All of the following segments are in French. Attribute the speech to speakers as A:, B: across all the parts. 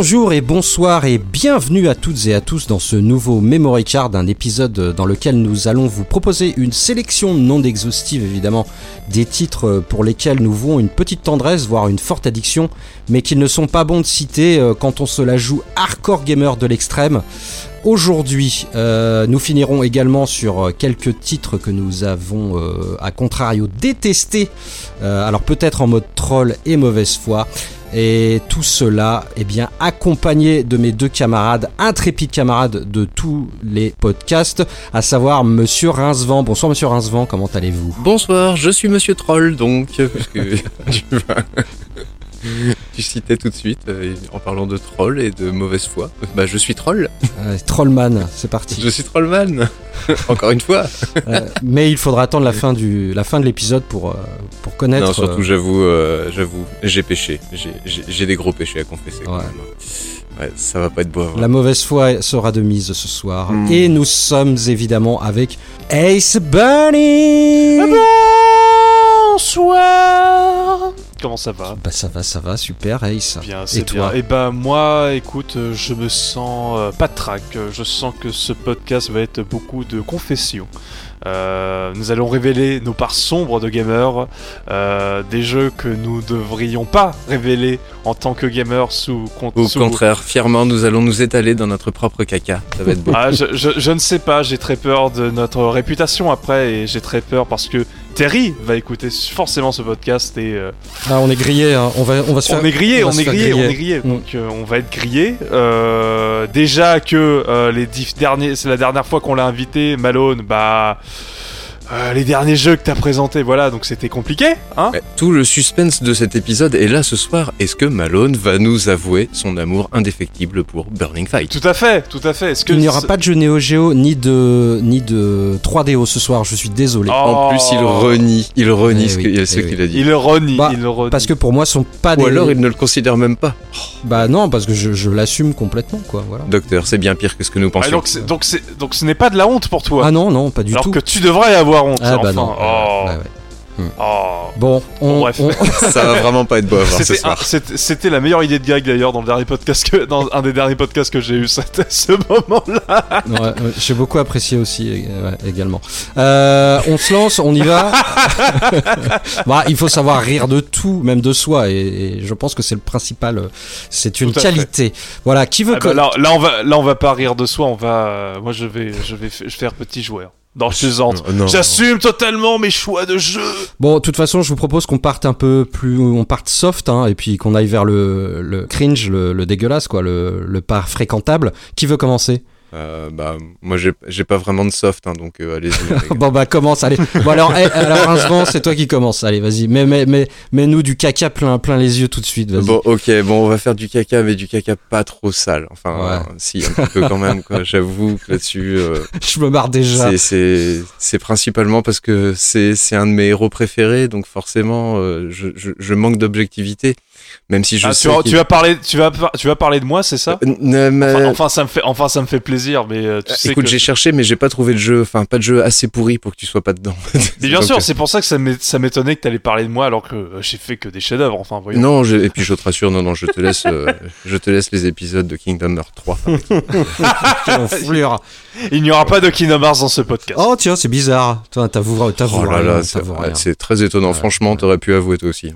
A: Bonjour et bonsoir et bienvenue à toutes et à tous dans ce nouveau Memory Card, un épisode dans lequel nous allons vous proposer une sélection non exhaustive évidemment des titres pour lesquels nous vouons une petite tendresse, voire une forte addiction, mais qui ne sont pas bons de citer euh, quand on se la joue hardcore gamer de l'extrême. Aujourd'hui, euh, nous finirons également sur euh, quelques titres que nous avons, à contrario, détestés. Alors peut-être en mode troll et mauvaise foi. Et tout cela, eh bien, accompagné de mes deux camarades, intrépides camarades de tous les podcasts, à savoir Monsieur Rincevent. Bonsoir Monsieur Rincevent, comment allez-vous?
B: Bonsoir, je suis Monsieur Troll, donc, tu, vas- tu citais tout de suite, euh, en parlant de troll et de mauvaise foi, bah je suis troll,
A: Euh, Trollman, c'est parti.
B: je suis trollman, encore une fois.
A: Euh, mais il faudra attendre la fin, du, la fin de l'épisode pour, pour connaître.
B: Non, surtout j'avoue, j'avoue, j'ai péché, J'ai- des gros péchés à confesser quand
A: Ouais.
B: même. Ouais, ça va pas être beau à voir.
A: La mauvaise foi sera de mise ce soir.
B: Hmm.
A: Et nous sommes évidemment avec Ace Bunny
C: Bonsoir Comment ça va
A: Bah ça va, ça va, super Ace.
C: Bien,
A: Et
C: c'est
A: toi
C: bien. Et ben moi, écoute, euh, je me sens euh, pas de trac. Je sens que ce podcast va être beaucoup de confessions. Euh, nous allons révéler nos parts sombres de gamers, euh, des jeux que nous devrions pas révéler en tant que gamers sous... con-
B: Au
C: sous-
B: contraire, fièrement, nous allons nous étaler dans notre propre caca, ça va être beau.
C: Ah, je, je- je ne sais pas, j'ai très peur de notre réputation après et j'ai très peur parce que Terry va écouter forcément ce podcast et euh,
A: Ah, on est grillé, hein. on, va, on va se faire.
C: On est grillé,
A: on
C: est grillé, on est grillé. Donc euh, on va être grillé. Euh, déjà que les dix derniers, c'est la dernière fois qu'on l'a invité, Malone. Bah, euh, les derniers jeux que t'as présentés, voilà, donc c'était compliqué, hein
B: Tout le suspense de cet épisode est là ce soir. Est-ce que Malone va nous avouer son amour indéfectible pour Burning Fight?
C: Tout à fait, tout à fait. Est-ce que
A: Il n'y aura pas de jeu Neo Geo ni de, ni de 3DO ce soir, je suis désolé.
C: Oh.
B: En plus, il renie, il renie
A: Eh
B: ce
A: oui, eh oui.
B: qu'il a dit.
C: Il renie,
A: Bah,
C: il renie.
A: Parce que pour moi, sont pas des.
B: Ou alors il ne le considère même pas.
A: Bah non, parce que je, je l'assume complètement, quoi. Voilà.
B: Docteur, c'est bien pire que ce que nous
C: Ah,
B: pensions.
C: donc, c'est- donc, c'est- donc ce n'est pas de la honte pour toi.
A: Ah non, non, pas du
C: alors
A: tout.
C: que tu devrais avoir honte.
A: Ah bah
C: enfin.
A: non.
C: Oh.
A: Ouais, ouais.
C: Oh.
A: Bon, on,
C: Bon, bref.
A: on-
B: Ça va vraiment pas être beau à voir ce
C: C'était
B: soir.
C: La meilleure idée de gag d'ailleurs dans le dernier podcast que dans un des derniers podcasts que j'ai eu c'était ce moment-là.
A: Ouais, j'ai beaucoup apprécié aussi euh, ouais, également. Euh, on se lance, on y va. bah, il faut savoir rire de tout, même de soi, et, et je pense que c'est le principal. euh, C'est une
C: fait.
A: qualité. Voilà, qui veut
C: Ah
A: que-
C: bah là, là on va là on va pas rire de soi, on va euh, moi je vais je vais faire petit joueur. Non, je plaisante.
B: Non.
C: J'assume totalement mes choix de jeu.
A: Bon, de toute façon, je vous propose qu'on parte un peu plus, on parte soft, hein, et puis qu'on aille vers le, le cringe, le, le dégueulasse, quoi, le, le pas fréquentable. Qui veut commencer?
B: Euh, bah, moi j'ai pas vraiment de soft, hein, donc euh, allez-y.
A: Bon bah commence, allez. Bon alors, hey, alors Rincevent, c'est toi qui commence. Allez, vas-y. Mais mais mais mais nous du caca plein plein les yeux tout de suite.
B: Bon, ok, bon, on va faire du caca, mais du caca pas trop sale. Enfin,
A: Ouais.
B: euh, si, un petit peu quand même, quoi. J'avoue que là-dessus, euh,
A: Je me marre déjà.
B: c'est- principalement parce que c'est c'est un de mes héros préférés, donc forcément, je, je, je manque d'objectivité. Même si je
C: Ah,
B: sais
C: tu, vas, tu vas parler tu vas tu vas parler de moi, c'est ça?
B: Euh, mais-
C: enfin, enfin, ça me fait enfin ça me fait plaisir mais euh, tu sais
B: Écoute,
C: que
B: j'ai cherché, mais j'ai pas trouvé de jeu, enfin, pas de jeu assez pourri pour que tu sois pas dedans.
C: Mais bien sûr,
B: euh,
C: c'est pour ça que ça m'é- ça m'étonnait que t'allais parler de moi alors que euh, j'ai fait que des chefs-d'œuvre enfin voyons.
B: Non, je- et puis je te rassure, non, non, je te laisse, euh, je te laisse les épisodes de Kingdom Hearts 3.
A: Quelle enflure.
C: Il n'y aura pas de Kingdom Hearts dans ce podcast.
A: Oh tiens, c'est bizarre. Toi, t'avoues, t'avoues
B: Oh là
A: rien,
B: là, c'est très étonnant.
A: Ouais,
B: Franchement,
A: ouais.
B: t'aurais pu avouer toi aussi.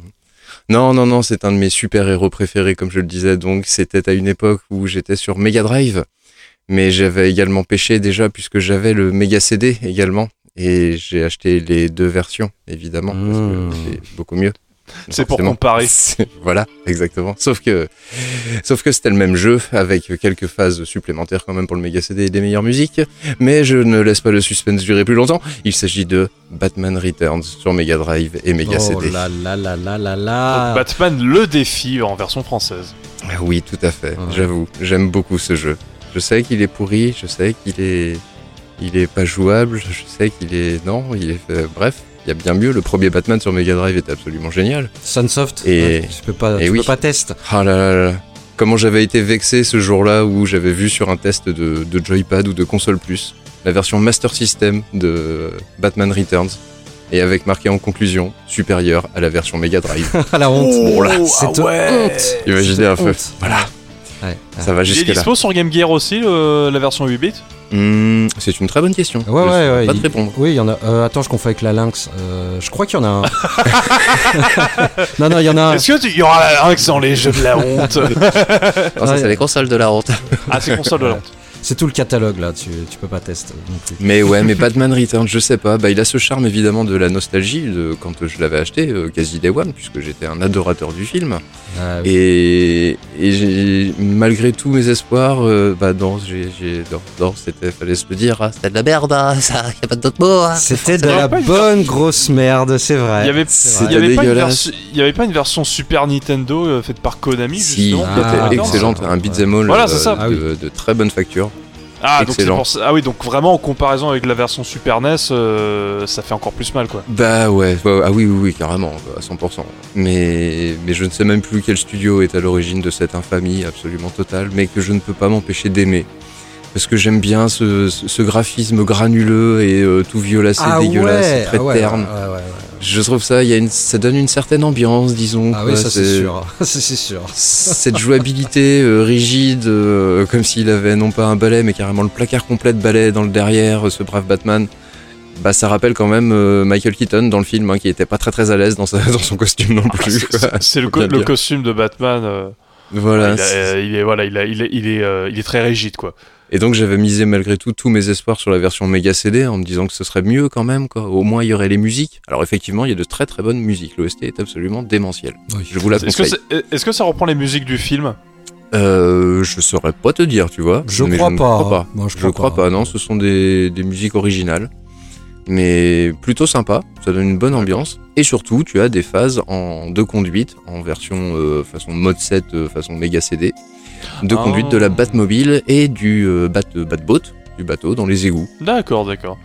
B: Non, non, non, c'est un de mes super-héros préférés, comme je le disais. Donc, c'était à une époque où j'étais sur Mega Drive. Mais j'avais également pêché déjà, puisque j'avais le Mega CD également. Et j'ai acheté les deux versions, évidemment, parce
A: Mmh.
B: que c'est beaucoup mieux.
C: C'est pour comparer.
B: Voilà, exactement. Sauf que, sauf que c'était le même jeu avec quelques phases supplémentaires quand même pour le Mega CD et des meilleures musiques. Mais je ne laisse pas le suspense durer plus longtemps. Il s'agit de Batman Returns sur Mega Drive et Mega
A: oh
B: CD.
A: là là là là là
C: Donc,
A: là.
C: Batman le défi en version française.
B: Ah Oui, tout à fait.
A: Ouais.
B: J'avoue, j'aime beaucoup ce jeu. Je sais qu'il est pourri, je sais qu'il est, il est pas jouable, je sais qu'il est, non, il est, bref. Il y a bien mieux, le premier Batman sur Mega Drive était absolument génial.
A: Sunsoft.
B: Et-
A: ouais, tu peux pas,
B: et
A: tu
B: oui.
A: peux pas test.
B: Ah là là là. Comment j'avais été vexé ce jour-là où j'avais vu sur un test de, de Joypad ou de console plus la version Master System de Batman Returns et avec marqué en conclusion supérieur à la version Mega Drive.
A: À la honte.
B: Bon, là,
A: c'est
C: ah
A: de
C: ouais.
A: honte.
B: Imaginez
A: C'est
B: un peu.
A: honte.
B: Voilà.
A: Ouais.
B: Ça va
C: Il est
B: jusque là.
C: dispo sur Game Gear aussi, le- la version 8 bits?
B: Hmm, c'est une très bonne question.
A: Ouais,
B: Je
A: ouais, ouais,
B: Pas
A: il-
B: te répondre.
A: Oui, il y en a. euh, attends, je confonds avec la Lynx. Euh, je crois qu'il y en a un. non, non, il y en a un.
C: Est-ce que tu il y aura un qui sont les jeux de la honte?
B: Ah, ça, c'est les consoles de la honte.
C: Ah, c'est console de la honte.
A: C'est tout le catalogue là, tu, tu peux pas tester non plus.
B: Mais ouais, mais Batman Returns, je sais pas. Bah, il a ce charme évidemment de la nostalgie de quand je l'avais acheté, euh, quasi day one, puisque j'étais un adorateur du film.
A: Ah, oui.
B: Et, et j'ai, malgré tous mes espoirs, euh, bah non, j'ai, j'ai, non, non, c'était, fallait se le dire, hein, c'était de la merde, hein, ça, y a pas d'autre mot. hein.
A: C'était de la bonne grosse merde, c'est vrai.
C: Il y avait, il y avait pas une y avait pas une version Super Nintendo euh, faite par Konami
B: Si,
C: justement
A: Ah,
B: excellente, un beat'em all
C: Voilà,
B: euh,
C: ça.
A: Ah
B: de, de très bonne facture.
C: Ah, donc pour ça- ah oui, donc vraiment en comparaison avec la version Super NES, euh, ça fait encore plus mal quoi.
B: Bah ouais, ah oui, oui, oui, carrément, à 100%. Mais, mais je ne sais même plus quel studio est à l'origine de cette infamie absolument totale, mais que je ne peux pas m'empêcher d'aimer. Parce que j'aime bien ce, graphisme granuleux et euh, tout violacé,
A: ah
B: dégueulasse,
A: ouais,
B: très
A: ah ouais,
B: terne.
A: ouais, ouais, ouais.
B: Je trouve ça, il y a une, ça donne une certaine ambiance, disons.
A: Ah oui, ça c'est sûr. c'est c'est sûr.
B: Cette jouabilité euh, rigide, euh, comme s'il avait non pas un balai, mais carrément le placard complet de balai dans le derrière, euh, ce brave Batman. Bah, ça rappelle quand même euh, Michael Keaton dans le film, hein, qui était pas très très à l'aise dans, dans son costume non
C: Ah,
B: plus.
C: c'est- le, co- le costume de Batman. euh,
B: Voilà.
C: il, a- il est voilà, il, a- il est, il est, euh, il est très rigide quoi.
B: Et donc j'avais misé malgré tout tous mes espoirs sur la version Mega CD en me disant que ce serait mieux quand même, quoi. Au moins il y aurait les musiques. Alors effectivement, il y a de très très bonnes musiques. L'OST est absolument démentiel.
A: Oui.
B: Je vous la
C: Est-ce que, ça reprend les musiques du film?
B: Euh, je saurais pas te dire, tu vois.
A: Je
B: mais
A: crois
B: ne
A: pas.
B: crois pas.
A: Moi, je
B: Je
A: crois
B: crois
A: pas.
B: pas, non, ce sont des, des musiques originales. Mais plutôt sympa, ça donne une bonne ambiance. Et surtout, tu as des phases en deux conduites, en version euh, façon mode 7, euh, façon méga CD. Deux
C: Ah.
B: conduites de la Batmobile et du euh, bat, Batboat, du bateau dans les égouts.
C: D'accord, d'accord.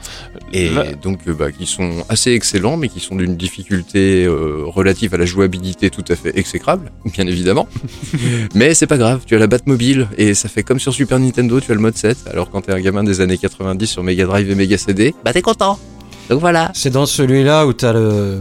B: Et
C: Là-
B: donc, euh, bah, qui sont assez excellents, mais qui sont d'une difficulté euh, relative à la jouabilité tout à fait exécrable, bien évidemment. mais c'est pas grave, tu as la Batmobile, et ça fait comme sur Super Nintendo, tu as le mode 7, alors quand t'es un gamin des années 90 sur Mega Drive et Mega CD, bah t'es content. Donc voilà.
A: C'est dans celui-là où t'as le.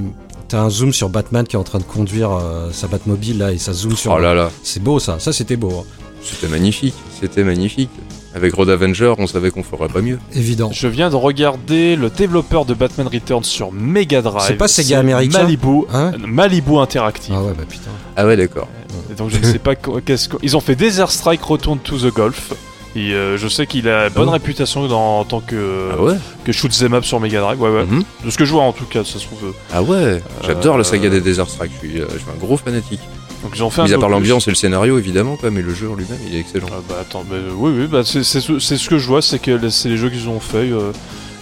A: T'as un zoom sur Batman qui est en train de conduire euh, sa Batmobile là et ça zoom sur.
B: Oh là là,
A: C'est beau ça, ça c'était beau, hein.
B: C'était magnifique, c'était magnifique. Avec Road Avenger, on savait qu'on ferait pas mieux.
A: évident.
C: Je viens de regarder le développeur de Batman Returns sur Mega Drive.
A: C'est pas Sega américain
C: Malibu,
A: Hein
C: Malibu Interactive.
A: Ah ouais bah putain.
B: Ah ouais, d'accord.
C: Donc je ne sais pas qu- qu'est-ce que... Ils ont fait Desert Strike Return to the Golf. Et euh, je sais qu'il a bonne
A: bon
C: réputation dans, en tant que,
B: Ah ouais
C: que shoot 'em up sur Mega Drive. Ouais, ouais.
B: Mhm.
C: De ce que je vois en tout cas, ça se trouve. euh,
B: Ah ouais, j'adore
C: Euh,
B: la saga des Desert Strike, je suis, euh, je suis un gros fanatique.
C: Donc fait un
B: Mis à part l'ambiance et le scénario évidemment, mais le jeu en lui-même il est excellent.
C: Ah bah attends, mais, euh, oui, oui, bah c'est ce que je vois, c'est que c'est les jeux qu'ils ont fait. euh,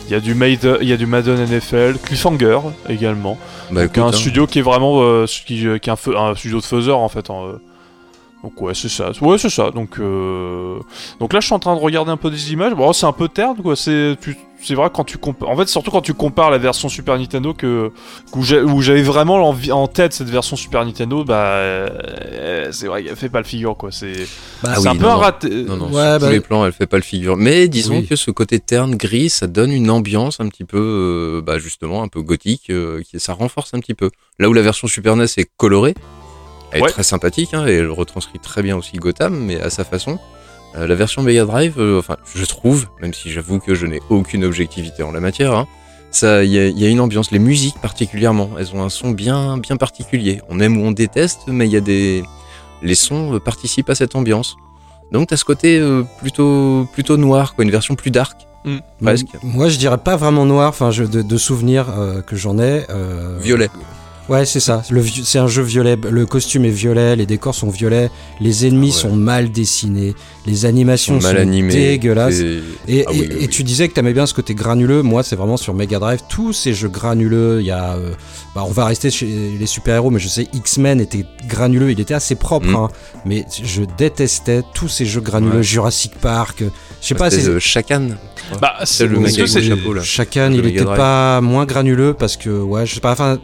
C: Il y a du Maiden, il y a du Madden NFL, Cliffhanger également.
B: Bah écoute,
C: un
B: hein.
C: studio qui est vraiment euh, qui, qui est un, feu- un studio de faiseur en fait. euh. Donc ouais c'est ça, ouais c'est ça. Donc euh, donc là je suis en train de regarder un peu des images. Bon c'est un peu terne quoi. C'est tu- c'est vrai quand tu compares. En fait surtout quand tu compares la version Super Nintendo que où j'avais vraiment l'envie- en tête cette version Super Nintendo bah euh, c'est vrai qu'elle fait pas le figure quoi. C'est
A: Bah,
B: Ah oui,
C: un peu
B: non,
C: raté.
B: Non, non,
A: Ouais,
B: sur
A: bah-
B: tous les plans, elle fait pas le figure. Mais disons
A: Oui.
B: que ce côté terne, gris, ça donne une ambiance un petit peu, euh, bah justement, un peu gothique, euh, qui, ça renforce un petit peu. Là où la version Super NES est colorée, elle
C: Ouais.
B: est très sympathique, hein, et elle retranscrit très bien aussi Gotham, mais à sa façon. Euh, la version Mega Drive, euh, enfin, je trouve, même si j'avoue que je n'ai aucune objectivité en la matière, hein, ça, il y, a- il y a une ambiance, les musiques particulièrement, elles ont un son bien, bien particulier. On aime ou on déteste, mais il y a des, les sons euh, participent à cette ambiance. Donc t'as ce côté euh, plutôt plutôt noir, quoi, une version plus dark, presque.
A: Moi je dirais pas vraiment noir, enfin de, de souvenirs euh, que j'en ai. euh,
B: Violet.
A: Ouais, c'est ça. Le C'est un jeu violet. Le costume est violet, les décors sont violets, les ennemis
B: Ah ouais.
A: sont mal dessinés, les animations
B: sont mal
A: sont
B: animés.
A: dégueulasses. Et,
B: Ah oui,
A: et-
B: oui,
A: et
B: oui.
A: tu disais que t'aimais bien ce côté granuleux. Moi, c'est vraiment sur Mega Drive. Tous ces jeux granuleux, il y a. euh, bah, on va rester chez les super-héros, mais je sais, X-Men était granuleux. Il était assez propre,
B: Mm.
A: hein, mais je détestais tous ces jeux granuleux.
B: Ouais.
A: Jurassic Park. euh, Je sais pas, c'est.
B: de Chacan.
C: Bah
B: C'est le
C: c'est-
B: le chapeau, là.
A: Chacun,
B: Le
A: il
B: Mega
A: était
B: Drive.
A: pas moins granuleux parce que, ouais, je sais pas, enfin.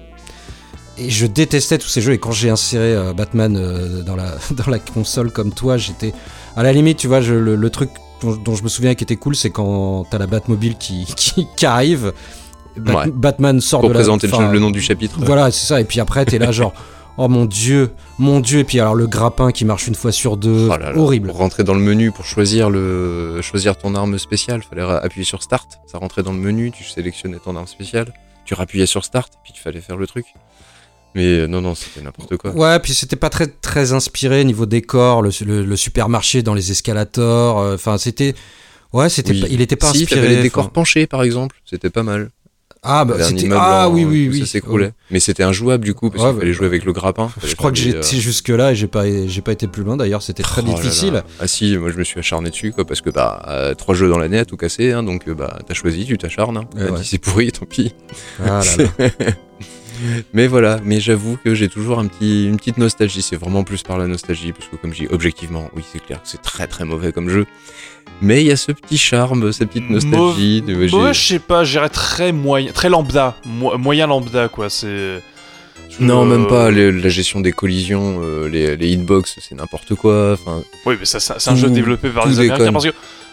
A: Et je détestais tous ces jeux. Et quand j'ai inséré euh, Batman euh, dans, la, dans la console comme toi, j'étais. À la limite, tu vois, je- le, le truc dont, dont je me souviens qui était cool, c'est quand t'as la Batmobile qui, qui, qui arrive. Bat-
B: Ouais.
A: Batman sort
B: Pour
A: de la.
B: présenter le,
A: enfin,
B: le nom du chapitre.
A: Voilà, c'est ça. Et puis après, t'es là, genre. Oh mon dieu, mon dieu. Et puis alors le grappin qui marche une fois sur deux,
B: Oh là là.
A: horrible.
B: Pour rentrer dans le menu, pour choisir, le... choisir ton arme spéciale, fallait ra- appuyer sur Start. Ça rentrait dans le menu, tu sélectionnais ton arme spéciale, tu rappuyais sur Start, puis il fallait faire le truc. Mais euh, non, non, c'était n'importe quoi.
A: Ouais, puis c'était pas très très inspiré niveau décor, le, le- le supermarché dans les escalators. euh, Enfin, c'était. Ouais, c'était.
B: Oui.
A: pas- il était pas
B: si,
A: inspiré.
B: les décors penchés, par exemple, c'était pas mal.
A: Ah bah c'était. Ah
B: en-
A: oui oui oui.
B: Ça s'écroulait. Mais c'était injouable du coup, parce
A: Ouais,
B: qu'il fallait
A: bah,
B: jouer avec le grappin.
A: Je crois que
B: des, euh,
A: été jusque là et j'ai pas j'ai pas été plus loin. D'ailleurs, c'était très
B: oh là là.
A: difficile.
B: Ah si, moi je me suis acharné dessus, quoi, parce que bah, euh, trois jeux dans l'année à tout casser, hein, donc euh, bah, t'as choisi, tu t'acharnes. Hein.
A: Ouais,
B: c'est pourri, tant pis.
A: Ah là là.
B: Mais voilà, mais j'avoue que j'ai toujours un petit, une petite nostalgie. C'est vraiment plus par la nostalgie, parce que comme je dis, objectivement, oui, c'est clair que c'est très très mauvais comme jeu. Mais il y a ce petit charme, cette petite nostalgie. de-
C: Moi, je sais pas, j'irais très moyen, très lambda, mo- moyen lambda quoi. C'est.
B: Non, même
C: euh,
B: pas. les- la gestion des collisions, euh, les, les hitbox, c'est n'importe quoi. Enfin,
C: Oui, mais ça, ça- c'est un jeu développé par les Américains. Parce que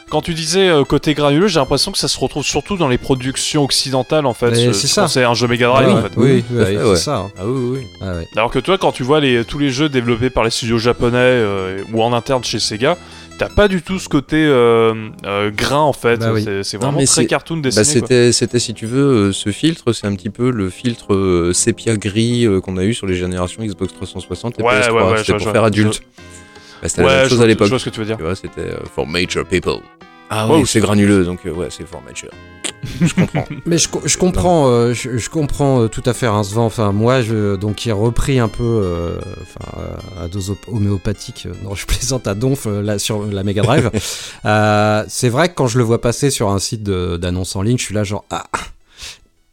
C: quand tu disais euh, côté granuleux, j'ai l'impression que ça se retrouve surtout dans les productions occidentales en fait.
A: C'est ça.
C: C'est un jeu Mega
A: Ah
C: Drive
A: oui,
C: en fait.
A: oui, c'est
B: ouais.
A: ça. hein.
B: ah oui, oui.
A: Ah ouais.
C: Alors que toi, quand tu vois les, tous les jeux développés par les studios japonais euh, ou en interne chez Sega, t'as pas du tout ce côté euh, euh, grain en fait.
A: Bah oui.
C: C'est-
B: Non,
C: vraiment très cartoon
B: Bah,
C: dessiné. quoi.
B: c'était, c'était, si tu veux, euh, ce filtre, c'est un petit peu le filtre euh, sépia gris euh, qu'on a eu sur les générations Xbox 360 et
C: Ouais,
B: PS3.
C: ouais, ouais,
B: c'était
C: je-
B: pour
C: je-
B: faire adulte. Bah, c'était la même
C: je
B: chose à
C: je
B: l'époque.
C: vois ce que tu veux dire.
B: Tu vois, c'était euh, for mature people. Ah
C: Ouais, ou
B: c'est granuleux, donc euh, ouais, c'est for mature. je comprends.
A: Mais je, co- je comprends, euh, je, je comprends euh, tout à fait Rincevent. Enfin, moi, je, donc, qui ai repris un peu, euh, enfin, euh, à dose homéopathique. euh, Non, je plaisante à Donf euh, là, sur la Mega Drive. Euh, c'est vrai que quand je le vois passer sur un site d'annonce en ligne, je suis là genre ah.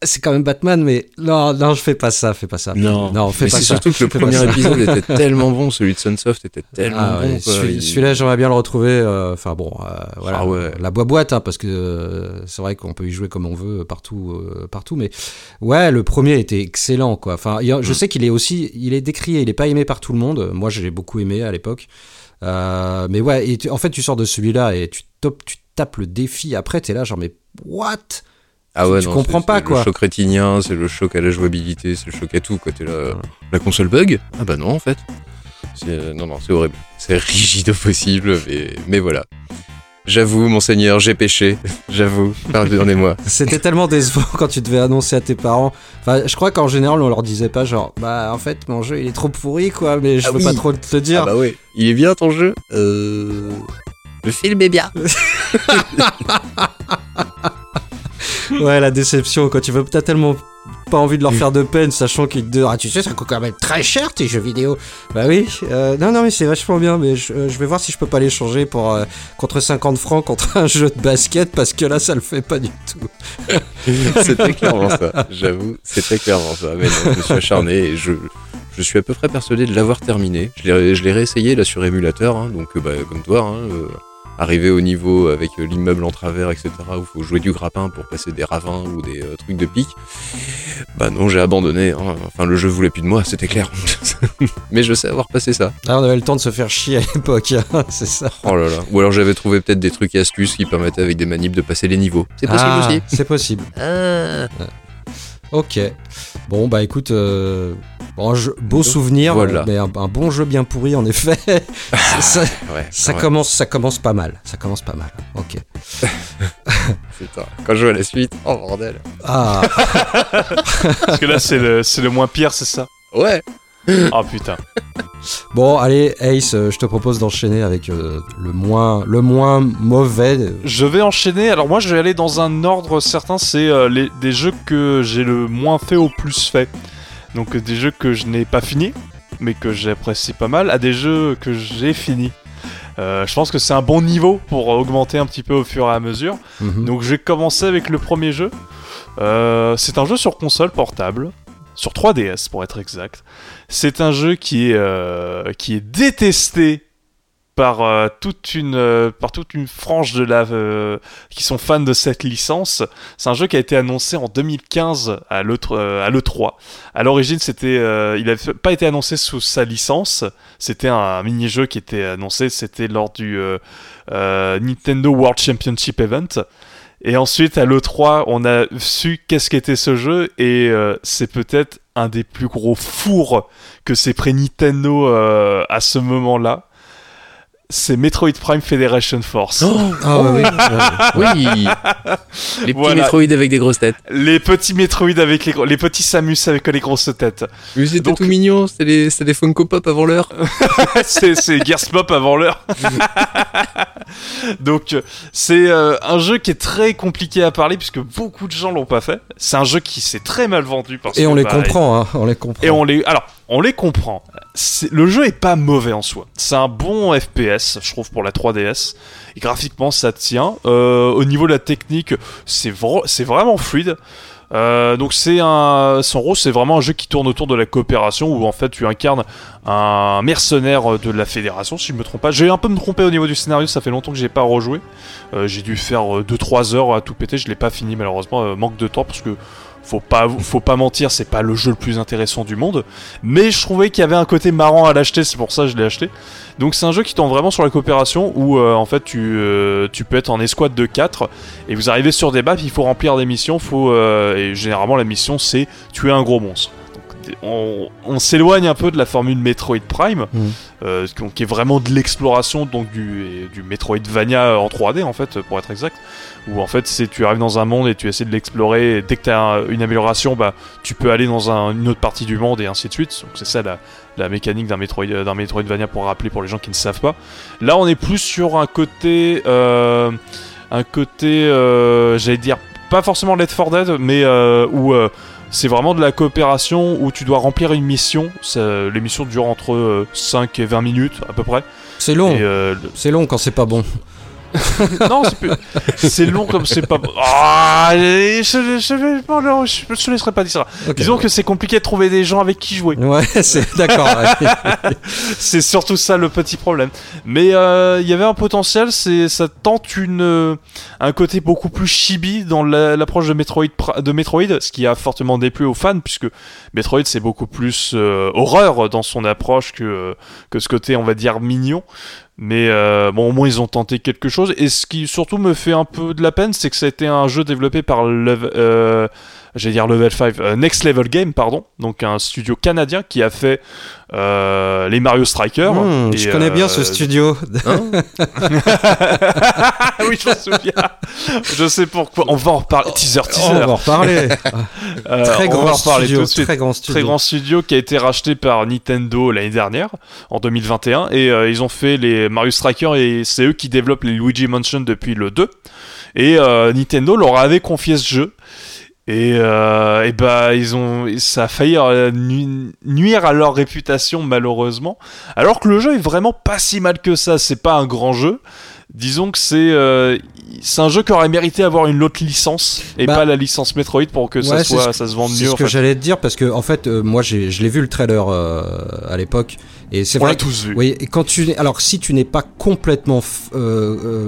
A: C'est quand même Batman, mais non, non, je fais pas ça, fais pas ça.
B: Non.
A: non, fais
B: Mais
A: pas
B: c'est
A: ça.
B: surtout que le premier épisode était tellement bon, celui de Sunsoft était tellement
A: Ah ouais,
B: bon.
A: celui-
B: Il-
A: Celui-là, j'aimerais bien le retrouver. euh, Enfin bon, euh, voilà,
B: Ah ouais.
A: la boîte, hein, parce que euh, c'est vrai qu'on peut y jouer comme on veut partout, partout. Mais ouais, le premier était excellent, quoi. Enfin, je
B: Mm.
A: sais qu'il est aussi, il est décrié, il est pas aimé par tout le monde. Moi, je l'ai beaucoup aimé à l'époque. Mais ouais, et tu- en fait, tu sors de celui-là et tu, top, tu tapes le défi. Après, t'es là, genre mais what?
B: Ah ouais,
A: tu
B: non,
A: comprends
B: c'est-
A: pas,
B: c'est
A: quoi.
B: Le choc rétinien, c'est le choc à la jouabilité, c'est le choc à tout. Quoi. T'es là, la console bug? Ah bah non, en fait. C'est- euh, non, non, c'est horrible. C'est rigide au possible, mais, mais voilà. J'avoue, monseigneur, j'ai péché. J'avoue, pardonnez-moi.
A: C'était tellement décevant quand tu devais annoncer à tes parents. Enfin, je crois qu'en général, on leur disait pas genre, bah en fait, mon jeu il est trop pourri, quoi. Mais je
B: Ah
A: veux
B: oui.
A: pas trop te le dire.
B: Ah bah ouais, il est bien ton jeu? Euh. Le film est bien.
A: Ouais, la déception, quand tu veux, t'as tellement pas envie de leur faire de peine, sachant qu'ils te ah, tu sais, ça coûte quand même très cher tes jeux vidéo. Bah oui, euh, non, non, mais c'est vachement bien, mais je, euh, je vais voir si je peux pas les changer pour, euh, contre 50 francs contre un jeu de basket, parce que là, ça le fait pas du tout.
B: c'était clairement ça. J'avoue, c'était clairement ça. Mais non, je me suis acharné et je, je suis à peu près persuadé de l'avoir terminé. Je l'ai, réessayé là sur émulateur, hein, donc bah, comme toi, hein, euh, arrivé au niveau avec euh, l'immeuble en travers, etc., où il faut jouer du grappin pour passer des ravins ou des euh, trucs de pique. Bah non, j'ai abandonné. hein. Enfin, le jeu voulait plus de moi, c'était clair. Mais je sais avoir passé ça.
A: Ah, on avait le temps de se faire chier à l'époque, hein, c'est ça.
B: Oh là là. Ou alors j'avais trouvé peut-être des trucs et astuces qui permettaient avec des manips de passer les niveaux. C'est possible
A: Ah,
B: aussi.
A: C'est possible.
B: Ah.
A: Ok. Bon, bah écoute, euh, bon, jeu- beau souvenir,
B: Voilà.
A: mais un, un bon jeu bien pourri, en effet. ça, ça-
B: Ouais,
A: ça
B: ouais.
A: commence, ça commence pas mal. Ça commence pas mal. Ok.
B: Putain, quand je vois la suite, oh bordel.
A: Ah,
C: Parce que là, c'est le, c'est le moins pire, c'est ça?
B: Ouais.
C: Ah putain.
A: Bon, allez, Ace, euh, je te propose d'enchaîner avec euh, le moins, le moins mauvais.
C: Je vais enchaîner. Alors moi, je vais aller dans un ordre certain. C'est euh, les, des jeux que j'ai le moins fait au plus fait. Donc des jeux que je n'ai pas fini, mais que j'apprécie pas mal, à des jeux que j'ai fini. Euh, je pense que c'est un bon niveau pour augmenter un petit peu au fur et à mesure.
A: Mhm.
C: Donc je vais commencer avec le premier jeu. C'est un jeu sur console portable, sur 3DS pour être exact. C'est un jeu qui est, euh, qui est détesté par, euh, toute une, euh, par toute une frange de la, qui sont fans de cette licence. C'est un jeu qui a été annoncé en 2015 à l'E3. euh, à l'E3. À l'origine, c'était, il n'avait pas été annoncé sous sa licence. C'était un mini-jeu qui était annoncé. C'était lors du Nintendo World Championship Event. Et ensuite, à l'E3, on a su qu'est-ce qu'était ce jeu, et euh, c'est peut-être un des plus gros fours que s'est pris Nintendo euh, à ce moment-là. C'est Metroid Prime Federation Force.
A: Ah ouais, oui. ouais.
B: Oui Les petits
C: Voilà.
B: Metroid avec des grosses têtes.
C: Les petits Metroid avec les, gros- les petits Samus avec les grosses têtes.
B: Mais c'était
C: Donc-
B: tout mignon, c'était des, Funko Pop avant l'heure.
C: c'est c'est Gears Pop avant l'heure. Donc c'est euh, un jeu qui est très compliqué à parler puisque beaucoup de gens l'ont pas fait. C'est un jeu qui s'est très mal vendu parce
A: Et
C: que,
A: on les
C: bah,
A: comprend, hein, on les comprend.
C: Et on les alors on les comprend. Le jeu est pas mauvais en soi. C'est un bon FPS, je trouve pour la 3DS. Et graphiquement ça tient. Euh, au niveau de la technique, c'est vra- c'est vraiment fluide. Euh, donc c'est un c'est vraiment un jeu qui tourne autour de la coopération où en fait tu incarnes un mercenaire de la fédération si je me trompe pas j'ai un peu me trompé au niveau du scénario ça fait longtemps que j'ai pas rejoué Euh, j'ai dû faire 2-3 heures à tout péter je l'ai pas fini malheureusement manque de temps parce que faut pas faut pas mentir c'est pas le jeu le plus intéressant du monde mais je trouvais qu'il y avait un côté marrant à l'acheter c'est pour ça que je l'ai acheté donc c'est un jeu qui tourne vraiment sur la coopération où euh, en fait tu, euh, tu peux être en escouade de 4 et vous arrivez sur des maps, il faut remplir des missions, euh, et généralement la mission c'est tuer un gros monstre. On, on s'éloigne un peu de la formule Metroid Prime,
A: Mhm.
C: euh, qui- est vraiment de l'exploration, donc du, du Metroidvania en 3D en fait, pour être exact, où en fait c'est tu arrives dans un monde et tu essaies de l'explorer, et dès que tu as une amélioration, bah tu peux aller dans un- une autre partie du monde et ainsi de suite. Donc c'est ça la, la mécanique d'un Metroid, d'un Metroidvania pour rappeler pour les gens qui ne savent pas. Là on est plus sur un côté, euh, un côté, euh, j'allais dire pas forcément Left 4 Dead, mais euh, où euh, c'est vraiment de la coopération où tu dois remplir une mission. Les missions durent entre euh, 5 et 20 minutes à peu près.
A: C'est long,
C: euh, le-
A: c'est long quand c'est pas bon.
C: non, c'est plus- c'est long comme c'est pas. Ah, je, je, je, je, laisserai pas dire ça.
A: Ok.
C: Disons que c'est compliqué de trouver des gens avec qui jouer.
A: Ouais, c'est d'accord. ouais.
C: c'est surtout ça le petit problème. Mais euh, il y avait un potentiel, c'est ça tente une euh, un côté beaucoup plus chibi dans la- l'approche de Metroid de Metroid, ce qui a fortement déplu aux fans puisque Metroid c'est beaucoup plus euh, horreur dans son approche que que ce côté on va dire mignon. Mais euh, bon, au moins ils ont tenté quelque chose. Et ce qui surtout me fait un peu de la peine, c'est que ça a été un jeu développé par euh, j'allais dire Level 5, euh, Next Level Game, pardon. Donc un studio canadien qui a fait euh, les Mario Strikers.
A: Hmm,
C: Et,
A: je connais bien
C: euh,
A: ce studio.
B: Hein
C: oui, je m'en souviens. je sais pourquoi. On va en reparler. Teaser,
A: Oh,
C: teaser.
A: on va en reparler.
C: Euh,
A: très
C: on va en
A: grand
C: reparler
A: studio,
C: tout de suite.
A: très grand studio.
C: Très grand studio qui a été racheté par Nintendo l'année dernière, en 2021, et euh, ils ont fait les Mario Strikers et c'est eux qui développent les Luigi Mansion depuis le 2. Et euh, Nintendo leur avait confié ce jeu. Et, euh, et bah ils ont ça a failli euh, nu- nuire à leur réputation malheureusement. Alors que le jeu est vraiment pas si mal que ça. C'est pas un grand jeu. Disons que c'est euh, c'est un jeu qui aurait mérité avoir une autre licence et
A: Bah,
C: pas la licence Metroid pour que ça
A: Ouais, c'est
C: soit
A: ce-
C: ça se vende
A: C'est
C: mieux
A: ce
C: en
A: que j'allais te dire parce que en fait, euh, moi, je l'ai vu le trailer euh, à l'époque. Et c'est
C: on l'a
A: vrai. que-
C: tous vu.
A: Oui, et quand tu alors si tu n'es pas complètement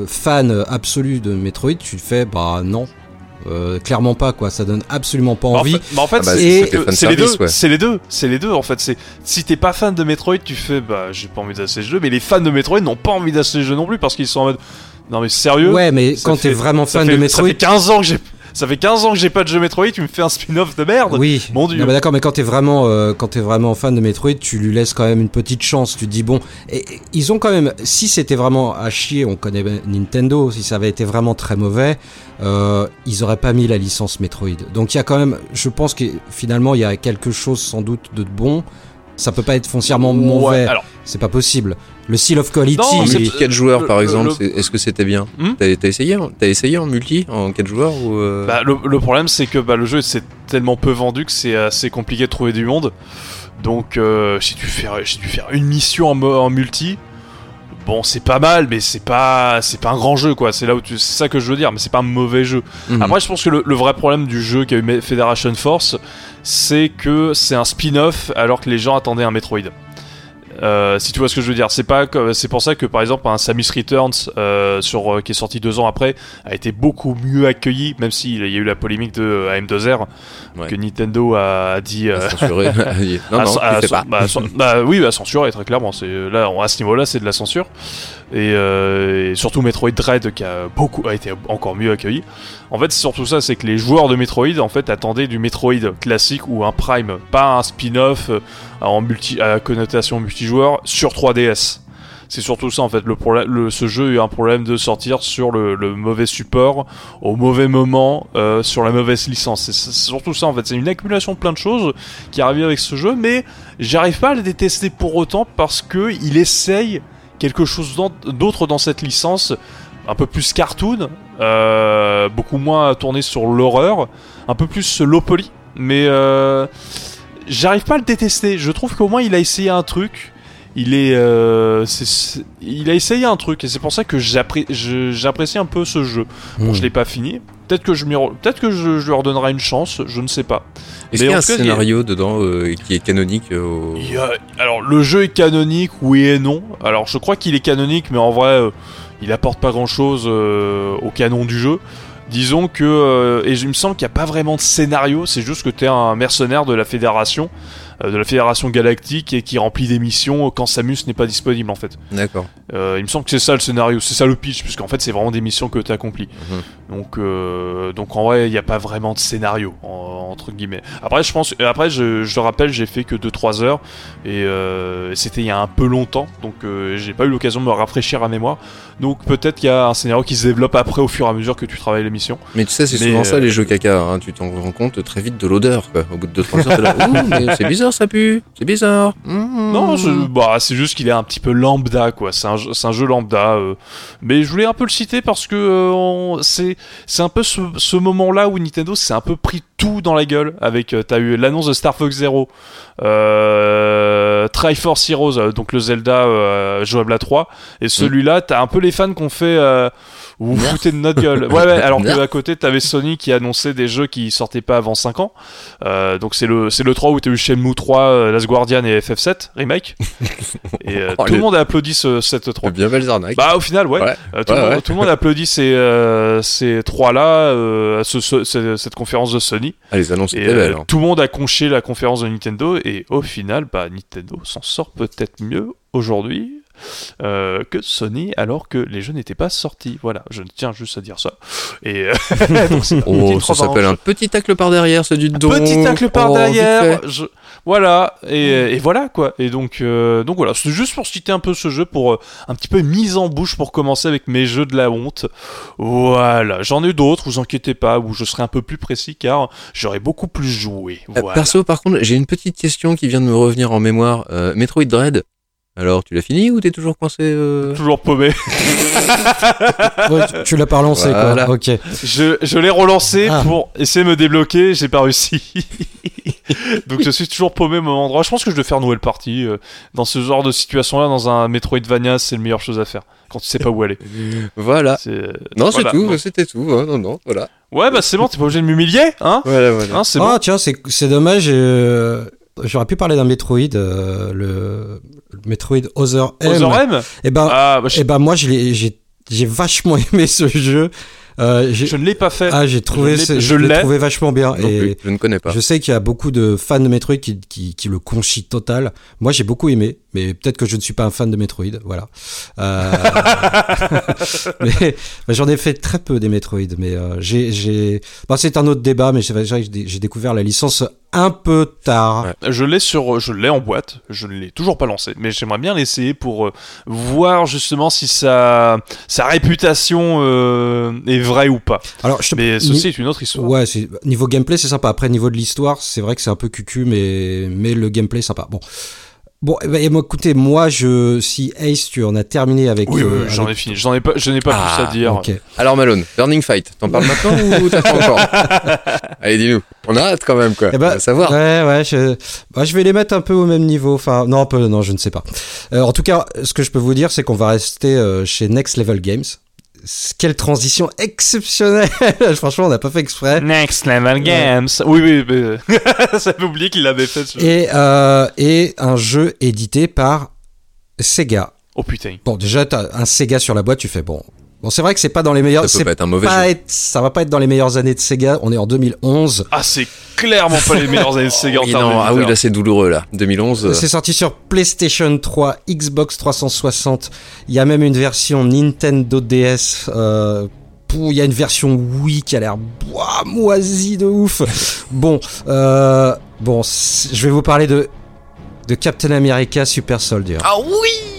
A: fan absolu de Metroid, tu fais bah non, Euh, clairement pas quoi. Ça donne absolument pas
C: Bah, en
A: envie.
C: fait, bah, en fait,
B: Ah bah,
C: c'est- les deux,
B: ouais.
C: c'est les deux, c'est les deux en fait. C'est si t'es pas fan de Metroid, tu fais bah j'ai pas envie d'acheter ce jeu, mais les fans de Metroid n'ont pas envie d'acheter le jeu non plus parce qu'ils sont en mode non mais sérieux?
A: ouais, mais
C: ça
A: quand
C: fait-
A: t'es vraiment
C: ça
A: fan
C: fait,
A: de
C: ça
A: Metroid,
C: fait 15 ans que j'ai ça fait 15 ans que j'ai pas de jeu Metroid, tu me fais un spin-off de merde.
A: Oui,
C: Mon Dieu.
A: Non, mais d'accord, mais quand t'es vraiment, euh, quand t'es vraiment fan de Metroid, tu lui laisses quand même une petite chance. Tu te dis bon, et, et ils ont quand même, si c'était vraiment à chier, on connaît Nintendo, si ça avait été vraiment très mauvais, euh, ils auraient pas mis la licence Metroid. Donc il y a quand même, je pense que finalement il y a quelque chose sans doute de bon. Ça peut pas être foncièrement
C: Ouais,
A: mauvais,
C: alors
A: c'est pas possible. Le seal of quality,
C: Non,
B: En
C: mais
A: il-
B: multi 4 joueurs,
C: le-
B: par
C: le-
B: exemple,
C: le-
B: est-ce que c'était bien
C: Hmm
B: T'as essayé, essayé en multi, en 4 joueurs ou euh,
C: Bah, le, le problème, c'est que bah, le jeu c'est tellement peu vendu que c'est assez compliqué de trouver du monde. Donc, euh, j'ai dû faire, j'ai dû faire une mission en, en multi. Bon, c'est pas mal, mais c'est pas, c'est pas un grand jeu, quoi. C'est là où tu, c'est ça que je veux dire, mais c'est pas un mauvais jeu.
B: mhm.
C: Après, je pense que le, le vrai problème du jeu qu'a eu Federation Force, c'est que c'est un spin-off alors que les gens attendaient un Metroid. Euh, si tu vois ce que je veux dire, c'est pas c'est pour ça que par exemple un Samus Returns euh, sur euh, qui est sorti deux ans après a été beaucoup mieux accueilli, même s'il y a eu la polémique de euh, AM2R
B: Ouais.
C: que Nintendo a dit. euh,
B: Censuré. non, non, pas.
C: bah, bah oui, bah, censuré très clairement. C'est là à ce niveau-là, c'est de la censure. Et, euh, surtout Metroid Dread qui a beaucoup a été encore mieux accueilli. En fait, c'est surtout ça, c'est que les joueurs de Metroid en fait attendaient du Metroid classique ou un Prime, pas un spin-off euh, en multi à connotation multijoueur sur 3DS. C'est surtout ça en fait. Le problème, le- ce jeu a eu un problème de sortir sur le, le mauvais support, au mauvais moment, euh, sur la mauvaise licence. C'est c'est surtout ça en fait. C'est une accumulation de plein de choses qui arrive avec ce jeu, mais j'arrive pas à le détester pour autant parce que il essaye quelque chose d'autre dans cette licence, un peu plus cartoon, euh, beaucoup moins tourné sur l'horreur, un peu plus low poly, mais euh, j'arrive pas à le détester. Je trouve qu'au moins il a essayé un truc. Il est, euh, il a essayé un truc et c'est pour ça que j'apprécie un peu ce jeu. Bon,
A: Hmm.
C: je l'ai pas fini. Peut-être que je peut-être que je, je lui redonnerai une chance. Je ne sais pas.
B: Est-ce
C: mais
B: qu'il y a un
C: cas, a-
B: scénario dedans euh, qui est canonique euh, au...
C: Il y a- alors le jeu est canonique, oui et non. Alors je crois qu'il est canonique, mais en vrai, euh, il apporte pas grand-chose euh, au canon du jeu. Disons que et il me semble qu'il n'y a pas vraiment de scénario. C'est juste que tu es un mercenaire de la fédération, de la fédération galactique et qui remplit des missions quand Samus n'est pas disponible en fait.
B: D'accord.
C: Euh, il me semble que c'est ça le scénario, c'est ça le pitch, puisqu'en fait c'est vraiment des missions que tu accomplis.
B: Mhm.
C: Donc, euh, donc en vrai, il n'y a pas vraiment de scénario en- entre guillemets. Après, je pense, après, je, je le rappelle, j'ai fait que 2-3 heures et euh, c'était il y a un peu longtemps, donc euh, j'ai pas eu l'occasion de me rafraîchir la mémoire. Donc peut-être qu'il y a un scénario qui se développe après au fur et à mesure que tu travailles l'émission.
B: Mais tu sais, c'est souvent ça
C: euh,
B: les jeux caca. Hein. Tu t'en rends compte très vite de l'odeur. Au bout de 2-3 heures, t'es là. Ouh, mais c'est bizarre, ça pue. C'est bizarre. Mmh.
C: Non, je- bah, c'est juste qu'il est un petit peu lambda, quoi. C'est un, jeu- c'est un jeu lambda. euh. Mais je voulais un peu le citer parce que euh, on- c'est c'est un peu ce, ce moment-là où Nintendo s'est un peu pris tout dans la gueule. Avec, euh, t'as eu l'annonce de Star Fox Zero, euh, Triforce Heroes, euh, donc le Zelda euh, jouable à 3, et celui-là, t'as un peu les fans qu'on fait. euh, vous vous foutez de notre gueule. Ouais, ouais, alors que à côté, t'avais Sony qui annonçait des jeux qui sortaient pas avant 5 ans. Donc c'est le, c'est le 3 où t'as eu Shenmue 3, euh, Last Guardian et FF7 remake. et
B: Oh,
C: tout le monde a applaudi ce, cette 3.
B: Bien belles arnaques.
C: Bah au final ouais,
B: Ouais.
C: Tout, le monde, tout le monde applaudit ces, ces trois là, ce- ce- cette conférence de Sony.
B: Ah, les annonces
C: Et
B: étaient
C: euh,
B: belles. hein.
C: tout le monde a conché la conférence de Nintendo et au final bah Nintendo s'en sort peut-être mieux aujourd'hui. Euh, que Sony alors que les jeux n'étaient pas sortis voilà je tiens juste à dire ça et euh, donc,
B: Oh, ça s'appelle un petit tacle par derrière, c'est du don.
C: Petit tacle par
B: Oh,
C: derrière. je- Voilà et, et voilà quoi. Et donc euh, donc voilà, c'est juste pour citer un peu ce jeu pour euh, un petit peu mise en bouche pour commencer avec mes jeux de la honte. Voilà, j'en ai d'autres, vous inquiétez pas, où je serai un peu plus précis car j'aurais beaucoup plus joué. Voilà.
B: Perso, par contre, j'ai une petite question qui vient de me revenir en mémoire. Metroid Dread. Alors, tu l'as fini ou t'es toujours coincé euh
C: Toujours paumé.
A: Ouais, tu- tu l'as pas relancé
B: Voilà.
A: quoi. Ok.
C: Je, je l'ai relancé
A: Ah.
C: pour essayer de me débloquer, j'ai pas réussi. Donc je suis toujours paumé au même endroit. Je pense que je dois faire une nouvelle partie. euh, Dans ce genre de situation-là, dans un Metroidvania, c'est la meilleure chose à faire. Quand tu sais pas où aller.
B: Voilà.
C: C'est, euh,
B: Non, c'est
C: voilà.
B: tout,
C: Bon.
B: c'était tout. hein, non, non, voilà.
C: Ouais, bah c'est bon, t'es pas obligé de m'humilier, hein,
B: Voilà, voilà.
C: hein C'est
A: Ah
C: bon.
A: tiens, c'est c'est dommage. euh, J'aurais pu parler d'un Metroid, euh, le, le Metroid Other M.
C: Other M
A: Et ben,
C: Ah, bah, je,
A: eh ben moi, j'ai j'ai vachement aimé ce jeu. Euh, j'ai-
C: je ne l'ai pas fait.
A: ah, j'ai trouvé,
C: je l'ai-
A: ce-
C: je
A: l'ai
C: l'ai.
A: trouvé vachement bien.
B: Non
A: et
B: plus, je ne connais pas.
A: je sais qu'il y a beaucoup de fans de Metroid qui, qui, qui le conchient total. Moi, j'ai beaucoup aimé, mais peut-être que je ne suis pas un fan de Metroid. Voilà. Euh, mais mais j'en ai fait très peu des Metroid. Mais euh, j'ai, j'ai, bah, c'est un autre débat. Mais j'ai j'ai découvert la licence un peu tard.
B: Ouais.
C: Je l'ai sur, je l'ai en boîte. Je ne l'ai toujours pas lancé, mais j'aimerais bien l'essayer pour euh, voir justement si sa sa réputation euh, est vraie ou pas.
A: Alors, je te
C: Mais
A: ni-
C: ceci est une autre histoire.
A: Ouais, niveau gameplay c'est sympa. Après niveau de l'histoire, c'est vrai que c'est un peu cucu, mais mais le gameplay est sympa. Bon, bon, eh ben, écoutez, moi je si Ace, tu en as terminé avec.
C: Oui, oui,
A: euh,
C: j'en ai
A: avec-
C: fini. J'en ai pas, je n'ai pas
B: Ah,
C: plus à dire.
B: Alors, Malone, Burning Fight, t'en parles maintenant ou t'attends encore? Allez, dis-nous. On a hâte quand même, quoi.
A: Eh ben,
B: On va savoir.
A: Ouais, ouais, je, bah, je vais les mettre un peu au même niveau. Enfin, non, un peu, non, je ne sais pas. Euh, en tout cas, ce que je peux vous dire, c'est qu'on va rester euh, chez Next Level Games. Quelle transition exceptionnelle Franchement, on n'a pas fait exprès.
C: Next Level Games. Oui, oui, mais ça fait oublier qu'il l'avait fait. ce.
A: Et, euh, et un jeu édité par Sega.
C: Oh putain.
A: Bon, déjà, t'as un Sega sur la boîte, tu fais bon. Bon, c'est vrai que c'est pas dans les meilleurs.
B: Ça peut pas être un mauvais
A: pas
B: jeu.
A: être- ça va pas être dans les meilleures années de Sega. On est en 2011.
C: Ah, c'est clairement pas les meilleures années de Sega en
B: non, ah oui, là c'est douloureux là. 2011. euh,
A: C'est sorti sur PlayStation 3, Xbox 360. Il y a même une version Nintendo DS. Euh, il y a une version Wii qui a l'air boah, moisie de ouf. Bon, euh, bon, je vais vous parler de de Captain America Super Soldier.
B: Ah oui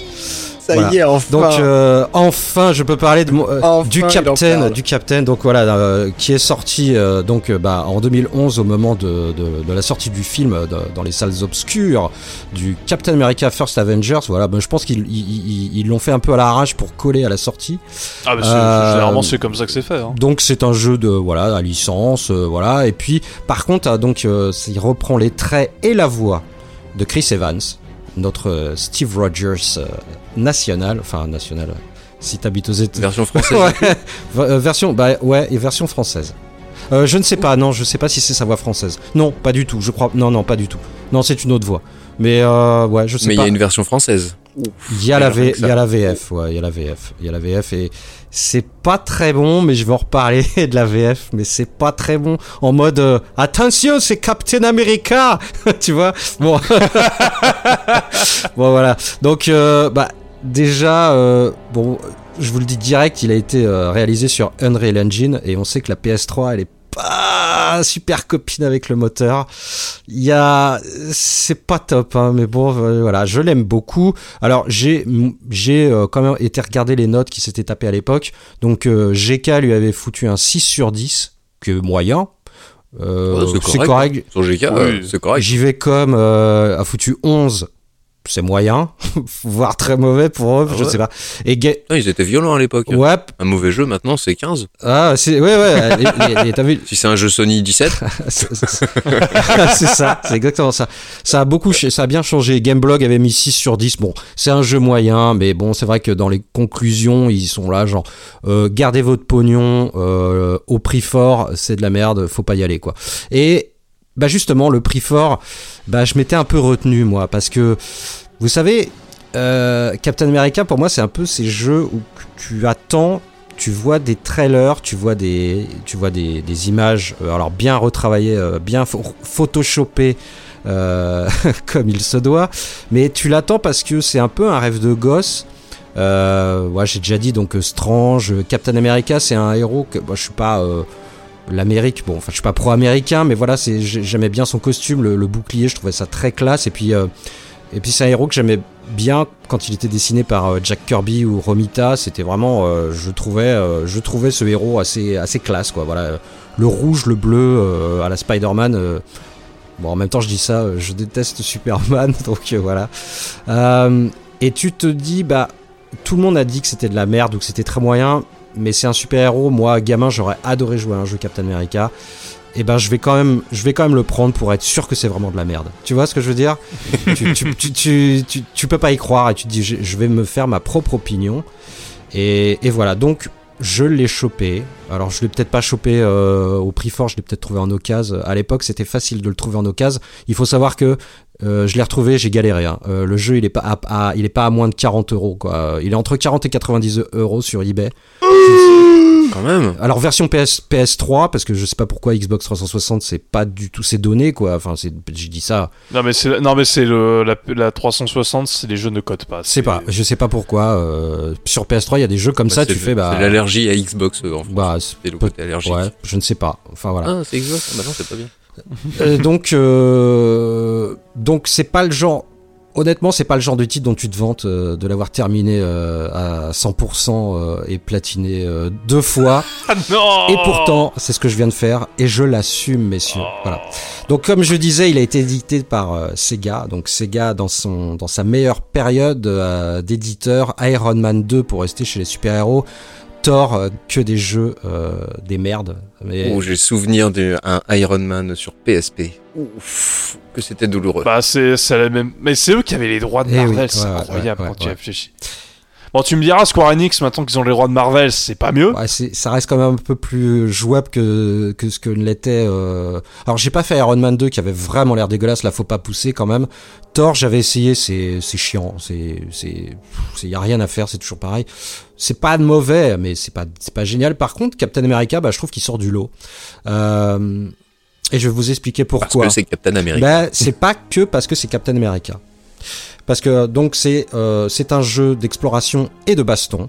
B: Ça
A: Voilà.
B: y est, enfin.
A: Donc euh, enfin, je peux parler de mon- euh,
B: Enfin,
A: du Captain, du Captain. Donc voilà, euh, qui est sorti euh, donc bah, en 2011 au moment de, de- de la sortie du film de- dans les salles obscures du Captain America First Avengers. Voilà, ben, je pense qu'ils ils- ils- ils l'ont fait un peu à l'arrache pour coller à la sortie.
C: Ah, bah, c'est-
A: Euh,
C: généralement, c'est comme ça que c'est fait. hein.
A: Donc c'est un jeu de voilà à licence, euh, voilà. Et puis par contre, donc euh, il reprend les traits et la voix de Chris Evans, notre euh, Steve Rogers euh, national, enfin national. euh, Si t'habites aux États,
B: Version française.
A: Ouais. Version, bah ouais, et version française. Euh, je ne sais pas, non, je sais pas si c'est sa voix française. Non, pas du tout. Je crois, non, non, pas du tout. Non, c'est une autre voix. Mais euh, ouais, je sais
B: Mais il y
A: pas.
B: a une version française.
A: Il y a la V, y a la VF, ouais, il y a la VF, il y a la VF et c'est pas très bon, mais je vais en reparler de la VF, mais c'est pas très bon en mode euh, attention, c'est Captain America, tu vois? Bon, bon voilà. Donc euh, bah déjà euh, bon, je vous le dis direct, il a été réalisé sur Unreal Engine et on sait que la PS3 elle est pas super copine avec le moteur. Il y a, c'est pas top, hein, mais bon, euh, voilà, je l'aime beaucoup. Alors j'ai, j'ai euh, quand même été regarder les notes qui s'étaient tapées à l'époque. Donc euh, GK lui avait foutu un 6 sur 10, que moyen. Euh,
B: Ouais,
A: c'est correct.
B: Sur GK,
C: Oui.
B: euh, c'est correct.
A: J'y vais comme euh, a foutu 11. C'est moyen, voire très mauvais pour eux,
B: Ah
A: je
B: ouais.
A: sais pas. Et Ga-
B: Ah, ils étaient violents à l'époque.
A: ouais,
B: Un mauvais jeu maintenant c'est 15.
A: ah, c'est, ouais, ouais, les- les- les- t'as vu,
B: Si c'est un jeu Sony 17,
A: c'est ça, c'est exactement ça. Ça a beaucoup, ça a bien changé. Gameblog avait mis 6 sur 10. Bon, c'est un jeu moyen, mais bon, c'est vrai que dans les conclusions, ils sont là, genre, euh, gardez votre pognon euh, au prix fort, c'est de la merde, faut pas y aller, quoi. Et bah justement, le prix fort, bah je m'étais un peu retenu moi, parce que vous savez, euh, Captain America pour moi, c'est un peu ces jeux où tu attends tu vois des trailers, tu vois des, tu vois des, images, euh, alors bien retravaillées, euh, bien pho- photoshopées, comme il se doit, mais tu l'attends parce que c'est un peu un rêve de gosse. Ouais, j'ai déjà dit donc Strange, Captain America, c'est un héros que moi je suis pas l'Amérique, bon, enfin je suis pas pro-américain, mais voilà, c'est j'ai- j'aimais bien son costume, le, bouclier, je trouvais ça très classe, et puis euh, et puis c'est un héros que j'aimais bien quand il était dessiné par euh, Jack Kirby ou Romita. C'était vraiment, euh, je trouvais, je trouvais ce héros assez, assez classe, quoi. Voilà, le rouge, le bleu à la Spider-Man. bon, en même temps, je dis ça, je déteste Superman, donc voilà. Et tu te dis, bah, tout le monde a dit que c'était de la merde ou que c'était très moyen, mais c'est un super héros. Moi, gamin, j'aurais adoré jouer à un jeu Captain America. Et ben, je vais quand même, je vais quand même le prendre pour être sûr que c'est vraiment de la merde. Tu vois ce que je veux dire? Tu, tu, tu, tu, tu- tu peux pas y croire et tu te dis, je, je vais me faire ma propre opinion. Et, et voilà, donc je l'ai chopé. Alors je l'ai peut-être pas chopé euh, au prix fort, je l'ai peut-être trouvé en occasion. À l'époque, c'était facile de le trouver en occasion. Il faut savoir que euh, je l'ai retrouvé, j'ai galéré. hein. Euh, le jeu, il est pas à, il est pas à moins de 40 euros. Il est entre 40 et 90 euros sur eBay.
B: Quand même.
A: Alors version PS, PS3 parce que je sais pas pourquoi Xbox 360 c'est pas du tout ces données quoi. Enfin c'est j'ai dit ça.
C: Non, mais c'est non, mais c'est le la, la 360, c'est les jeux ne codent pas.
A: C'est pas, je sais pas pourquoi. euh, sur PS3 il y a des jeux comme
B: Bah,
A: ça tu fais bah
B: C'est l'allergie à Xbox euh, en France.
A: bah c'est-
B: le côté allergique.
A: ouais je ne sais pas. Enfin voilà.
B: Ah, c'est Xbox Ah, Bah non, c'est pas bien.
A: Euh, donc, euh, donc c'est pas le genre. Honnêtement, c'est pas le genre de titre dont tu te vantes euh, de l'avoir terminé euh, à 100% euh, et platiné euh, deux fois.
C: Ah non
A: Et pourtant, c'est ce que je viens de faire et je l'assume, messieurs. Voilà. Donc, comme je disais, il a été édité par Sega. Donc, Sega dans son dans sa meilleure période euh, d'éditeur, Iron Man 2 pour rester chez les super-héros, Thor euh, que des jeux euh, des merdes. Mais
B: Oh, j'ai souvenir d'un Iron Man sur PSP. Ouf, que c'était douloureux.
C: Bah, c'est c'est la même. Mais c'est eux qui avaient les droits de
A: Eh oui,
C: Marvel,
A: ouais,
C: c'est
A: ouais,
C: incroyable
A: ouais,
C: quand tu réfléchis. Bon, tu me diras, Square Enix, maintenant qu'ils ont les droits de Marvel, c'est pas mieux.
A: Ouais, c'est, ça reste quand même un peu plus jouable que, que ce que l'était. Euh... Alors, j'ai pas fait Iron Man 2 qui avait vraiment l'air dégueulasse, là, faut pas pousser quand même. Thor, j'avais essayé, c'est, c'est chiant, c'est, c'est, y a rien à faire, c'est toujours pareil. C'est pas mauvais, mais c'est pas, c'est pas génial. Par contre, Captain America, bah, je trouve qu'il sort du lot. Euh... Et je vais vous expliquer pourquoi.
B: Parce que c'est Captain America.
A: Ben, c'est pas que parce que c'est Captain America. Parce que donc c'est euh, c'est un jeu d'exploration et de baston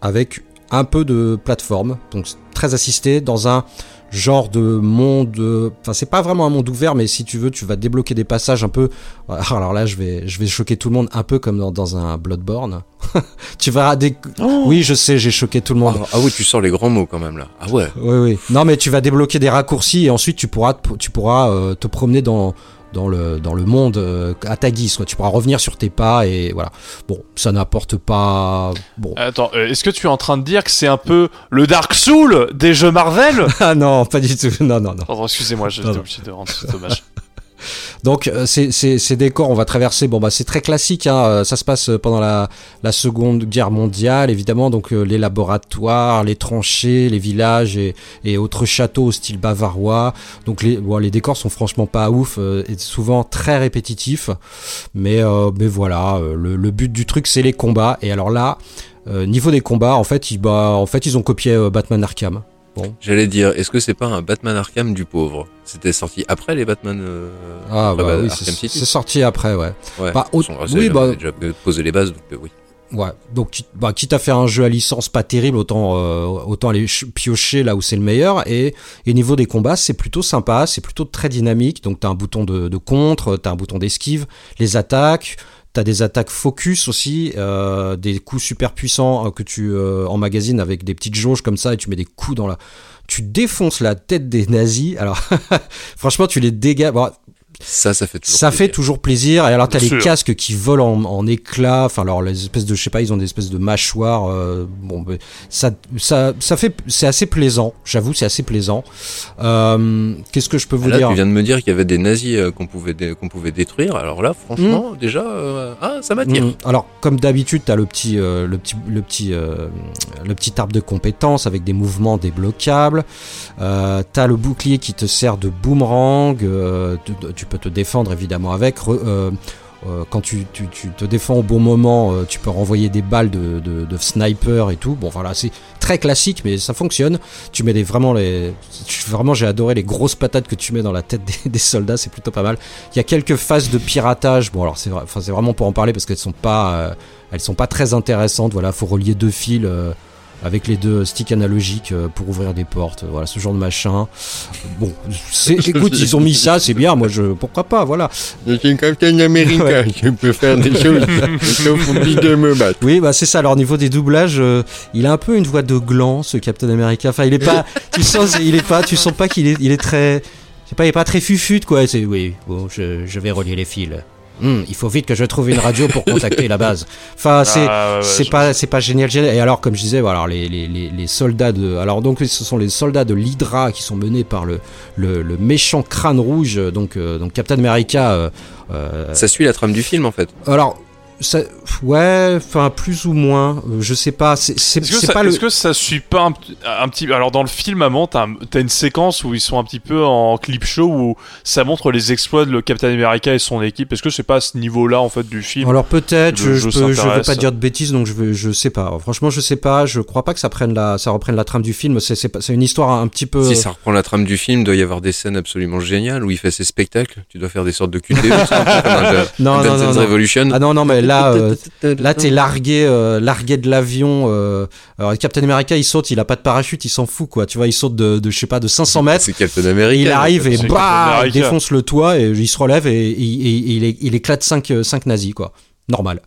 A: avec un peu de plateforme, donc très assisté dans un genre de monde. Enfin, c'est pas vraiment un monde ouvert, mais si tu veux, tu vas débloquer des passages un peu. Alors là, je vais je vais choquer tout le monde, un peu comme dans, dans un Bloodborne. tu vas des. Oh. Oui, je sais, j'ai choqué tout le monde.
B: Ah, ah, oui, tu sors les grands mots quand même là. Ah ouais.
A: Oui, oui. Non, mais tu vas débloquer des raccourcis et ensuite tu pourras tu pourras euh, te promener dans dans le, dans le monde euh, à ta guise. Tu pourras revenir sur tes pas et voilà. Bon, ça n'apporte pas. Bon.
C: Attends, euh, est-ce que tu es en train de dire que c'est un peu le Dark Soul des jeux Marvel?
A: Ah non, pas du tout. Non, non, non.
C: excusez-moi, j'ai obligé de rendre ce dommage.
A: Donc euh, ces, décors, on va traverser. Bon bah c'est très classique. Hein, euh, ça se passe pendant la, Seconde Guerre mondiale, évidemment. Donc euh, les laboratoires, les tranchées, les villages et, autres châteaux au style bavarois. Donc les, décors sont franchement pas ouf et souvent très répétitifs. Mais mais voilà, le, le, but du truc c'est les combats. Et alors là, niveau des combats, en fait, ils, bah, en fait ils ont copié Batman Arkham.
B: J'allais dire, est-ce que c'est pas un Batman Arkham du pauvre? C'était sorti après les Batman. Euh,
A: ah bah oui, c'est sorti après, ouais.
B: ouais bah, oui, bah déjà posé les bases, donc euh, oui.
A: Ouais, donc bah, quitte à faire un jeu à licence pas terrible, autant euh, autant aller piocher là où c'est le meilleur. Et, et niveau des combats, c'est plutôt sympa, c'est plutôt très dynamique. Donc t'as un bouton de, de contre, t'as un bouton d'esquive, les attaques. T'as des attaques focus aussi, euh, des coups super puissants euh, que tu euh, emmagasines avec des petites jauges comme ça et tu mets des coups dans la. Tu défonces la tête des nazis. Alors, franchement, tu les dégages.
B: Ça, ça fait toujours
A: ça
B: plaisir.
A: fait toujours plaisir. Et alors, t'as les casques qui volent en, en éclats. Enfin, alors, les espèces de, je sais pas, ils ont des espèces de mâchoires. Euh, bon, ça, ça, ça fait, c'est assez plaisant. J'avoue, c'est assez plaisant. Euh, Qu'est-ce que je peux vous
B: là,
A: dire
B: Tu viens de me dire qu'il y avait des nazis euh, qu'on pouvait, qu'on pouvait détruire. Alors là, franchement, mmh. déjà, euh, ah, ça m'attire. Mmh.
A: Alors, comme d'habitude, t'as le petit, euh, le petit, le petit, le petit arbre de compétences avec des mouvements débloquables. t'as le bouclier qui te sert de boomerang. tu tu peux te défendre évidemment avec. Euh, euh, quand tu, tu, te défends au bon moment, euh, tu peux renvoyer des balles de, de, sniper et tout. Bon, voilà, c'est très classique, mais ça fonctionne. Tu mets des vraiment les, vraiment j'ai adoré les grosses patates que tu mets dans la tête des, soldats, c'est plutôt pas mal. Il y a quelques phases de piratage. Bon, alors c'est enfin, vraiment pour en parler parce qu'elles sont pas, sont pas très intéressantes. Voilà, faut relier deux fils avec les deux sticks analogiques euh, pour ouvrir des portes, voilà ce genre de machin. Bon, écoute, ils ont mis ça, c'est bien. Moi, je pourquoi pas, voilà.
B: Je suis Captain America, je peux faire des choses. sauf de me battre.
A: Oui, bah c'est ça. Alors au niveau des doublages, euh, il a un peu une voix de gland, ce Captain America. Enfin, il est pas, tu sens, il est pas, tu sens pas qu'il est, il est très, je sais pas, il est pas très fufute quoi. C'est oui, bon, je, je vais relier les fils. Hmm, il faut vite que je trouve une radio pour contacter la base. Enfin, c'est ah, c'est pas c'est pas génial, Et alors, comme je disais, voilà, les, les, les, soldats de alors donc ce sont les soldats de l'Hydra qui sont menés par le le, le méchant crâne rouge, donc euh, donc Captain America. Euh,
B: euh, Ça suit la trame du film en fait.
A: Alors ça, ouais, enfin plus ou moins, euh, je sais pas. C'est
C: est-ce que,
A: pas
C: le... est que ça suit pas un, un, petit Alors dans le film, à t'as as une séquence où ils sont un petit peu en clip show où ça montre les exploits de le Captain America et son équipe. Est-ce que c'est pas à ce niveau-là en fait du film?
A: Alors peut-être, je, je, peux, je veux pas dire de bêtises, donc je veux, je sais pas. Franchement, je sais pas. Je crois pas que ça prenne la, ça reprenne la trame du film. C'est c'est une histoire un petit peu.
B: Si ça reprend la trame du film, doit y avoir des scènes absolument géniales où il fait ses spectacles. Tu dois faire des sortes de QT.
A: non, non, non,
B: Revolution.
A: Ah non, non, mais là. Euh, là, t'es largué, euh, largué de l'avion. Euh, alors, Captain America, il saute, il a pas de parachute, il s'en fout, quoi. Tu vois, il saute de, de je sais pas, de 500 mètres.
B: C'est Captain America.
A: Il arrive et bah, il défonce le toit et il se relève et, il, il, éclate 5 cinq nazis, quoi. Normal.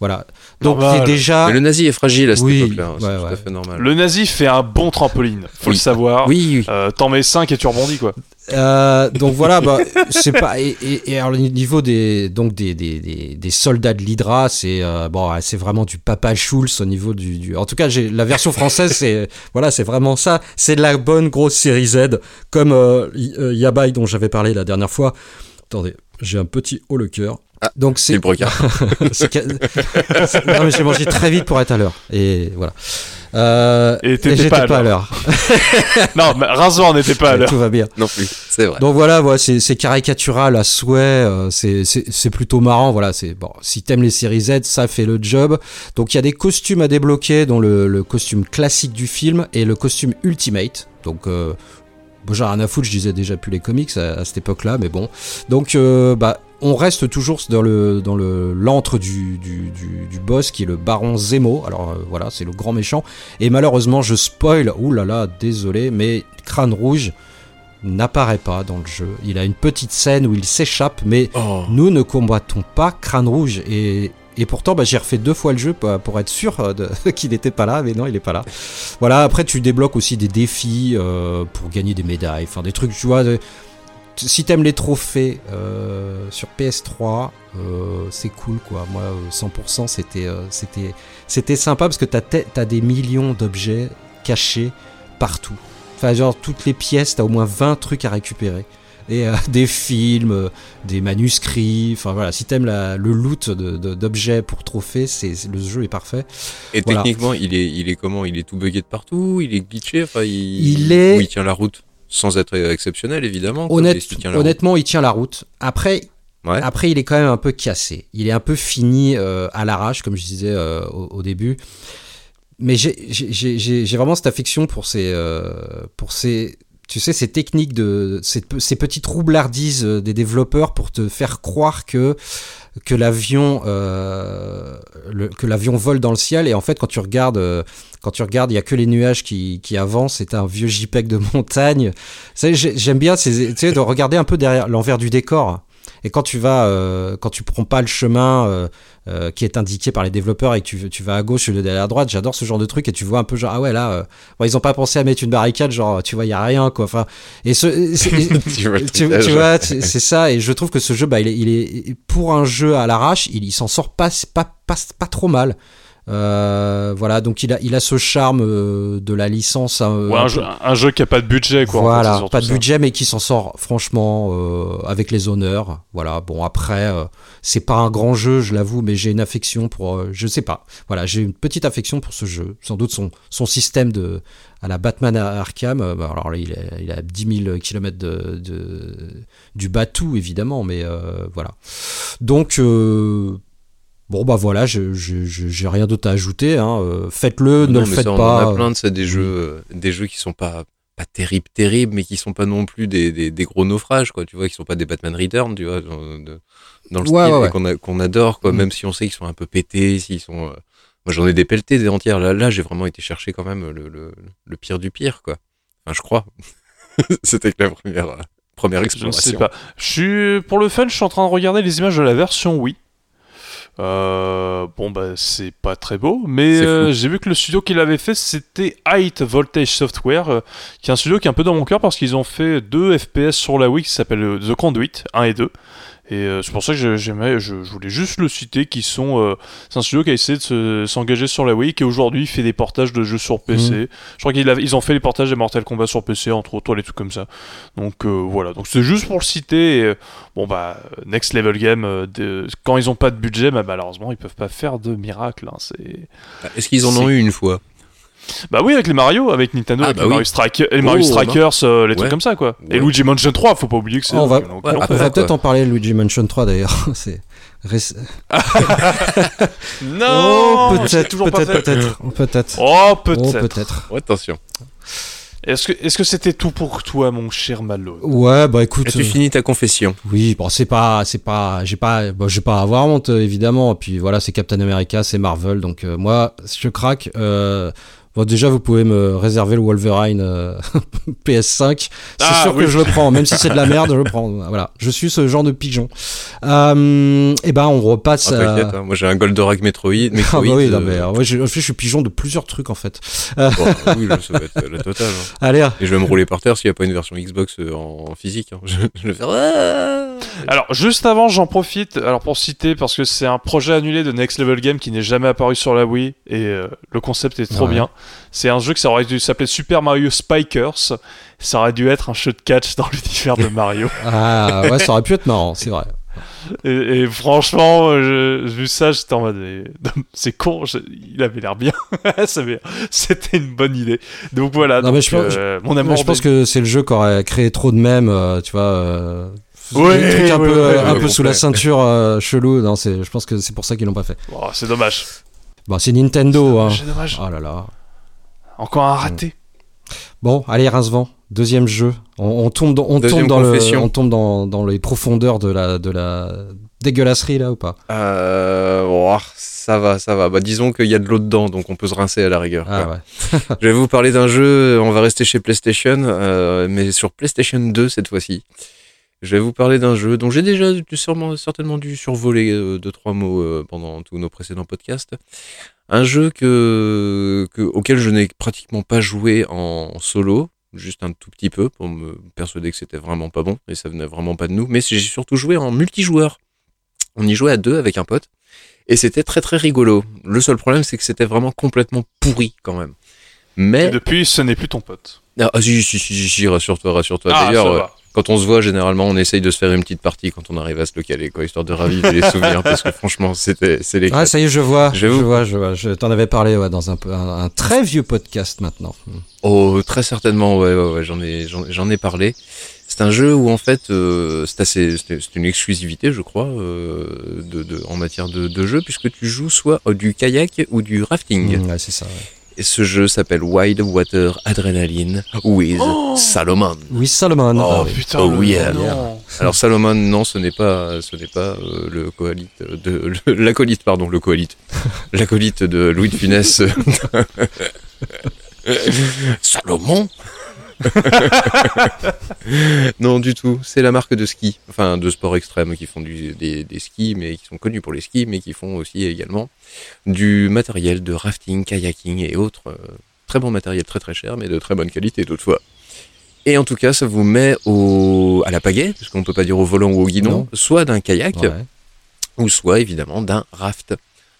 A: Voilà. Donc c'est déjà.
B: Mais le nazi est fragile à cette époque-là. Hein, c'est tout à fait normal.
C: Le nazi fait un bon trampoline, faut le savoir.
A: Oui. oui.
C: Euh, T'en mets 5 et tu rebondis quoi.
A: Euh, donc voilà, bah, c'est pas. Et, et, et, alors, le niveau des, donc des, des, des, des soldats de l'Hydra, c'est euh, bon, c'est vraiment du Papa Schulz au niveau du. du... En tout cas, j'ai la version française, c'est voilà, c'est vraiment ça. C'est de la bonne grosse série Z, comme Yabai dont j'avais parlé la dernière fois. Attendez, j'ai un petit haut le cœur. Donc
B: C'est
A: non mais j'ai mangé très vite pour être à l'heure et voilà. Euh,
C: Et t'étais
A: j'étais
C: pas à
A: pas à l'heure.
C: non, mais rasoir n'était pas à l'heure.
A: Tout va bien.
B: non plus, c'est vrai.
A: Donc voilà, voilà c'est caricatural à souhait, euh, c'est- plutôt marrant. Voilà, c'est bon. Si t'aimes les séries Z, ça fait le job. Donc il y a des costumes à débloquer, dont le, le costume classique du film et le costume Ultimate. Donc euh, bon, j'ai rien à foutre, je disais déjà plus les comics à, à cette époque-là, mais bon. Donc euh, bah on reste toujours dans le dans le l'antre du, du, du, du boss qui est le baron Zemo. Alors euh, voilà, c'est le grand méchant. Et malheureusement, je spoil. Ouh là là, désolé, mais Crâne Rouge n'apparaît pas dans le jeu. Il a une petite scène où il s'échappe, mais
B: Oh.
A: nous ne combattons pas Crâne Rouge. Et, et pourtant, bah, j'ai refait deux fois le jeu pour, être sûr euh, qu'il n'était pas là, mais non, il n'est pas là. Voilà, après, tu débloques aussi des défis euh, pour gagner des médailles, enfin des trucs, tu vois. de- si t'aimes les trophées euh, sur PS3, euh, c'est cool quoi. Moi, euh, 100%, c'était euh, c'était c'était sympa parce que t'as des millions d'objets cachés partout. Enfin, genre toutes les pièces, t'as au moins 20 trucs à récupérer. Et des films, des manuscrits. Enfin voilà, si t'aimes le loot d'objets pour trophées, c'est le jeu est parfait.
B: Et
A: Voilà.
B: techniquement, il est, il est comment? Il est tout bugué de partout? Il est glitché? Enfin, il,
A: Il est-
B: il tient la route? Sans être exceptionnel, évidemment.
A: Honnête- honnêtement, il tient la route. Après.
B: Ouais.
A: Après, il est quand même un peu cassé. Il est un peu fini euh, à l'arrache, comme je disais euh, au, au début. Mais j'ai- j'ai j'ai- j'ai- j'ai vraiment cette affection pour ces, euh, pour ces, tu sais, ces techniques de ces, pe- ces petites roublardises euh, des développeurs pour te faire croire que que l'avion euh, que l'avion vole dans le ciel. Et en fait quand tu regardes euh, quand tu regardes il y a que les nuages qui, qui avancent. C'est un vieux JPEG de montagne. J'aime bien ces- tu sais, de regarder un peu derrière l'envers du décor et quand tu vas, euh, quand tu prends pas le chemin euh, euh, qui est indiqué par les développeurs et que tu, tu vas à gauche au lieu d'aller à droite, j'adore ce genre de truc et tu vois un peu genre ah ouais là, bon, ils ont pas pensé à mettre une barricade genre tu vois il y a rien quoi. Enfin et ce,
B: tu vois, le
A: tu,
B: trucage.
A: tu vois, c'est c'est ça, et je trouve que ce jeu, bah, il est, il est pour un jeu à l'arrache, il, il s'en sort pas, pas, pas, pas trop mal. Euh, voilà, donc il a, il a ce charme euh, de la licence. euh,
C: Ouais,
A: un
C: jeu, un jeu qui a pas de budget, quoi. en fait, c'est
A: voilà, pas de
C: ça.
A: budget, mais qui s'en sort franchement euh, avec les honneurs. Voilà, bon après, euh, c'est pas un grand jeu, je l'avoue, mais j'ai une affection pour, euh, je sais pas. Voilà, j'ai une petite affection pour ce jeu. Sans doute son, son système de à la Batman à Arkham. bah, alors là, il a, il a 10 000 km de, de du Batou évidemment, mais euh, voilà. Donc euh, Bon bah voilà, je- je- je- j'ai rien d'autre à ajouter. Hein. euh, Faites-le, ne
B: Non,
A: le faites
B: ça, on
A: pas.
B: en a plein de ça, des jeux, euh, des jeux qui sont pas pas terribles, terribles, mais qui sont pas non plus des, des, des gros naufrages, quoi. Tu vois, qui sont pas des Batman Return, tu vois, dans, de- dans le
A: Ouais,
B: style
A: ouais,
B: et
A: ouais.
B: qu'on a- qu'on adore, quoi.
A: Mhm.
B: Même si on sait qu'ils sont un peu pétés, s'ils sont. euh, Moi, j'en ai des pelletés des entières. Là, là, j'ai vraiment été chercher quand même le, le, le pire du pire, quoi. Enfin, je crois. C'était que la première euh, première
C: Je ne
B: exploration.
C: sais pas. Je suis pour le fun, je suis en train de regarder les images de la version Wii. Euh, bon bah c'est pas très beau, mais euh, j'ai vu que le studio qui l'avait fait c'était Height Voltage Software, euh, qui est un studio qui est un peu dans mon cœur parce qu'ils ont fait deux FPS sur la Wii qui s'appellent The Conduit 1 et 2. Et euh, c'est pour ça que j'ai- j'aimais, je, je voulais juste le citer, qui sont, euh, c'est un studio qui a essayé de se- s'engager sur la Wii, qui aujourd'hui fait des portages de jeux sur PC. Je crois qu'ils ils ont fait les portages des Mortal Kombat sur PC, entre autres, les trucs comme ça. Donc euh, voilà, donc c'est juste pour le citer. et, bon bah, Next Level Game, euh, de- quand ils ont pas de budget, bah, malheureusement, ils peuvent pas faire de miracle. hein, c'est...
B: Est-ce qu'ils en ont eu une fois?
C: Bah oui, avec les Mario, avec Nintendo,
B: Ah,
C: avec
B: bah
C: les
B: oui.
C: Mario, Strike- les Mario
B: Oh,
C: Strikers, euh, les trucs comme ça, quoi. Et. Luigi Mansion 3, faut pas oublier que c'est.
A: Oh, on va- On peut-être en parler Luigi Mansion 3 d'ailleurs. C'est réc-
C: Non
A: Oh, peut-être, peut-être, peut-être, peut-être.
C: Oh,
A: Oh,
C: peut-être.
A: peut-être.
B: Oh, Attention.
C: Est-ce que est-ce que c'était tout pour toi, mon cher Malo?
A: Ouais, bah écoute.
B: As-tu
A: euh,
B: fini ta confession?
A: Oui, bon, c'est pas, c'est pas, j'ai pas, bon, j'ai pas à avoir honte évidemment. Et puis voilà, c'est Captain America, c'est Marvel, donc euh, moi, je craque. Euh, bon, déjà, vous pouvez me réserver le Wolverine euh, PS5. C'est
C: Ah,
A: sûr
C: oui.
A: que je le prends, même si c'est de la merde, je le prends. Voilà, je suis ce genre de pigeon. Euh, et ben, on repasse.
B: Ah,
A: à...
B: T'inquiète, hein, moi j'ai un Goldorak Metroid.
A: Ah bah
B: Metroid
A: oui, non,
B: euh,
A: mais, euh, ouais, je, je suis pigeon de plusieurs trucs en fait.
B: bon, oui, ça va être la totale. hein.
A: Allez, ah,
B: Et je vais me rouler par terre s'il n'y a pas une version Xbox euh, en, en physique. hein. Je, je vais faire. Ah
C: Alors, juste avant, j'en profite alors pour citer, parce que c'est un projet annulé de Next Level Game qui n'est jamais apparu sur la Wii, et euh, le concept est trop
A: Ouais.
C: bien. C'est un jeu qui aurait dû s'appeler Super Mario Spikers. Ça aurait dû être un jeu de catch dans l'univers de Mario.
A: ah, ouais, ça aurait pu être marrant, c'est vrai.
C: Et, et franchement, je- vu ça, j'étais en mode, c'est con, je- il avait l'air bien. C'était une bonne idée. Donc voilà,
A: Non, mais
C: donc,
A: je pense-
C: euh, mon amour.
A: je pense que c'est le jeu qui aurait créé trop de mèmes, euh, tu vois. euh,
C: Ouais,
A: des trucs un
C: ouais,
A: peu,
C: ouais,
A: euh, un peu sous la ceinture euh, chelou. Non, c'est, je pense que c'est pour ça qu'ils l'ont pas fait.
C: Oh, c'est dommage.
A: Bon, c'est Nintendo. Hein.
C: C'est dommage.
A: Oh là là.
C: Encore un raté.
A: Bon, allez, Rincevent. Deuxième jeu. On, on tombe dans, on
B: Deuxième
A: tombe dans le, on tombe dans, dans les profondeurs de la, de la dégueulasserie là ou pas?
B: Euh, oh, ça va, ça va. Bah, disons qu'il y a de l'eau dedans, donc on peut se rincer à la rigueur.
A: Ah ouais.
B: Je vais vous parler d'un jeu, on va rester chez PlayStation, euh, mais sur PlayStation 2 cette fois-ci. Je vais vous parler d'un jeu dont j'ai déjà sûrement, certainement dû survoler euh, deux, trois mots euh, pendant tous nos précédents podcasts. Un jeu que, que- auquel je n'ai pratiquement pas joué en solo, juste un tout petit peu pour me persuader que c'était vraiment pas bon et ça venait vraiment pas de nous, mais j'ai surtout joué en multijoueur. On y jouait à deux avec un pote et c'était très très rigolo. Le seul problème c'est que c'était vraiment complètement pourri quand même. Mais
C: Et depuis, ce n'est plus ton pote.
B: ah, si, si, si, si, rassure-toi, rassure-toi.
C: ah,
B: D'ailleurs. Quand on se voit, généralement, on essaye de se faire une petite partie quand on arrive à se le caler, quoi, histoire de raviver les souvenirs, parce que franchement, c'était, c'est les.
A: Ah, ça y est, je vois.
B: Je
A: vois, je vois. Je t'en avais parlé ouais, dans un, peu- un, un très vieux podcast maintenant.
B: Oh, très certainement, ouais, ouais, ouais, j'en ai, j'en, ai parlé. C'est un jeu où en fait, euh, c'est assez, c'est une exclusivité, je crois, euh, de, de, en matière de, de jeu, puisque tu joues soit du kayak ou du rafting.
A: Ouais, c'est ça. ouais.
B: Et ce jeu s'appelle Wild Water Adrenaline with
C: Oh
B: Salomon.
A: Oui, Salomon.
B: Oh,
A: Ah oui.
C: putain.
B: oh, yeah.
C: non.
B: Alors Salomon, non, ce n'est pas, ce n'est pas euh, le coalite de l'acolyte, pardon, le coalite, l'acolyte de Louis de Funès. Salomon. non, du tout. C'est la marque de ski, enfin de sport extrême qui font du, des, des skis, mais qui sont connus pour les skis, mais qui font aussi également du matériel de rafting, kayaking et autres. euh, très bon matériel, très très cher, mais de très bonne qualité toutefois. Et en tout cas, ça vous met au, à la pagaie, puisqu'on peut pas dire au volant ou au guidon,
A: Non.
B: soit d'un kayak,
A: Ouais.
B: ou soit évidemment d'un raft.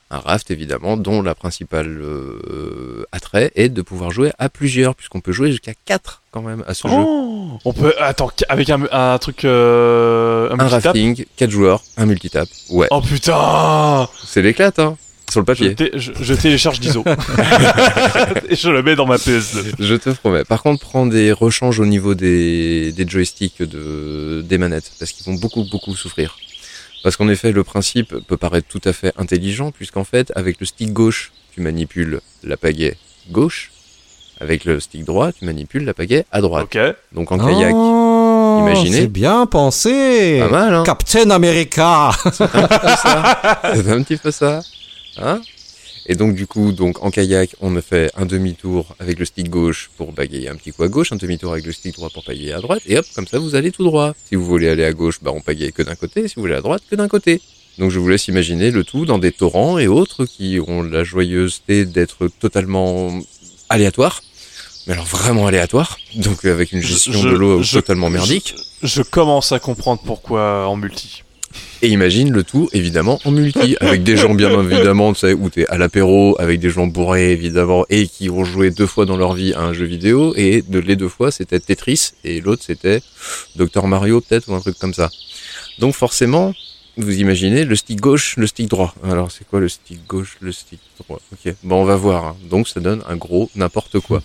B: Un raft évidemment dont la principale euh, attrait est de pouvoir jouer à plusieurs, puisqu'on peut jouer jusqu'à 4 quand même à ce jeu.
C: Oh, on peut. Attends, avec un, un truc. Euh, un
B: Un rafting, 4 joueurs, un multitap. Ouais,
C: Oh putain
B: c'est l'éclate, hein, sur le papier.
C: je télécharge d'ISO. Et je le mets dans ma PS2.
B: Je te promets. Par contre, prends des rechanges au niveau des, des joysticks de, des manettes, parce qu'ils vont beaucoup, beaucoup souffrir. Parce qu'en effet, le principe peut paraître tout à fait intelligent, puisqu'en fait, avec le stick gauche, tu manipules la pagaie gauche, avec le stick droit, tu manipules la pagaie à droite.
C: Ok.
B: Donc en kayak,
A: Oh,
B: imaginez.
A: C'est bien pensé.
B: pas mal, hein
A: Captain America.
B: C'est un petit peu ça. Hein? Et donc du coup, donc en kayak, on a fait un demi-tour avec le stick gauche pour bagayer un petit coup à gauche, un demi-tour avec le stick droit pour pagayer à droite, et hop, comme ça vous allez tout droit. Si vous voulez aller à gauche, bah on pagaye que d'un côté, si vous voulez à droite, que d'un côté. Donc je vous laisse imaginer le tout dans des torrents et autres qui ont la joyeuseté d'être totalement aléatoires. Mais alors vraiment aléatoires. Donc avec une gestion
C: Je-
B: de l'eau totalement merdique.
C: Je, je commence à comprendre pourquoi en multi.
B: Et imagine le tout, évidemment, en multi, avec des gens bien évidemment, tu sais, où t'es à l'apéro, avec des gens bourrés, évidemment, et qui ont joué deux fois dans leur vie à un jeu vidéo, et de les deux fois, c'était Tetris, et l'autre, c'était Dr Mario, peut-être, ou un truc comme ça. Donc forcément, vous imaginez le stick gauche, le stick droit. Alors, c'est quoi le stick gauche, le stick droit? Ok, bon, on va voir. hein. Donc, ça donne un gros n'importe quoi.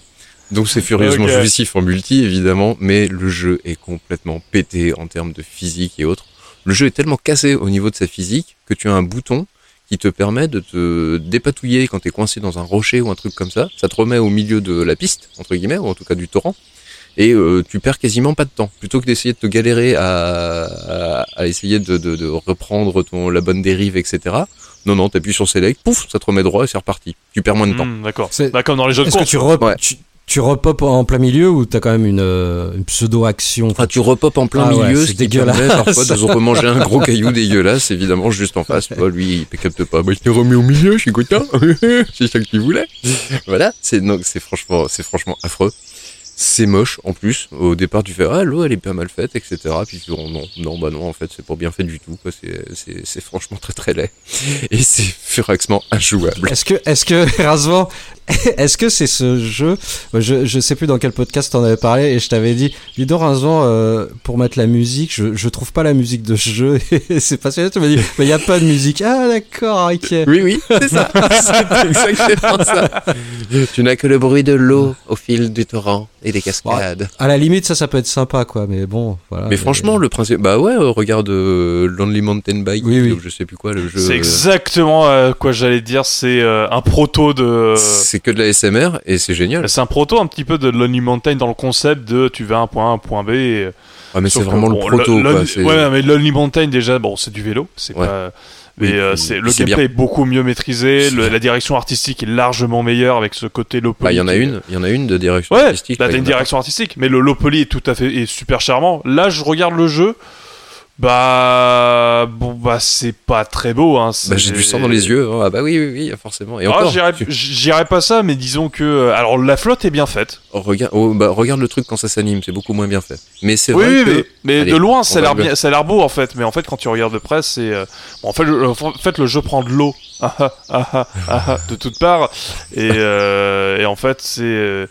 B: Donc, c'est furieusement
C: Ok.
B: jouissif en multi, évidemment, mais le jeu est complètement pété en termes de physique et autres. Le jeu est tellement cassé au niveau de sa physique que tu as un bouton qui te permet de te dépatouiller quand t'es coincé dans un rocher ou un truc comme ça. Ça te remet au milieu de la piste, entre guillemets, ou en tout cas du torrent. Et euh, tu perds quasiment pas de temps. Plutôt que d'essayer de te galérer à, à, à essayer de, de, de reprendre ton, la bonne dérive, etc. Non, non, t'appuies sur Select, pouf, ça te remet droit et c'est reparti. Tu perds moins de temps.
C: Hmm, D'accord.
A: C'est-
C: Bah, comme dans les jeux de
A: Est-ce que
C: course.
A: tu, rep
B: Ouais.
A: tu, tu repopes en plein milieu ou t'as quand même une, euh, une pseudo-action
B: Enfin, tu repopes en plein
A: Ah ouais,
B: milieu,
A: c'est dégueulasse.
B: parfois de se remanger un gros caillou dégueulasse, évidemment, juste en face. Lui, il capte pas. Bah, il t'est remis au milieu, je suis content. c'est ça que tu voulais. Voilà. C'est, donc, c'est franchement, c'est franchement affreux. C'est moche, en plus. Au départ, tu fais, ah, l'eau, elle est pas mal faite, etc. Puis tu dis, oh, non, non, bah non, en fait, c'est pas bien fait du tout, quoi. C'est, franchement très très laid. Et c'est furaxement injouable.
A: Est-ce que, est-ce que, Razvan, est-ce que c'est ce jeu? Je, je sais plus dans quel podcast on avait parlé et je t'avais dit, dis donc Vincent, euh, pour mettre la musique, je, je trouve pas la musique de ce jeu. Et c'est passionnant, tu m'as dit, mais il y a pas de musique. Ah d'accord, ok.
B: Oui, oui, c'est ça. c'est exactement ça. Tu n'as que le bruit de l'eau au fil du torrent et des cascades.
A: À la limite, ça, ça peut être sympa, quoi. Mais bon, voilà.
B: Mais franchement, le principe, bah ouais, euh, regarde euh, Lonely Mountain Bike,
A: Oui, oui.
B: ou je sais plus quoi, le jeu.
C: C'est
B: euh,
C: exactement euh, quoi j'allais dire. C'est euh, un proto de.
B: C'est que de la SMR et c'est génial.
C: C'est un proto un petit peu de Lonely Mountain dans le concept de tu vas à un point A, un point B. Et,
B: Ah, mais c'est
C: sauf que,
B: vraiment
C: bon,
B: le proto, quoi.
C: Ouais, mais Lonely Mountain déjà, bon, c'est du vélo, c'est
B: Ouais.
C: pas. Mais euh, c'est le gameplay
B: bien.
C: est beaucoup mieux maîtrisé, le- la direction artistique est largement meilleure avec ce côté low
B: Bah, il y en a une, il y en a une de direction
C: Ouais,
B: artistique.
C: là t'as une direction artistique, mais le low poly est tout à fait est super charmant. Là, je regarde le jeu, bah bon bah c'est pas très beau. Hein,
B: Bah, j'ai du sang dans les yeux. hein. Ah bah oui, oui, oui, forcément. Et
C: Ah,
B: encore,
C: j'irais pas ça, mais disons que euh, alors la flotte est bien faite.
B: regarde, oh, bah, regarde le truc quand ça s'anime, c'est beaucoup moins bien fait. Mais c'est
C: Oui,
B: vrai
C: oui,
B: que
C: mais, mais
B: Allez,
C: de loin, ça a l'air bien, ça a l'air beau en fait. Mais en fait, quand tu regardes de près, c'est euh, bon, en fait, le, en fait, le jeu prend de l'eau ah, ah, de toutes parts, et, euh, et en fait, c'est.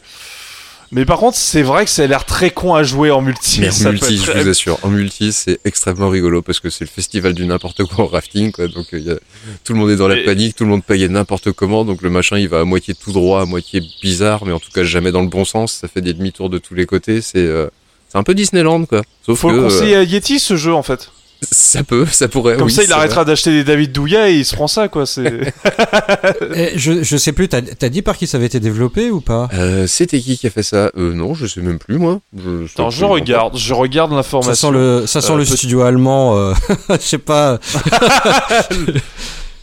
C: Euh, Mais par contre, c'est vrai que ça a l'air très con à jouer en multi.
B: Mais en multi, je
C: très-
B: vous assure, en multi, c'est extrêmement rigolo parce que c'est le festival du n'importe quoi en rafting, quoi. Donc, euh, il y a... tout le monde est dans la
C: Et-
B: panique, tout le monde paye n'importe comment. Donc, le machin, il va à moitié tout droit, à moitié bizarre, mais en tout cas, jamais dans le bon sens. Ça fait des demi-tours de tous les côtés. C'est, euh, c'est un peu Disneyland, quoi. Sauf
C: Faut
B: que,
C: le
B: euh,
C: conseiller à Yeti ce jeu en fait.
B: Ça peut, ça pourrait.
C: Comme
B: oui,
C: ça, il arrêtera d'acheter des David Douillet et il se prend ça quoi. C'est.
A: Eh, je, je sais plus, t'as as dit par qui ça avait été développé ou pas?
B: Euh, c'était qui qui a fait ça? Euh, Non, je sais même plus, moi. Je,
C: Attends, je regarde, je regarde
A: Ça
C: l'information.
A: sent le, ça sent
C: Euh,
A: le studio allemand, euh, je sais pas.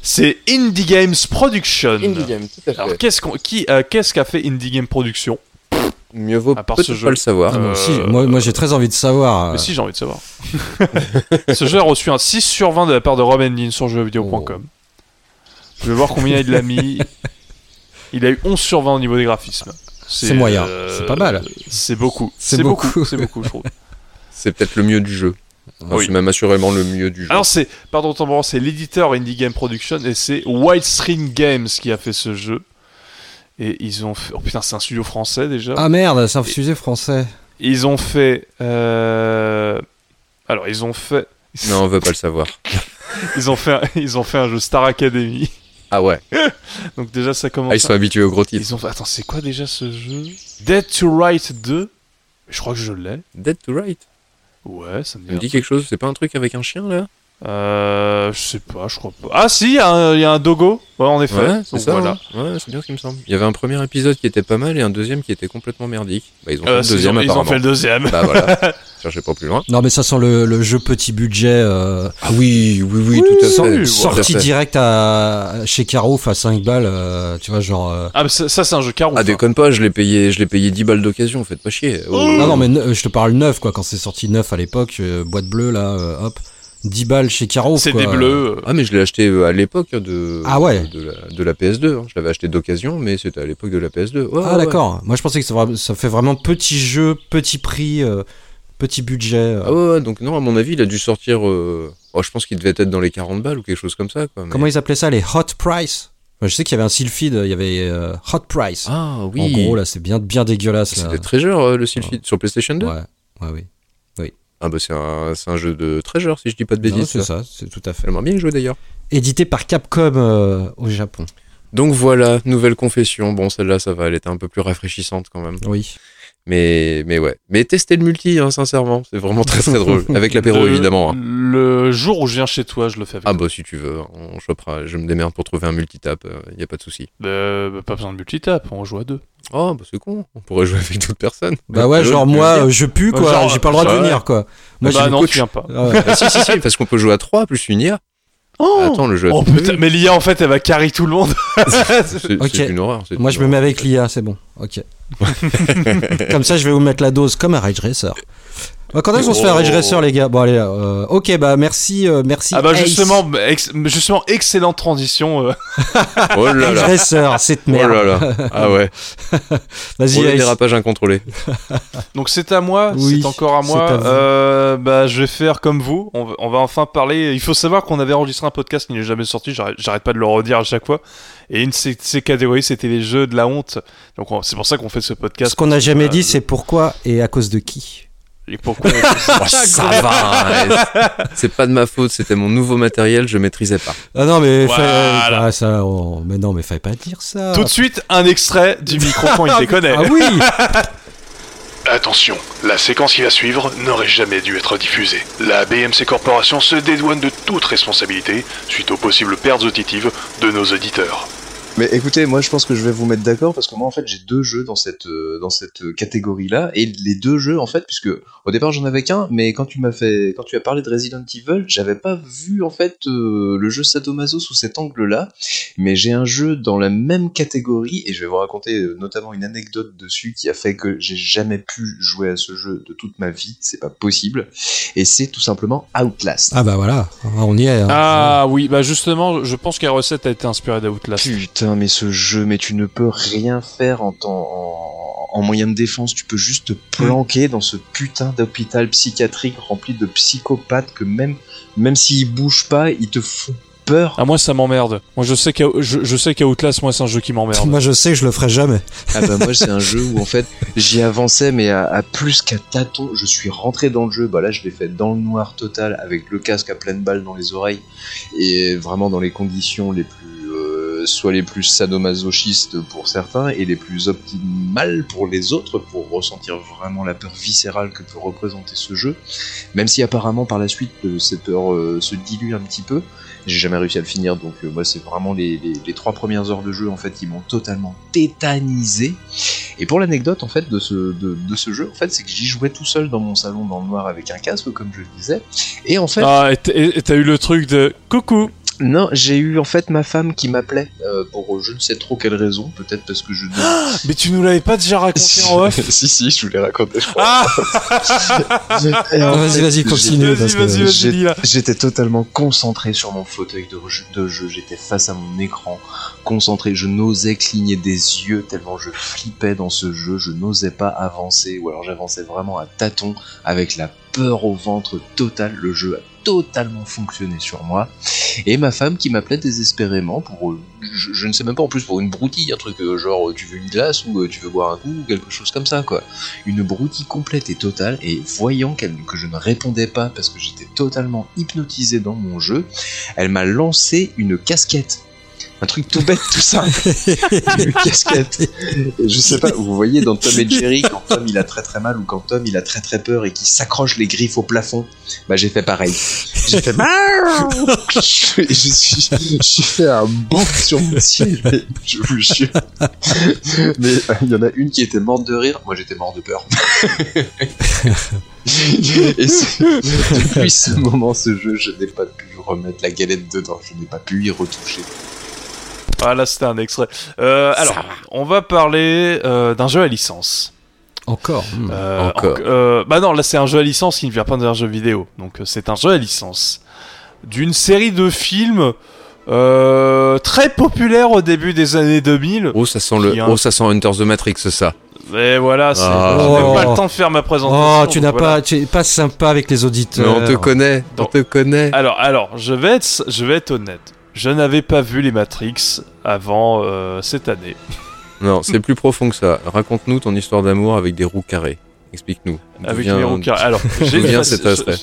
C: C'est Indie Games Production.
B: Indie Game, tout à fait.
C: Alors qu'est-ce qu'on, qui, euh, qu'est-ce qu'a fait Indie Game Production?
B: Mieux vaut peut-être pas le savoir.
A: Ah, moi
C: Euh,
A: aussi, moi, moi j'ai très envie de savoir.
C: Mais si, j'ai envie de savoir. Ce jeu a reçu un 6 sur 20 de la part de Rob Endin sur jeuxvideo.com. Je vais voir combien il l'a mis. Il a eu 11 sur 20 au niveau des graphismes.
A: C'est moyen. C'est pas mal.
C: C'est beaucoup.
A: C'est
C: beaucoup.
A: beaucoup.
C: C'est beaucoup, je trouve.
B: C'est peut-être le mieux du jeu. Enfin,
C: Oui.
B: C'est même assurément le mieux du jeu.
C: Alors c'est, pardon, temps c'est l'éditeur Indie Game Production et c'est Wildstream Games qui a fait ce jeu. Et ils ont fait... Oh putain, c'est un studio français déjà.
A: Ah merde, c'est un sujet français.
C: Ils ont fait... euh, Alors, ils ont fait...
B: Non, on veut pas le savoir.
C: Ils ont fait, un... ils ont fait un jeu Star Academy.
B: Ah ouais.
C: Donc déjà, ça commence...
B: Ah, ils sont habitués au gros titre.
C: Ils ont. Attends, c'est quoi déjà ce jeu? Dead to Right 2 Je crois que je l'ai.
B: Dead to Right.
C: Ouais, ça me
B: Ça me
C: dit.
B: dit quelque chose. C'est pas un truc avec un chien là?
C: Euh, je sais pas, je crois pas. Ah si, il y, a un- il y a un dogo. Ouais, en effet.
B: Ouais, c'est ça.
C: voilà.
B: hein. Ouais, c'est bien ce qui me semble. Il y avait un premier épisode qui était pas mal et un deuxième qui était complètement merdique. Bah, ils ont fait
C: Euh,
B: le deuxième
C: ils, ils ont fait le deuxième.
B: Bah voilà. Cherchez pas plus loin.
A: Non, mais ça sent le, le jeu petit budget. euh,
B: Ah oui, oui, oui, tout à fait.
C: oui,
A: sorti
B: Tout à fait.
A: direct à, chez Carouf à 5 balles. euh, tu vois, genre. euh,
C: Ah, mais ça, ça, c'est un jeu carreau.
B: Ah déconne pas, je l'ai payé, je l'ai payé 10 balles d'occasion, faites pas chier. Oh.
A: Non, non, mais ne- je te parle neuf, quoi. Quand c'est sorti neuf à l'époque, euh, boîte bleue, là, euh, hop. 10 balles chez Carouf.
C: C'est
A: quoi.
C: des bleus.
B: Ah mais je l'ai acheté euh, à l'époque de
A: Ah ouais.
B: de, la, de la PS2. hein. Je l'avais acheté d'occasion, mais c'était à l'époque de la PS2. Ouais,
A: Ah,
B: ouais,
A: d'accord. Moi, je pensais que ça, ça fait vraiment petit jeu, petit prix, euh, petit budget. euh.
B: Ah ouais, ouais, donc non, à mon avis, il a dû sortir. euh, oh, je pense qu'il devait être dans les 40 balles ou quelque chose comme ça. Quoi, mais-
A: Comment ils appelaient ça Les Hot Price? Je sais qu'il y avait un Sylphid, il y avait euh, Hot Price.
B: Ah oui.
A: En gros, là, c'est bien, bien dégueulasse.
B: C'était Treasure euh, le Sylphid sur PlayStation 2.
A: Ouais, ouais, oui.
B: Ah bah c'est un, jeu de Treasure si je dis pas de bêtises.
A: C'est
B: ça.
A: ça, c'est tout à fait.
B: J'aimerais bien y jouer d'ailleurs.
A: Édité par Capcom euh, au Japon.
B: Donc voilà, nouvelle confession. Bon, celle-là, ça va, elle était un peu plus rafraîchissante quand même.
A: Oui.
B: Mais, mais ouais. Mais testez le multi, hein, sincèrement. C'est vraiment très très drôle. Avec l'apéro
C: Le-
B: évidemment. hein.
C: Le jour où je viens chez toi, je le fais avec
B: Ah
C: toi.
B: bah si tu veux, on chopera. Je me démerde pour trouver un multitap, il y a pas de souci.
C: Euh, bah, pas besoin de multitap, on joue à deux.
B: Oh bah c'est con, on pourrait jouer avec d'autres personnes.
A: Bah ouais,
B: Euh,
A: genre moi, euh, je pue quoi,
C: Genre,
A: j'ai pas le droit de
C: ouais.
A: venir quoi. Moi,
C: bah
A: le
C: non,
A: coach.
C: tu viens pas.
A: Ah ouais.
B: Ah, si si si, parce qu'on peut jouer à 3 plus une IA.
C: Oh,
B: Attends, le jeu.
C: oh putain, mais l'IA en fait elle va carry tout le monde.
B: c'est une horreur.
A: Moi,
B: une
A: je me mets avec l'IA, c'est bon. Ok. comme ça, je vais vous mettre la dose comme un Rage Racer. Bah, quand est-ce qu'on se fait un Ridge Racer, les gars? Bon, allez, euh, ok, bah merci, euh, merci.
C: Ah bah
A: Ace.
C: justement, ex- justement, excellente transition. euh.
D: Oh là
A: Ridge
D: là.
A: Racer, cette
D: Oh
A: merde.
D: là là. Ah ouais.
A: Vas-y, Ace.
D: dérapage incontrôlé.
C: Donc c'est à moi,
A: Oui,
C: c'est encore à moi.
A: à.
C: Euh, bah je vais faire comme vous. On va, on va enfin parler. Il faut savoir qu'on avait enregistré un podcast qui n'est jamais sorti. J'arrête pas de le redire à chaque fois. Et une de ces, catégories, c'était les jeux de la honte. Donc on- c'est pour ça qu'on fait ce podcast.
A: Ce qu'on n'a jamais
C: Euh,
A: dit, c'est pourquoi et à cause de qui?
C: Et pourquoi on ça
D: Oh, ça va. C'est pas de ma faute, c'était mon nouveau matériel, je maîtrisais pas.
A: Ah non, mais
C: Voilà.
A: ah, ça, oh, mais non, mais fallait pas dire ça.
C: Tout de suite, un extrait du micro quand il déconne.
A: Ah oui.
E: Attention, la séquence qui va suivre n'aurait jamais dû être diffusée. La BMC Corporation se dédouane de toute responsabilité suite aux possibles pertes auditives de nos auditeurs.
B: Mais écoutez, moi je pense que je vais vous mettre d'accord parce que moi en fait j'ai deux jeux dans cette euh, dans cette catégorie là et les deux jeux en fait puisque au départ j'en avais qu'un mais quand tu m'as fait quand tu as parlé de Resident Evil j'avais pas vu en fait euh, le jeu Sadomaso sous cet angle là mais j'ai un jeu dans la même catégorie et je vais vous raconter euh, notamment une anecdote dessus qui a fait que j'ai jamais pu jouer à ce jeu de toute ma vie c'est pas possible et c'est tout simplement Outlast.
A: Ah bah voilà, on y est. hein.
C: Ah oui, bah justement, je pense que la recette a été inspirée d'Outlast.
B: Putain, mais ce jeu, mais tu ne peux rien faire en, temps- en, en moyen de défense. Tu peux juste te planquer dans ce putain d'hôpital psychiatrique rempli de psychopathes que même, même s'ils bougent pas, ils te font peur.
C: Ah moi ça m'emmerde. Moi je sais qu'à je, je sais qu'à Outlast moi c'est un jeu qui m'emmerde.
A: Moi je sais que je le ferai jamais.
B: Ah bah moi c'est un jeu où en fait j'y avançais mais à, à plus qu'à tâtons. Je suis rentré dans le jeu. Bah là je l'ai fait dans le noir total avec le casque à pleine balle dans les oreilles et vraiment dans les conditions les plus soit les plus sadomasochistes pour certains et les plus optimales pour les autres pour ressentir vraiment la peur viscérale que peut représenter ce jeu. Même si apparemment par la suite euh, cette peur euh, se dilue un petit peu. J'ai jamais réussi à le finir donc euh, moi c'est vraiment les, trois premières heures de jeu en fait qui m'ont totalement tétanisé. Et pour l'anecdote en fait de ce, jeu en fait c'est que j'y jouais tout seul dans mon salon dans le noir avec un casque comme je le disais. Et en fait
C: Ah et t'as eu le truc de coucou.
B: Non j'ai eu en fait ma femme qui m'appelait euh, pour je ne sais trop quelle raison peut-être parce que je
C: Mais tu nous l'avais pas déjà raconté en off
B: si si je vous l'ai raconté je crois.
C: Ah
A: Vas-y, vas-y, continue.
B: J'étais totalement concentré sur mon fauteuil de jeu, de jeu. j'étais face à mon écran, concentré, je n'osais cligner des yeux tellement je flippais dans ce jeu, je n'osais pas avancer, ou alors j'avançais vraiment à tâtons, avec la peur au ventre totale, le jeu a totalement fonctionné sur moi, et ma femme qui m'appelait désespérément pour, euh, je, ne sais même pas en plus, pour une broutille, un truc euh, genre tu veux une glace ou euh, tu veux boire un coup, ou quelque chose comme ça quoi une broutille complète et totale, et voyant que je ne répondais pas parce que j'étais totalement hypnotisé dans mon jeu, elle m'a lancé une casquette. Un truc tout bête, tout simple. une casquette. Et je sais pas, vous voyez dans Tom et Jerry, quand Tom il a très très mal ou quand Tom il a très très peur et qu'il s'accroche les griffes au plafond, bah j'ai fait pareil. J'ai fait et je suis, j'ai fait un bond sur mon siège, mais je vous jure. Mais euh, il y en a une qui était morte de rire, moi j'étais mort de peur. Et depuis ce moment, ce jeu, je n'ai pas pu remettre la galette dedans, je n'ai pas pu y retoucher.
C: Ah là c'était un extrait. Euh, alors on va parler euh, d'un jeu à licence.
A: Encore. hmm.
C: Euh,
D: Encore.
C: en- euh, bah non, là c'est un jeu à licence qui ne vient pas d'un jeu vidéo. Donc euh, c'est un jeu à licence. D'une série de films euh, très populaire au début des années 2000.
D: Oh, ça sent
C: Qui
D: le,
C: a-
D: oh, ça sent Hunter the Matrix, ça.
C: Et voilà, c'est-
D: Ah.
C: je n'ai
A: Oh.
C: pas le temps de faire ma présentation.
A: Oh, tu n'as
C: voilà.
A: pas, tu es pas sympa avec les
D: Mais
A: auditeurs.
D: on te connaît, on
C: Donc-
D: te connaît.
C: Alors, alors, je vais être, je vais être honnête. Je n'avais pas vu les Matrix avant euh, cette année.
D: Non, c'est plus profond que ça. Raconte-nous ton histoire d'amour avec des roues carrées. Explique-nous.
C: Avec
D: vient-
C: les roues carrées. Alors, j'ai une,
D: vient
C: fasci-
D: cet attrait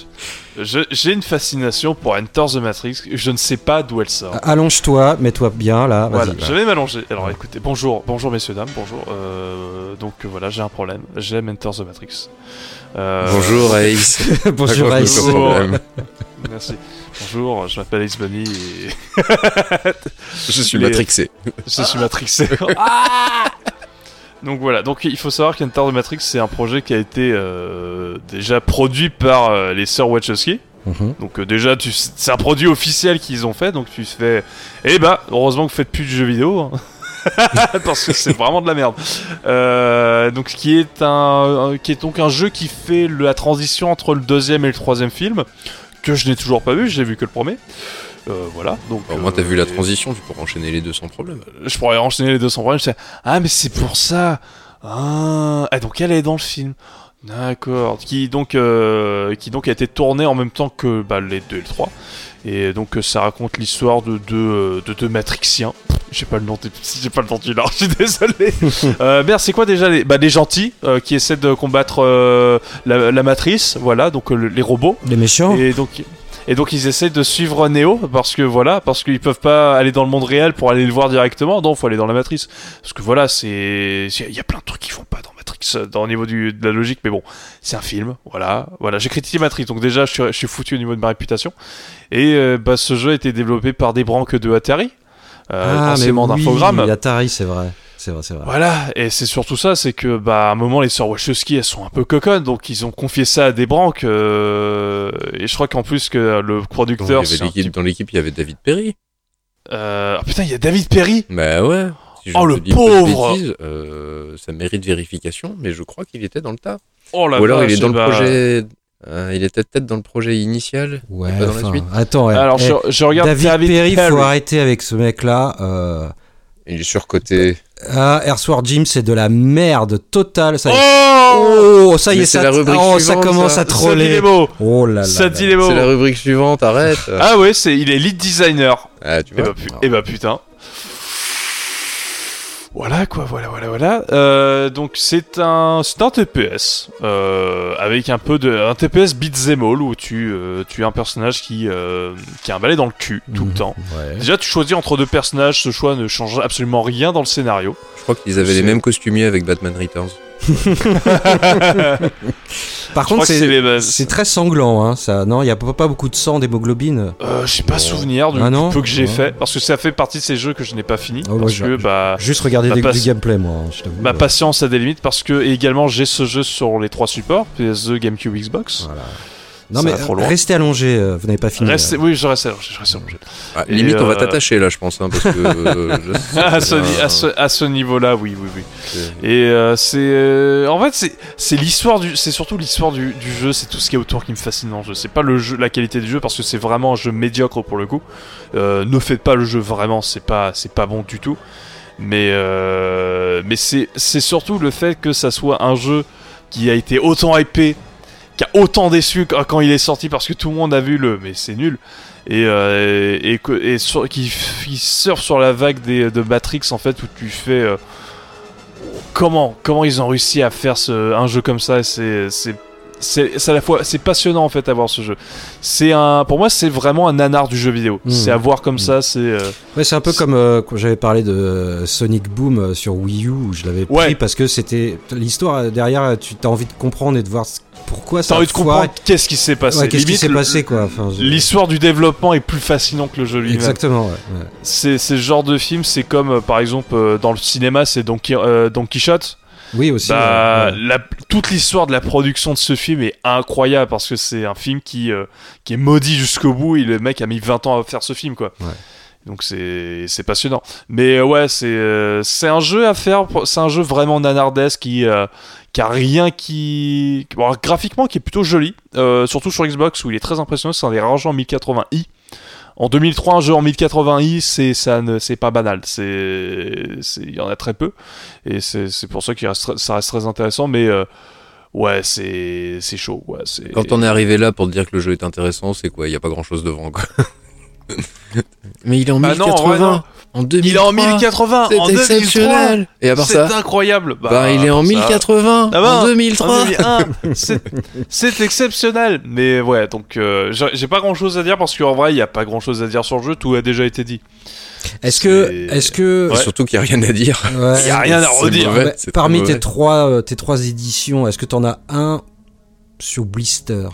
C: je- je- j'ai une fascination pour Enter the Matrix. Je ne sais pas d'où elle sort.
A: Allonge-toi, mets-toi bien là.
C: Voilà, je vais m'allonger. Alors écoutez, bonjour, bonjour messieurs dames, bonjour. Euh, donc euh, voilà, j'ai un problème. J'aime Enter the Matrix. Euh,
D: Bonjour Ace.
A: Bonjour Ace.
C: Merci. Bonjour, je m'appelle Ace Bunny et
D: Je suis
C: Les-
D: matrixé.
C: je suis matrixé. Ah donc voilà, donc il faut savoir qu'Enter the Matrix c'est un projet qui a été euh, déjà produit par euh, les sœurs Wachowski.
A: Mhm.
C: Donc euh, déjà tu- c'est un produit officiel qu'ils ont fait, donc tu fais, eh bah heureusement que vous faites plus de jeux vidéo. hein. parce que c'est vraiment de la merde. Euh, donc qui est un, qui est donc un jeu qui fait la transition entre le deuxième et le troisième film que je n'ai toujours pas vu, j'ai vu que le premier. Euh, voilà. Donc
B: Au moins, t'as
C: euh,
B: vu la transition, tu pourras enchaîner les deux sans problème.
C: je pourrais enchaîner les deux sans problème. Je sais, ah, mais c'est pour ça. Ah, donc elle est dans le film. D'accord. Qui donc, euh, qui donc a été tourné en même temps que bah, les deux et le 3. Et donc ça raconte l'histoire de deux de deux matrixiens. J'ai pas le nom, des- j'ai pas le nom du nom. Je suis désolé. euh, merde, c'est quoi déjà les, bah, les gentils euh, qui essaient de combattre euh, la, la matrice. Voilà, donc euh, le- les robots.
A: Les méchants
C: Et donc, et donc ils essaient de suivre Neo parce que voilà, parce qu'ils peuvent pas aller dans le monde réel pour aller le voir directement. Non, faut aller dans la matrice. Parce que voilà, c'est, il y a plein de trucs qui font pas dans Matrix, euh, dans au niveau du, de la logique. Mais bon, c'est un film. Voilà, voilà. J'ai critiqué Matrix, donc déjà je suis, je suis foutu au niveau de ma réputation. Et euh, bah, ce jeu a été développé par des branques de Atari, euh, anciennement
A: Ah, oui,
C: d'Infogrames.
A: Atari, c'est vrai. C'est vrai, c'est vrai.
C: Voilà, et c'est surtout ça, c'est que bah à un moment les sœurs Wachowski elles sont un peu coconnes, donc ils ont confié ça à des branques, euh, et je crois qu'en plus que le producteur,
B: il dans l'équipe, il y avait David Perry.
C: euh, ah putain il y a David Perry,
B: Bah ouais. Si je
C: Oh, le pauvre
B: bêtises, euh, Ça mérite vérification, mais je crois qu'il était dans le tas.
C: oh la
B: Ou alors il est dans le
C: bah,
B: projet. Euh, il était peut-être dans le projet initial.
A: Ouais,
B: pas dans la
A: enfin,
B: suite.
A: attends, ouais.
C: Alors
A: Eh,
C: je, je regarde
A: David,
C: David,
A: Perry, faut arrêter avec ce mec-là. Euh...
B: Il est surcoté.
A: Ah, Earthworm Jim, c'est de la merde totale. Ça y est.
C: Oh,
A: Oh, ça y est,
B: c'est
A: ça,
B: la rubrique
A: oh, ça
B: suivante,
A: commence
B: ça.
A: à
C: ça dit
A: troller.
C: les mots,
A: Oh là là.
C: ça
A: là
C: dit les mots.
B: C'est la rubrique suivante, arrête.
C: Ah ouais, c'est il est lead designer.
B: Ah, tu
C: Et
B: vois.
C: bah, pu- eh bah, putain. Voilà quoi, voilà, voilà, voilà. Euh, donc c'est un, c'est un TPS euh, avec un peu de, un TPS beat'em all où tu, euh, tu es un personnage qui, euh, qui a un balai dans le cul tout le
A: Mhm.
C: temps.
A: Ouais.
C: Déjà, tu choisis entre deux personnages. Ce choix ne change absolument rien dans le scénario.
B: Je crois qu'ils avaient les mêmes costumiers avec Batman Returns.
A: Par contre,
C: c'est
A: très sanglant, hein, ça. Non, il y a pas beaucoup de sang, d'hémoglobine.
C: Euh, j'ai pas souvenir du,
A: Ah
C: du peu que j'ai
A: Ouais.
C: fait parce que ça fait partie de ces jeux que je n'ai pas fini
A: Oh,
C: parce que bah
A: Juste regarder des- du gameplay, moi, hein, je
C: ma
A: Ouais.
C: patience a des limites parce que et également j'ai ce jeu sur les trois supports PS2, GameCube, Xbox.
A: Voilà. Non,
C: Ça
A: mais
C: va trop loin.
A: restez allongé, euh, vous n'avez pas fini.
C: Restez-
A: là.
C: oui, je reste allongé, je reste allongé.
B: Ah, limite, on va
C: euh,
B: t'attacher là, je pense, hein, parce que. euh, je sais
C: à, ce, ni- à ce, à ce niveau-là, oui, oui, oui.
B: c'est-
C: Et euh, c'est, euh, en fait, c'est, l'histoire du, c'est surtout l'histoire du, du jeu, c'est tout ce qui est autour qui me fascine dans le jeu. C'est pas le jeu, la qualité du jeu parce que c'est vraiment un jeu médiocre pour le coup. Euh, ne faites pas le jeu vraiment, c'est pas, c'est pas bon du tout. Mais, euh, mais c'est, c'est surtout le fait que ça soit un jeu qui a été autant hypé, qui a autant déçu quand il est sorti parce que tout le monde a vu le, mais c'est nul. Et, euh, et, et qui, qui sur la vague des, de Matrix en fait où tu fais euh, comment comment ils ont réussi à faire un jeu comme ça c'est c'est à la fois c'est passionnant en fait à voir ce jeu c'est un pour moi c'est vraiment un nanar du jeu vidéo
A: Mmh.
C: c'est à voir comme
A: Mmh.
C: ça c'est euh,
A: Ouais, c'est un peu comme euh, quand j'avais parlé de euh, Sonic Boom sur Wii U, où je l'avais
C: Ouais.
A: pris parce que c'était l'histoire derrière. Tu as envie de comprendre et de voir pourquoi ça
C: t'as envie de comprendre qu'est-ce qui s'est passé
A: Ouais, qu'est-ce qui s'est passé quoi. Enfin, je-
C: l'histoire du développement est plus fascinant que le jeu lui-même
A: Exactement.
C: C'est ce genre de film c'est comme par exemple dans le cinéma c'est Don, Qui- euh, Don Quichotte
A: Oui aussi.
C: Bah,
A: ouais,
C: la- toute l'histoire de la production de ce film est incroyable parce que c'est un film qui, euh, qui est maudit jusqu'au bout et le mec a mis 20 ans à faire ce film quoi.
A: Ouais.
C: Donc c'est passionnant. Mais euh, ouais, c'est euh, c'est un jeu à faire, c'est un jeu vraiment nanardesque qui euh, qui a rien qui bon, graphiquement qui est plutôt joli, euh, surtout sur Xbox où il est très impressionnant, c'est un des rares jeux en 1080i. En 2003, un jeu en 1080i, c'est ça ne c'est pas banal, c'est il y en a très peu. Et c'est c'est pour ça que ça reste très intéressant. Mais euh, ouais, c'est c'est chaud, ouais,
B: Quand on est arrivé là pour te dire que le jeu est intéressant, c'est quoi? Il n'y a pas grand chose devant, quoi. Mais il est en
C: Bah non, en vrai,
B: 1080,
C: non.
B: En 2003.
C: Il est en 1080
B: C'est
C: en 2003.
B: exceptionnel. Et à part
C: C'est
B: ça,
C: incroyable.
B: bah, il est en
C: ça-
B: 1080,
C: Ah bah,
B: en 2003.
C: En 2001, c'est- c'est exceptionnel. Mais ouais, donc euh, j'ai pas grand chose à dire parce qu'en vrai, il y a pas grand chose à dire sur le jeu, tout a déjà été dit.
A: Est-ce que,
C: c'est-
A: est-ce que,
B: Et Surtout qu'il n'y a rien à dire.
A: ouais,
C: Il y a rien à
B: c'est
C: redire.
B: mauvais. C'est
A: parmi tes trois, euh, tes trois éditions, est-ce que t'en as un sur Blister?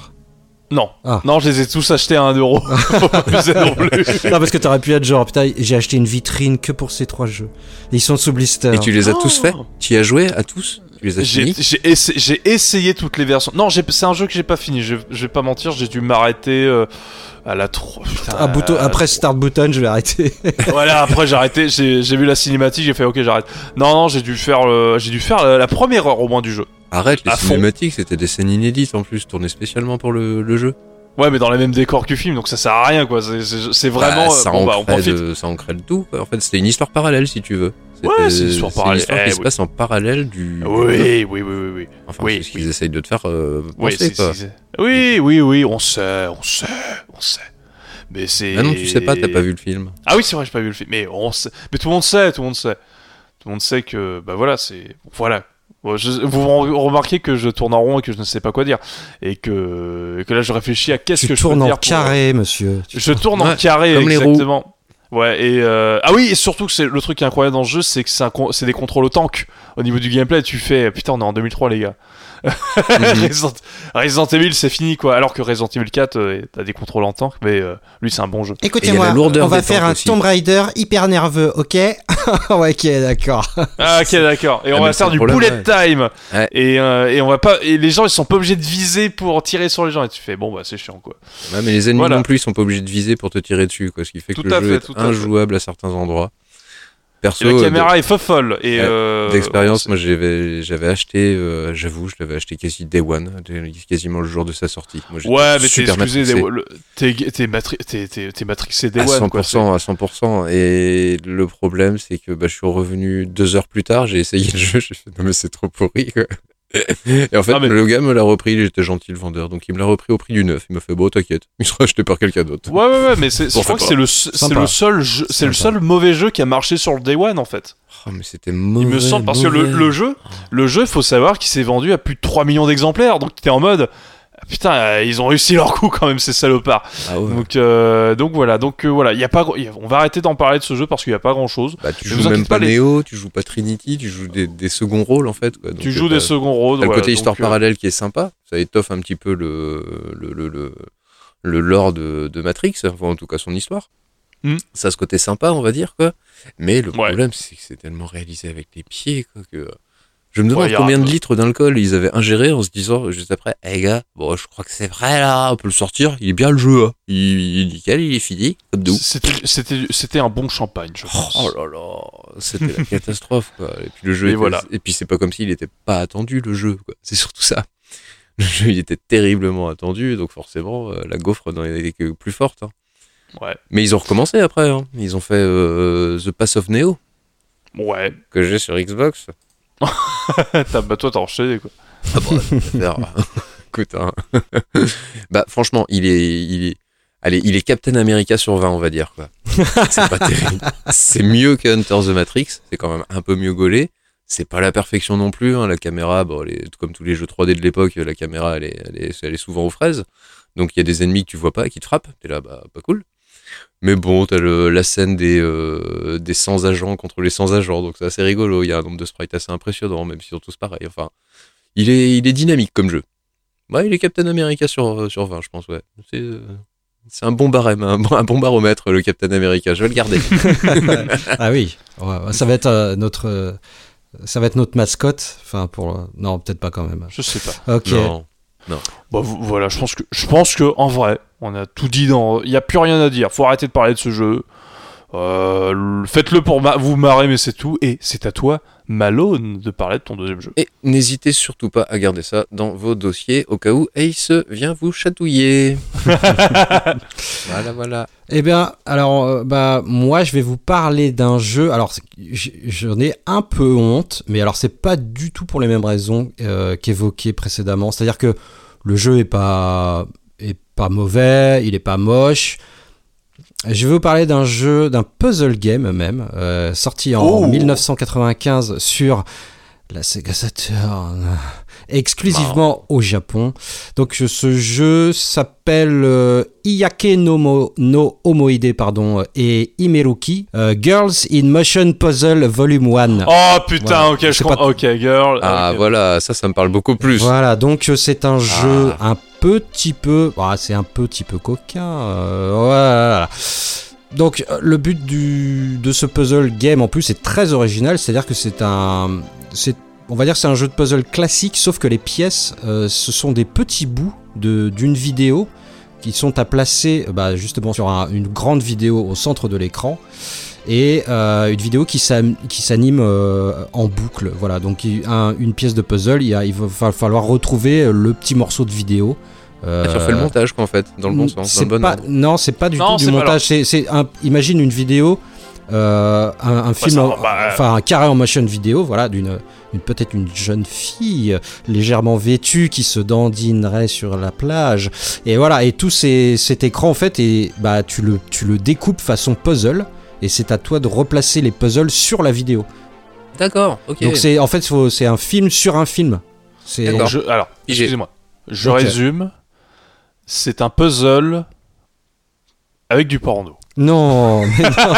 C: Non,
A: Ah.
C: non, je les ai tous achetés à 1 euro. Faut pas abuser non plus.
A: Non, parce que t'aurais pu être genre, putain, j'ai acheté une vitrine que pour ces trois jeux. Et ils sont sous Blister.
B: Et tu les as tous faits Tu y as joué à tous Tu les as
C: J'ai
B: finis
C: j'ai essa- j'ai essayé toutes les versions. Non, j'ai- c'est un jeu que j'ai pas fini. Je, je vais pas mentir, j'ai dû m'arrêter. euh, à la 3. Putain,
A: Ah, bouton-
C: à-
A: après Start Button, je vais arrêter.
C: voilà, après j'ai arrêté, j'ai j'ai vu la cinématique, j'ai fait ok, j'arrête. Non, non, j'ai dû faire, le- j'ai dû faire la, la première heure au moins du jeu.
B: Arrête, les cinématiques, c'était des scènes inédites en plus, tournées spécialement pour le, le jeu.
C: Ouais, mais dans les mêmes décors que le film, donc ça sert à rien quoi. C'est- vraiment.
B: Bah,
C: euh,
B: ça,
C: bon, bah, on
B: ancrait
C: profite.
B: de- ça ancrait le tout. En fait, c'était une histoire parallèle si tu veux.
C: Ouais, c'est une histoire parallèle.
B: histoire
C: Eh,
B: qui se
C: oui.
B: passe en parallèle du.
C: Oui, oui, oui, oui, oui.
B: Enfin,
C: oui,
B: c'est ce
C: oui.
B: qu'ils essayent de te faire euh, penser, quoi.
C: oui, oui, oui, on sait, on sait, on sait. Mais c'est.
B: Ah non, tu sais pas, t'as pas vu le film.
C: Ah oui, c'est vrai, j'ai pas vu le film. Mais on sait. Mais tout le monde sait, tout le monde sait. Tout le monde sait que, bah voilà, c'est. Voilà. Bon, je- Vous re- remarquez que je tourne en rond et que je ne sais pas quoi dire. Et que, et que là, je réfléchis à qu'est-ce
A: tu
C: que je
A: tournes
C: peux
A: en
C: dire. pour-
A: carré, monsieur. Tu
C: Je tourne en carré,
B: comme les roues.
C: exactement. Ouais, et euh... ah oui, et surtout que c'est le truc qui est incroyable dans ce jeu, c'est que c'est un con- c'est des contrôles au tank. Au niveau du gameplay, tu fais putain, on est en 2003 les gars.
B: Mhm.
C: Resident... Resident Evil, c'est fini quoi. Alors que Resident Evil 4, euh, t'as des contrôles en tank, mais euh, lui c'est un bon jeu.
A: Écoutez-moi, on va faire un
B: aussi.
A: Tomb Raider hyper nerveux, ok Ouais, ok, d'accord.
C: Ah ok d'accord. Et
B: Ah,
C: on
B: mais
C: va faire
B: le
C: du
B: problème,
C: bullet
B: ouais.
C: time.
B: Ouais.
C: Et, euh, et on va pas et les gens ils sont pas obligés de viser pour tirer sur les gens. Et tu fais bon bah c'est chiant quoi.
B: Ouais, mais les ennemis
C: Voilà.
B: non plus, ils sont pas obligés de viser pour te tirer dessus, quoi. Ce qui fait que
C: Tout
B: le
C: à
B: jeu
C: fait,
B: est
C: tout à fait.
B: injouable à certains endroits. Perso,
C: Et la
B: euh,
C: caméra est fofolle et
B: Ouais,
C: euh,
B: d'expérience, moi j'avais j'avais acheté, euh, j'avoue, je l'avais acheté quasi day one, quasiment le jour de sa sortie. Moi,
C: Ouais, mais t'es excusé, t'es t'es matri- matrixé Day
B: à
C: One
B: 100%,
C: quoi. c'est-
B: à 100%. Et le problème, c'est que bah, je suis revenu deux heures plus tard, j'ai essayé le jeu, j'ai fait non mais c'est trop pourri. Quoi. Et en fait,
C: Ah, mais-
B: le gars me l'a repris, il était gentil le vendeur, donc il me l'a repris au prix du neuf. Il m'a fait bon, t'inquiète, il sera acheté par quelqu'un d'autre.
C: Ouais, ouais, ouais, mais c'est,
B: Bon,
C: je crois que c'est le, c'est
A: Sympa.
C: le seul jeu, c'est le
A: Sympa.
C: seul mauvais jeu qui a marché sur le Day One en fait.
B: Oh, mais c'était mauvais.
C: Il me semble parce que le jeu, le jeu, faut savoir qu'il s'est vendu à plus de 3 millions d'exemplaires, donc t'es en mode. Putain, euh, ils ont réussi leur coup quand même ces salopards.
B: Ah ouais.
C: Donc, euh, donc voilà, donc euh, voilà, il y a pas, y a- on va arrêter d'en parler de ce jeu parce qu'il y a pas grand chose.
B: Bah, tu joues même pas
C: les-
B: Neo, tu joues pas Trinity, tu joues des, des seconds rôles en fait. Quoi. Donc,
C: tu
B: euh,
C: joues des seconds rôles.
B: T'as le
C: voilà,
B: côté histoire
C: euh,
B: parallèle qui est sympa, ça étoffe un petit peu le, le, le, le, le lore de, de Matrix, enfin en tout cas son histoire.
C: Hmm.
B: Ça a ce côté sympa, on va dire, quoi. Mais le
C: Ouais.
B: problème, c'est que c'est tellement réalisé avec les pieds, quoi, que. Je me demande
C: Ouais,
B: combien de litres d'alcool ils avaient ingéré en se disant juste après, eh gars, bon, je crois que c'est vrai là, on peut le sortir, il est bien le jeu, hein. il, est nickel, il est fini, comme nous.
C: C'était, un bon champagne, je pense.
B: Oh là là, c'était la catastrophe quoi. Et puis le jeu
C: Et
B: était-
C: voilà.
B: et puis c'est pas comme s'il était pas attendu le jeu quoi. C'est surtout ça. Le jeu il était terriblement attendu donc forcément euh, la gaufre n'en était que plus forte. hein.
C: Ouais.
B: Mais ils ont recommencé après. hein. Ils ont fait euh, The Pass of Neo
C: Ouais.
B: que j'ai sur Xbox.
C: T'as, bah toi t'as enchaîné quoi.
B: Ah bon, faire. Écoute, hein. bah franchement il est il est allez il est Captain America sur 20 on va dire quoi. C'est pas terrible. C'est mieux que Hunter the Matrix. C'est quand même un peu mieux gaulé. C'est pas la perfection non plus. hein. La caméra, bon, elle est- comme tous les jeux 3D de l'époque, la caméra, elle est, elle, est, elle est souvent aux fraises. Donc il y a des ennemis que tu vois pas, qui te frappent. T'es là, bah, pas cool. Mais bon, t'as le- la scène des, euh, des 100 agents contre les 100 agents, donc c'est assez rigolo. Il y a un nombre de sprites assez impressionnant, même si ils sont tous pareils. Enfin, il est, il est dynamique comme jeu. Ouais, il est Captain America sur, euh, sur 20, je pense, ouais. C'est, euh, c'est un bon barème, un bon, un bon baromètre, le Captain America. Je vais le garder.
A: ah oui, Ouais, ça va être euh, notre. euh, ça va être notre mascotte. Enfin, pour. euh, Non, peut-être pas quand même.
C: Je sais pas.
A: Ok.
B: Non.
C: Bah v- voilà, je pense que je pense que en vrai, on a tout dit dans. Il y a plus rien à dire. Faut arrêter de parler de ce jeu. Euh, Faites-le pour ma- vous marrer, mais c'est tout. Et c'est à toi, Malone, de parler de ton deuxième jeu.
B: Et n'hésitez surtout pas à garder ça dans vos dossiers au cas où Ace vient vous chatouiller. voilà, voilà.
A: Eh bien, alors, euh, bah, moi, je vais vous parler d'un jeu. Alors, j'en ai un peu honte, mais alors, c'est pas du tout pour les mêmes raisons euh, qu'évoquées précédemment. C'est-à-dire que le jeu est pas, est pas mauvais, il est pas moche. Je vais vous parler d'un jeu, d'un puzzle game même, euh, sorti en
C: Oh.
A: 1995 sur la Sega Saturn, exclusivement au Japon. Donc ce jeu s'appelle euh, Iyake no, Mo- no Homoide pardon, et Imeruki, euh, Girls in Motion Puzzle Volume 1.
C: Oh putain,
A: Voilà.
C: ok, je comprends. Ok, girl.
B: Ah, voilà, ça, ça me parle beaucoup plus.
A: Voilà, donc euh, c'est un jeu
B: Ah.
A: un petit peu, bah, c'est un petit peu coquin. euh, voilà. Donc euh, le but du, de ce puzzle game en plus est très original, c'est-à-dire que c'est un, c'est, on va dire que c'est un jeu de puzzle classique, sauf que les pièces, euh, ce sont des petits bouts de, d'une vidéo qui sont à placer bah, justement sur un- une grande vidéo au centre de l'écran et euh, une vidéo qui s'anime euh, en boucle. Voilà, donc un- une pièce de puzzle, il, y a- il va fa- falloir retrouver le petit morceau de vidéo. Euh,
B: Ah, tu refais le montage, quoi, en fait, dans le bon sens, dans
A: c'est
B: le bon
A: pas,
B: ordre.
A: Non, c'est pas du
C: Non,
A: tout du montage. C'est, imagine une vidéo, euh, un, un film,
C: ça,
A: en-
C: bah,
A: enfin un carré en motion vidéo, voilà, d'une, une- peut-être une jeune fille euh, légèrement vêtue qui se dandinerait sur la plage. Et voilà, et tout ces, cet écran en fait, et bah tu le, tu le découpes façon puzzle. Et c'est à toi de replacer les puzzles sur la vidéo.
B: D'accord, ok.
A: Donc c'est en fait c'est un film sur un film. C'est
C: alors, excusez-moi. Je résume. C'est un puzzle avec du porno.
A: Non, mais non.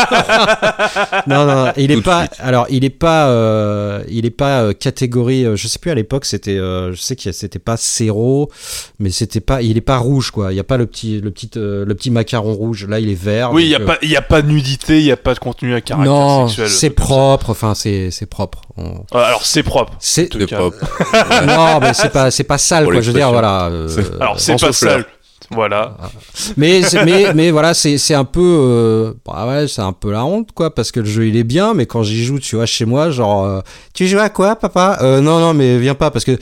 A: non, non, il est
B: Tout
A: pas. Alors, il est pas. euh, il est pas euh, catégorie. euh, je sais plus à l'époque, c'était. euh, je sais que c'était pas zéro, mais c'était pas. Il est pas rouge, quoi. Il y a pas le petit, le petit, euh, le petit macaron rouge. Là, il est vert.
C: Oui, il n'y a,
A: euh,
C: pas- y a pas de nudité, il n'y a pas de contenu à caractère
A: Non,
C: sexuel.
A: c'est propre. Enfin, c'est, c'est propre. On-
C: Euh, alors, c'est propre.
A: C'est.
B: propre.
A: non, mais c'est pas, c'est pas sale,
B: Pour
A: quoi. Je veux dire, voilà. euh,
C: Alors, c'est pas
B: souffleur.
C: sale. Voilà.
A: Mais, mais, mais voilà, c'est, un peu, euh, bah ouais, c'est un peu la honte, quoi, parce que le jeu il est bien, mais quand j'y joue, tu vois, chez moi, genre, euh, tu joues à quoi, papa? Euh, Non, non, mais viens pas, parce que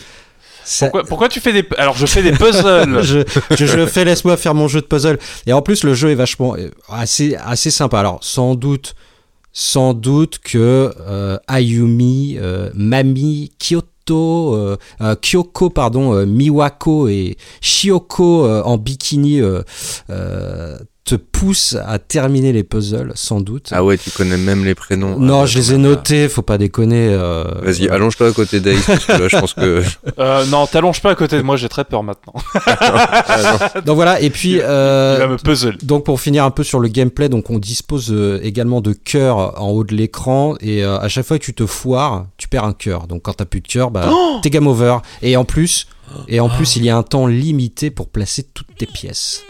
A: ça-
C: Pourquoi, pourquoi tu fais des. Alors, je fais des puzzles.
A: je, je, fais, laisse-moi faire mon jeu de puzzle. Et en plus, le jeu est vachement, euh, assez, assez sympa. Alors, sans doute, sans doute que euh, Ayumi, Mami, Kyoto, euh, euh, Kyoko, pardon, euh, Miwako et Shioko euh, en bikini euh, euh, te poussent à terminer les puzzles, sans doute.
B: Ah ouais, tu connais même les prénoms.
A: non,
B: Ah,
A: je les ai notés, faut pas déconner. euh,
B: Vas-y,
A: voilà.
B: allonge-toi à côté d'Ace, parce que là, je pense que.
C: Euh, non, t'allonges pas à côté de moi, j'ai très peur maintenant.
B: Ah, non.
A: Donc voilà, et puis. euh,
C: Il va me puzzle.
A: Donc pour finir un peu sur le gameplay, donc on dispose euh, également de cœurs en haut de l'écran et euh, à chaque fois que tu te foires, perds un cœur. Donc quand t'as plus de cœur, bah t'es game over. Et en plus, et en plus il y a un temps limité pour placer toutes tes pièces.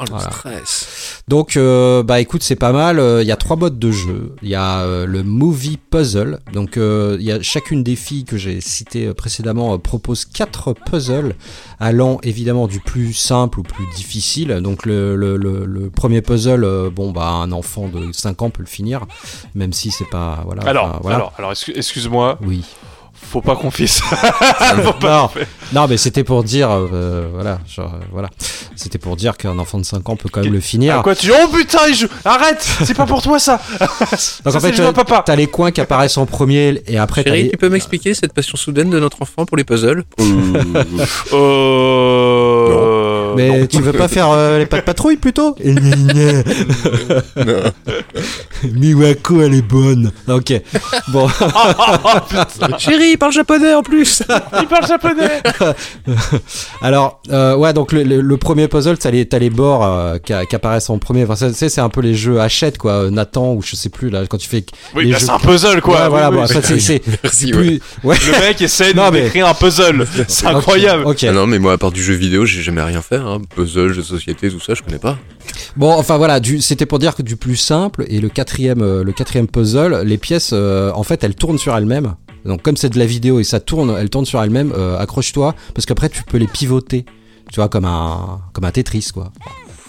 B: Oh, le
A: Voilà.
B: stress.
A: Donc euh, bah écoute c'est pas mal. Euh, Il y a trois modes de jeu. Il y a euh, le movie puzzle. Donc euh, il y a chacune des filles que j'ai citées euh, précédemment euh, propose quatre puzzles allant évidemment du plus simple au plus difficile. Donc le, le, le, le premier puzzle, euh, bon bah un enfant de 5 ans peut le finir, même si c'est pas voilà.
C: Alors,
A: enfin, voilà.
C: alors, alors excu- excuse-moi,
A: oui.
C: Faut pas qu'on fisse. faut pas
A: Non, non mais c'était pour dire euh, voilà genre, euh, voilà. C'était pour dire qu'un enfant de 5 ans peut quand même le finir.
C: Ah, quoi, tu Oh putain, il joue. Arrête. C'est pas pour toi ça.
A: Donc
C: Ça,
A: en fait
C: papa.
A: t'as les coins qui apparaissent en premier et après
B: Chérie,
A: les-
B: tu peux m'expliquer cette passion soudaine de notre enfant pour les puzzles
C: Euh.
A: Mais
C: non.
A: tu veux pas faire euh, les pas de patrouille plutôt Miwako elle est bonne. Ok. Bon.
B: Chérie, il parle japonais en plus
C: Il parle japonais
A: Alors euh, ouais donc le, le- le premier puzzle t'as les les bords euh, qui, qui apparaissent en premier. Enfin ça, tu sais, c'est un peu les jeux hachette quoi. euh, Nathan ou je sais plus là quand tu fais.
C: Oui,
A: jeux-
C: c'est un puzzle quoi
A: Ouais, voilà
C: Oui,
A: bon
C: oui.
A: ça, c'est c'est
B: Merci,
A: plus ouais.
C: Le mec essaie de
A: mais-
C: d'écrire un puzzle C'est incroyable
A: Ok.
B: Ah non, mais moi, à part du jeu vidéo, j'ai jamais rien fait. Hein. Puzzle, jeux de société, tout ça, je connais pas.
A: Bon, enfin voilà, c'était pour dire que du plus simple et le quatrième, euh, le quatrième puzzle, les pièces, euh, en fait, elles tournent sur elles-mêmes. Donc comme c'est de la vidéo et ça tourne, elles tournent sur elles-mêmes. euh, Accroche-toi parce qu'après tu peux les pivoter, tu vois, comme un, comme un Tetris quoi.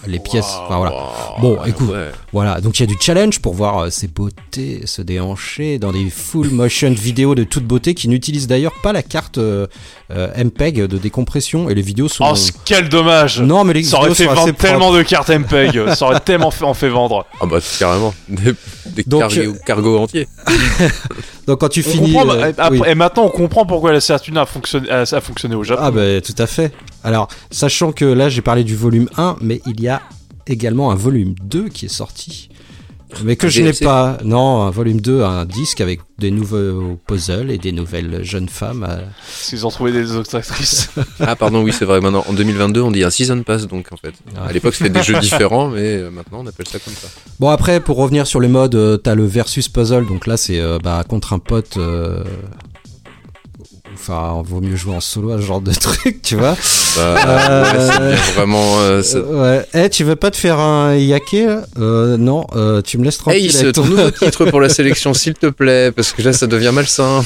A: Les pièces, enfin voilà. Bon, écoute.
B: ouais.
A: Voilà, donc il y a du challenge pour voir euh, ces beautés se déhancher dans des full motion vidéos de toute beauté qui n'utilisent d'ailleurs pas la carte euh, MPEG de décompression et les vidéos sont.
C: Oh, quel dommage
A: non, mais les
C: Ça aurait fait vendre
A: propres.
C: tellement de cartes MPEG Ça aurait tellement fait, en fait vendre
B: Ah bah, carrément. Des, des
A: Donc,
B: cargo,
A: euh,
B: entiers.
A: Donc quand tu
C: On
A: finis.
C: comprend-
A: euh,
C: après-
A: oui.
C: et maintenant on comprend pourquoi la Saturne a fonctionné, a, a fonctionné au Japon.
A: Ah bah tout à fait. Alors, sachant que là j'ai parlé du volume 1, mais il y a également un volume 2 qui est sorti. Mais que
B: Un
A: je n'ai pas. Non, un volume 2, un disque avec des nouveaux puzzles et des nouvelles jeunes femmes. euh.
C: S'ils ont trouvé des autres actrices.
B: Ah, pardon, oui, c'est vrai. Maintenant, en 2022, on dit un season pass, donc, en fait.
A: Ah.
B: À l'époque, c'était des jeux différents, mais euh, maintenant, on appelle ça comme ça.
A: Bon après, pour revenir sur les modes, euh, t'as le versus puzzle. Donc là c'est euh, bah, contre un pote. euh, enfin, vaut mieux jouer en solo à ce genre de truc, tu vois.
B: Bah,
A: Euh,
B: ouais, vraiment. euh, ça-
A: Euh, ouais. Eh, tu veux pas te faire un yake là Euh, Non, euh, tu me laisses tranquille.
B: Hey,
A: avec
B: ton nouveau titre pour la sélection, s'il te plaît, parce que là, ça devient malsain.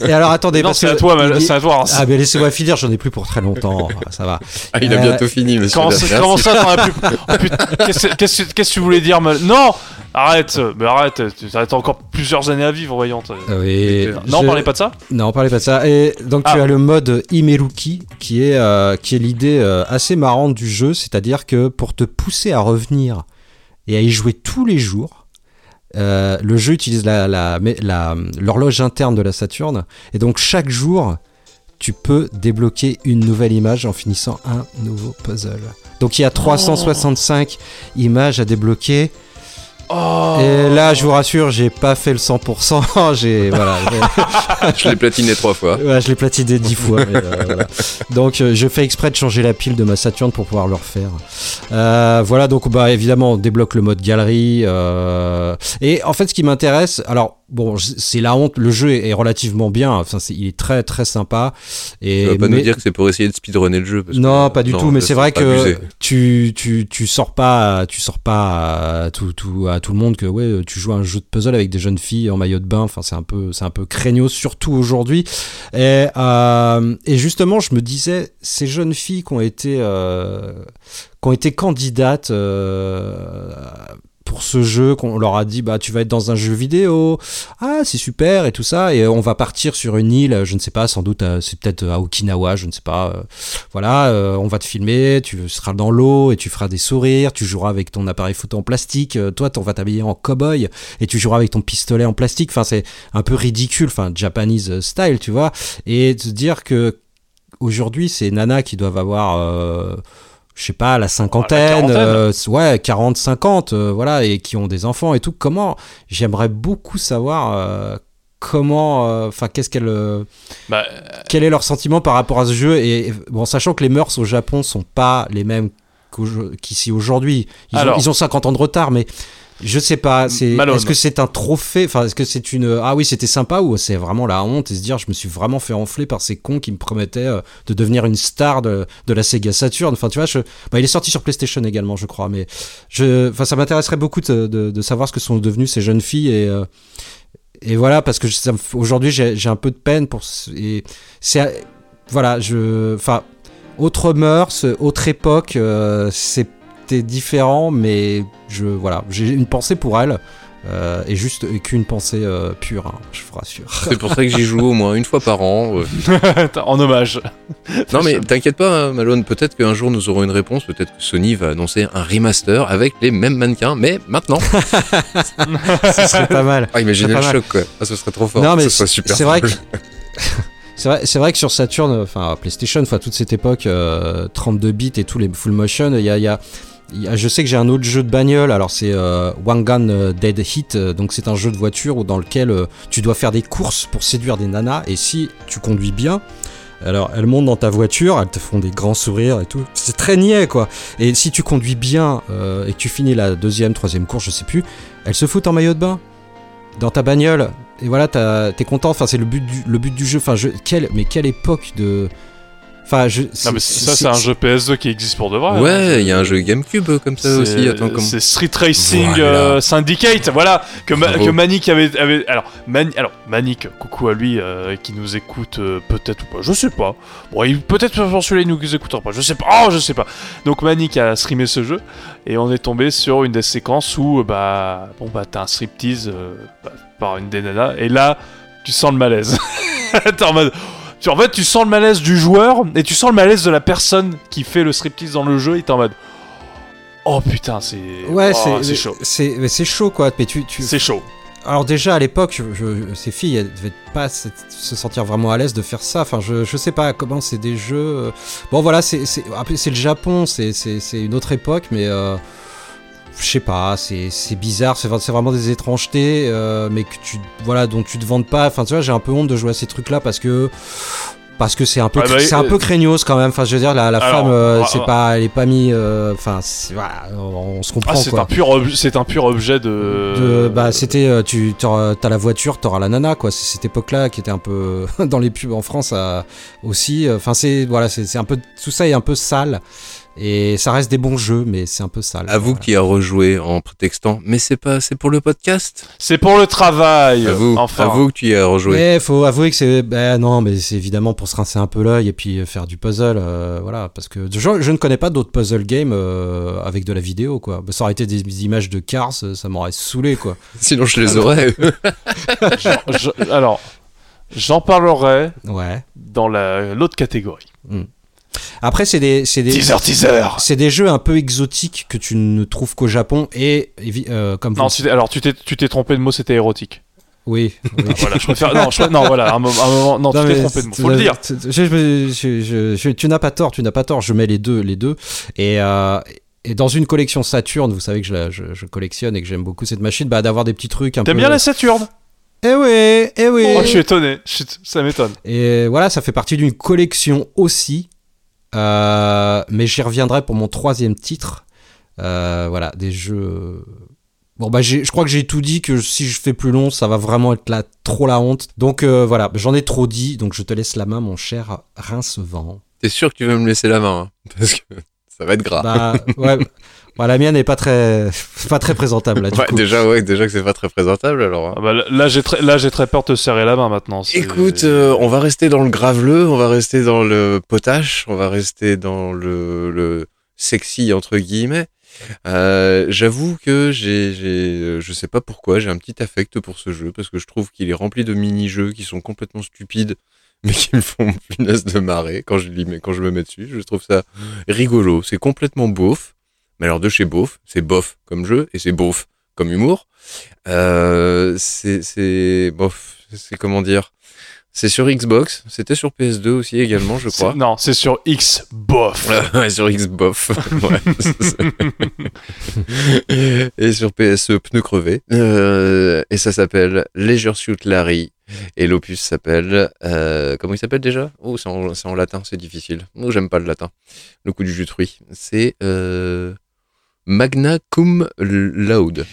A: Et alors attendez,
C: Non,
A: parce
C: c'est
A: que
C: à toi, mal-
A: il-
C: c'est à toi. hein.
A: Ah, mais laissez-moi finir, j'en ai plus pour très longtemps. ça va.
B: Ah, il a
A: Euh,
B: bientôt fini, monsieur.
C: Comment, ça- comment ça, t'en as plus Oh, putain, Qu'est-ce que- qu'est-ce que qu'est-ce que tu voulais dire mal- Non Arrête Mais arrête tu- T'as encore plusieurs années à vivre, voyons.
A: Ah oui,
C: Non,
A: je-
C: parlez pas de ça
A: Non, parlez pas de ça. Et donc tu
C: Ah.
A: as le mode Imeruki qui est euh, qui est l'idée euh, assez marrante du jeu, c'est-à-dire que pour te pousser à revenir et à y jouer tous les jours, euh, le jeu utilise la la- l'horloge interne de la Saturne et donc chaque jour tu peux débloquer une nouvelle image en finissant un nouveau puzzle. Donc il y a 365 images à débloquer.
C: Oh
A: Et là, je vous rassure, j'ai pas fait le 100%. J'ai voilà.
B: Je l'ai platiné trois fois.
A: Ouais, je l'ai platiné dix fois. mais, euh, voilà. Donc, euh, je fais exprès de changer la pile de ma Saturn pour pouvoir le refaire. Euh, voilà, donc, bah, évidemment, on débloque le mode galerie. euh, Et en fait, ce qui m'intéresse, alors, bon, c'est la honte. Le jeu est relativement bien. Enfin, il est très, très sympa. Et
B: Tu vas pas
A: mais-
B: nous dire que c'est pour essayer de speedrunner le jeu. parce que-
A: non, pas du
B: non,
A: tout. Mais
B: ça,
A: c'est vrai que tu, tu, tu sors pas, tu sors pas à tout, tout, à tout le monde que ouais, tu joues à un jeu de puzzle avec des jeunes filles en maillot de bain. Enfin, c'est un peu, c'est un peu craignos, surtout aujourd'hui. Et, euh, et justement, je me disais, ces jeunes filles qui ont été, euh, qui ont été candidates. euh, pour ce jeu, qu'on leur a dit bah tu vas être dans un jeu vidéo, ah c'est super et tout ça, et on va partir sur une île, je ne sais pas, sans doute euh, c'est peut-être à Okinawa, je ne sais pas, euh, voilà, euh, on va te filmer, tu seras dans l'eau et tu feras des sourires, tu joueras avec ton appareil photo en plastique, euh, toi, on va t'habiller en cow-boy et tu joueras avec ton pistolet en plastique. Enfin, c'est un peu ridicule, enfin, Japanese style, tu vois. Et de dire que aujourd'hui, c'est Nana qui doivent avoir. euh, je sais pas, la cinquantaine,
C: quarantaine.
A: euh, ouais, 40, 50, euh, voilà, et qui ont des enfants et tout. Comment J'aimerais beaucoup savoir euh, comment, euh, enfin, qu'est-ce qu'elle,
C: Bah,
A: quel est leur sentiment par rapport à ce jeu et bon sachant que les mœurs au Japon sont pas les mêmes qu'ici aujourd'hui ils, ont-
C: Alors.
A: ils ont 50 ans de retard mais je sais pas c'est est-ce que c'est un trophée? Enfin est-ce que c'est une ah oui c'était sympa ou c'est vraiment la honte et se dire je me suis vraiment fait enfler par ces cons qui me promettaient euh, de devenir une star de, de la Sega Saturn. Enfin tu vois je, bah, il est sorti sur PlayStation également je crois mais je enfin ça m'intéresserait beaucoup de, de, de savoir ce que sont devenues ces jeunes filles et euh, et voilà parce que aujourd'hui j'ai j'ai un peu de peine pour et c'est voilà je enfin autre mœurs autre époque euh, c'était différent mais je voilà j'ai une pensée pour elle euh, et juste et qu'une pensée euh, pure hein, je vous rassure
B: C'est pour ça que j'y joue au moins une fois par an. euh.
C: en hommage.
B: Non mais t'inquiète pas, hein, Malone, peut-être qu'un jour nous aurons une réponse, peut-être que Sony va annoncer un remaster avec les mêmes mannequins, mais maintenant.
A: ce serait pas mal
B: Ah, imaginez le
A: mal.
B: choc quoi. Ah, ce serait trop fort.
A: Non, mais c'est vrai que c'est vrai, c'est vrai que sur Saturn, enfin PlayStation, enfin toute cette époque, euh, 32 bits et tous les full motion, y a, il y a- je sais que j'ai un autre jeu de bagnole, alors c'est euh, Wangan euh, Dead Heat, euh, donc c'est un jeu de voiture dans lequel euh, tu dois faire des courses pour séduire des nanas, et si tu conduis bien, alors elles montent dans ta voiture, elles te font des grands sourires et tout, c'est très niais quoi. Et si tu conduis bien et que tu finis la deuxième, troisième course, je sais plus, elles se foutent en maillot de bain dans ta bagnole. Et voilà t'es content enfin c'est le but du jeu. Enfin je, mais quelle époque de enfin je
C: Non, mais ça, c'est un jeu PS2 qui existe pour de vrai. hein.
B: Ouais, il y a un jeu GameCube euh, comme ça aussi. Attends,
C: C'est Street Racing
B: Voilà.
C: euh, Syndicate, voilà, que, Ma- que Manic avait, avait- alors, Mani- alors Manic, coucou à lui euh, qui nous écoute euh, peut-être ou pas, je sais pas. Bon, il- peut-être sur celui-là il nous écoutera pas, je sais pas. Oh, je sais pas. Donc Manic a streamé ce jeu et on est tombé sur une des séquences où bah bon bah t'as un striptease euh, bah, par une des nanas et là tu sens le malaise. T'es en mode tu- en fait, tu sens le malaise du joueur et tu sens le malaise de la personne qui fait le striptease dans le jeu et t'es en mode Oh putain, c'est.
A: ouais
C: oh,
A: c'est
C: chaud.
A: c'est chaud quoi mais tu, tu
C: C'est chaud.
A: alors déjà à l'époque ces filles elles devaient pas se, se sentir vraiment à l'aise de faire ça enfin je, je sais pas comment c'est des jeux bon voilà c'est le Japon c'est une autre époque mais euh, je sais pas, c'est c'est bizarre, c'est c'est vraiment des étrangetés, euh, mais que tu voilà dont tu te vantes pas. Enfin, tu vois, j'ai un peu honte de jouer à ces trucs-là parce que parce que c'est un peu,
C: Ah bah,
A: c'est un
C: euh,
A: peu craignos quand même. Enfin, je veux dire, la, la
C: Alors,
A: femme, euh,
C: ah,
A: c'est
C: ah.
A: pas, elle est pas mis. euh, Enfin, voilà, on, on se comprend
C: Ah, c'est un pur, c'est un pur objet de.
A: De- bah, c'était, tu t'as la voiture, t'auras la nana, quoi. C'est cette époque-là qui était un peu dans les pubs en France aussi. Enfin, c'est voilà, c'est c'est un peu tout ça est un peu sale et ça reste des bons jeux, mais c'est un peu sale.
B: Que tu y as rejoué en prétextant, mais c'est pas, c'est pour le podcast?
C: C'est pour le travail.
B: Avoue,
C: enfin.
B: avoue que tu y as rejoué.
A: Ouais, faut avouer que c'est. Ben non, mais c'est évidemment pour se rincer un peu l'œil et puis euh, faire du puzzle. euh, voilà, parce que je, je ne connais pas d'autres puzzle games euh, avec de la vidéo, quoi. Ben, ça aurait été des images de Cars, ça m'aurait saoulé, quoi.
B: Sinon, je les aurais.
C: Je- alors, j'en parlerai
A: Ouais.
C: dans la- l'autre catégorie.
A: Après, c'est des. C'est des...
C: Teaser, teaser.
A: C'est des jeux un peu exotiques que tu ne trouves qu'au Japon et euh, comme
C: Non,
A: vous-
C: tu t'es- alors tu t'es, tu t'es trompé de mot, c'était érotique.
A: oui, oui.
C: Ah, voilà, je préfère. Non, je- non, voilà, un, mo- un moment. Non, tu t'es trompé de mot. Faut le dire.
A: c'est- je- je- je- je- je- tu n'as pas tort, tu n'as pas tort. Je mets les deux, les deux. Et, euh, et dans une collection Saturn, vous savez que je, la- je- je collectionne et que j'aime beaucoup cette machine, bah, d'avoir des petits trucs un
C: T'aimes
A: peu.
C: bien la Saturne?
A: Eh oui, eh oui.
C: Oh, je suis étonné. Je suis- Ça m'étonne.
A: Et voilà, ça fait partie d'une collection aussi. Euh, mais j'y reviendrai pour mon troisième titre. Euh, voilà, des jeux. Bon, bah, je crois que j'ai tout dit, que si je fais plus long, ça va vraiment être là, trop la honte. Donc euh, voilà, j'en ai trop dit, donc je te laisse la main, mon cher Rincevent.
B: T'es sûr que tu veux me laisser la main, hein? Parce que ça va être gras.
A: Bah, ouais. Bah, la mienne n'est pas très, pas très présentable là, du
B: Ouais,
A: coup.
B: déjà, ouais, déjà que c'est pas très présentable, alors. hein.
C: Ah bah, là- j'ai très, là, j'ai très peur de te serrer la main maintenant.
B: Écoute, euh, on va rester dans le graveleux, on va rester dans le potache, on va rester dans le, le sexy entre guillemets. Euh, J'avoue que j'ai, j'ai, je sais pas pourquoi, j'ai un petit affect pour ce jeu parce que je trouve qu'il est rempli de mini-jeux qui sont complètement stupides, mais qui me font punaise de marrer quand je lis, mais quand je me mets dessus. Je trouve ça rigolo. C'est complètement beauf, mais alors de chez beauf, c'est bof comme jeu et c'est beauf comme humour. Euh, c'est, bof, c'est comment dire? C'est sur Xbox, c'était sur PS2 aussi également, je crois.
C: Non, c'est sur X, bof.
B: Ouais, sur Xbox. Ouais, et sur PSE, pneu crevé. Euh, et ça s'appelle Leisure Suit Larry. Et l'opus s'appelle. euh, comment il s'appelle déjà? Oh, c'est en, c'est en latin, c'est difficile. Oh, j'aime pas le latin. Le coup du jus de fruits. C'est euh, Magna Cum Laude.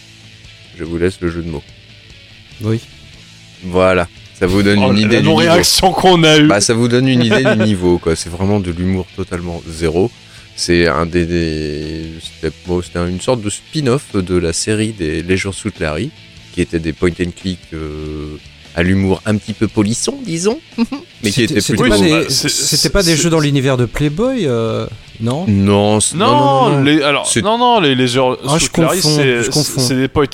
B: Je vous laisse le jeu de mots.
A: Oui.
B: Voilà. Ça vous donne
C: Oh,
B: une
C: la
B: idée du niveau.
C: non-réaction qu'on a eue.
B: Bah, ça vous donne une idée du niveau, quoi. C'est vraiment de l'humour totalement zéro. C'est un des, des- c'était bon, c'était une sorte de spin-off de la série des Leisure Suit Larry, qui étaient des point and click euh, à l'humour un petit peu polisson, disons, mais qui
A: C'était
B: plutôt.
A: c'était pas des jeux dans l'univers de Playboy, euh, non
B: Non,
C: Non,
B: non, non, non, non.
C: les, alors,
B: C'est-
C: non, non, les, les heures
A: Ah,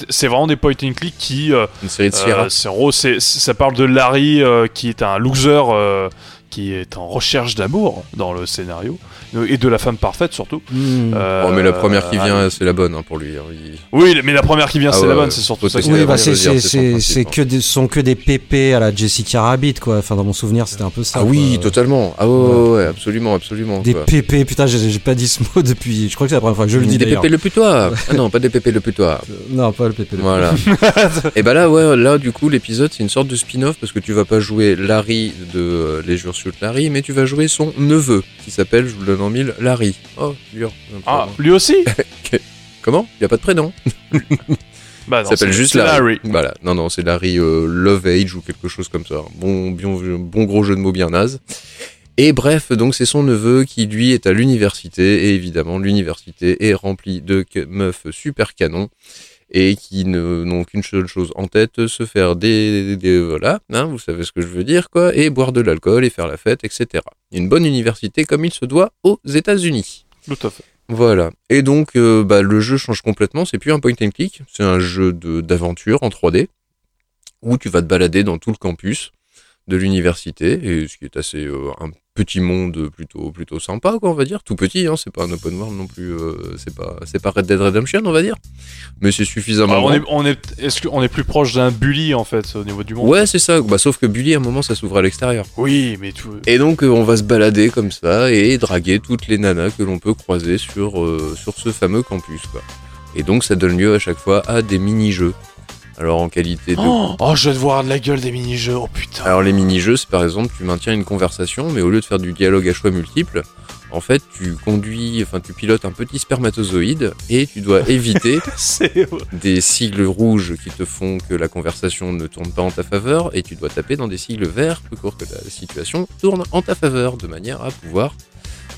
C: c'est, vraiment des point and click qui, euh,
B: Une série de
C: euh, en gros, c'est, ça parle de Larry qui est un loser, qui est en recherche d'amour dans le scénario et de la femme parfaite surtout.
A: Hmm.
C: Euh,
B: oh, mais la première qui vient,
C: ah,
B: c'est la bonne hein, pour lui. hein. Il-
C: Oui, mais la première qui vient,
B: Ah
C: c'est
B: ouais,
C: la bonne, c'est surtout ça.
A: Oui, bah c'est c'est que des, sont que des pépés à la Jessica Rabbit quoi. Enfin dans mon souvenir c'était un peu ça.
B: Ah oui, totalement. Ah ouais, ouais, ouais, absolument, absolument.
A: Des
B: quoi.
A: pépés, putain j'ai j'ai pas dit ce mot depuis. Je crois que c'est la première fois que je le dis
B: des pépés le putois. Ah non, pas des pépés le putois.
A: Non pas le pépé. le
B: Voilà. et bah là, ouais, là, du coup, l'épisode, c'est une sorte de spin-off parce que tu vas pas jouer Larry de euh, Les Jours sur Larry, mais tu vas jouer son neveu qui s'appelle, je vous le donne en mille, Larry. Oh.
C: Ah, lui aussi
B: Comment? Il y a pas de prénom.
C: Bah non,
B: s'appelle juste Larry. Voilà. Non, non, c'est Larry euh, Love Age ou quelque chose comme ça. Bon, bon, bon gros jeu de mots bien naze. Et bref, donc c'est son neveu qui lui est à l'université et évidemment l'université est remplie de meufs super canons et qui ne- n'ont qu'une seule chose en tête, se faire des, des voilà, hein, vous savez ce que je veux dire quoi, et boire de l'alcool et faire la fête, etc. Une bonne université comme il se doit aux États-Unis.
C: Tout à fait.
B: Voilà. Et donc, euh, bah, le jeu change complètement. C'est plus un point and click, c'est un jeu de d'aventure en 3D où tu vas te balader dans tout le campus de l'université et ce qui est assez euh, un petit monde plutôt plutôt sympa quoi on va dire tout petit hein c'est pas un open world non plus euh, c'est pas c'est pas Red Dead Redemption on va dire mais c'est suffisamment
C: Alors, on
B: grand.
C: est, on est, est-ce qu'on est plus proche d'un bully en fait au niveau du monde?
B: Ouais c'est ça bah sauf que Bully à un moment ça s'ouvre à l'extérieur
C: Oui, mais tout.
B: Et donc euh, on va se balader comme ça et draguer toutes les nanas que l'on peut croiser sur, euh, sur ce fameux campus. Quoi. Et donc ça donne lieu à chaque fois à des mini-jeux. Alors en qualité de...
C: Oh, oh, je vais te voir de la gueule des mini-jeux, oh putain.
B: Alors les mini-jeux, c'est par exemple, tu maintiens une conversation, mais au lieu de faire du dialogue à choix multiples, en fait, tu conduis, enfin, tu pilotes un petit spermatozoïde et tu dois éviter des sigles rouges qui te font que la conversation ne tourne pas en ta faveur et tu dois taper dans des sigles verts pour que la situation tourne en ta faveur de manière à pouvoir,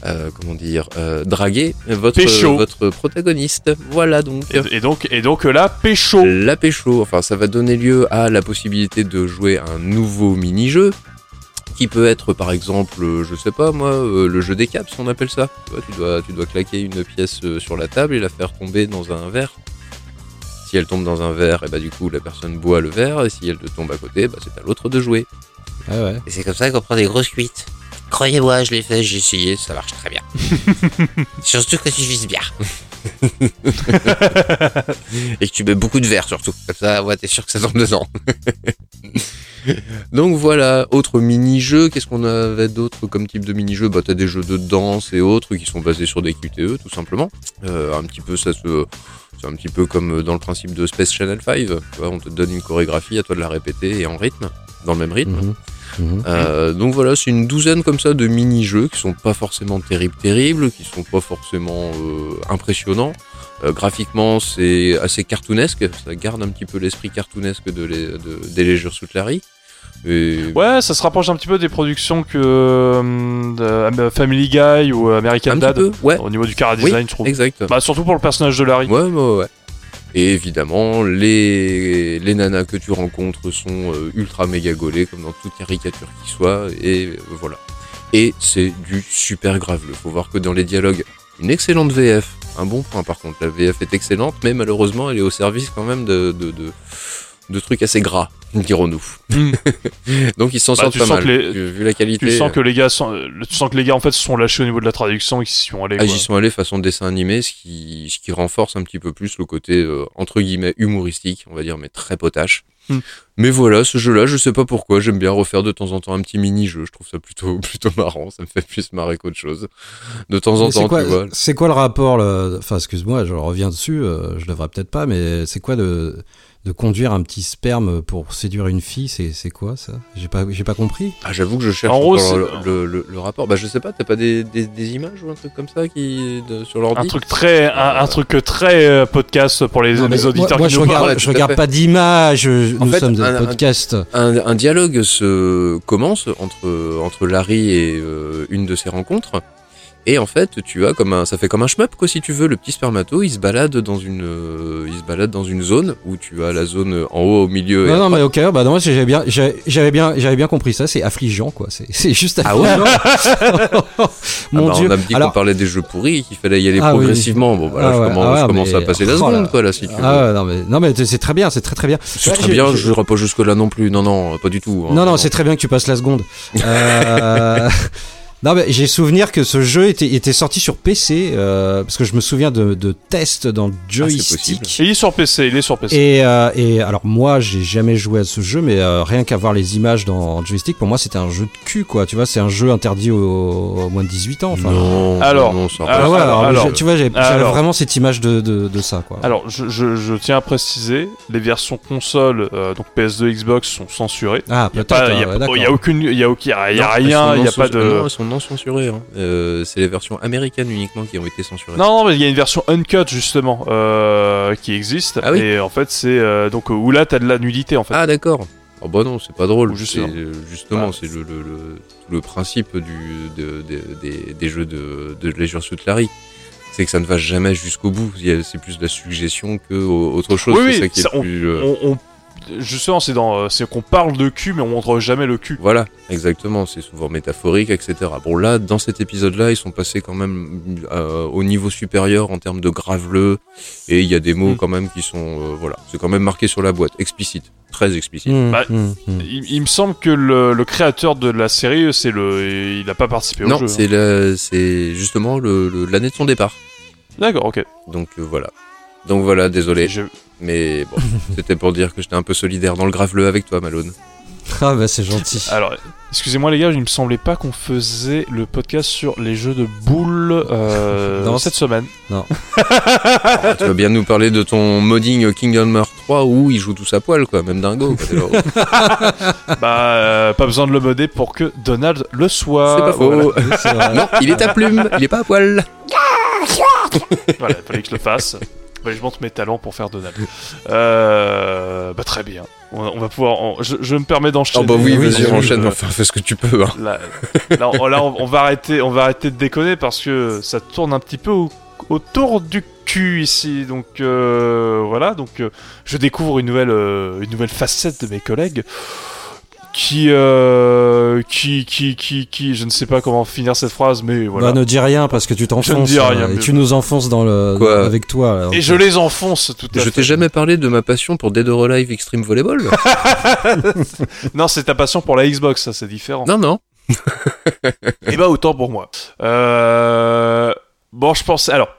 B: euh, comment dire, euh, draguer votre,
C: Pécho.
B: votre protagoniste. Voilà donc.
C: et, et donc, et donc là, pécho.
B: La pécho, enfin ça va donner lieu à la possibilité de jouer à un nouveau mini-jeu qui peut être par exemple, euh, je sais pas moi, euh, le jeu des caps on appelle ça. Tu, vois, tu, dois, tu dois claquer une pièce euh, sur la table et la faire tomber dans un verre. Si elle tombe dans un verre, et bah du coup la personne boit le verre et si elle te tombe à côté, bah, c'est à l'autre de jouer.
A: Ouais.
F: Et c'est comme ça qu'on prend des grosses cuites. Croyez-moi, je l'ai fait, j'ai essayé, ça marche très bien. Surtout quand tu vises bien.
B: Et que tu mets beaucoup de verre surtout. Comme ça, ouais, t'es sûr que ça tombe dedans. Donc voilà, autre mini-jeu. Qu'est-ce qu'on avait d'autre comme type de mini-jeu? Bah t'as des jeux de danse et autres qui sont basés sur des QTE tout simplement. Euh, un petit peu ça se... C'est un petit peu comme dans le principe de Space Channel 5. Tu vois, on te donne une chorégraphie, à toi de la répéter et en rythme, dans le même rythme.
A: Mhm. Mhm.
B: Euh, donc voilà, c'est une douzaine comme ça de mini-jeux qui sont pas forcément terribles, terribles, qui sont pas forcément euh, impressionnants. Euh, graphiquement, c'est assez cartoonesque, ça garde un petit peu l'esprit cartoonesque de les, de, des Légers Soutlari. Et
C: Ouais, ça se rapproche un petit peu des productions que euh, de Am- Family Guy ou American
B: un
C: Dad
B: peu, ouais,
C: au niveau du
B: Oui,
C: design, je trouve.
B: exact.
C: Bah surtout pour le personnage de Larry.
B: Ouais, ouais, ouais. Et évidemment, les, les nanas que tu rencontres sont euh, ultra méga gaulées, comme dans toute caricature qui soit, et voilà. Et c'est du super grave. Il faut voir que dans les dialogues, une excellente VF. Un bon point par contre, la VF est excellente, mais malheureusement, elle est au service quand même de, de, de, de trucs assez gras, dirons-nous.
C: Mm.
B: Donc ils s'en
C: Bah,
B: sortent
C: tu
B: pas
C: sens
B: mal,
C: que les-
B: vu, la qualité.
C: Tu sens que les gars sont, euh, tu sens que les gars en fait se sont lâchés au niveau de la traduction et qu'ils s'y sont allés.
B: Ah,
C: quoi.
B: j'y sont allés façon dessin animé, ce qui, ce qui renforce un petit peu plus le côté euh, entre guillemets humoristique, on va dire, mais très potache.
C: Hmm.
B: Mais voilà, ce jeu-là, je sais pas pourquoi, j'aime bien refaire de temps en temps un petit mini-jeu. Je trouve ça plutôt, plutôt marrant, ça me fait plus marrer qu'autre chose. De temps en
A: Mais
B: temps,
A: quoi,
B: tu vois.
A: c'est quoi le rapport le- Enfin, excuse-moi, je reviens dessus. euh, je devrais peut-être pas, mais c'est quoi de, de conduire un petit sperme pour séduire une fille C'est c'est quoi ça? J'ai pas, j'ai pas compris.
B: Ah, j'avoue que je cherche
C: En gros,
B: le, le, le- le rapport. Bah, je sais pas, t'as pas des, des, des images ou un truc comme ça qui, de- sur l'ordi?
C: Un truc très, un, un truc très euh, podcast pour les,
A: Non, mais
C: les auditeurs
A: moi, moi,
C: qui
A: je
C: nous
A: regarde,
C: parlent.
A: je regarde pas d'image. Nous
B: fait,
A: sommes
B: un-
A: un
B: un-
A: podcast.
B: un, un dialogue se commence entre, entre Larry et euh, une de ses rencontres. Et en fait, tu as comme un, ça fait comme un shmup quoi si tu veux. Le petit spermato, il se balade dans une, euh, il se balade dans une zone où tu as la zone en haut, au milieu. et
A: Non,
B: à
A: non,
B: droite.
A: mais ok, bah non, j'avais bien, j'avais bien, j'avais bien compris ça. C'est affligeant, quoi. C'est, juste
B: Ah ouais
A: affligeant. Mon
B: Ah bah,
A: dieu.
B: On a dit qu'on parlait des jeux pourris, qu'il fallait y aller
A: Ah oui.
B: progressivement. Bon, bah, là,
A: Ah
B: je
A: ouais,
B: commence,
A: ah ouais,
B: je commence
A: mais-
B: à passer la
A: oh là
B: seconde,
A: là.
B: quoi, là, si tu veux.
A: ah ouais, non, mais, non, mais c'est très bien, c'est très très bien.
B: c'est
A: Ouais,
B: très bien, je n'irai pas jusque là non plus. Non, non, pas du tout. hein.
A: Non, non, c'est très bien que tu passes la seconde. Euh, non, mais j'ai souvenir que ce jeu était, était sorti sur PC, euh, parce que je me souviens de, de tests dans le joystick.
C: Il est sur PC, il est sur PC.
A: et, euh, et alors moi j'ai jamais joué à ce jeu mais euh, rien qu'à voir les images dans joystick pour moi c'était un jeu de cul quoi tu vois c'est un jeu interdit aux, aux moins de 18 ans enfin
B: Non,
C: Alors,
B: non, ça
A: Ah
C: alors,
A: ouais,
C: alors,
A: alors, tu vois j'avais vraiment cette image de, de, de ça quoi
C: Alors, je, je, je tiens à préciser, les versions console, euh, donc PS2, Xbox, sont censurées.
A: ah
C: Il y a,
A: peut-être
C: pas,
A: ouais,
C: y a,
A: ouais, d'accord.
C: y a aucune, y a, y a rien, il y a pas de.
B: Non, censurées. hein. Euh, c'est les versions américaines uniquement qui ont été censurées.
C: Non, non, mais il y a une version uncut justement euh, qui existe.
B: Ah oui.
C: Et en fait, c'est euh, donc où là, t'as de la nudité en fait.
B: Ah d'accord. Oh bah non, c'est pas drôle. Justement,
C: Ah.
B: c'est le, le, le, le principe du, de, de- des, des jeux de, de Leisure Suit Larry. C'est que ça ne va jamais jusqu'au bout. C'est plus de la suggestion que au- autre chose.
C: Oui,
B: c'est
C: oui,
B: ça qui est
C: ça,
B: le plus, euh,
C: On, on- justement, c'est dans, euh, c'est qu'on parle de cul, mais on montre jamais le cul.
B: Voilà, exactement. C'est souvent métaphorique, etc. Bon là, dans cet épisode-là, ils sont passés quand même euh, au niveau supérieur en termes de graveleux. Et il y a des mots
C: Mm.
B: quand même qui sont... euh, voilà, c'est quand même marqué sur la boîte. Explicite. Très explicite.
A: Mmh,
C: Bah,
A: mmh, mmh.
C: Il, il me semble que le, le créateur de la série, c'est le, il a pas participé au
B: Non,
C: jeu.
B: c'est la- c'est justement le- le- l'année de son départ.
C: hein. D'accord, ok.
B: Donc euh, voilà. Donc voilà, désolé.
C: Je-
B: Mais bon, c'était pour dire que j'étais un peu solidaire dans le graveleux avec toi, Malone.
A: Ah bah c'est gentil.
C: Alors, excusez-moi les gars, il me semblait pas qu'on faisait le podcast sur les jeux de boules euh,
A: Non,
C: cette semaine.
B: Ah, tu vas bien nous parler de ton modding Kingdom Hearts 3 où il joue tous à poil, quoi, même dingo. quoi,
C: bah, euh, pas besoin de le modder pour que Donald le soit.
B: C'est pas faux.
C: Voilà,
A: Oui, c'est vrai.
B: non, il est à plume, il est pas à poil.
C: voilà, il fallait que je le fasse. Je monte mes talents pour faire Donald. Euh, bah très bien. On, on va pouvoir. on- je, je me permets d'enchaîner.
B: Oh bah oui,
A: Oui,
B: vas-y,
A: oui,
B: enchaîne,
C: Euh,
B: enfin, fais ce que tu peux. Hein.
C: Là, là, on, là, on- on va arrêter, on va arrêter de déconner parce que ça tourne un petit peu au- autour du cul ici. Donc euh, voilà, donc euh, je découvre une nouvelle, euh, une nouvelle facette de mes collègues qui, euh, qui, qui, qui, qui, je ne sais pas comment finir cette phrase, mais voilà.
A: Bah ne dis rien parce que tu t'enfonces.
C: dis rien,
A: euh, et tu nous enfonces dans le
B: Quoi
A: avec toi. alors.
C: Et je les enfonce tout à
B: Je t'ai jamais parlé de ma passion pour Dead or Alive Extreme Volleyball
C: Non, c'est ta passion pour la Xbox, ça c'est différent.
B: Non, non.
C: Et bah autant pour moi. Euh... Bon, je pensais... Alors,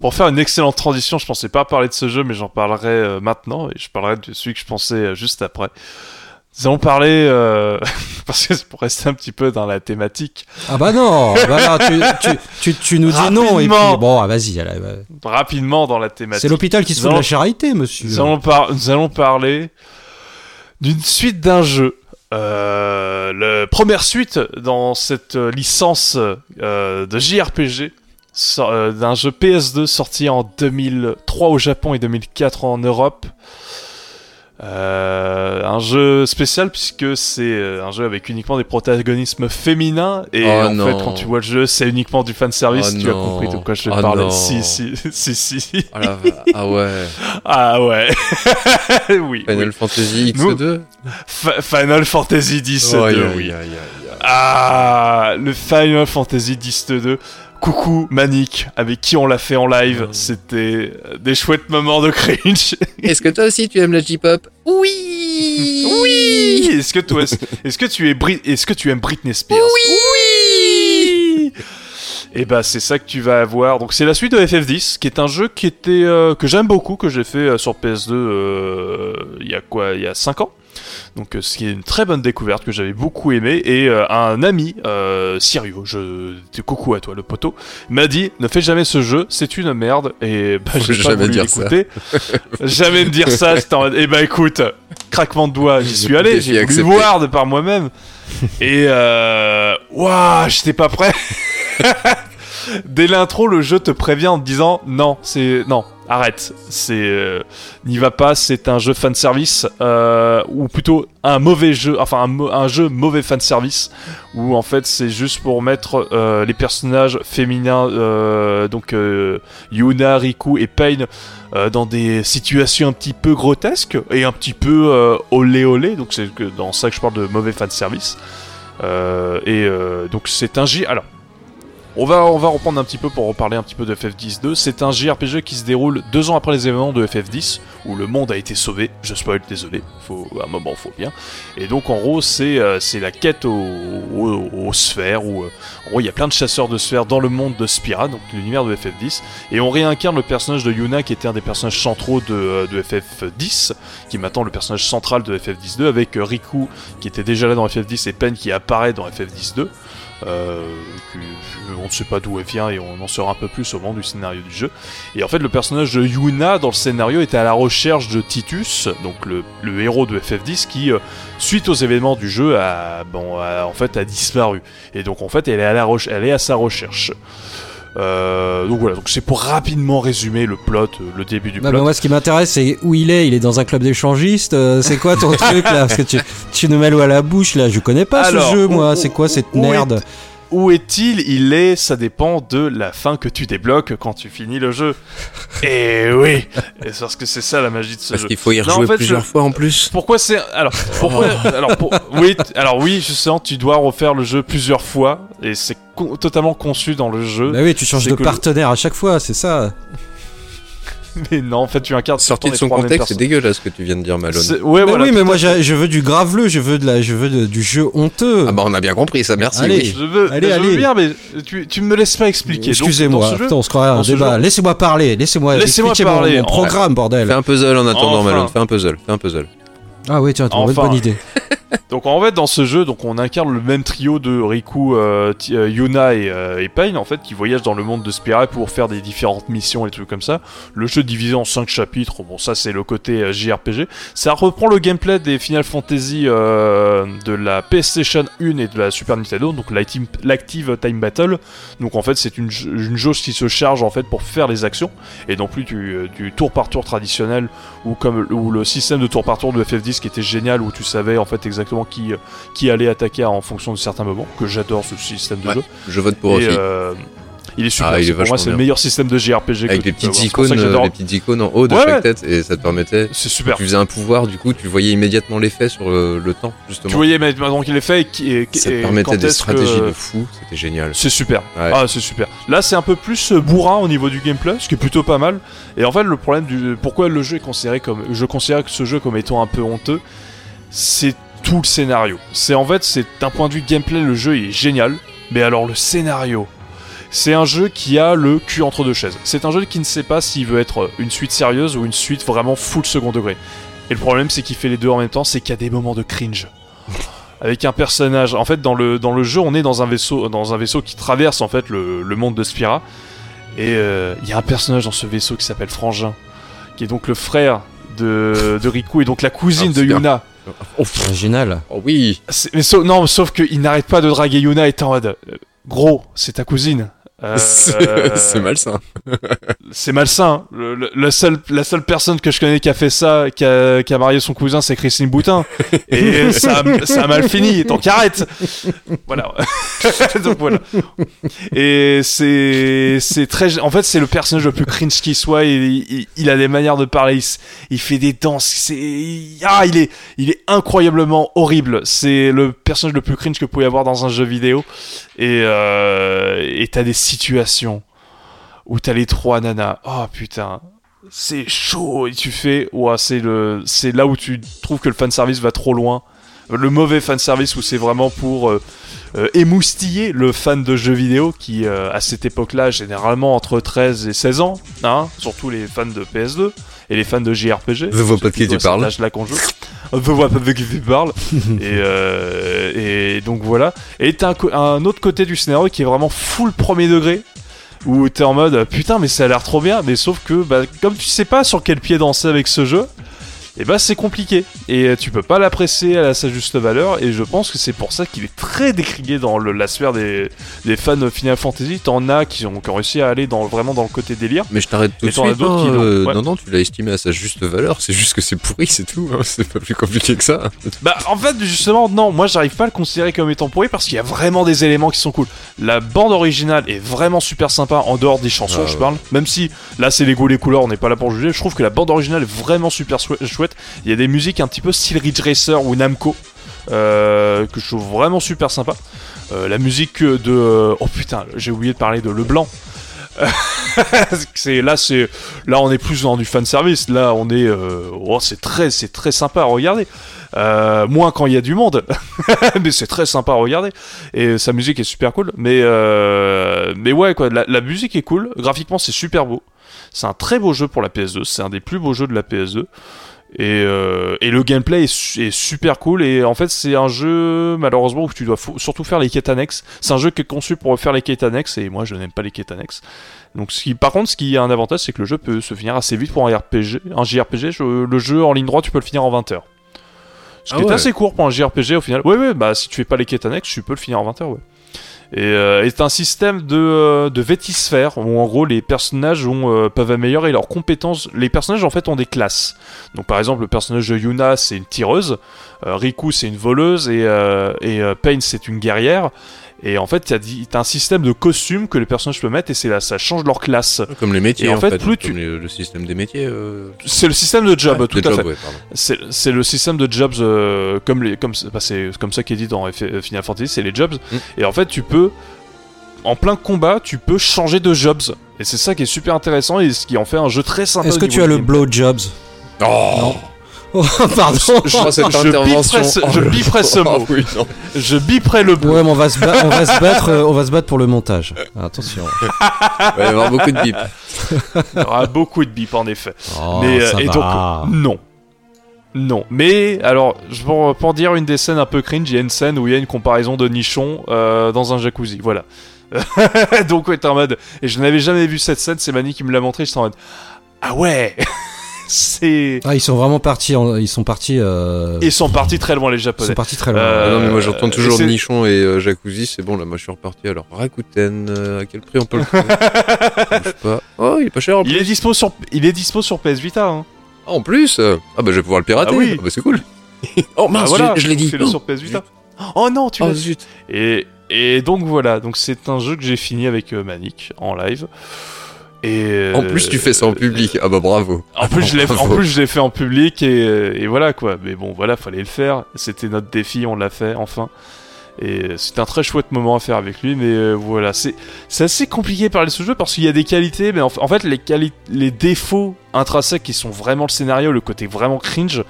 C: pour faire une excellente transition, je pensais pas parler de ce jeu, mais j'en parlerai euh, maintenant, et je parlerai de celui que je pensais euh, juste après. Nous allons parler, euh, parce que c'est pour rester un petit peu dans la thématique,
A: Ah bah non. bah tu, tu, tu, tu nous dis non et puis bon ah, vas-y. bah.
C: rapidement dans la thématique.
A: C'est l'hôpital qui se fout de la charité, monsieur.
C: Nous allons, par- nous allons parler d'une suite d'un jeu. Euh, la première suite dans cette licence euh, de JRPG so- euh, d'un jeu PS2 sorti en 2003 au Japon et 2004 en Europe. Euh, un jeu spécial puisque c'est euh, un jeu avec uniquement des protagonismes féminins. Et
B: Oh
C: en
B: non.
C: fait quand tu vois le jeu c'est uniquement du fanservice.
B: Oh
C: tu as compris de quoi je vais
B: Oh non.
C: si si si si.
B: Ah, va- ah ouais.
C: ah ouais. Oui,
B: Final
C: oui.
B: Fantasy
C: Nous-
B: X2
C: Fa- Final Fantasy X
B: Oh, aïe,
C: 2
B: aïe,
C: oui ah le Final Fantasy X 2 coucou Manic avec qui on l'a fait en live
B: Oh.
C: c'était euh, des chouettes moments de cringe
B: Est-ce que toi aussi tu aimes la J-pop Oui
C: oui est-ce que toi est-ce que tu es Brit- est-ce que tu aimes Britney Spears oui et bah c'est ça que tu vas avoir. Donc c'est la suite de FF10, qui est un jeu qui était euh, que j'aime beaucoup, que j'ai fait euh, sur PS2 euh, il y a quoi, il y a 5 ans. Donc euh, ce qui est une très bonne découverte que j'avais beaucoup aimé et euh, un ami euh, Sirio, je coucou à toi le poteau, m'a dit ne fais jamais ce jeu, c'est une merde et bah j'ai pas
B: jamais
C: voulu
B: dire ça.
C: l'écouter. jamais me dire ça, en mode, eh bah écoute, craquement de doigts, j'y suis allé, j'ai voulu voir de par moi-même et euh, waouh, j'étais pas prêt. Dès l'intro, le jeu te prévient en te disant non, c'est non, arrête, c'est euh, n'y va pas, c'est un jeu fan service euh, ou plutôt un mauvais jeu, enfin un, jeu mauvais fan service où en fait c'est juste pour mettre euh, les personnages féminins donc Yuna, Riku et Pain dans des situations un petit peu grotesques et un petit peu olé olé, donc c'est dans ça que je parle de mauvais fan service. Et donc c'est un J. Alors, on va, on va reprendre un petit peu pour reparler un petit peu de FF10 2. C'est un JRPG qui se déroule deux ans après les événements de FF10, où le monde a été sauvé. Je spoil, désolé, faut, à un moment faut bien. Et donc en gros, c'est euh, la quête aux, sphères, où euh, en gros il y a plein de chasseurs de sphères dans le monde de Spira, donc l'univers de FF10. Et on réincarne le personnage de Yuna, qui était un des personnages centraux de, euh, de FF10, qui est maintenant le personnage central de FF10 2, avec Riku, qui était déjà là dans FF10, et Pen qui apparaît dans FF10 2. Euh, on ne sait pas d'où elle vient et on en saura un peu plus au moment du scénario du jeu. Et en fait, le personnage de Yuna dans le scénario était à la recherche de Titus, donc le, héros de FF10, qui, euh, suite aux événements du jeu, a, bon, en fait, a disparu. Et donc, en fait, elle est à, la elle est à sa recherche. Euh, donc voilà, donc c'est pour rapidement résumer le plot, euh, le début du plot.
A: mais moi, ce qui m'intéresse, c'est où il est. Il est dans un club d'échangistes. euh, c'est quoi ton truc là? Parce que tu, tu nous mets l'eau à la bouche là. Je connais pas
C: Alors,
A: ce jeu, moi. C'est quoi cette merde?
C: Où est-il? Il est, ça dépend de la fin que tu débloques quand tu finis le jeu. Et oui, Et parce que c'est ça la magie de ce
B: Parce
C: jeu.
B: qu'il faut y
C: Non, en
B: rejouer
C: fait,
B: plusieurs
C: je-
B: fois en plus.
C: Pourquoi c'est alors pourquoi alors pour- oui t- alors oui justement tu dois refaire le jeu plusieurs fois et c'est co- totalement conçu dans le jeu
A: Bah oui, tu changes de
C: le-
A: partenaire à chaque fois, c'est ça.
C: mais non en fait tu incarnes
B: Sorti de son contexte, c'est dégueulasse ce que tu viens de dire, Malone.
C: Ouais
A: Mais
C: voilà
A: oui, mais moi, je veux du graveleux. Je veux de la, je veux de- du jeu honteux.
B: Ah bah on a bien compris ça, merci.
A: Allez.
B: oui.
C: je veux
A: Allez,
C: je veux
A: allez.
C: bien mais tu, tu me laisses pas expliquer
A: Excusez-moi, on se croirait un débat.
C: jeu-
A: Laissez-moi parler, laissez-moi
C: Laissez-moi
A: expliquer mon-
C: parler.
A: mon, programme, bordel.
B: Fais un puzzle en attendant,
C: Enfin.
B: Malone, fais un puzzle, fais un puzzle.
A: Ah oui, tiens, t'as une bonne idée.
C: donc en fait dans ce jeu, donc on incarne le même trio de Riku, euh, euh, Yuna et, euh, Pain en fait qui voyagent dans le monde de Spira pour faire des différentes missions et trucs comme ça. Le jeu est divisé en 5 chapitres. Bon ça c'est le côté euh, JRPG. Ça reprend le gameplay des Final Fantasy de la PlayStation 1 et de la Super Nintendo, donc l'Active Time Battle. Donc en fait c'est une, une jauge qui se charge en fait pour faire les actions et non plus du, du tour par tour traditionnel ou comme ou le système de tour par tour de FF10 qui était génial où tu savais en fait exactement qui euh, qui allait attaquer en fonction de certains moments que j'adore ce système de
B: Ouais,
C: jeu
B: Je vote pour
C: et
B: aussi.
C: euh, il est super
B: Ah, il est
C: pour moi c'est le meilleur système de JRPG que
B: Avec
C: peux avoir.
B: petites icônes,
C: que
B: les petites icônes en haut de
C: Ouais,
B: chaque
C: ouais.
B: tête et ça te permettait.
C: c'est super
B: Tu faisais un pouvoir, du coup, tu voyais immédiatement l'effet sur le, le temps, justement.
C: tu voyais mais maintenant qu'il est fait et, et,
B: ça te permettait des
C: que-
B: stratégies de fou, c'était génial.
C: C'est super.
B: Ouais.
C: Ah, c'est super. Là, c'est un peu plus euh, bourrin au niveau du gameplay, ce qui est plutôt pas mal. Et en fait, le problème du pourquoi le jeu est considéré comme je considère que ce jeu comme étant un peu honteux, c'est tout le scénario. C'est en fait, c'est d'un point de vue gameplay, le jeu est génial, mais alors le scénario. C'est un jeu qui a le cul entre deux chaises. C'est un jeu qui ne sait pas s'il veut être une suite sérieuse ou une suite vraiment full second degré. Et le problème, c'est qu'il fait les deux en même temps, c'est qu'il y a des moments de cringe avec un personnage. En fait, dans le, dans le jeu, on est dans un vaisseau, dans un vaisseau qui traverse en fait le, le monde de Spira. Et euh, il y a un personnage dans ce vaisseau qui s'appelle Frangin, qui est donc le frère de, de Riku et donc la cousine
B: Ah,
C: de
B: super.
C: Yuna.
A: Original.
B: Oh oui
C: C'est- Mais sauf, non, sauf qu'il n'arrête pas de draguer Yuna et en mode euh, gros, c'est ta cousine. Euh,
B: C'est c'est malsain.
C: c'est malsain. Le, le- la, seule, la seule personne que je connais qui a fait ça, qui a, qui a marié son cousin, c'est Christine Boutin. Et ça, a- ça a mal fini, donc arrête Voilà. donc voilà. Et c'est c'est très... En fait, c'est le personnage le plus cringe qui soit. Il, il, il a des manières de parler, il, fait des danses. Ah, il est, il est incroyablement horrible. C'est le personnage le plus cringe que vous pouvez avoir dans un jeu vidéo. Et euh, et t'as des situations où t'as les trois nanas. Oh putain, c'est chaud. Et tu fais, ouah, c'est le, c'est là où tu trouves que le fanservice va trop loin. Le mauvais fanservice où c'est vraiment pour euh, euh, émoustiller le fan de jeux vidéo qui, euh, à cette époque-là, généralement entre 13 et 16 ans, hein, surtout les fans de PS2 et les fans de JRPG.
B: Je vois pas de qui tu parles.
C: âge-là qu'on joue. Je vois pas de qui tu parles. et, euh, donc voilà. Et t'as un, un autre côté du scénario qui est vraiment full premier degré. Où t'es en mode putain, mais ça a l'air trop bien. Mais sauf que, bah, comme tu sais pas sur quel pied danser avec ce jeu, et bah c'est compliqué. Et tu peux pas l'apprécier à sa juste valeur. Et je pense que c'est pour ça qu'il est très décrié dans le- la sphère des, des fans Final Fantasy. T'en as qui ont, qui ont réussi à aller dans, vraiment dans le côté délire.
B: Mais je t'arrête tout de
C: t'en as
B: suite.
C: d'autres
B: hein,
C: qui
B: euh,
C: ouais.
B: Non, non, tu l'as estimé à sa juste valeur. C'est juste que c'est pourri, c'est tout. hein, C'est pas plus compliqué que ça.
C: Bah en fait justement non, moi j'arrive pas à le considérer comme étant pourri parce qu'il y a vraiment des éléments qui sont cool. La bande originale est vraiment super sympa en dehors des chansons,
B: Ah,
C: je
B: ouais.
C: parle. Même si là c'est les goûts les couleurs, on n'est pas là pour juger. Je trouve que la bande originale est vraiment super chou- Il y a des musiques un petit peu style Ridge ou Namco euh, que je trouve vraiment super sympa. Euh, la musique de oh putain, j'ai oublié de parler de Leblanc. c'est là on est plus dans du fan service. Là on est euh, oh, c'est très sympa à regarder. Euh, moins quand il y a du monde. Mais c'est très sympa à regarder. Et sa musique est super cool. Mais euh, ouais la, la musique est cool. Graphiquement c'est super beau. C'est un très beau jeu pour la PS2 c'est un des plus beaux jeux de la PS2 et, euh, et le gameplay est, su- est super cool. Et en fait c'est un jeu malheureusement où tu dois surtout faire les quêtes annexes. C'est un jeu qui est conçu pour faire les quêtes annexes et moi je n'aime pas les quêtes annexes. Donc ce qui, par contre ce qui a un avantage c'est que le jeu peut se finir assez vite pour un RPG un JRPG je- le jeu en ligne droite tu peux le finir en 20 heures. Ce qui
B: Ah
C: est
B: ouais.
C: assez court pour un JRPG au final. Ouais ouais bah si tu fais pas les quêtes annexes tu peux le finir en 20 heures ouais et euh, et c'est un système de, euh, de vétisphère où en gros les personnages ont, euh, peuvent améliorer leurs compétences. Les personnages en fait ont des classes. Donc par exemple le personnage de Yuna c'est une tireuse, euh, Riku c'est une voleuse et, euh, et euh, Pain c'est une guerrière. Et en fait, il y a un système de costumes que les personnages peuvent mettre et c'est là, ça change leur classe.
B: Comme les métiers,
C: Et en fait,
B: fait.
C: plus
B: comme
C: tu-
B: le système des métiers. euh,
C: C'est le système de job,
B: ouais,
C: tout à
B: jobs,
C: fait.
B: ouais.
C: C'est le système de jobs euh, comme les comme bah, c'est comme ça qui est dit dans F- Final Fantasy, c'est les jobs.
B: Mm.
C: Et en fait, tu peux en plein combat, tu peux changer de jobs. Et c'est ça qui est super intéressant et ce qui en fait un jeu très sympa.
A: Est-ce que tu as le
C: gameplay.
A: blowjobs
B: Oh,
A: Oh, pardon
C: Je,
B: Oh, cette
C: je biperai ce, je biperai ce
B: Oh,
C: mot.
B: oui, non.
C: Je biperai le mot.
A: Ouais, mais on va se, ba- on va se battre, euh, on va se battre pour le montage. Attention.
B: Il va y avoir beaucoup de bips.
C: Il y aura beaucoup de bip en effet.
A: Oh,
C: Mais euh,
A: ça
C: et
A: va.
C: donc non. Non, mais alors, je- pour, pour dire une des scènes un peu cringe, il y a une scène où il y a une comparaison de nichon euh, dans un jacuzzi, voilà. Donc ouais, t'es en mode, et je n'avais jamais vu cette scène, c'est Mani qui me l'a montré, j'étais en mode, ah ouais, c'est...
A: Ah, ils sont vraiment partis. en- Ils sont partis. euh,
C: Ils sont partis très loin les
A: Ils
C: japonais.
A: sont partis très loin.
C: Euh,
B: Ah non, mais moi j'entends toujours nichon et euh, jacuzzi, c'est bon, là, moi je suis reparti. Alors, Rakuten, euh, à quel prix on peut le trouver? Je sais pas. Oh, il est pas cher en
C: Il
B: plus.
C: est dispo sur, il est dispo sur PS Vita, hein.
B: Ah, en plus Ah, bah je vais pouvoir le pirater.
C: Ah oui.
B: bah c'est cool. oh
C: Bah
B: mince,
C: voilà,
B: je, je l'ai dit.
C: fais-le sur PS Vita. Oh non, tu
B: Oh zut.
C: Et, et donc voilà, donc c'est un jeu que j'ai fini avec euh, Manic en live. Et
B: En plus, tu fais ça en public. Ah bah bravo.
C: En plus, je l'ai, en
B: Bravo.
C: plus, je l'ai fait en public et, et voilà quoi. Mais bon, voilà, fallait le faire. C'était notre défi, on l'a fait enfin. Et c'était un très chouette moment à faire avec lui. Mais euh, voilà, c'est, c'est assez compliqué de parler de ce jeu parce qu'il y a des qualités, mais en, fa- en fait, les, quali- les défauts intrinsèques qui sont vraiment le scénario, le côté vraiment cringe,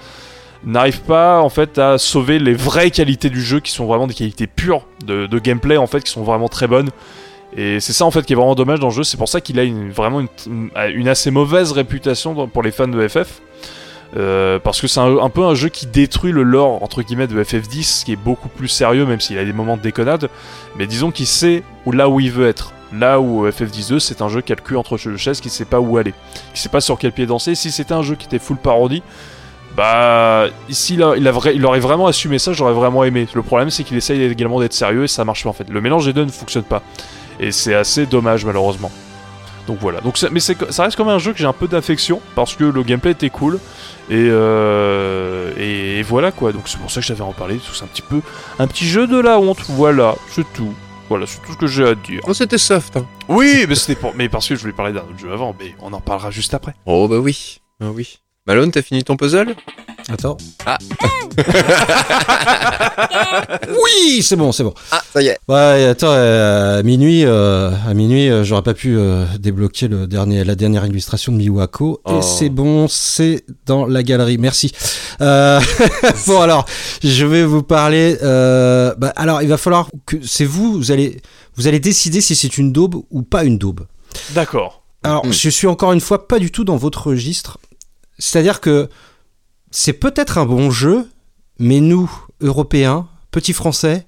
C: n'arrivent pas en fait à sauver les vraies qualités du jeu qui sont vraiment des qualités pures de, de gameplay en fait qui sont vraiment très bonnes. Et c'est ça en fait qui est vraiment dommage dans le jeu, c'est pour ça qu'il a une, vraiment une, assez mauvaise réputation pour les fans de FF. Euh, parce que c'est un, peu un jeu qui détruit le lore entre guillemets de FF10 qui est beaucoup plus sérieux même s'il a des moments de déconnade. Mais disons qu'il sait où, là où il veut être. Là où FF12 c'est un jeu qui a le cul entre chaises qui sait pas où aller. Qui sait pas sur quel pied danser. Si c'était un jeu qui était full parodie bah ici il, il aurait vraiment assumé ça j'aurais vraiment aimé. Le problème c'est qu'il essaye également d'être sérieux et ça marche pas en fait. Le mélange des deux ne fonctionne pas et c'est assez dommage malheureusement donc voilà donc ça- mais ça reste quand même un jeu que j'ai un peu d'affection parce que le gameplay était cool et, euh, et, et voilà quoi donc c'est pour ça que j'avais en parlé c'est un petit peu un petit jeu de la honte voilà c'est tout voilà c'est tout ce que j'ai à dire
B: Oh, c'était soft. Hein.
C: oui mais c'était pour mais parce que je voulais parler d'un autre jeu avant mais on en parlera juste après
B: Oh bah oui. Ah oui. Malone, t'as fini ton puzzle?
A: Attends.
B: Ah.
A: oui, c'est bon, c'est bon.
B: Ah, ça y est.
A: Ouais, attends, euh, à minuit, euh, à minuit, euh, j'aurais pas pu euh, débloquer le dernier, la dernière illustration de Miwako.
B: Oh.
A: Et c'est bon, c'est dans la galerie. Merci. Euh, bon alors, je vais vous parler. Euh, bah, alors, il va falloir que c'est vous, vous allez, vous allez décider si c'est une daube ou pas une daube.
C: d'accord
A: Alors,
B: Mhm.
A: je suis encore une fois pas du tout dans votre registre. C'est-à-dire que c'est peut-être un bon jeu, mais nous, Européens, petits Français,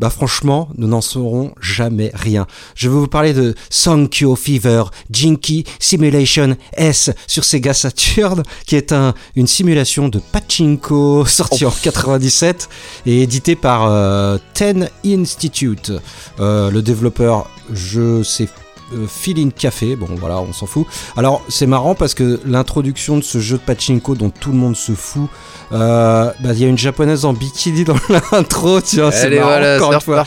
A: bah franchement, nous n'en saurons jamais rien. Je vais vous parler de Sankyo Fever Jinky Simulation S sur Sega Saturn, qui est un, une simulation de pachinko sorti en 97 et édité par euh, Ten Institute. Euh, le développeur, je sais euh, Feeling Café, bon voilà, on s'en fout. Alors c'est marrant parce que l'introduction de ce jeu de pachinko dont tout le monde se fout, euh, bah, il y a une japonaise en bikini dans l'intro, tiens, c'est
B: Allez,
A: marrant
B: voilà,
A: encore une fois.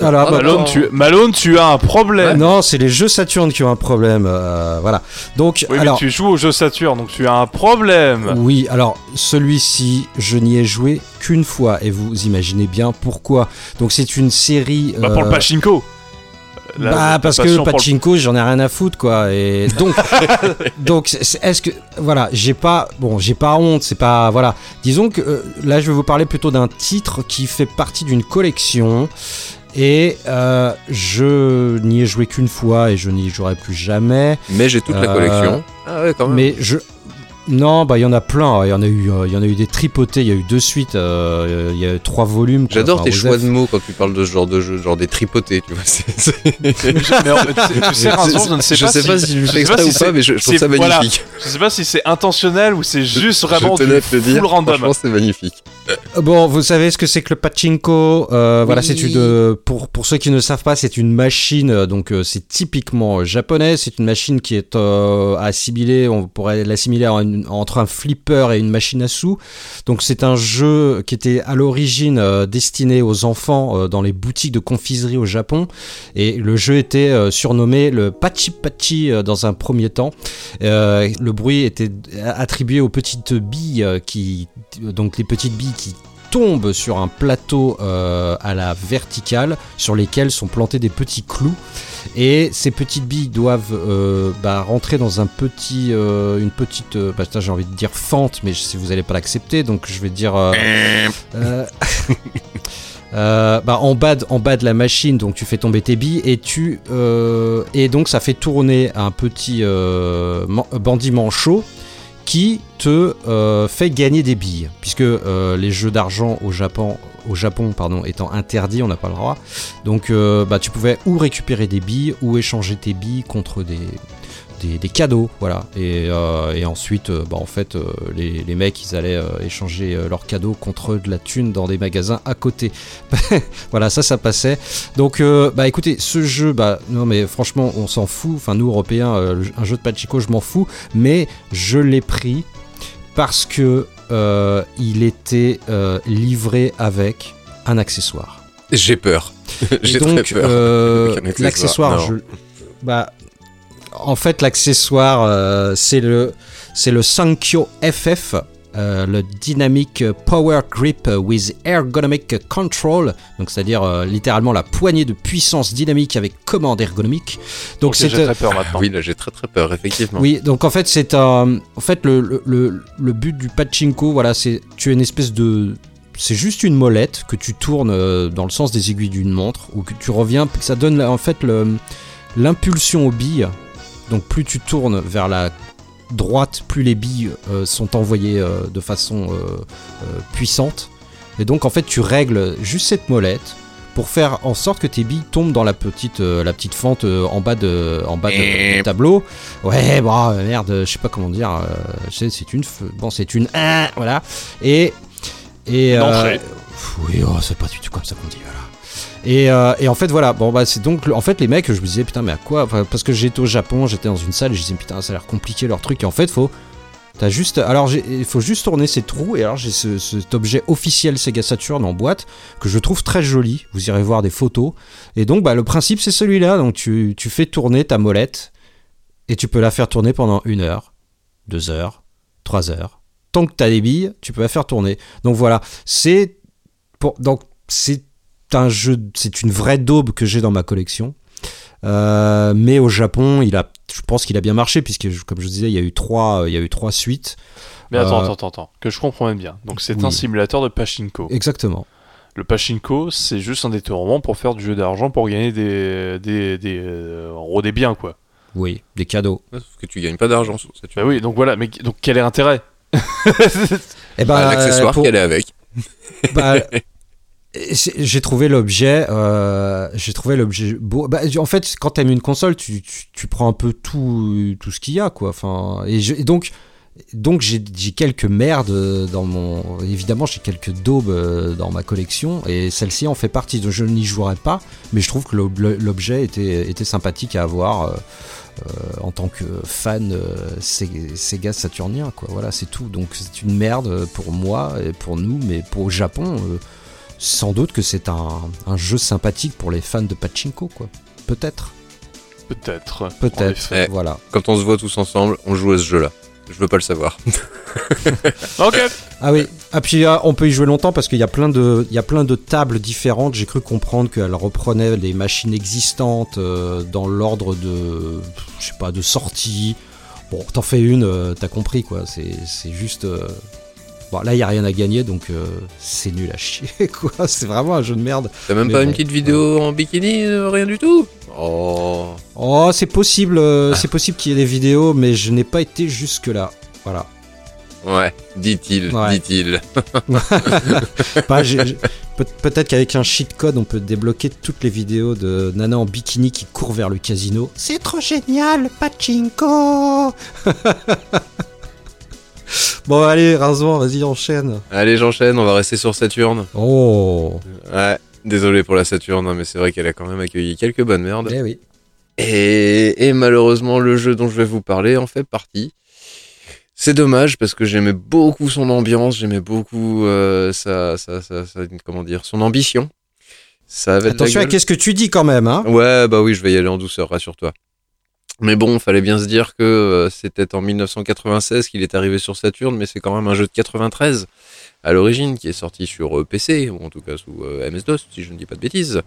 B: Ah,
A: bah,
C: Malone tu, Malone, tu as un problème
A: Non, c'est les jeux Saturn qui ont un problème, euh, voilà. Donc,
C: oui
A: alors,
C: mais tu joues au jeu Saturn donc tu as un problème
A: Oui, alors celui-ci, je n'y ai joué qu'une fois et vous imaginez bien pourquoi. Donc c'est une série.
C: bah pour le pachinko La-
A: bah
C: la
A: parce que le
C: le-
A: pachinko, j'en ai rien à foutre quoi. Et donc, donc est-ce que voilà, j'ai pas bon, j'ai pas honte, c'est pas voilà. Disons que euh, là, je vais vous parler plutôt d'un titre qui fait partie d'une collection. Et euh, je n'y ai joué qu'une fois et je n'y jouerai plus jamais.
B: Mais j'ai toute la
A: Euh,
B: collection. Ah ouais, quand même.
A: Mais je. Non, bah il y en a plein. Il y en a eu, euh, il y en a eu des tripotés. Il y a eu deux suites. euh, Il y a eu trois volumes.
B: J'adore
A: Enfin,
B: tes choix de mots quand tu parles de ce genre de jeu, genre des tripotés, tu vois. c'est- c'est-
C: mais en fait, tu sais- tu sais, Vincent, je ne sais
B: je
C: pas
B: sais
C: si,
B: pas si je fais exprès
C: si
B: ou pas,
C: c'est-
B: mais je, je trouve ça
C: voilà.
B: magnifique.
C: je sais pas si c'est intentionnel ou c'est juste vraiment
B: je
C: du full
B: dire.
C: random
B: Franchement, c'est magnifique.
A: Euh, Bon, vous savez ce que c'est que le pachinko? Euh, Voilà, c'est une. pour pour ceux qui ne savent pas, c'est une machine. Donc c'est typiquement japonais. C'est une machine qui est euh, assimilée. On pourrait l'assimiler à une- entre un flipper et une machine à sous. Donc c'est un jeu qui était à l'origine euh, destiné aux enfants euh, dans les boutiques de confiserie au Japon. Et le jeu était euh, surnommé le Pachi Pachi dans un premier temps. Le bruit était attribué aux petites billes qui, donc les petites billes qui tombent sur un plateau euh, à la verticale sur lesquels sont plantés des petits clous. Et ces petites billes doivent euh, bah, rentrer dans un petit euh, une petite bah, j'ai envie de dire fente mais sais vous allez pas l'accepter donc je vais dire Euh, bah, en, bas de, en bas de la machine, donc tu fais tomber tes billes et tu euh, et donc ça fait tourner un petit euh, man- bandit manchot qui te euh, fait gagner des billes, puisque euh, les jeux d'argent au Japon, étant interdits, on n'a pas le droit. Donc euh, bah, tu pouvais ou récupérer des billes ou échanger tes billes contre des, des, des cadeaux, voilà. Et, euh, et ensuite, euh, bah, en fait, euh, les, les mecs, ils allaient échanger leurs cadeaux contre de la thune dans des magasins à côté. voilà, ça, ça passait. Donc, bah écoutez, ce jeu, bah non, mais franchement, on s'en fout. Enfin, nous, Européens, un jeu de Pachinko, je m'en fous. Mais je l'ai pris parce que euh, il était euh, livré avec un accessoire.
B: J'ai peur. J'ai
A: donc,
B: très peur.
A: euh, l'accessoire, je, bah, en fait, l'accessoire, euh, c'est le, c'est le Sankyo FF, euh, le Dynamic Power Grip with Ergonomic Control, donc c'est-à-dire euh, littéralement la poignée de puissance dynamique avec commande ergonomique. Donc c'est
C: j'ai très peur maintenant.
B: Oui, là j'ai très très peur, effectivement.
A: oui, donc en fait, c'est un. En fait, le, le, le, le but du pachinko, voilà, c'est. Tu as une espèce de. C'est juste une molette que tu tournes dans le sens des aiguilles d'une montre, ou que tu reviens. Ça donne en fait le- l'impulsion aux billes. Donc plus tu tournes vers la droite, plus les billes euh, sont envoyées euh, de façon euh, puissante. Et donc en fait, tu règles juste cette molette pour faire en sorte que tes billes tombent dans la petite, euh, la petite fente euh, en bas de, en bas de- du tableau. Ouais, bon, euh, merde, je sais pas comment dire. euh, c'est une, bon, c'est une, un, voilà. Et et oui, oh, c'est pas du tout comme ça qu'on dit, voilà. Et, euh, et en fait voilà bon bah c'est donc en fait les mecs je me disais putain mais à quoi parce que j'étais au Japon j'étais dans une salle et je disais putain ça a l'air compliqué leur truc et en fait faut T'as juste, alors il faut juste tourner ces trous et alors j'ai ce- cet objet officiel Sega Saturn en boîte que je trouve très joli. Vous irez voir des photos. Et donc bah, le principe c'est celui-là. Donc tu, tu fais tourner ta molette et tu peux la faire tourner pendant une heure, deux heures, trois heures. Tant que t'as des billes, tu peux la faire tourner. Donc voilà, c'est donc c'est un jeu, c'est une vraie daube que j'ai dans ma collection. Euh, mais au Japon, il a, je pense qu'il a bien marché puisque, comme je disais, il y a eu trois, il y a eu trois suites.
C: Mais attends,
A: Euh,
C: attends, attends, attends, que je comprends même bien. Donc c'est
A: oui.
C: un simulateur de pachinko.
A: Exactement.
C: Le pachinko, c'est juste un détournement pour faire du jeu d'argent pour gagner des, des, des, euh, en gros des biens quoi.
A: Oui, des cadeaux.
B: Sauf que tu gagnes pas d'argent
C: Bah oui, donc voilà. Mais donc quel est l'intérêt?
A: Et
B: Bah, L'accessoire
A: pour-
B: qu'elle est avec?
A: bah, j'ai trouvé l'objet, euh, j'ai trouvé l'objet beau. Bah, en fait, quand t'aimes une console, tu, tu, tu prends un peu tout, tout ce qu'il y a, quoi. Enfin, et, je- et donc, donc j'ai quelques merdes dans mon. Évidemment, j'ai quelques daubes euh, dans ma collection, et celle-ci en fait partie. Donc, je n'y jouerai pas, mais je trouve que l'ob- l'objet était, était sympathique à avoir. euh, euh, en tant que fan euh, Sega Saturnien quoi voilà c'est tout donc c'est une merde pour moi et pour nous mais pour le Japon euh, sans doute que c'est un, un jeu sympathique pour les fans de pachinko quoi peut-être
C: Peut-être.
A: peut-être
C: effet.
B: Eh.
A: voilà
B: Quand on se voit tous ensemble, on joue à ce jeu-là. Je veux pas le savoir.
C: Ok.
A: ah oui ah puis ah, on peut y jouer longtemps parce qu'il y a plein de il y a plein de tables différentes j'ai cru comprendre qu'elles reprenaient des machines existantes euh, dans l'ordre de je sais pas de sortie bon t'en fais une euh, t'as compris quoi c'est c'est juste euh, Bon, là, il n'y a rien à gagner, donc euh, c'est nul à chier, quoi. C'est vraiment un jeu de merde.
B: T'as même
A: Mais
B: pas
A: bon.
B: une petite vidéo en bikini, euh, rien du tout? Oh.
A: Oh, c'est possible, euh, c'est possible qu'il y ait des vidéos, mais je n'ai pas été jusque-là. Voilà.
B: Ouais, dit-il,
A: Ouais.
B: dit-il.
A: Bah, Peut-être qu'avec un cheat code, on peut débloquer toutes les vidéos de Nana en bikini qui court vers le casino. C'est trop génial, pachinko Bon, allez, Razvan, vas-y, enchaîne.
B: Allez, j'enchaîne, on va rester sur Saturne.
A: Oh,
B: Ouais, désolé pour la Saturne, hein, mais c'est vrai qu'elle a quand même accueilli quelques bonnes merdes.
A: eh oui.
B: Et, et malheureusement, le jeu dont je vais vous parler en fait partie. C'est dommage parce que j'aimais beaucoup son ambiance, j'aimais beaucoup euh, sa, sa, sa, sa- comment dire, son ambition. Ça avait
A: Attention à qu'est-ce que tu dis quand même, hein
B: Ouais, bah oui, je vais y aller en douceur, rassure-toi. Mais bon, fallait bien se dire que euh, c'était en 1996 qu'il est arrivé sur Saturn, mais c'est quand même un jeu de 93 à l'origine qui est sorti sur euh, PC, ou en tout cas sous euh, MS-DOS, si je ne dis pas de bêtises.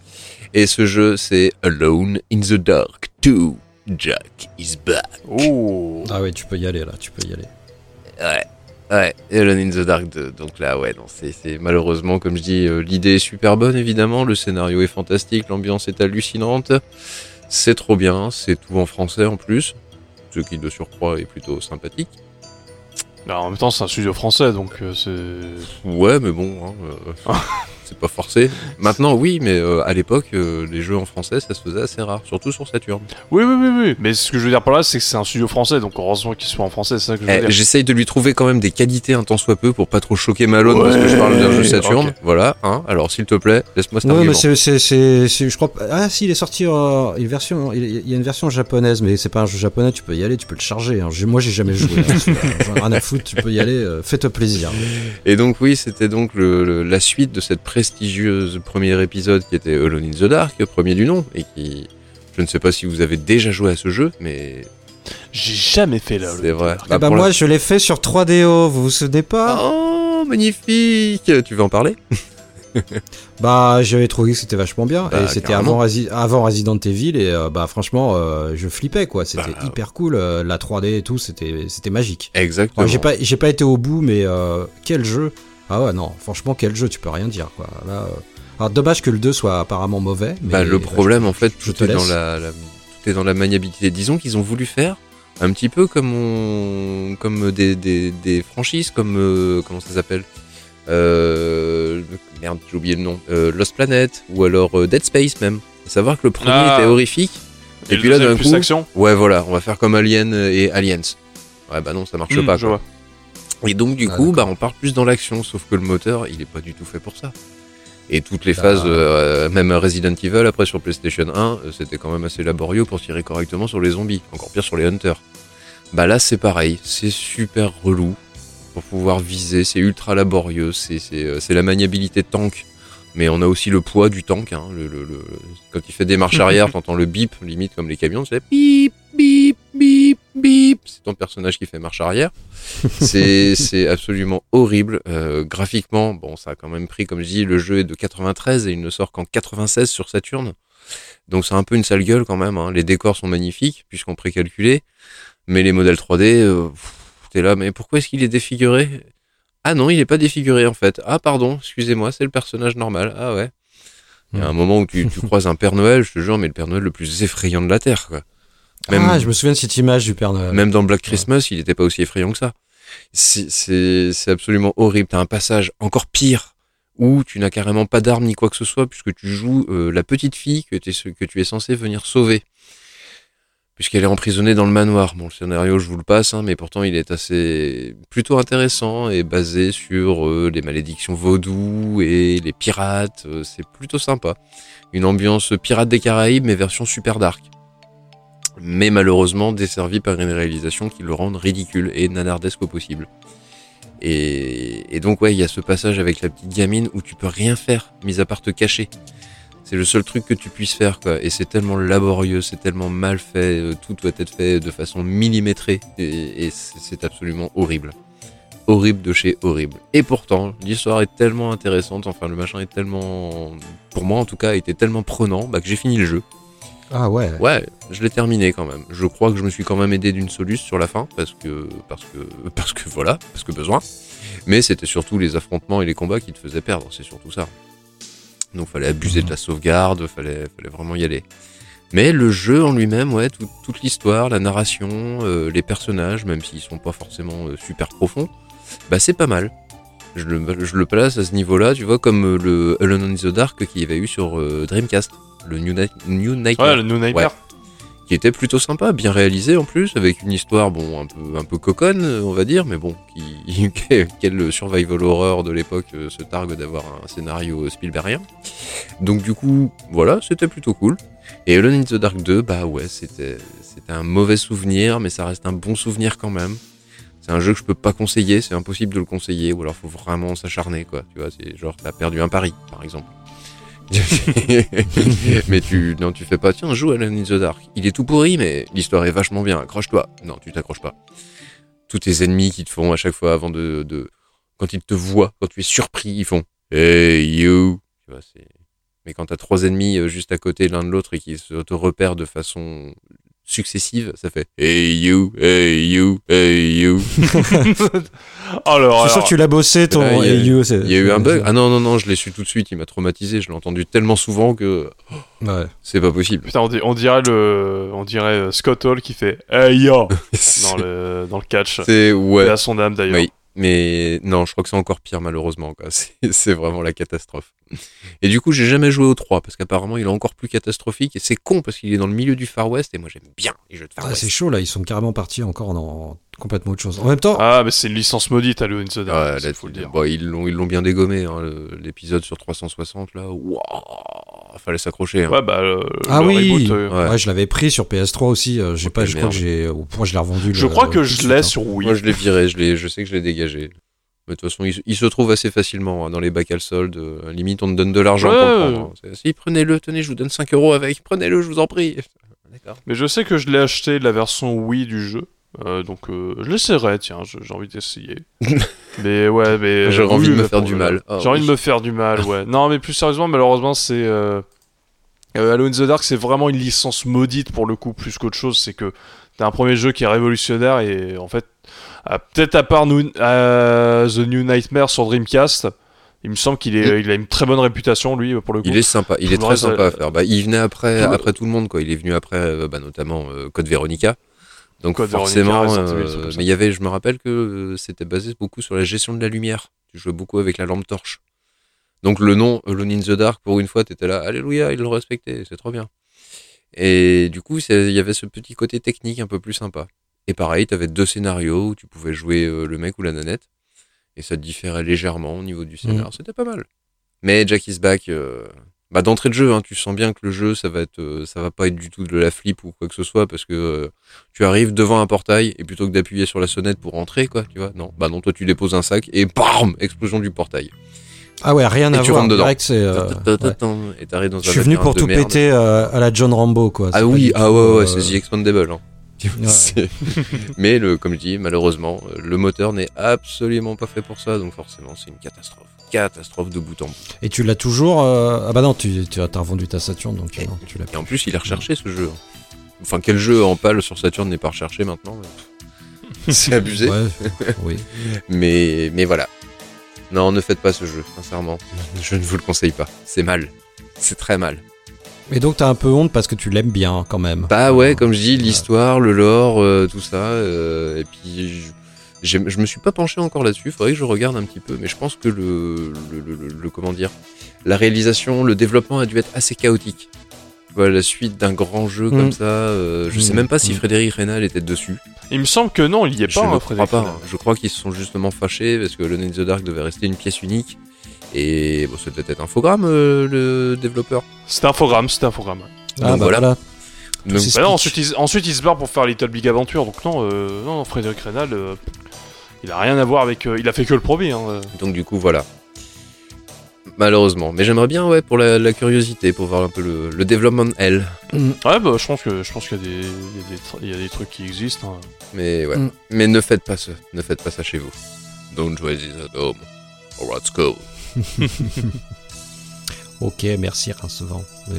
B: Et ce jeu, c'est Alone in the Dark 2. Jack is back.
C: Oh.
A: Ah oui, tu peux y aller là, tu peux y aller.
B: Ouais. Ouais, Alone in the Dark 2. Donc là, ouais, non, c'est, malheureusement, comme je dis, euh, l'idée est super bonne, évidemment. Le scénario est fantastique, l'ambiance est hallucinante. C'est trop bien, c'est tout en français en plus. Ce qui, de surcroît, est plutôt sympathique.
C: Alors, en même temps, c'est un studio français, donc euh, c'est.
B: Ouais, mais bon, hein, euh, c'est pas forcé. Maintenant, oui, mais euh, à l'époque, euh, les jeux en français, ça se faisait assez rare, surtout sur Saturn.
C: Oui, oui, oui, oui. Mais ce que je veux dire par là, c'est que c'est un studio français, donc heureusement qu'il soit en français, c'est ça que je veux
B: Eh,
C: dire.
B: J'essaye de lui trouver quand même des qualités un tant soit peu pour pas trop choquer Malone parce que je parle d'un jeu Saturn. Voilà, hein. Alors, s'il te plaît, laisse-moi cet
A: Non, mais
B: argument.
A: c'est, c'est, c'est, c'est- je crois Ah, si, il est sorti euh, une version. Il y a une version japonaise, mais c'est pas un jeu japonais. Tu peux y aller, tu peux le charger. hein. Moi, j'ai jamais joué. hein, rien à foutre. Tu peux y aller. euh, Fais-toi plaisir.
B: Et donc oui, c'était donc le, le- la suite de cette prestigieuse premier épisode qui était Alone in the Dark, premier du nom, et qui, je ne sais pas si vous avez déjà joué à ce jeu, mais
C: J'ai jamais fait là.
B: c'est vrai.
A: Ah bah
B: pour
A: moi, je l'ai fait sur 3DO. Vous vous souvenez pas?
B: Oh, magnifique Tu veux en parler?
A: Bah, j'avais trouvé que c'était vachement bien.
B: Bah,
A: et c'était avant, Resi- avant Resident Evil. Et euh, bah, franchement, euh, je flippais quoi. C'était
B: Bah,
A: hyper cool. euh, la 3D et tout, c'était, c'était magique.
B: Exactement.
A: Ouais, j'ai pas, j'ai pas été au bout, mais euh, quel jeu Ah ouais, non, franchement, quel jeu, tu peux rien dire, quoi. Là, euh, Alors, dommage que le 2 soit apparemment mauvais. Mais
B: Bah, le problème, en fait,
A: je
B: tout
A: te
B: est, dans la, la- tout est dans la maniabilité. Disons qu'ils ont voulu faire un petit peu comme on, comme des, des, des franchises, comme euh, comment ça s'appelle euh, Merde, j'ai oublié le nom. Euh, Lost Planet ou alors euh, Dead Space même. À savoir que le premier
C: Ah.
B: était horrifique. Et, puis là, d'un coup,
C: action.
B: ouais, voilà, on va faire comme Alien et Aliens. Ouais, bah non, ça marche
C: Hmm,
B: pas.
C: je
B: quoi. Et donc du
A: Ah,
B: coup, bah on part plus dans l'action, sauf que le moteur, il est pas du tout fait pour ça. Et toutes les
A: Ah.
B: phases, euh, même Resident Evil après sur PlayStation 1, euh, c'était quand même assez laborieux pour tirer correctement sur les zombies, encore pire sur les hunters. Bah là c'est pareil, c'est super relou pour pouvoir viser, c'est ultra laborieux, c'est euh, c'est la maniabilité tank. Mais on a aussi le poids du tank. Hein, le, le- le- Quand il fait des marches arrière, t'entends le bip, limite comme les camions, c'est bip, bip, bip, bip. C'est ton personnage qui fait marche arrière. C'est absolument horrible. Euh, graphiquement, bon, ça a quand même pris, comme je dis, le jeu est de 93 et il ne sort qu'en 96 sur Saturn. Donc c'est un peu une sale gueule quand même. hein. Les décors sont magnifiques puisqu'on précalculé, mais les modèles 3D, euh, t'es là, mais pourquoi est-ce qu'il est défiguré? Ah non, il est pas défiguré en fait. Ah pardon, excusez-moi, c'est le personnage normal. Ah ouais. Il y a un moment où tu, tu croises un Père Noël, je te jure, mais le Père Noël le plus effrayant de la Terre, quoi. Même,
A: Ah, je me souviens de cette image du Père Noël.
B: même dans Black Christmas, il n'était pas aussi effrayant que ça. C'est- absolument horrible. T'as un passage encore pire où tu n'as carrément pas d'arme ni quoi que ce soit puisque tu joues euh, la petite fille que, que tu es censé venir sauver. Puisqu'elle est emprisonnée dans le manoir. Bon, le scénario, je vous le passe, hein, mais pourtant il est assez plutôt intéressant et basé sur euh, les malédictions vaudou et les pirates. Euh, C'est plutôt sympa. Une ambiance pirate des Caraïbes, mais version super dark mais malheureusement desservi par une réalisation qui le rend ridicule et nanardesque au possible. Et, et donc ouais, il y a ce passage avec la petite gamine où tu peux rien faire, mis à part te cacher. C'est le seul truc que tu puisses faire, quoi. Et c'est tellement laborieux, c'est tellement mal fait, euh, tout doit être fait de façon millimétrée, et, c'est absolument horrible. Horrible de chez horrible. Et pourtant, l'histoire est tellement intéressante, enfin le machin est tellement, pour moi en tout cas, était tellement prenant, bah, que j'ai fini le jeu.
A: Ah ouais.
B: Ouais, je l'ai terminé quand même. Je crois que je me suis quand même aidé d'une soluce sur la fin parce que parce que parce que voilà, parce que besoin. Mais c'était surtout les affrontements et les combats qui te faisaient perdre, c'est surtout ça. Donc fallait abuser de la sauvegarde, fallait fallait vraiment y aller. Mais le jeu en lui-même, ouais, tout- toute l'histoire, la narration, euh, les personnages, même s'ils sont pas forcément euh, super profonds, bah c'est pas mal. Je le, je le place à ce niveau-là, tu vois, comme euh, le Alone in the Dark qu'il y avait eu sur euh, Dreamcast, le New, Night- New Nightmare
C: Ouais, le New Nightmare.
B: Qui était plutôt sympa, bien réalisé en plus, avec une histoire bon un peu un peu coconne, euh, on va dire, mais bon, qui quel survival horror de l'époque euh, se targue d'avoir un scénario Spielbergien. Donc du coup, voilà, c'était plutôt cool. Et Alone in the Dark 2, bah ouais, c'était c'était un mauvais souvenir, mais ça reste un bon souvenir quand même. C'est un jeu que je peux pas conseiller, c'est impossible de le conseiller, ou alors faut vraiment s'acharner, quoi. Tu vois, c'est genre t'as perdu un pari, par exemple. mais tu non tu fais pas tiens joue à in the Dark. Il est tout pourri mais l'histoire est vachement bien accroche-toi. Non tu t'accroches pas. Tous tes ennemis qui te font à chaque fois avant de, de quand ils te voient quand tu es surpris ils font hey you. Tu vois c'est mais quand t'as trois ennemis euh, juste à côté l'un de l'autre et qui te repèrent de façon successives, ça fait Hey you, hey you, hey you.
C: Alors,
A: Je suis sûr que tu l'as bossé ton
B: Ouais, il y a-
A: Hey You,
B: Il y a eu un bug. Ah non, non, non, je l'ai su tout de suite, il m'a traumatisé, je l'ai entendu tellement souvent que
A: Ouais.
B: c'est pas possible.
C: Putain, on, on dirait le, on dirait Scott Hall qui fait Hey yo dans le dans le catch.
B: C'est,
C: Et
B: ouais.
C: à son âme d'ailleurs.
B: Oui. Mais non, je crois que c'est encore pire malheureusement. quoi. C'est c'est vraiment la catastrophe. Et du coup, j'ai jamais joué au 3 parce qu'apparemment il est encore plus catastrophique et c'est con parce qu'il est dans le milieu du Far West et moi j'aime bien les jeux de Far
A: Ah,
B: West.
A: c'est chaud là, ils sont carrément partis encore dans complètement autre chose. En même temps,
C: Ah, mais c'est une licence maudite Alone in the Dark,
B: Ouais,
C: faut le dire.
B: bon, ils l'ont ils l'ont bien dégommé hein, l'épisode sur 360 là. Waouh, fallait s'accrocher. hein.
C: Ouais, bah, le,
A: ah
C: le
A: oui,
C: reboot, euh,
B: Ouais.
A: ouais, je l'avais pris sur PS3 aussi. euh, j'ai
B: Oh,
A: pas, je crois que j'ai, au point je l'ai revendu.
C: Je
A: le-
C: crois que je l'ai
A: hein.
C: sur Wii.
B: Moi je l'ai viré, je, l'ai- je sais que je l'ai dégagé. Mais de toute façon, il, il se trouve assez facilement hein, dans les bacs à solde. euh, limite, on te donne de l'argent
C: Ouais.
B: pour le prendre. hein. C'est- Si, prenez-le, tenez, je vous donne 5 euros avec. Prenez-le, je vous en prie. D'accord.
C: Mais je sais que je l'ai acheté la version Wii du jeu. Euh, donc euh, je l'essaierai, tiens, j'ai envie d'essayer. mais ouais, mais.
B: J'ai
C: euh,
B: envie de me faire du mal.
C: J'ai envie
B: oui.
C: de me faire du mal, ouais. non, mais plus sérieusement, malheureusement, c'est. Euh... euh, Halo in the Dark, c'est vraiment une licence maudite pour le coup, plus qu'autre chose. C'est que t'as un premier jeu qui est révolutionnaire et en fait, euh, peut-être à part euh, The New Nightmare sur Dreamcast, il me semble qu'il est, il a une très bonne réputation, lui, pour le coup.
B: Il est sympa, il est très
C: reste,
B: sympa
C: euh,
B: à faire. Bah, il venait après,
C: tout le-
B: après tout le monde, quoi. Il est venu après, euh, bah, notamment euh, Code Veronica. Donc
C: Code
B: forcément, euh, mais il y avait, je me rappelle que euh, c'était basé beaucoup sur la gestion de la lumière. Tu jouais beaucoup avec la lampe torche. Donc le nom Alone in the Dark, pour une fois, t'étais là, alléluia, ils l'ont respecté, c'est trop bien. Et du coup, c'est- il y avait ce petit côté technique un peu plus sympa. Et pareil, t'avais deux scénarios où tu pouvais jouer euh, le mec ou la nanette. Et ça différait légèrement au niveau du scénar. C'était pas mal. Mais Jack is back, euh, bah d'entrée de jeu, hein, tu sens bien que le jeu, ça va être, euh, ça va pas être du tout de la flip ou quoi que ce soit, parce que euh, tu arrives devant un portail et plutôt que d'appuyer sur la sonnette pour rentrer, quoi, tu vois, non, bah non, toi tu déposes un sac et bam, explosion du portail.
A: Ah ouais, rien
B: Et
A: à
B: tu
A: voir.
B: rentres dedans.
A: c'est, euh, ouais.
B: Et t'arrives dans
A: Je suis venu pour tout
B: merde.
A: péter euh, à la John Rambo, quoi.
B: Ah oui, ah ouais, ouais, c'est The Expandable. hein.
A: Ouais.
B: Mais le, comme je dis, malheureusement, le moteur n'est absolument pas fait pour ça, donc forcément, c'est une catastrophe. Catastrophe de bout en bout.
A: Et tu l'as toujours. euh, Ah bah non, tu, tu as revendu ta Saturn, donc euh, non, tu l'as
B: Et en plus, il est recherché ce jeu. Enfin, quel jeu en pâle sur Saturn n'est pas recherché maintenant mais- C'est abusé.
A: Ouais, oui.
B: Mais, mais voilà. Non, ne faites pas ce jeu, sincèrement. Je ne vous le conseille pas. C'est mal. C'est très mal.
A: Et donc t'as un peu honte parce que tu l'aimes bien quand même.
B: Bah ouais,
A: Euh,
B: comme je dis,
A: ouais.
B: l'histoire, le lore, euh, tout ça. euh, et puis, je, je me suis pas penché encore là-dessus. Faudrait que je regarde un petit peu. Mais je pense que le, le, le- le- le- comment dire, la réalisation, le développement a dû être assez chaotique. Voilà, la suite d'un grand jeu comme
A: Mm.
B: ça. euh, je sais
A: Mm,
B: même pas si
A: mm.
B: Frédéric Rénal était dessus.
C: Il me semble que non, il y est
B: Je
C: pas,
B: ne
C: hein,
B: crois
C: Frédéric
B: pas. Hein. Je crois qu'ils se sont justement fâchés parce que Alone in the Dark devait rester une pièce unique. Et bon, c'était peut-être infogramme euh, le développeur.
C: Infogramme, c'était un infogramme.
A: Ah
B: Donc
A: bah
B: voilà.
A: voilà.
B: Donc,
A: C'est
C: Bah non, ensuite, il, ensuite il se barre pour faire Little Big Adventure, donc non, euh, non, Frédéric Rénal, euh, il a rien à voir avec. euh, il a fait que le premier. Hein, euh.
B: donc du coup, voilà. Malheureusement. Mais j'aimerais bien, ouais, pour la, la curiosité, pour voir un peu le, le développement L.
C: Ouais, bah je pense que je pense qu'il y, a des- il y, y a des trucs qui existent. hein.
B: Mais ouais.
A: Mm.
B: Mais ne faites pas ça. Ne faites pas ça chez vous. Don't try this at home. Or let's go.
A: Ok, merci Rincevent. Mais...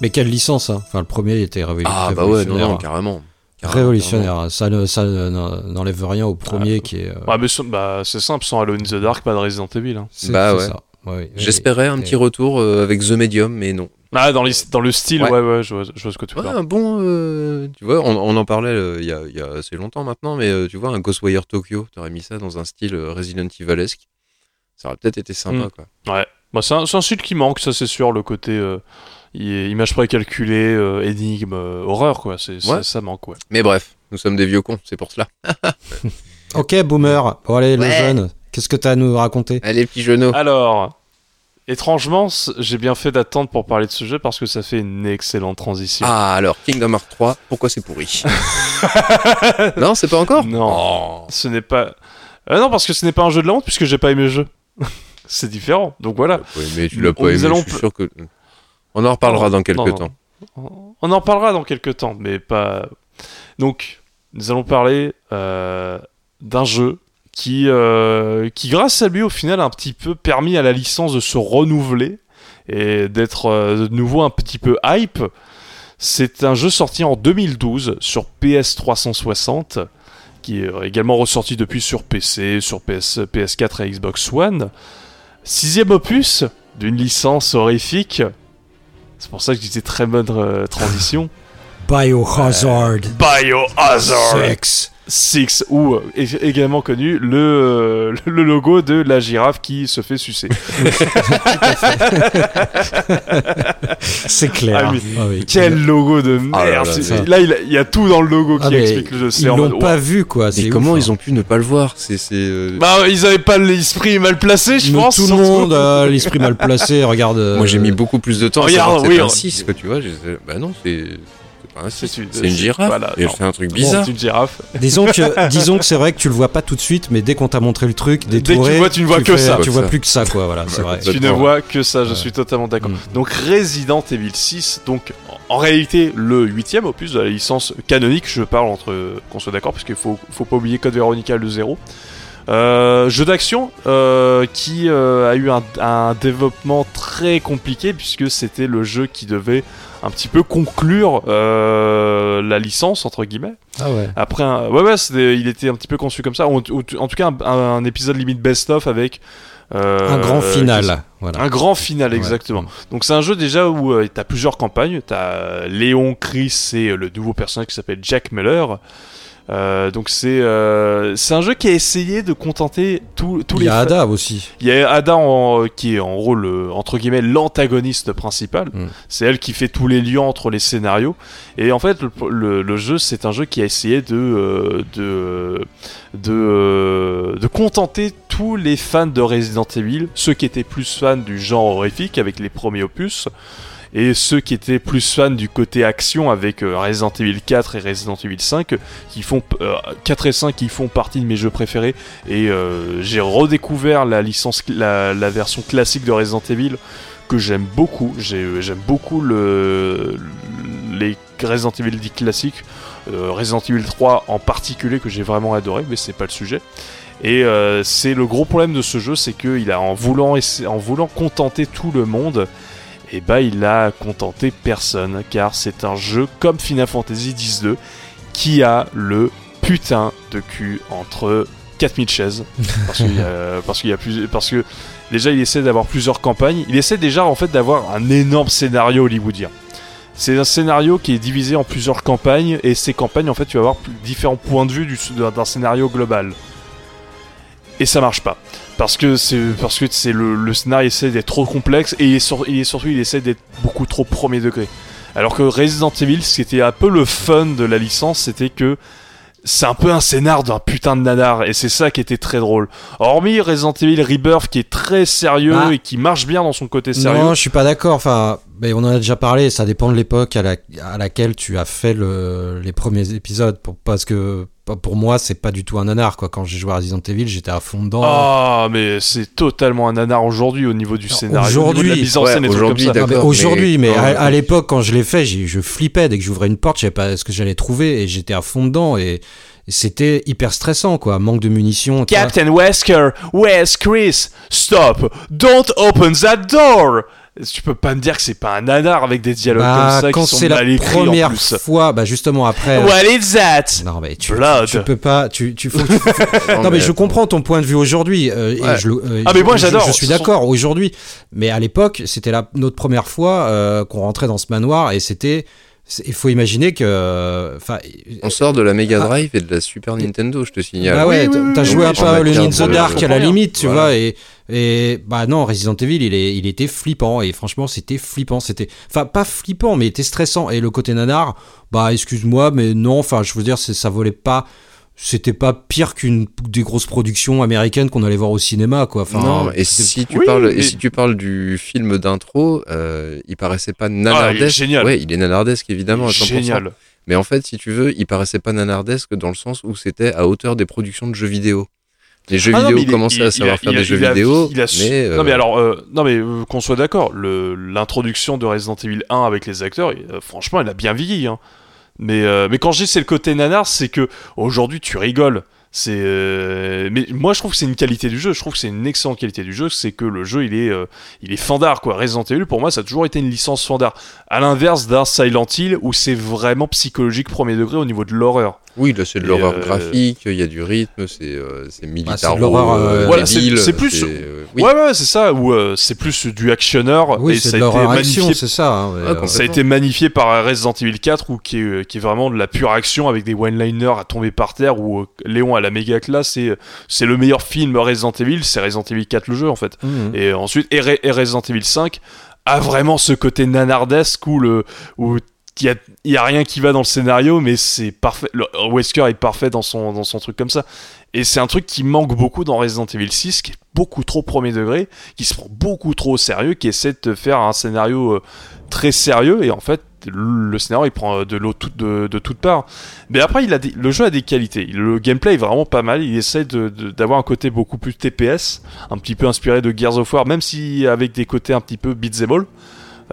A: mais quelle licence, hein Enfin, le premier était révolu-
B: Ah bah ouais, non,
A: révolutionnaire.
B: non, carrément. Carrément,
A: Révolutionnaire, ça ne- ça ne- n'enlève rien au premier
C: Ah,
A: qui est. euh,
C: Ouais, mais so- bah, c'est simple, sans Alone in the Dark, pas de Resident Evil. hein.
A: c'est-
B: bah ouais.
A: ça. Ouais, ouais.
B: J'espérais un
A: Et-
B: petit retour euh, avec The Medium, mais non.
C: Ah, dans, les- dans le style,
B: Ouais.
C: ouais, ouais, je, vois, je vois ce que tu
B: Ouais,
C: parles.
B: un bon. euh, tu vois, on, on en parlait euh, il y, a, il y a assez longtemps maintenant, mais euh, tu vois, un Ghostwire Tokyo, t'aurais mis ça dans un style euh, Resident Evilesque. Ça aurait peut-être été sympa,
C: Mm.
B: quoi.
C: Ouais. Bah, c'est un, c'est un style qui manque, ça c'est sûr, le côté euh, image précalculée, euh, énigme, euh, horreur, quoi. C'est, ça-
B: Ouais.
C: ça manque, ouais.
B: Mais bref, nous sommes des vieux cons, c'est pour cela.
A: Ok, boomer. Bon, allez, le
B: Ouais.
A: jeune, qu'est-ce que t'as à nous raconter?
B: Allez, petits genoux.
C: Alors, étrangement, j'ai bien fait d'attendre pour parler de ce jeu parce que ça fait une excellente transition.
B: Ah, alors, Kingdom Hearts 3, pourquoi c'est pourri? Non, c'est pas encore?
C: Non.
B: Oh.
C: Ce n'est pas. Euh, non, parce que ce n'est pas un jeu de la honte puisque j'ai pas aimé le jeu. c'est différent. Donc voilà.
B: Ouais, mais tu l'as pas aimé,
C: allons
B: je suis sûr que... On en reparlera dans quelques
C: non, non.
B: temps.
C: On en parlera dans quelques temps, mais pas. Donc, nous allons parler euh, d'un jeu qui, euh, qui, grâce à lui, au final, a un petit peu permis à la licence de se renouveler et d'être euh, de nouveau un petit peu hype. C'est un jeu sorti en 2012 sur PS 360, qui est également ressorti depuis sur PC, sur PS, PS4 et Xbox One. Sixième opus d'une licence horrifique. C'est pour ça que je disais très bonne euh, transition.
A: Biohazard.
C: Biohazard
A: Sex.
C: 6 ou euh, également connu le, euh, le logo de la girafe qui se fait sucer.
A: C'est clair.
C: Ah.
A: Ah oui.
C: Quel logo de merde
B: Ah là là,
C: c'est-
A: ça.
C: Là, il, a- il y a tout dans le logo qui
A: Ah,
C: explique le jeu. C'est
A: Ils l'ont
C: mode,
A: pas vu quoi.
B: Mais
A: c'est
B: comment
A: ouf,
B: ils
A: hein.
B: ont pu ne pas le voir? C'est c'est. euh,
C: Bah, ils avaient pas l'esprit mal placé, je
A: Mais
C: pense.
A: tout le monde a l'esprit mal placé. Regarde. euh,
B: Moi j'ai mis beaucoup plus de temps à
C: regarde,
B: que
C: oui,
B: c'était un
C: on-
B: 6 que tu vois. j'ai- Bah non, c'est c'est pas un 6.
C: C'est une-
B: girafe.
C: voilà,
B: et elle
C: non.
B: fait un truc
C: Bon,
B: bizarre.
C: C'est une girafe.
A: Disons que, disons que c'est vrai que tu le vois pas tout de suite, mais dès qu'on t'a montré le truc,
C: Dès que tu vois, tu ne vois que
A: fais-
C: ça.
A: Tu vois plus que ça, quoi. Voilà, c'est vrai.
C: Tu ne vois que ça, je
A: Ouais.
C: suis totalement d'accord.
A: Mm.
C: Donc Resident Evil 6, donc en en réalité le huitième opus de la licence canonique, je parle entre qu'on soit d'accord, parce qu'il faut, faut pas oublier Code Veronica le 0. Euh, jeu d'action euh, qui euh, a eu un, un développement très compliqué puisque c'était le jeu qui devait un petit peu conclure euh, la licence entre guillemets.
A: Ah ouais.
C: Après, un... ouais, ouais, il était un petit peu conçu comme ça. Ou- ou- en tout cas, un, un épisode limite best-of avec euh,
A: Un grand
C: euh,
A: final. Voilà.
C: un grand final,
A: Ouais.
C: exactement. Donc c'est un jeu déjà où euh, t'as plusieurs campagnes. T'as Léon, Chris et euh, le nouveau personnage qui s'appelle Jack Miller. Euh, donc c'est euh, c'est un jeu qui a essayé de contenter tous tous
A: Il
C: les
A: y a Ada aussi.
C: il y a Ada en- euh, qui est en rôle euh, entre guillemets l'antagoniste principal.
A: Mm.
C: C'est elle qui fait tous les liens entre les scénarios. Et en fait, le, le- le jeu, c'est un jeu qui a essayé de euh, de de, euh, de contenter tous les fans de Resident Evil, ceux qui étaient plus fans du genre horrifique avec les premiers opus. Et ceux qui étaient plus fans du côté action avec euh, Resident Evil 4 et Resident Evil 5, qui font euh, 4 et 5 qui font partie de mes jeux préférés. Et euh, j'ai redécouvert la licence, la, version classique de Resident Evil que j'aime beaucoup. J'ai- J'aime beaucoup le, les Resident Evil dits classiques. Euh, Resident Evil 3 en particulier que j'ai vraiment adoré, mais c'est pas le sujet. Et euh, c'est le gros problème de ce jeu, c'est qu'il a en voulant, en voulant contenter tout le monde, et bah il a contenté personne, car c'est un jeu comme Final Fantasy X-2 qui a le putain de cul entre 4000 chaises, parce qu'il y a, parce qu'il y a plus, parce que déjà il essaie d'avoir plusieurs campagnes, il essaie déjà en fait d'avoir un énorme scénario hollywoodien. C'est un scénario qui est divisé en plusieurs campagnes et ces campagnes en fait tu vas avoir différents points de vue du- d'un d'un scénario global. Et ça marche pas. Parce que c'est parce que c'est le, le scénario essaie d'être trop complexe et il est, sur- il est surtout il essaie d'être beaucoup trop premier degré. Alors que Resident Evil, ce qui était un peu le fun de la licence, c'était que c'est un peu un scénar d'un putain de nanar et c'est ça qui était très drôle. Hormis Resident Evil Rebirth qui est très sérieux
A: Ah.
C: et qui marche bien dans son côté sérieux.
A: Non, je suis pas d'accord. Enfin, mais on en a déjà parlé. Ça dépend de l'époque à, la- à laquelle tu as fait le- les premiers épisodes. Pour, parce que pour moi, c'est pas du tout un nanar. Quoi. Quand j'ai joué à Resident Evil, j'étais à fond dedans.
C: Ah, mais c'est totalement un nanar aujourd'hui au niveau du scénario,
A: aujourd'hui-
C: au niveau de la mise en
B: ouais,
C: scène et trucs comme
B: aujourd'hui,
C: ça.
A: Non, mais
B: d'accord,
A: aujourd'hui, mais,
B: mais-
A: à,
B: non,
A: à l'époque, quand je l'ai fait, j'ai- je flippais dès que j'ouvrais une porte, je savais pas ce que j'allais trouver et j'étais à fond dedans et, c'était hyper stressant, quoi. Manque de munitions.
C: Captain Wesker, where's Chris? Stop! Don't open that door! Tu peux pas me dire que c'est pas un nanar avec des dialogues
A: Bah,
C: comme ça
A: quand
C: qui sont
A: c'est la
C: mal écrits en
A: première
C: plus.
A: fois, bah justement après.
C: What is that?
A: Non mais tu,
C: Blood.
A: tu peux pas, tu, tu faut, non mais je comprends ton point de vue aujourd'hui. euh,
B: Ouais.
A: je euh,
C: Ah, mais
A: je-
C: moi,
A: je-
C: j'adore.
A: Je, suis
C: Ce sont-
A: d'accord aujourd'hui, mais à l'époque c'était la notre première fois euh, qu'on rentrait dans ce manoir et c'était, il faut imaginer que, enfin,
B: On sort de la Mega Drive et de la Super Nintendo, je te signale.
A: bah ouais,
C: oui, oui,
A: t'as
C: oui,
A: joué
B: oui,
A: un peu à Alone in the
B: le-
A: Dark à la limite, tu
B: Voilà.
A: vois, et et bah non, Resident Evil il est il était flippant et franchement c'était flippant, c'était, enfin pas flippant mais il était stressant et le côté nanar, bah excuse-moi mais non, enfin je veux dire ça volait pas. C'était pas pire qu'une des grosses productions américaines qu'on allait voir au cinéma, quoi. Enfin,
B: non, et
A: c'était-
B: si tu
C: Oui,
B: parles,
C: mais-
B: et si tu parles du film d'intro, euh, il paraissait pas nanardesque.
C: Ah, génial.
B: Ouais, il est nanardesque évidemment à 100%.
C: Génial.
B: Mais en fait, si tu veux, il paraissait pas nanardesque dans le sens où c'était à hauteur des productions de jeux vidéo. Les jeux
C: Ah
B: vidéo
C: il
B: commençaient
C: il-
B: à
C: il
B: savoir
C: a-
B: faire
C: il a-
B: des jeux
C: il a-
B: vidéo,
C: il a su-
B: mais
C: Non mais
B: euh,
C: alors, euh, non mais euh, qu'on soit d'accord, l'introduction de Resident Evil 1 avec les acteurs, il- euh, franchement, elle a bien vieilli. Hein. Mais, euh, mais quand je dis c'est le côté nanar, c'est que aujourd'hui tu rigoles. C'est, euh, mais moi je trouve que c'est une qualité du jeu. Je trouve que c'est une excellente qualité du jeu. C'est que le jeu il est, euh, il est fandard quoi. Resident Evil pour moi ça a toujours été une licence fandard. À l'inverse d'un Silent Hill où c'est vraiment psychologique premier degré au niveau de l'horreur.
B: Oui, là c'est de l'horreur
C: euh,
B: graphique, il y a du rythme, c'est euh, c'est militaro,
A: l'horreur, euh,
C: Voilà, c'est- plus-
B: euh, oui.
C: Ouais ouais c'est ça. Où euh, c'est plus du actionneur
A: Oui,
C: et
A: c'est
C: ça
A: de
C: a été
A: action,
C: magnifié
A: c'est ça. hein,
B: Ah.
C: Ça a été magnifié par Resident Evil 4 ou qui est, qui est vraiment de la pure action avec des one-liners à tomber par terre où euh, Léon la méga classe et euh, c'est le meilleur film Resident Evil, c'est Resident Evil 4 le jeu en fait.
A: mhm.
C: Et ensuite et, Re- et Resident Evil 5 a vraiment ce côté nanardesque où le où il y a, il y a rien qui va dans le scénario mais c'est parfait le, Wesker est parfait dans son dans son truc comme ça. Et c'est un truc qui manque beaucoup dans Resident Evil 6 qui est beaucoup trop premier degré, qui se prend beaucoup trop au sérieux, qui essaie de faire un scénario euh, très sérieux et en fait le scénario il prend euh, de l'eau tout- de, de toutes parts mais après il a des- le jeu a des qualités le gameplay est vraiment pas mal il essaie de- de- d'avoir un côté beaucoup plus TPS un petit peu inspiré de Gears of War même si avec des côtés un petit peu beat'em all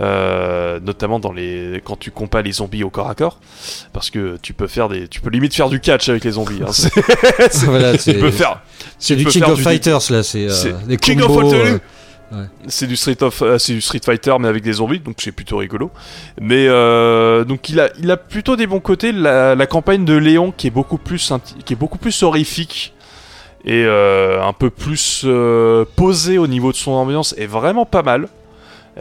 C: euh, notamment dans les quand tu combats les zombies au corps à corps parce que tu peux faire des tu peux limite faire du catch avec les zombies hein. C'est-
A: Voilà,
C: tu
A: c'est
C: peux faire
A: c'est du King of Fighters là, c'est euh,
C: King of
A: combos.
C: Fighters. C'est du Street of, euh, c'est du Street Fighter mais avec des zombies, donc c'est plutôt rigolo. Mais euh, donc il a, il a plutôt des bons côtés. La, campagne de Léon qui est beaucoup plus, qui est beaucoup plus horrifique et euh, un peu plus posée au niveau de son ambiance est vraiment pas mal.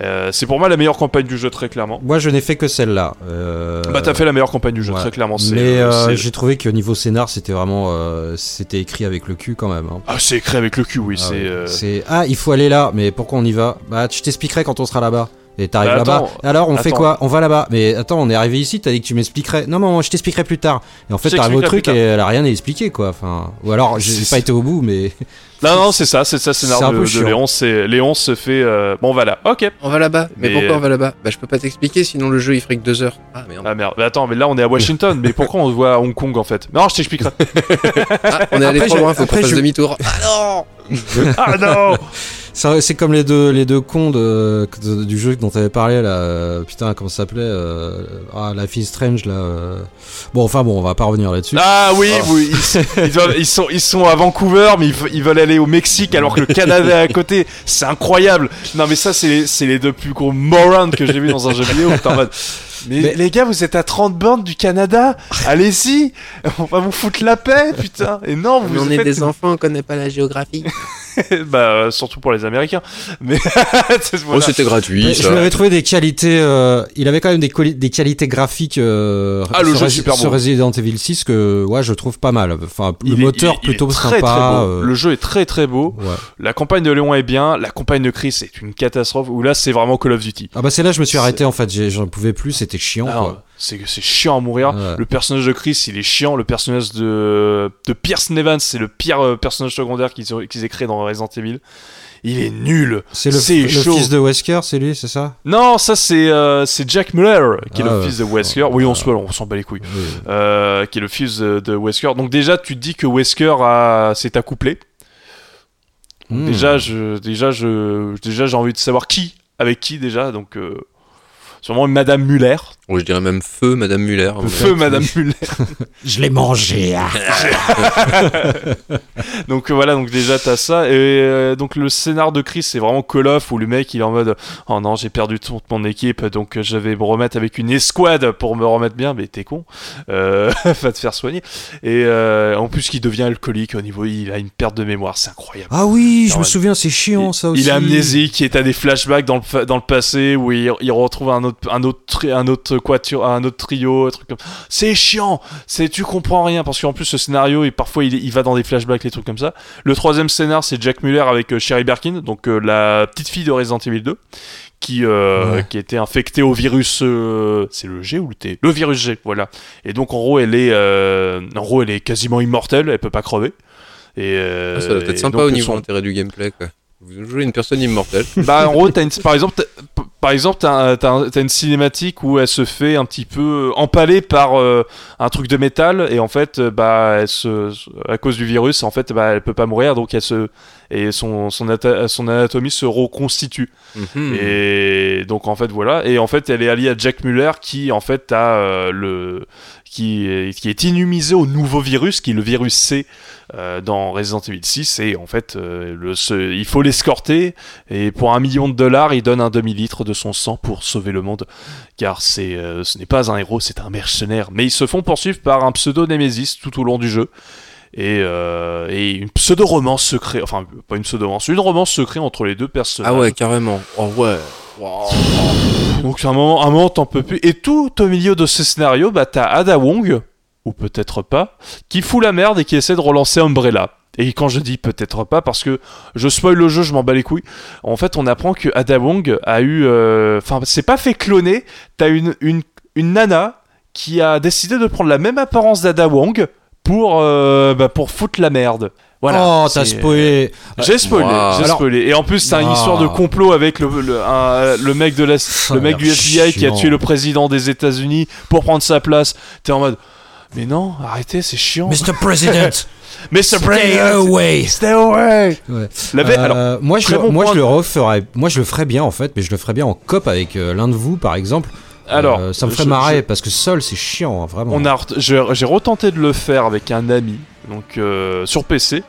C: Euh, c'est pour moi la meilleure campagne du jeu très clairement.
A: Moi, je n'ai fait que celle-là. euh,
C: Bah t'as fait la meilleure campagne du jeu
A: ouais.
C: très clairement.
A: Mais
C: euh,
A: euh, j'ai trouvé que niveau scénar, c'était vraiment, euh, c'était écrit avec le cul quand même. hein.
C: ah c'est écrit avec le cul oui
A: Ah
C: c'est.
A: ouais. C'est ah, il faut aller là, mais pourquoi on y va? Bah, je t'expliquerai quand on sera là-bas. Et t'arrives
C: Bah,
A: là-bas. Alors, on fait quoi On va là-bas. Mais attends, on est arrivé ici. T'as dit que tu m'expliquerais. Non, non, je t'expliquerai plus tard. Et en fait, t'arrives au truc et elle a rien à expliquer, quoi. Enfin, ou alors, j'ai
C: C'est-
A: pas été au bout, mais
C: Non non c'est ça c'est ça
A: C'est un
C: de,
A: peu
C: de. Léon. C'est Léon se fait euh, bon voilà ok.
B: On va là-bas. Mais,
C: Mais,
B: pourquoi
C: euh,
B: on va là-bas Bah je peux pas t'expliquer, sinon le jeu il ferait que deux heures. Ah merde.
C: Ah merde, mais attends, mais là on est à Washington, mais pourquoi on se voit à Hong Kong en fait Non, je t'expliquerai.
B: Ah, on est allé trop loin, faut qu'on fasse demi-tour. Ah non
C: ah non
A: c'est comme les deux, les deux cons de, de- du jeu dont t'avais parlé là. euh, Putain, comment ça s'appelait euh, Ah, Life is Strange là. euh. Bon, enfin bon, on va pas revenir là-dessus.
C: Ah oui, oui ils, ils doivent- ils sont, ils sont à Vancouver, mais ils, ve- ils veulent aller au Mexique alors que le Canada est à côté. C'est incroyable. Non, mais ça, c'est les, c'est les deux plus gros morons que j'ai vu dans un jeu vidéo. T'es en mode, Mais,
A: Mais-
C: les gars, vous êtes à 30 bornes du Canada. Allez-y, on va vous foutre la paix, putain. Et non, vous
B: Mais on est
C: faites-
B: des enfants, on connaît pas la géographie.
C: bah surtout pour les Américains. Mais
B: Oh, c'était gratuit,
A: Mais je lui avais trouvé des qualités. euh, il avait quand même des, quali- des qualités graphiques euh,
C: Ah, le
A: sur,
C: jeu super
A: sur
C: beau.
A: Resident Evil 6 que ouais, je trouve pas mal. Enfin, le
C: Il
A: moteur
C: est- il
A: plutôt
C: très,
A: sympa.
C: très beau.
A: euh,
C: Le jeu est très très beau.
A: ouais.
C: La campagne de Léon est bien. La campagne de Chris est une catastrophe. Où là, c'est vraiment Call of Duty.
A: Ah bah c'est là que je me suis arrêté en fait. J'en pouvais plus. C'était chiant.
C: Ah,
A: quoi.
C: C'est c'est chiant à mourir.
A: Ouais.
C: Le personnage de Chris, il est chiant. Le personnage de, de Pierce Nevans, c'est le pire euh, personnage secondaire qu'ils ont, qu'ils aient créé dans Resident Evil. Il est nul.
A: C'est le,
C: C'est
A: le fils de Wesker, c'est lui, c'est ça?
C: Non, ça c'est euh, c'est Jack Muller, qui est
A: Ah
C: le
A: ouais.
C: fils de Wesker. Oui, on se on s'en bat les couilles.
A: Oui.
C: Euh, qui est le fils de, de Wesker. Donc déjà, tu te dis que Wesker a s'est accouplé.
A: Hmm.
C: Déjà, je, déjà, je, déjà, j'ai envie de savoir qui, avec qui déjà. Donc, euh, sûrement une Madame Muller,
B: Ou je dirais même feu, Madame Muller.
C: feu Madame Muller.
A: Je l'ai mangé. ah.
C: donc euh, voilà, donc déjà t'as ça. Et euh, donc le scénar de Chris, c'est vraiment Call of où le mec il est en mode, oh non, j'ai perdu toute mon équipe, donc euh, je vais me remettre avec une escouade pour me remettre bien. Mais t'es con, euh, va te faire soigner. Et euh, en plus, qu'il devient alcoolique au niveau, il a une perte de mémoire, c'est incroyable.
A: Ah oui, je me souviens, c'est chiant ça aussi.
C: Il est amnésique, il est à des flashbacks dans le, dans le passé où il, il retrouve un autre, un autre, un autre quatuor, un autre trio, un truc comme. C'est chiant, c'est tu comprends rien parce qu'en plus ce scénario, il, parfois il, il va dans des flashbacks, les trucs comme ça. Le troisième scénar, c'est Jack Muller avec euh, Sherry Birkin, donc euh, la petite fille de Resident Evil 2, qui euh,
A: Ouais.
C: qui était infectée au virus. euh, c'est le G ou le T? Le virus G, voilà. Et donc en gros, elle est, euh, en gros, elle est quasiment immortelle, elle peut pas crever. Et
B: Ah, ça doit être sympa
C: donc,
B: au niveau
C: son-
B: intérêt du gameplay, quoi. Vous jouez une personne immortelle.
C: bah en gros t'as une, par exemple par exemple t'as t'as une cinématique où elle se fait un petit peu empaler par euh, un truc de métal et en fait euh, bah elle se à cause du virus en fait bah elle peut pas mourir donc elle se et son son, ata- son anatomie se reconstitue
B: Mhm.
C: et donc en fait voilà et en fait elle est alliée à Jack Muller qui en fait a euh, le qui est, immunisé au nouveau virus, qui est le virus C euh, dans Resident Evil 6. Et en fait, euh, il faut l'escorter. Et pour un million de dollars, il donne un demi-litre de son sang pour sauver le monde. Car euh, ce n'est pas un héros, c'est un mercenaire. Mais ils se font poursuivre par un pseudo-némésis tout au long du jeu. Et, une pseudo-romance secrète, enfin pas une pseudo-romance, une romance secrète entre les deux personnages.
B: Ah ouais, carrément. Oh ouais.
C: Donc à un moment, un moment t'en peux plus. Et tout au milieu de ce scénario, bah t'as Ada Wong, ou peut-être pas, qui fout la merde et qui essaie de relancer Umbrella. Et quand je dis peut-être pas, parce que je spoil le jeu, je m'en bats les couilles. En fait, on apprend que Ada Wong a eu, euh, enfin, c'est pas fait cloner. T'as une nana qui a décidé de prendre la même apparence d'Ada Wong pour euh, bah, pour foutre la merde. Voilà.
A: oh, t'as
C: C'est-
A: spoilé.
C: J'ai spoilé,
B: Wow.
C: j'ai spoilé. Et en plus, t'as une
A: Ah.
C: histoire de complot avec le, le, un- le mec de la, le mec du FBI qui a tué le président des États-Unis pour prendre sa place. T'es en mode, mais non, arrêtez, c'est chiant.
A: Mr. President,
C: Mr.
A: stay away.
C: stay away.
A: Ouais.
C: La ve- alors,
A: Euh, moi, je, le-
C: bon
A: moi, je le referais. Moi, je le ferais bien en fait, mais je le ferais bien en cop avec euh, l'un de vous, par exemple.
C: alors,
A: Euh, ça me ferait
C: je-
A: marrer parce que seul, c'est chiant, hein, vraiment.
C: On a, j'ai retenté de le faire avec un ami, donc euh, sur PC.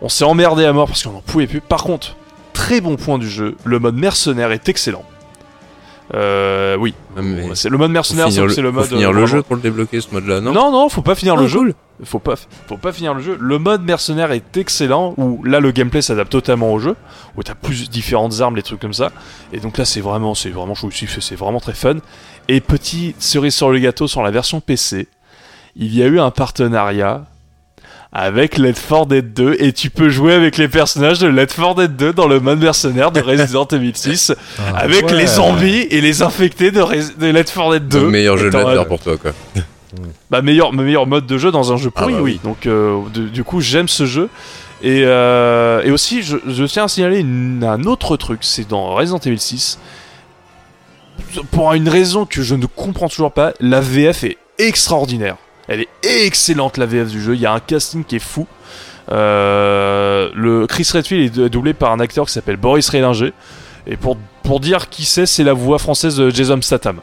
C: On s'est emmerdé à mort parce qu'on n'en pouvait plus. Par contre, très bon point du jeu, le mode mercenaire est excellent. Euh, oui,
B: Ah, mais
C: c'est le mode
B: faut
C: mercenaire,
B: le,
C: c'est le
B: faut
C: mode.
B: finir
C: euh,
B: le jeu pour le débloquer ce mode-là, non?
C: Non, non, faut pas finir le
B: Ah,
C: jeu. Faut pas, faut pas finir le jeu. Le mode mercenaire est excellent, où là le gameplay s'adapte totalement au jeu, où t'as plus différentes armes, les trucs comme ça. Et donc là c'est vraiment, c'est vraiment chouette, c'est vraiment très fun. Et petit cerise sur le gâteau sur la version PC, il y a eu un partenariat avec Left 4 Dead 2 et tu peux jouer avec les personnages de Left 4 Dead 2 dans le mode mercenaire de Resident Evil 6
A: Ah,
C: avec
A: ouais.
C: les zombies et les infectés de, Res- de Left 4 Dead 2.
B: Le meilleur jeu de
C: Étant-
B: l'adversaire pour toi, quoi.
C: bah meilleur, meilleur mode de jeu dans un jeu pourri,
B: Ah bah
C: oui. Donc euh, de- du coup j'aime ce jeu. Et, euh, et aussi je, je tiens à signaler une- un autre truc, c'est dans Resident Evil 6. Pour une raison que je ne comprends toujours pas, la VF est extraordinaire. Elle est excellente la VF du jeu, il y a un casting qui est fou. Euh, le Chris Redfield est doublé par un acteur qui s'appelle Boris Rélinger. Et pour, pour dire qui c'est, c'est la voix française de Jason Statham.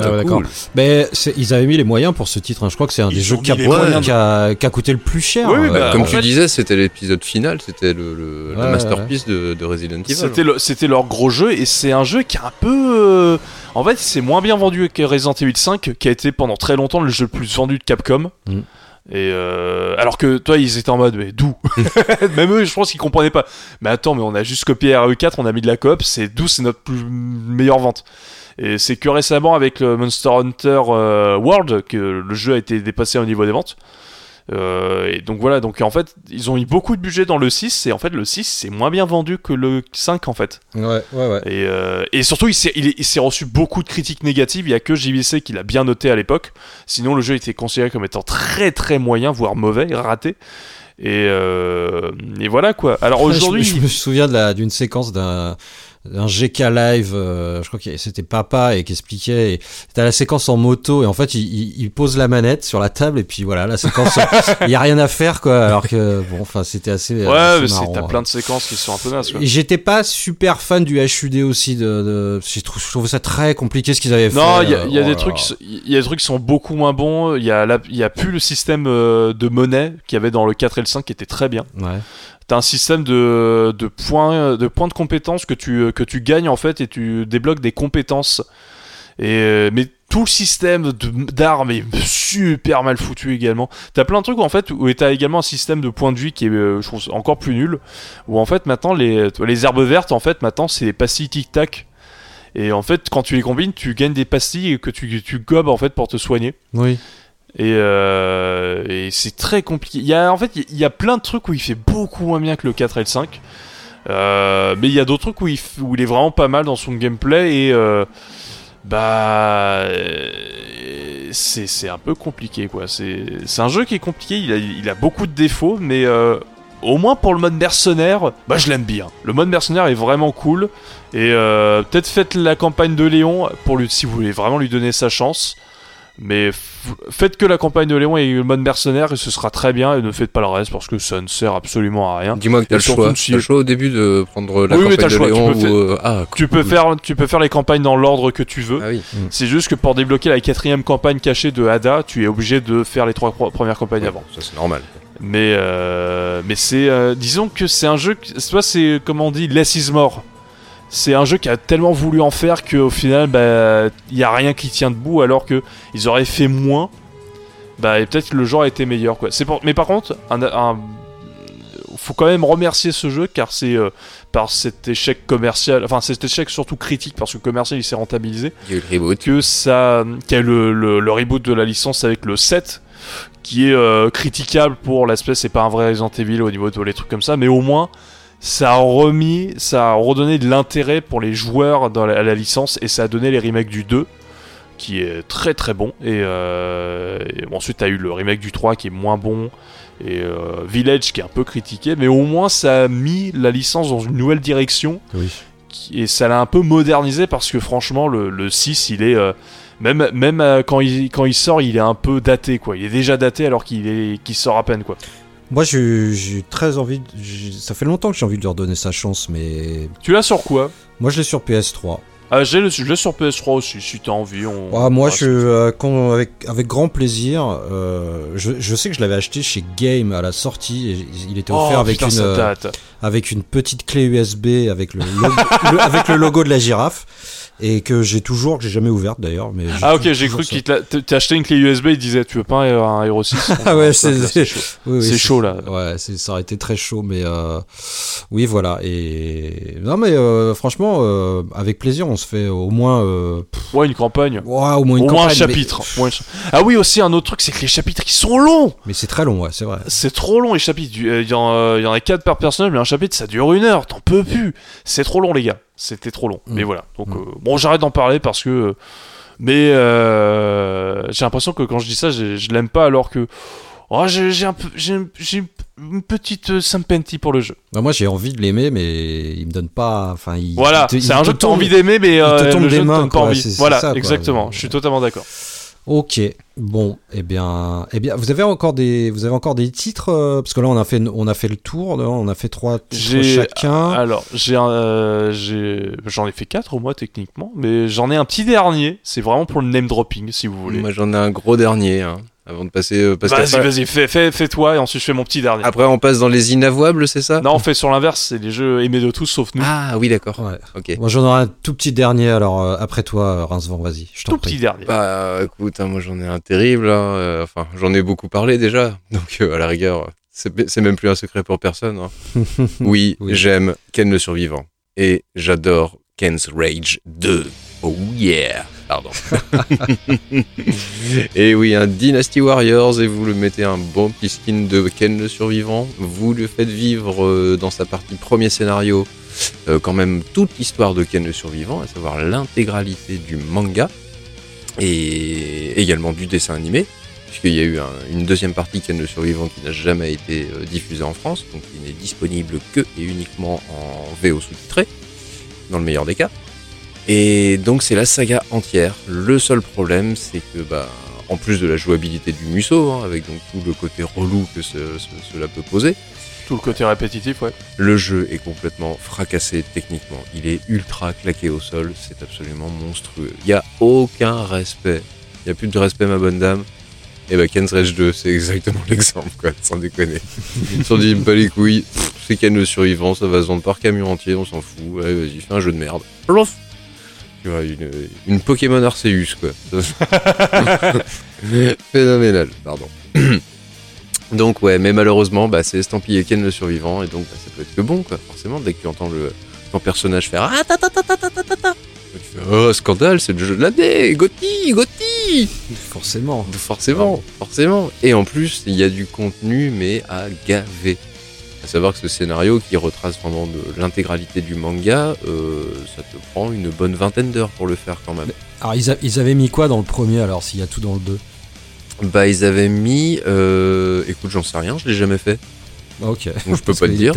A: Ah ouais, d'accord. Mais ils avaient mis les moyens pour ce titre. hein. Je crois que c'est un
C: Ils
A: des jeux qui a,
C: mis les moyens.
A: qui a- qui a coûté le plus cher.
C: Oui, oui,
A: euh,
C: bah,
B: Comme tu
C: fait-
B: disais, c'était l'épisode final, c'était le, le- la
A: Ouais,
B: masterpiece de, de Resident Evil.
C: C'était le- c'était leur gros jeu et c'est un jeu qui est un peu. euh, En fait, c'est moins bien vendu que Resident Evil 5, qui a été pendant très longtemps le jeu le plus vendu de Capcom.
A: Mm.
C: Et euh, alors que toi, ils étaient en mode, mais d'où Même eux, je pense qu'ils comprenaient pas. Mais attends, mais on a juste copié RE4, on a mis de la coop, c'est d'où c'est notre plus meilleure vente. Et c'est que récemment, avec le Monster Hunter euh, World, que le jeu a été dépassé au niveau des ventes. Euh, et donc voilà, donc en fait, ils ont mis beaucoup de budget dans le 6, et en fait, le 6, c'est moins bien vendu que le 5 en fait.
A: Ouais, ouais, ouais.
C: Et, euh, et surtout, il s'est, il, est- il s'est reçu beaucoup de critiques négatives. Il y a que JVC qui l'a bien noté à l'époque. Sinon, le jeu était considéré comme étant très très moyen, voire mauvais, raté. Et, euh, et voilà quoi. Alors aujourd'hui,
A: je, je me souviens de la- d'une séquence d'un un GK live, euh, je crois que c'était papa et qui expliquait. et T'as la séquence en moto et en fait il, il- il pose la manette sur la table et puis voilà la séquence. Il y a rien à faire quoi. Alors que bon, enfin c'était assez.
C: ouais,
A: assez
C: t'as
A: hein.
C: plein de séquences qui sont un peu.
A: Et j'étais pas super fan du HUD aussi. De, de... Je trouvais ça très compliqué ce qu'ils avaient fait.
C: Non, il y a,
A: euh,
C: il y a
A: oh
C: des
A: là
C: trucs, il y a des trucs qui sont beaucoup moins bons. Il y a, il y a plus le système euh, de monnaie qu'il y avait dans le 4 et le 5 qui était très bien.
A: Ouais.
C: Un système de, points de compétences que tu gagnes en fait et tu débloques des compétences. Euh, mais tout le système d'armes est super mal foutu également. T'as plein de trucs en fait où t'as également un système de points de vie qui est euh, encore plus nul. Où en fait maintenant les les herbes vertes en fait maintenant c'est des pastilles tic tac. Et en fait quand tu les combines tu gagnes des pastilles que tu tu gobes en fait pour te soigner.
A: Oui.
C: Et, euh, et c'est très compliqué. Il y a, en fait, il y a plein de trucs où il fait beaucoup moins bien que le 4 et le 5. Euh, mais il y a d'autres trucs où il, est vraiment pas mal dans son gameplay et euh, bah euh, c'est un peu compliqué quoi. C'est c'est un jeu qui est compliqué. Il a, il a beaucoup de défauts, mais euh, au moins pour le mode mercenaire, bah je l'aime bien. Le mode mercenaire est vraiment cool et euh, peut-être faites la campagne de Léon pour lui si vous voulez vraiment lui donner sa chance. Mais faites que la campagne de Léon et le mode mercenaire et ce sera très bien. Et ne faites pas le reste parce que ça ne sert absolument à rien.
B: Dis-moi que t'as le choix.
C: si-
B: T'as le choix au début de prendre la
C: Oui,
B: campagne de
C: choix, tu
B: Léon
C: peux
B: ou... euh, Ah,
C: Tu peux faire, tu peux faire les campagnes dans l'ordre que tu veux.
B: Ah oui.
C: C'est juste que pour débloquer la quatrième campagne cachée de Hada, tu es obligé de faire les trois premières campagnes avant.
B: Ça c'est normal.
C: Mais euh, mais c'est euh, disons que c'est un jeu, que- soit c'est comme on dit less is more. C'est un jeu qui a tellement voulu en faire qu'au final, bah, il y a rien qui tient debout, alors que ils auraient fait moins. Bah, et peut-être que le jeu a été meilleur, quoi. Pour... Mais par contre, un, un- faut quand même remercier ce jeu car c'est euh, par cet échec commercial, enfin cet échec surtout critique parce que commercial il s'est rentabilisé
B: Il y a eu le reboot.
C: que ça qu'il y a le, le, le reboot de la licence avec le 7 qui est euh, critiquable pour l'aspect c'est pas un vrai Resident Evil au niveau de les trucs comme ça mais au moins ça a remis ça a redonné de l'intérêt pour les joueurs dans la, à la licence et ça a donné les remakes du 2 qui est très très bon. Et, euh, et bon, ensuite t'as eu le remake du 3 qui est moins bon et euh, Village qui est un peu critiqué mais au moins ça a mis la licence dans une nouvelle direction
A: Oui.
C: qui- et ça l'a un peu modernisé parce que franchement le, le 6 il est euh, même même quand il quand il sort il est un peu daté quoi. Il est déjà daté alors qu'il sort à peine quoi
A: Moi, j'ai très envie. de- Ça fait longtemps que j'ai envie de lui redonner sa chance, mais
C: tu l'as sur quoi?
A: moi, je l'ai sur PS3.
C: ah j'ai le je l'ai sur PS3 aussi si t'as envie on
A: Ah, moi, je, euh, quand- avec, avec grand plaisir. euh, je, je sais que je l'avais acheté chez Game à la sortie. Et il était offert
C: Oh,
A: avec,
C: putain,
A: une, euh, avec une petite clé USB avec le, logo, le- avec le logo de la girafe. Et que j'ai toujours, que j'ai jamais ouverte d'ailleurs. mais
C: Ah ok, j'ai cru qu'il t'a acheté une clé USB, il disait tu veux pas un, Hero 6
A: Ah ouais, c'est-
C: chaud.
A: Oui,
C: chaud, là.
A: Ouais, ça aurait été très chaud, mais euh, oui, voilà. Et non, mais euh, franchement, euh, avec plaisir, on se fait au moins, euh,
C: Ouais, une campagne.
A: ouah, au moins une
C: Au moins un
A: campagne,
C: chapitre.
A: Mais,
C: Ouais, Ah oui, aussi un autre truc, c'est que les chapitres ils sont longs.
A: mais c'est très long, ouais, c'est vrai.
C: C'est trop long les chapitres. Euh, Il y, en, euh, il y en a 4 par personnage, mais un chapitre ça dure une heure. T'en peux plus. C'est trop long les gars. C'était trop long.
A: Mm.
C: Mais voilà. Donc
A: Mm.
C: euh, bon, j'arrête d'en parler parce que. euh, mais euh, j'ai l'impression que quand je dis ça, je l'aime pas alors que. Oh, j'ai j'ai un une petite sympathie pour le jeu.
A: Bah, moi, j'ai envie de l'aimer, mais il me donne pas. Enfin, il,
C: Voilà, c'est un jeu que t'as
A: tombe-
C: envie d'aimer, mais euh, le jeu ne donne pas envie. Voilà,
A: ça,
C: exactement. Je suis totalement d'accord.
A: Ok, bon, eh bien, eh bien, vous avez encore des, vous avez encore des titres euh, parce que là, on a fait, on a fait le tour, là, on a fait trois titres
C: J'ai-
A: chacun.
C: Alors, j'ai un, euh, j'ai- j'en ai fait 4 au moins techniquement, mais j'en ai un petit dernier. C'est vraiment pour le name dropping, si vous voulez.
B: Moi j'en ai un gros dernier, hein, avant de passer. euh, parce
C: Vas-y, vas-y, fais, fais, fais toi et ensuite je fais mon petit dernier.
B: Après on passe dans les inavouables, c'est ça?
C: Non, on fait sur l'inverse, c'est les jeux aimés de tous sauf nous.
B: Ah oui d'accord.
A: Ouais.
B: Ok.
A: Moi, j'en aurai un tout petit dernier. Alors, euh, après toi, euh, Rincevent, vas-y, je t'en
C: Tout
A: prie.
C: petit dernier.
B: Bah écoute, hein, moi j'en ai un terrible. hein, euh, enfin j'en ai beaucoup parlé déjà. Donc euh, à la rigueur, c'est c'est même plus un secret pour personne. hein. Oui,
A: Oui.
B: j'aime Ken le survivant et j'adore Ken's Rage 2. Oh yeah Pardon. et oui, un Dynasty Warriors et vous le mettez un bon petit skin de Ken le survivant. Vous le faites vivre euh, dans sa partie premier scénario euh, quand même toute l'histoire de Ken le survivant, à savoir l'intégralité du manga et également du dessin animé, puisqu'il y a eu un- une deuxième partie Ken le survivant qui n'a jamais été euh, diffusée en France, donc il n'est disponible que et uniquement en VO sous-titré, dans le meilleur des cas. Et donc c'est la saga entière. Le seul problème, c'est que bah, en plus de la jouabilité du Musso, hein, avec donc tout le côté relou que ce- ce- cela peut poser,
C: Tout le côté répétitif, ouais.
B: le jeu est complètement fracassé techniquement. Il est ultra claqué au sol. C'est absolument monstrueux. Il n'y a aucun respect. Il n'y a plus de respect, ma bonne dame. Et bah, Ken's Rage 2, c'est exactement l'exemple, quoi, sans déconner. Ils se sont dit, pas les couilles, c'est Ken le survivant, ça va se vendre par camion entier, on s'en fout. Allez, vas-y, fais un jeu de merde. Plouf tu vois, une, Pokémon Arceus, quoi. Phénoménal, pardon. donc, ouais, mais malheureusement, bah, c'est estampillé Ken le survivant, et donc bah, ça peut être que bon, quoi, forcément, dès que tu entends le, ton personnage faire Ah, ta ta ta ta ta ta ta Oh, scandale, c'est le jeu de l'année, Gotti, Gotti
A: Forcément.
B: Forcément, forcément. Et en plus, il y a du contenu, mais à gaver. À savoir que ce scénario qui retrace vraiment l'intégralité du manga, euh, ça te prend une bonne vingtaine d'heures pour le faire quand même.
A: Alors, ils, a- ils avaient mis quoi dans le premier alors s'il y a tout dans le 2
B: Bah, ils avaient mis. Euh, écoute, j'en sais rien, je l'ai jamais fait.
A: Ah, Ok.
B: Donc je peux pas
A: est
B: dire.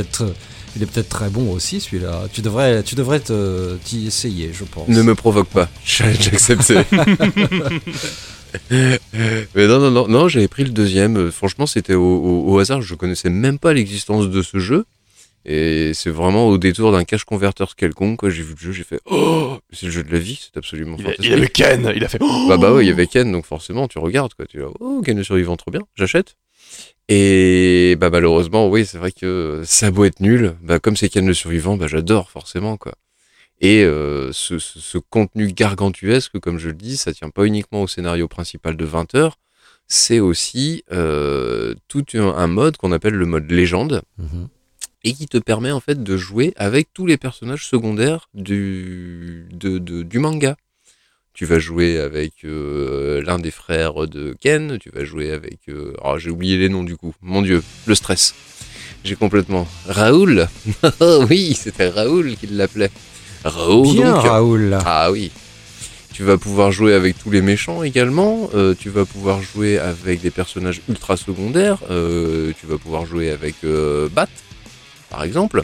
A: Il est peut-être très bon aussi celui-là. Tu devrais, tu devrais te- t'y essayer, je pense.
B: Ne me provoque pas, accepté. Mais non, non, non, non, j'avais pris le deuxième. Euh, Franchement, c'était au, au- au hasard. Je connaissais même pas l'existence de ce jeu. Et c'est vraiment au détour d'un cache converter quelconque. J'ai vu le jeu, j'ai fait Oh, c'est le jeu de la vie, c'est absolument
C: Il,
B: fantastique.
C: il avait Ken, il a fait. Oh
B: Bah bah ouais, il y avait Ken, donc forcément tu regardes quoi, tu dis oh Ken le survivant trop bien, j'achète. Et bah malheureusement oui c'est vrai que ça a beau être nul, bah comme c'est Ken le survivant, bah j'adore forcément quoi. Et euh, ce, ce, ce contenu gargantuesque, comme je le dis, ça tient pas uniquement au scénario principal de 20 heures, c'est aussi euh, tout un, un mode qu'on appelle le mode légende
A: Mhm.
B: et qui te permet en fait de jouer avec tous les personnages secondaires du, de, de- du manga. Tu vas jouer avec euh, l'un des frères de Ken, tu vas jouer avec... oh, j'ai oublié les noms du coup, mon dieu, le stress. J'ai complètement... Raoul Oh Oui, c'était Raoul qui l'appelait. Raoul
A: Bien,
B: donc.
A: Raoul.
B: Ah oui. Tu vas pouvoir jouer avec tous les méchants également. euh, tu vas pouvoir jouer avec des personnages ultra secondaires. euh, tu vas pouvoir jouer avec euh, Bat, par exemple.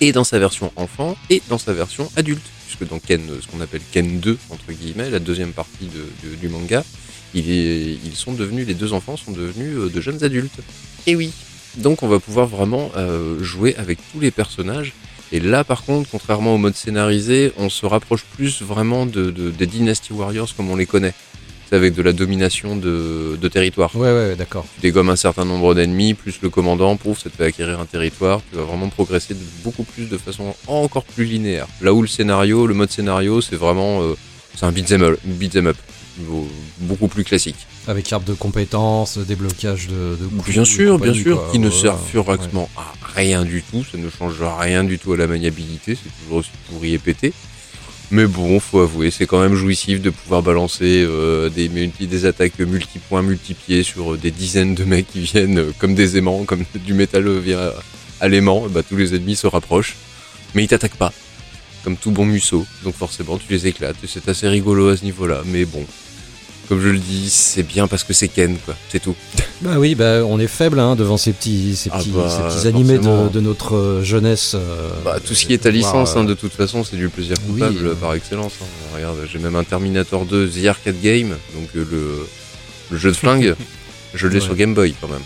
B: Et dans sa version enfant et dans sa version adulte. Puisque dans Ken, ce qu'on appelle Ken 2, entre guillemets, la deuxième partie de- de- du manga, il est- ils sont devenus, les deux enfants sont devenus de jeunes adultes. Et oui. Donc on va pouvoir vraiment jouer avec tous les personnages. Et là, par contre, contrairement au mode scénarisé, on se rapproche plus vraiment de, de- des Dynasty Warriors comme on les connaît. C'est avec de la domination de, de territoire.
A: Ouais, ouais, d'accord.
B: Tu dégommes un certain nombre d'ennemis, plus le commandant, pouf, ça te fait acquérir un territoire. Tu vas vraiment progresser de beaucoup plus de façon encore plus linéaire. Là où le scénario, le mode scénario, c'est vraiment, euh, c'est un beat'em up, beat'em up, Niveau- beaucoup plus classique.
A: Avec arbre de compétences, déblocage de, de coups
B: Bien sûr, bien sûr,
A: quoi.
B: qui ne
A: ouais.
B: furaxement à rien du tout, ça ne change rien du tout à la maniabilité, c'est toujours aussi pourri et pété. Mais bon, faut avouer, c'est quand même jouissif de pouvoir balancer euh, des, des attaques multipoints, multipieds sur euh, des dizaines de mecs qui viennent euh, comme des aimants, comme du métal vient à l'aimant, et bah, tous les ennemis se rapprochent, mais ils t'attaquent pas, comme tout bon musso, donc forcément tu les éclates, c'est assez rigolo à ce niveau-là, mais bon, comme je le dis, c'est bien parce que c'est Ken, quoi, c'est tout.
A: Bah oui, bah on est faible hein, devant ces petits, ces
B: Ah
A: petits,
B: bah,
A: ces petits animés de, de notre euh, jeunesse. euh,
B: Bah, tout ce qui est à licence,
A: euh,
B: hein, de toute façon, c'est du plaisir
A: oui,
B: coupable
A: euh.
B: par excellence. hein. Regarde, j'ai même un Terminator 2 The Arcade Game, donc euh, le, le jeu de flingue. je l'ai
A: Ouais.
B: sur Game Boy quand même.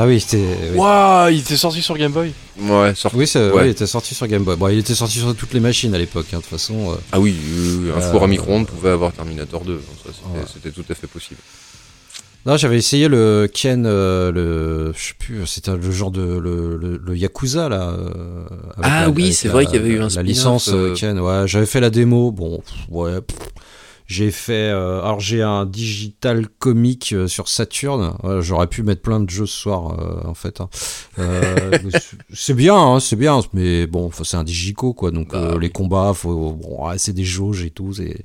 A: Ah oui, c'était. oui.
C: Waouh, il était sorti sur Game Boy
B: Ouais, sorti.
A: Oui, c'est-
B: Ouais.
A: oui, il était sorti sur Game Boy. Bon, il était sorti sur toutes les machines à l'époque, hein, de toute façon. euh.
B: Ah oui, oui, oui, un
A: Euh,
B: four à micro-ondes pouvait avoir Terminator 2. donc ça, c'était,
A: Ouais.
B: c'était tout à fait possible.
A: Non, j'avais essayé le Ken, euh, le, je sais plus, c'était le genre de le, le, le Yakuza là. euh, avec
B: Ah
A: la-
B: oui, c'est vrai qu'il y avait eu un
A: la
B: spin-off,
A: licence euh,
B: euh.
A: Ken. Ouais, j'avais fait la démo. Bon, pff, ouais. pff. J'ai fait, euh, alors j'ai un digital comic euh, sur Saturn. Ouais, J'aurais pu mettre plein de jeux ce soir, euh, en fait. hein. Euh, c'est- bien, hein, c'est bien, mais bon, c'est un digico quoi. Donc
B: Bah
A: euh, les combats, faut, bon, ouais, c'est des jauges et tout. C'est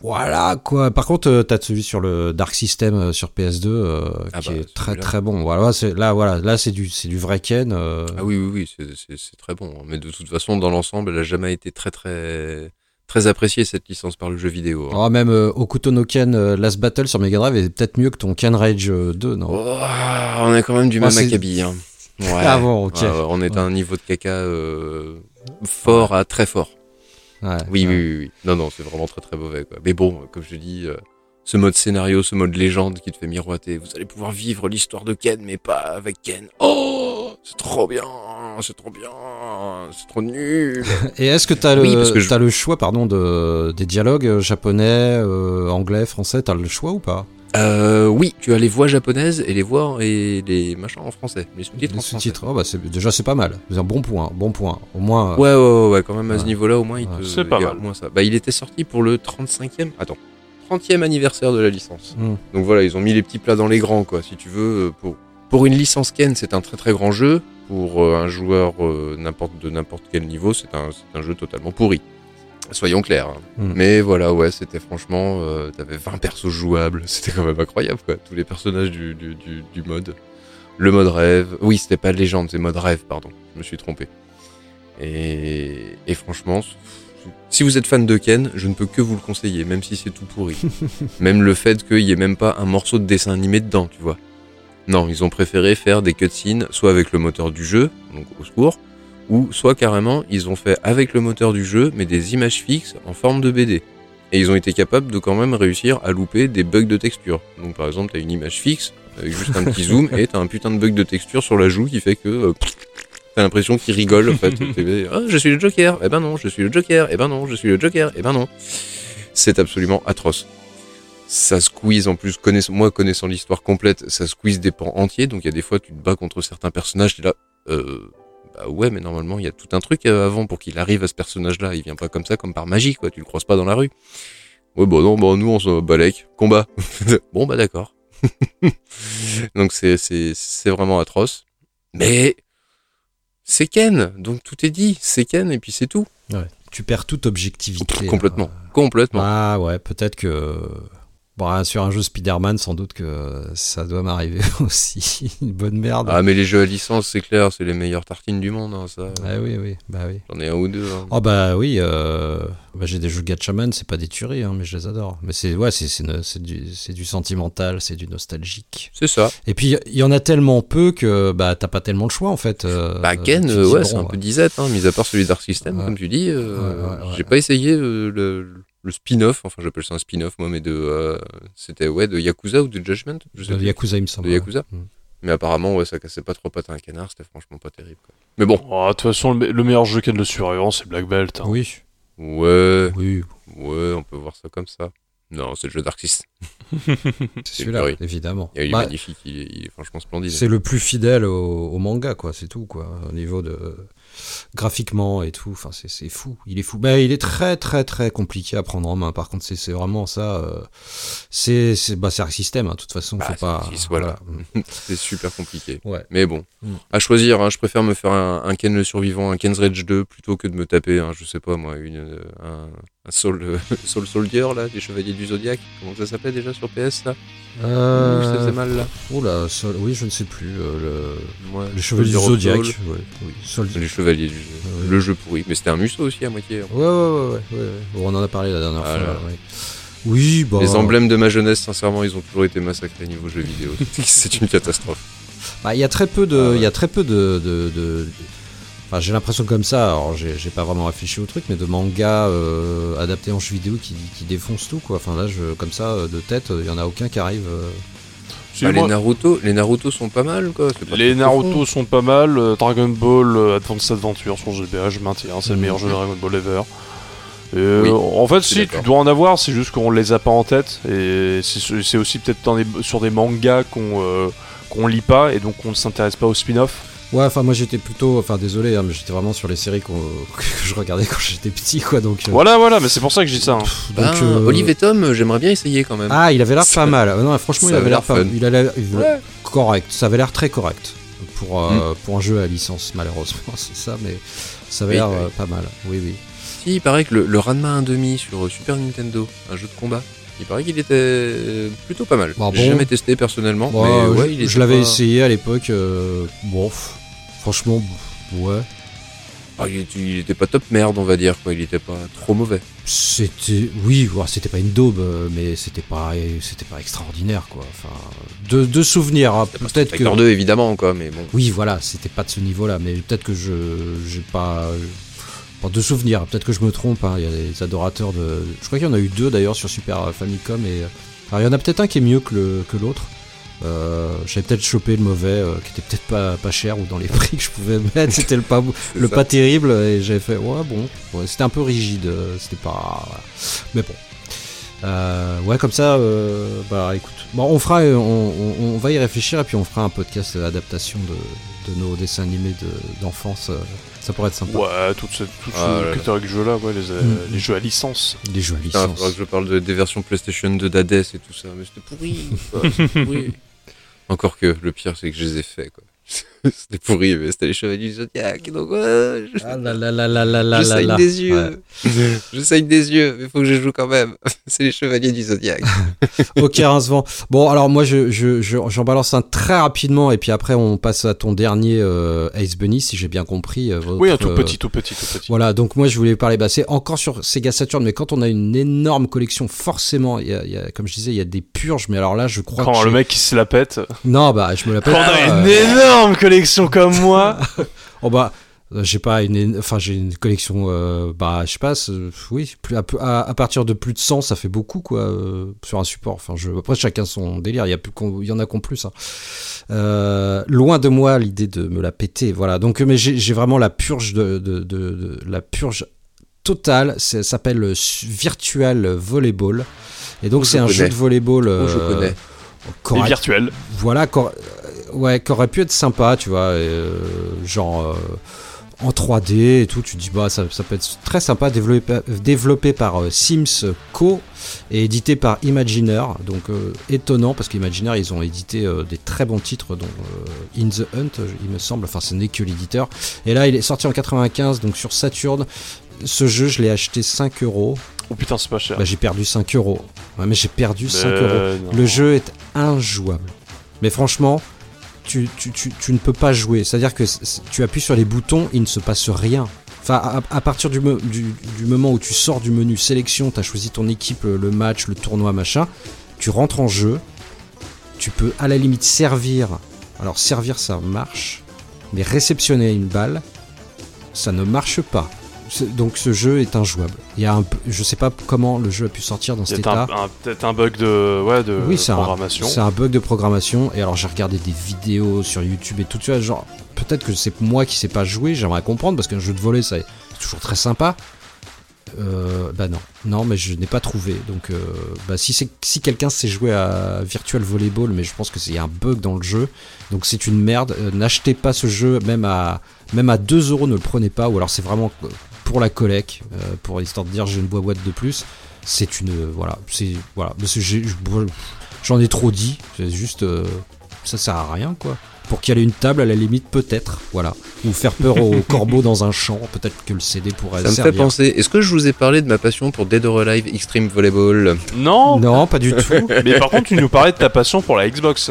A: voilà quoi. Par contre, euh, t'as celui sur le Dark System euh, sur PS2 euh,
B: Ah
A: qui
B: bah,
A: est très très bon. Voilà, c'est là voilà, là c'est du c'est du vrai Ken.
B: Ah oui, oui, oui, c'est, très bon. Mais de toute façon, dans l'ensemble, elle a jamais été très, très, très appréciée cette licence par le jeu vidéo. hein.
A: oh, même euh, Okuto no Ken euh, Last Battle sur Mega Drive est peut-être mieux que ton Ken Rage euh, 2, non?
B: Oh, on a quand même du
A: Oh,
B: même acabit. Hein. Ouais.
A: Ah bon, ok.
B: Ouais, on est à un niveau de caca euh, fort à très fort.
A: Ouais,
B: Oui, oui, oui, oui. Non, non, c'est vraiment très très mauvais. Quoi. Mais bon, comme je dis, euh, ce mode scénario, ce mode légende qui te fait miroiter, vous allez pouvoir vivre l'histoire de Ken, mais pas avec Ken. Oh, c'est trop bien, c'est trop bien, c'est trop nul.
A: Et est-ce que t'as
B: Oui, je-
A: t'as le choix pardon de des dialogues euh, japonais, euh, anglais, français, t'as le choix ou pas?
B: Euh, oui, tu as les voix japonaises et les voix et les machins en français, les sous-titres
A: Les
B: en français.
A: sous-titres. Oh, bah, c'est- déjà c'est pas mal. C'est un bon point, bon point. Au moins. euh,
B: Ouais, ouais, ouais, ouais, quand même à ce niveau-là, au moins, il te.
C: C'est pas mal.
B: au moins ça. Bah, il était sorti pour le 35e. Attends. 30e anniversaire de la licence.
A: Hmm.
B: Donc voilà, ils ont mis les petits plats dans les grands, quoi, si tu veux. Pour, pour une licence Ken, c'est un très très grand jeu. Pour euh, un joueur euh, n'importe de n'importe quel niveau, c'est un, un jeu totalement pourri. Soyons clairs. hein.
A: Hmm.
B: Mais voilà, ouais, c'était franchement. euh, T'avais 20 persos jouables. C'était quand même incroyable, quoi. Tous les personnages du, du, du, du mode. Le mode rêve. Oui, c'était pas légende, c'est mode rêve, pardon. Je me suis trompé. Et, et franchement, si vous êtes fan de Ken, je ne peux que vous le conseiller, même si c'est tout pourri. même le fait qu'il n'y ait même pas un morceau de dessin animé dedans, tu vois. Non, ils ont préféré faire des cutscenes, soit avec le moteur du jeu, donc au secours, ou soit carrément, ils ont fait avec le moteur du jeu, mais des images fixes en forme de BD. Et ils ont été capables de quand même réussir à louper des bugs de texture. Donc par exemple, t'as une image fixe avec juste un petit zoom et t'as un putain de bug de texture sur la joue qui fait que euh, t'as l'impression qu'il rigole en fait. Ah, je suis le Joker. Eh ben non, je suis le Joker. Eh ben non, je suis le Joker. Eh ben non. C'est absolument atroce. Ça squeeze en plus, moi connaissant l'histoire complète, ça squeeze des pans entiers. Donc il y a des fois tu te bats contre certains personnages, t'es là, euh, bah ouais, mais normalement il y a tout un truc euh, avant pour qu'il arrive à ce personnage-là. Il vient pas comme ça, comme par magie, quoi. Tu le croises pas dans la rue. Ouais, bon non, bon nous on se balèque, combat. bon bah d'accord. donc c'est c'est c'est vraiment atroce. Mais c'est Ken, donc tout est dit. C'est Ken et puis c'est tout.
A: Tu perds toute objectivité.
B: complètement,
A: hein.
B: complètement.
A: Ah ouais, peut-être que. Bon, sur un jeu Spider-Man, sans doute que ça doit m'arriver aussi. Une bonne merde.
B: Ah mais les jeux à licence, c'est clair, c'est les meilleures tartines du monde. hein, ça.
A: Ah oui, oui, bah oui.
B: J'en ai un ou deux. hein.
A: Oh bah oui, euh, bah j'ai des jeux Gatchaman, c'est pas des tueries, hein, mais je les adore. Mais c'est ouais, c'est du, c'est du sentimental, c'est du nostalgique.
B: C'est ça.
A: Et puis il y en a tellement peu que bah t'as pas tellement le choix en fait. euh,
B: Bah Ken, euh, ouais, c'est un peu disette, hein, mis à part celui Dark System,
A: Ouais.
B: comme tu dis. euh,
A: Ouais, ouais, ouais,
B: j'ai pas essayé euh, le, le spin-off, enfin j'appelle ça un spin-off moi, mais de euh, c'était ouais de Yakuza ou de Judgment, je sais
A: de
B: plus.
A: Yakuza, il me semble.
B: De Yakuza.
A: ouais. Mm.
B: Mais apparemment ouais, ça cassait pas trop pattes à un canard, c'était franchement pas terrible. quoi. Mais bon,
C: Oh, De toute façon, le, me- le meilleur jeu Ken de survivance, c'est Black Belt. hein.
A: Oui,
B: ouais,
A: oui,
B: ouais, on peut voir ça comme ça. Non, c'est le jeu System.
A: c'est celui-là, évidemment.
B: Il est
A: Bah,
B: magnifique, il est, il est franchement splendide.
A: c'est le plus fidèle au, au manga, quoi, c'est tout, quoi, au niveau de graphiquement et tout. Enfin, c'est fou, il est fou. Bah, il est très, très, très compliqué à prendre en main. Par contre, c'est vraiment ça. euh, c'est c'est bah, c'est un système, hein, de toute façon.
B: Bah,
A: faut pas.
B: Arc voilà.
A: voilà.
B: c'est super compliqué.
A: Ouais.
B: Mais bon,
A: Mm.
B: à choisir, hein, je préfère me faire un, un Ken le survivant, un Ken's Rage 2, plutôt que de me taper, je sais pas moi, une, euh, un, un Soul, euh, Soul Soldier, là, des Chevaliers du Zodiac. Comment ça s'appelait déjà sur PS, là?
A: Euh,
B: Ça faisait mal, là.
A: Oula, Sol- oui, je ne sais plus. euh,
B: Ouais,
A: le, les Chevaliers du Zodiac.
B: Soul.
A: ouais, oui, Sol-
B: Les Chevaliers du
A: Ouais.
B: Le jeu pourri. Mais c'était un Musso aussi, à moitié.
A: Ouais, ouais, ouais, ouais, ouais. Bon, on en a parlé la dernière
B: Voilà.
A: fois. Oui, bah.
B: Les emblèmes de ma jeunesse, sincèrement, ils ont toujours été massacrés niveau jeux vidéo. c'est une catastrophe.
A: Bah, il y a très peu de,
B: Ah
A: il y a très peu de, de, de- Enfin, j'ai l'impression comme ça. Alors, j'ai pas vraiment réfléchi au truc, mais de mangas euh, adaptés en jeu vidéo qui, qui défoncent tout, quoi. Enfin, là, je, comme ça, euh, de tête, il y en a aucun qui arrive. euh.
B: Ah,
C: moi,
B: les Naruto, les Naruto sont pas mal, quoi. pas
C: les Naruto
B: profond.
C: sont pas mal. euh, Dragon Ball euh, Advance Adventure sur GBA, je maintiens, c'est le meilleur jeu de Dragon Ball ever. Euh,
B: Oui,
C: en fait, si, tu dois en avoir, c'est juste qu'on les a pas en tête. Et c'est aussi peut-être sur des mangas qu'on qu'on lit pas et donc on ne s'intéresse pas au spin-off.
A: Ouais, enfin, moi, j'étais plutôt. Enfin, désolé, hein, mais j'étais vraiment sur les séries qu'on- que je regardais quand j'étais petit, quoi. Donc. euh,
C: Voilà, voilà, mais c'est pour ça que je dis ça. hein.
A: pff,
B: Ben,
A: donc, euh,
B: Olive et Tom, euh, j'aimerais bien essayer quand même.
A: Ah, il avait l'air pas mal. Euh, Non, franchement,
B: ça
A: il avait l'air pas. Il
B: Ouais.
A: correct. Ça avait l'air très correct pour
B: Mm.
A: pour un jeu à licence, malheureusement, c'est ça. Mais ça avait
B: Oui,
A: l'air
B: oui.
A: pas mal. Oui, oui.
B: Si, il paraît que le, le Ranma 1.5 sur Super Nintendo, un jeu de combat, il paraît qu'il était euh, plutôt pas mal.
A: Bah
B: J'ai
A: bon.
B: jamais testé personnellement,
A: Bon,
B: mais ouais,
A: je, l'avais
B: pas-
A: essayé à l'époque. euh, bon, franchement, ouais.
B: Ah, il, était, il était pas top merde, on va dire, quoi. Il était pas trop mauvais.
A: C'était, oui, c'était pas une daube, euh, mais c'était pas, c'était pas extraordinaire, quoi. Enfin, de, de souvenirs, hein, peut-être que.
B: Fighter 2, évidemment, quoi, mais bon.
A: Oui, voilà, c'était pas de ce niveau-là, mais peut-être que je, j'ai pas, enfin, de souvenirs. Peut-être que je me trompe. hein, Il y a des adorateurs de, je crois qu'il y en a eu deux d'ailleurs sur Super Famicom et, alors il y en a peut-être un qui est mieux que l'autre. Euh, J'avais peut-être chopé le mauvais, euh, qui était peut-être pas, pas cher ou dans les prix que je pouvais mettre. C'était le pas, le
B: ça.
A: pas terrible et j'avais fait ouais bon. Ouais, c'était un peu rigide. euh, C'était pas, voilà. mais bon. Euh, ouais, comme ça, euh, bah écoute, bon, on fera, euh, on, on- on va y réfléchir et puis on fera un podcast euh, adaptation de, de nos dessins animés de- d'enfance. euh, ça pourrait être sympa.
C: Ouais, toute cette toute
B: Ah là
C: ce catégorie de jeux-là, ouais, les, euh,
A: Mm.
C: les jeux à licence.
A: Des jeux à
B: Putain,
A: licence.
B: faudra que je parle de- des versions PlayStation 2 d'Hades et tout ça, mais c'était pourri. pourri. Encore que le pire, c'est que je les ai faits, quoi. C'était pourri, mais c'était les Chevaliers du Zodiac, donc ouais, je,
A: Ah là là là là là là
B: je
A: là
B: saigne
A: là.
B: des
A: Ouais.
B: yeux. Je saigne des yeux, mais faut que je joue quand même. c'est les Chevaliers du Zodiac.
A: Ok, Rincevent. Bon, alors moi, je, je, je- j'en balance un très rapidement, et puis après, on passe à ton dernier euh, Ace Bunny, si j'ai bien compris. euh, votre,
C: Oui, un tout
A: euh,
C: petit, tout petit, tout petit.
A: Voilà, donc moi, je voulais parler, bah, c'est encore sur Sega Saturn, mais quand on a une énorme collection, forcément, il y a, il y a- comme je disais, il y a des purges, mais alors là, je crois
C: Quand
A: que.
C: le
A: j'ai-
C: mec qui se la pète.
A: Non, bah, je me l'appelle.
C: Quand on a
A: pas,
C: une énorme collection comme moi.
A: Oh bah, J'ai pas une, enfin j'ai une collection, euh, bah je sais pas, oui, plus, à, à- à partir de plus de 100, ça fait beaucoup quoi euh, sur un support. Enfin, je, après chacun son délire, il y a plus, qu'on- il y en a qui ont plus. hein. Euh, loin de moi l'idée de me la péter, voilà. Donc, euh, mais j'ai j'ai vraiment la purge de, de, de- de- la purge totale. Ça s'appelle Virtual Volleyball. Et donc
B: Je
A: c'est un
B: connais.
A: jeu de volleyball.
B: Je connais.
C: Et virtuel.
A: voilà, qu'aur- ouais, qu'aurait pu être sympa, tu vois, euh, genre euh, en 3D et tout. Tu te dis, bah, ça, ça peut être très sympa, développé, développé par euh, Sims Co et édité par Imagineer. Donc, euh, étonnant parce qu'Imagineer, ils ont édité euh, des très bons titres, dont In the Hunt, il me semble. Enfin, ce n'est que l'éditeur. Et là, il est sorti en 95, donc sur Saturn. Ce jeu, je l'ai acheté 5 euros.
C: Oh putain, c'est pas cher.
A: Bah, j'ai perdu 5 euros. Ouais, mais j'ai perdu 5
C: Mais
A: euros.
C: non.
A: Le jeu est injouable. Mais franchement, tu, ne peux pas jouer. C'est-à-dire que tu appuies sur les boutons, il ne se passe rien. Enfin, à, partir du, du, moment où tu sors du menu sélection, tu as choisi ton équipe, le, le match, le tournoi, machin, tu rentres en jeu, tu peux à la limite servir. Alors servir, ça marche, mais réceptionner une balle, ça ne marche pas. Donc ce jeu est injouable. Il y a un, je sais pas comment le jeu a pu sortir dans cet état.
C: peut-être un bug de, ouais, de
A: Oui, c'est un,
C: programmation.
A: c'est un bug de programmation. Et alors, j'ai regardé des vidéos sur YouTube et tout ça. Genre, peut-être que c'est moi qui sais pas jouer. J'aimerais comprendre parce qu'un jeu de volley, ça, c'est toujours très sympa. Euh, bah non, non, mais je n'ai pas trouvé. Donc, euh, bah, si, c'est- si quelqu'un sait jouer à Virtual Volleyball, mais je pense que c'est il y a un bug dans le jeu, donc c'est une merde. Euh, N'achetez pas ce jeu, même à même à 2 euros, ne le prenez pas. Ou alors c'est vraiment euh, pour la collecte, euh, pour histoire de dire j'ai une boîte de plus. C'est une euh, voilà, c'est voilà, parce que j'ai- j'en ai trop dit. C'est juste euh, ça sert à rien quoi. Pour qu'il y ait une table à la limite peut-être, voilà, ou faire peur aux corbeaux dans un champ. Peut-être que le CD pourrait
B: Ça me fait penser. Est-ce que je vous ai parlé de ma passion pour Dead or Alive Extreme Volleyball?
C: Non,
A: Non, pas du tout.
C: mais par contre, tu nous parlais de ta passion pour la Xbox.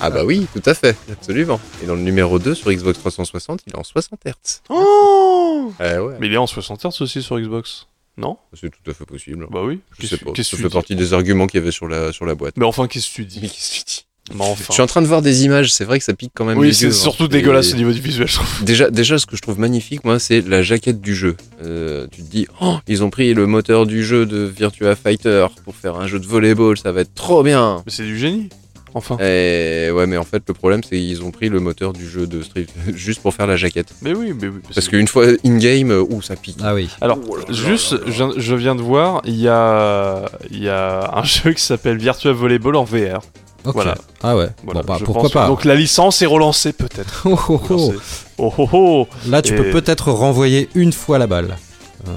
B: Ah bah oui, tout à fait, absolument. Et dans le numéro 2 sur Xbox 360, il est en 60 Hz.
C: Oh
B: Eh ouais,
C: Mais il est en 60 Hz aussi sur Xbox. Non?
B: C'est tout à fait possible.
C: Bah oui.
B: Je sais pas, ça fait partie des arguments qu'il y avait sur la, sur la boîte.
C: Mais enfin, qu'est-ce que tu dis?
B: Mais qu'est-ce que tu dis?
C: Mais enfin.
B: Je suis en train de voir des images, c'est vrai que ça pique quand même
C: Oui, c'est
B: hein.
C: surtout
B: Et
C: dégueulasse au niveau du visuel, je trouve.
B: Déjà, déjà, ce que je trouve magnifique, moi, c'est la jaquette du jeu. Euh, tu te dis, oh, ils ont pris le moteur du jeu de Virtua Fighter pour faire un jeu de volleyball, ça va être trop bien.
C: Mais c'est du génie. Enfin.
B: Et ouais, mais en fait, le problème, c'est qu'ils ont pris le moteur du jeu de Street juste pour faire la jaquette.
C: Mais oui, mais oui.
B: Parce qu'une fois in-game, euh, ouh, ça pique.
A: Ah oui.
C: Alors, juste, je, viens- je viens de voir, il y a, il y a un jeu qui s'appelle Virtua Volleyball en VR.
A: Ok.
C: Voilà.
A: Ah ouais.
C: Voilà,
A: bon bah pourquoi
C: pense
A: pas.
C: Donc la licence est relancée peut-être.
A: Oh, oh, oh.
C: Relancée. Oh oh oh
A: Là, tu
C: Et-
A: peux peut-être renvoyer une fois la balle. Euh,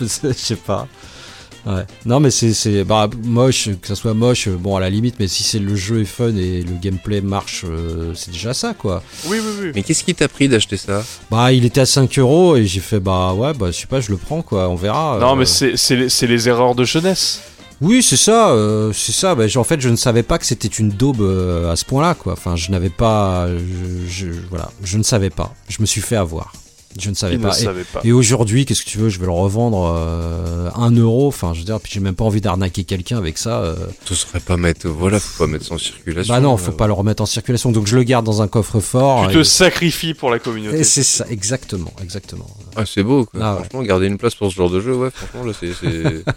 A: je sais pas. Ouais. Non, mais c'est c'est bah, moche, que ça soit moche, bon à la limite, mais si c'est le jeu est fun et le gameplay marche, euh, c'est déjà ça quoi.
C: Oui, oui, oui.
B: Mais qu'est-ce qui t'a pris d'acheter ça?
A: Bah, il était à 5 euros et j'ai fait bah ouais, bah je sais pas, je le prends quoi, on verra.
C: Non,
A: euh.
C: mais c'est c'est les, c'est les erreurs de jeunesse.
A: Oui, c'est ça, euh, c'est ça. Bah, en fait, je ne savais pas que c'était une daube euh, à ce point-là, quoi. Enfin, je n'avais pas, je, je- voilà, je ne savais pas. Je me suis fait avoir. Je ne savais
C: ne
A: pas. Et-
C: savaient pas.
A: Et aujourd'hui, qu'est-ce que tu veux? Je vais le revendre euh, 1 euro. Enfin, je veux dire, puis j'ai même pas envie d'arnaquer quelqu'un avec ça. euh.
B: Tu serais pas mettre, voilà, faut pas mettre ça en circulation.
A: Bah non, faut
B: euh.
A: pas le remettre en circulation. Donc je le garde dans un coffre-fort.
C: Tu te
A: et-
C: sacrifies pour la communauté.
A: et c'est ça, exactement, exactement.
B: Ah, c'est beau, quoi.
A: Ah ouais.
B: franchement, garder une place pour ce genre de jeu, ouais, franchement, là, c'est. c'est-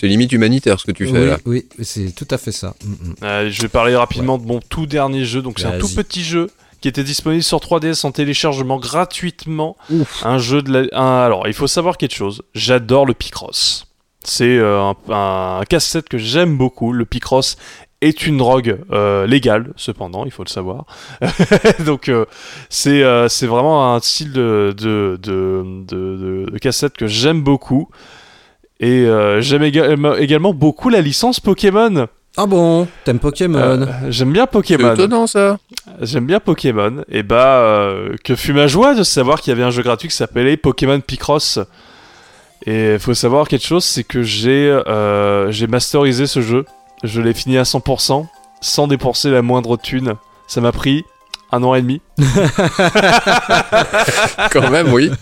B: C'est limite humanitaire ce que tu fais
A: oui,
B: là.
A: oui, c'est tout à fait ça. Mm, mm.
C: Euh, je vais parler rapidement de mon tout dernier jeu. Donc c'est un tout petit jeu qui était disponible sur 3DS en téléchargement gratuitement. Un jeu de la... un- Alors il faut savoir quelque chose. J'adore le Picross. C'est euh, un, un casse-tête que j'aime beaucoup. Le Picross est une drogue euh, légale, cependant, il faut le savoir. Donc euh, c'est euh, vraiment un style de, de, de, de, casse-tête que j'aime beaucoup. Et j'aime éga- également beaucoup la licence Pokémon.
A: Ah bon, t'aimes Pokémon
C: Euh, J'aime bien
B: C'est
C: Pokémon.
B: étonnant ça.
C: J'aime bien Pokémon. Et bah, euh, que fut ma joie de savoir qu'il y avait un jeu gratuit qui s'appelait Pokémon Picross. Et il faut savoir quelque chose, c'est que j'ai euh, j'ai masterisé ce jeu. Je l'ai fini à 100%, sans dépenser la moindre thune. Ça m'a pris un an et demi.
B: Quand même, oui.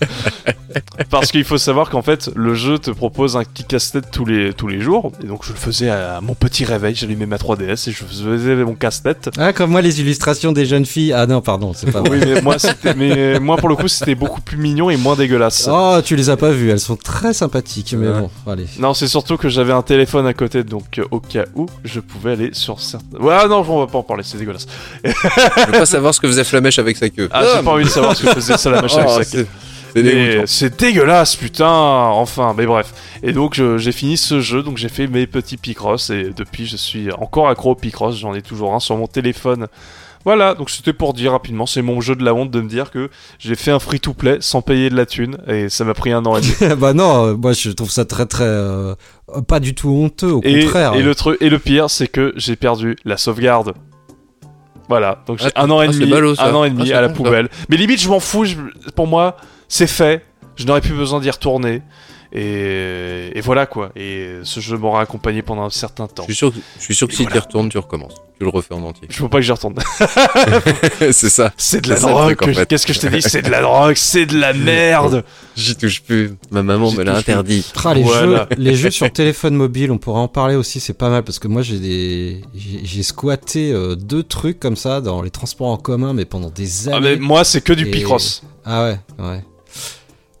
C: Parce qu'il faut savoir qu'en fait, le jeu te propose un petit casse-tête tous les, tous les jours. Et donc, je le faisais à mon petit réveil. J'allumais ma 3DS et je faisais mon casse-tête.
A: Ah, comme moi, les illustrations des jeunes filles. Ah non, pardon, c'est pas vrai.
C: Oui, mais moi, mais moi, pour le coup, c'était beaucoup plus mignon et moins dégueulasse.
A: Oh, tu les as pas vues, elles sont très sympathiques, mais
B: Ouais.
A: bon, allez.
C: Non, c'est surtout que j'avais un téléphone à côté, donc euh, au cas où, je pouvais aller sur certains. Ouais, ah non, on va pas en parler, c'est dégueulasse.
B: Je veux pas savoir ce que faisait Flamèche avec sa queue.
C: Ah, j'ai pas envie de savoir ce que faisait ça la machine
B: Oh,
C: avec sa
B: c'est c'est
C: dégueulasse, putain, enfin, mais bref. Et donc j'ai fini ce jeu, donc j'ai fait mes petits Picross, et depuis je suis encore accro au Picross, j'en ai toujours un sur mon téléphone. Voilà, donc c'était pour dire rapidement, c'est mon jeu de la honte de me dire que j'ai fait un free-to-play sans payer de la thune, et ça m'a pris un an et demi.
A: bah non, euh, moi je trouve ça très très. euh, pas du tout honteux, au
C: Et,
A: contraire.
C: et le truc et le pire, c'est que j'ai perdu la sauvegarde. Voilà, donc j'ai
B: Ah,
C: un an et
B: ah,
C: demi,
B: ballot,
C: un an et
B: Ah,
C: demi à la
B: bon, ça.
C: poubelle. Mais limite, je m'en fous. je- pour moi, c'est fait. Je n'aurais plus besoin d'y retourner. Et, et voilà quoi. Et ce jeu m'aura accompagné pendant un certain temps.
B: Je suis sûr, que- je suis sûr que
C: Et
B: si tu y retournes, tu recommences. Tu le refais en entier.
C: Je veux pas que j'y retourne.
B: c'est ça.
C: C'est de la drogue.
B: en fait.
C: Qu'est-ce que je t'ai dit C'est de la drogue. C'est de la merde.
B: J'y touche plus. Ma maman me l'a interdit.
A: Ah, les,
C: Voilà.
A: jeux, les jeux sur téléphone mobile, on pourrait en parler aussi, c'est pas mal parce que moi j'ai des j'ai j'ai squatté euh, deux trucs comme ça dans les transports en commun mais pendant des
C: Ah, mais
A: années.
C: moi, c'est que du
A: Et-
C: Picross.
A: Ah ouais, ouais.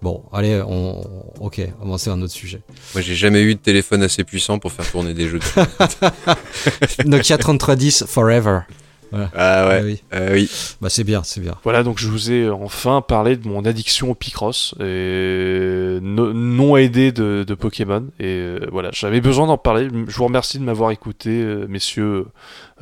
A: Bon, allez, on OK, on va passer à un autre sujet.
B: Moi, j'ai jamais eu de téléphone assez puissant pour faire tourner des jeux. dessus.
A: Nokia 3310 forever.
B: Ah
A: Ah
B: ouais.
A: oui.
B: Ah oui.
A: Bah c'est bien, c'est bien.
C: Voilà, donc je vous ai enfin parlé de mon addiction au Picross, et no- non aidé de, de Pokémon. Et euh, voilà, j'avais besoin d'en parler. Je vous remercie de m'avoir écouté, euh, messieurs.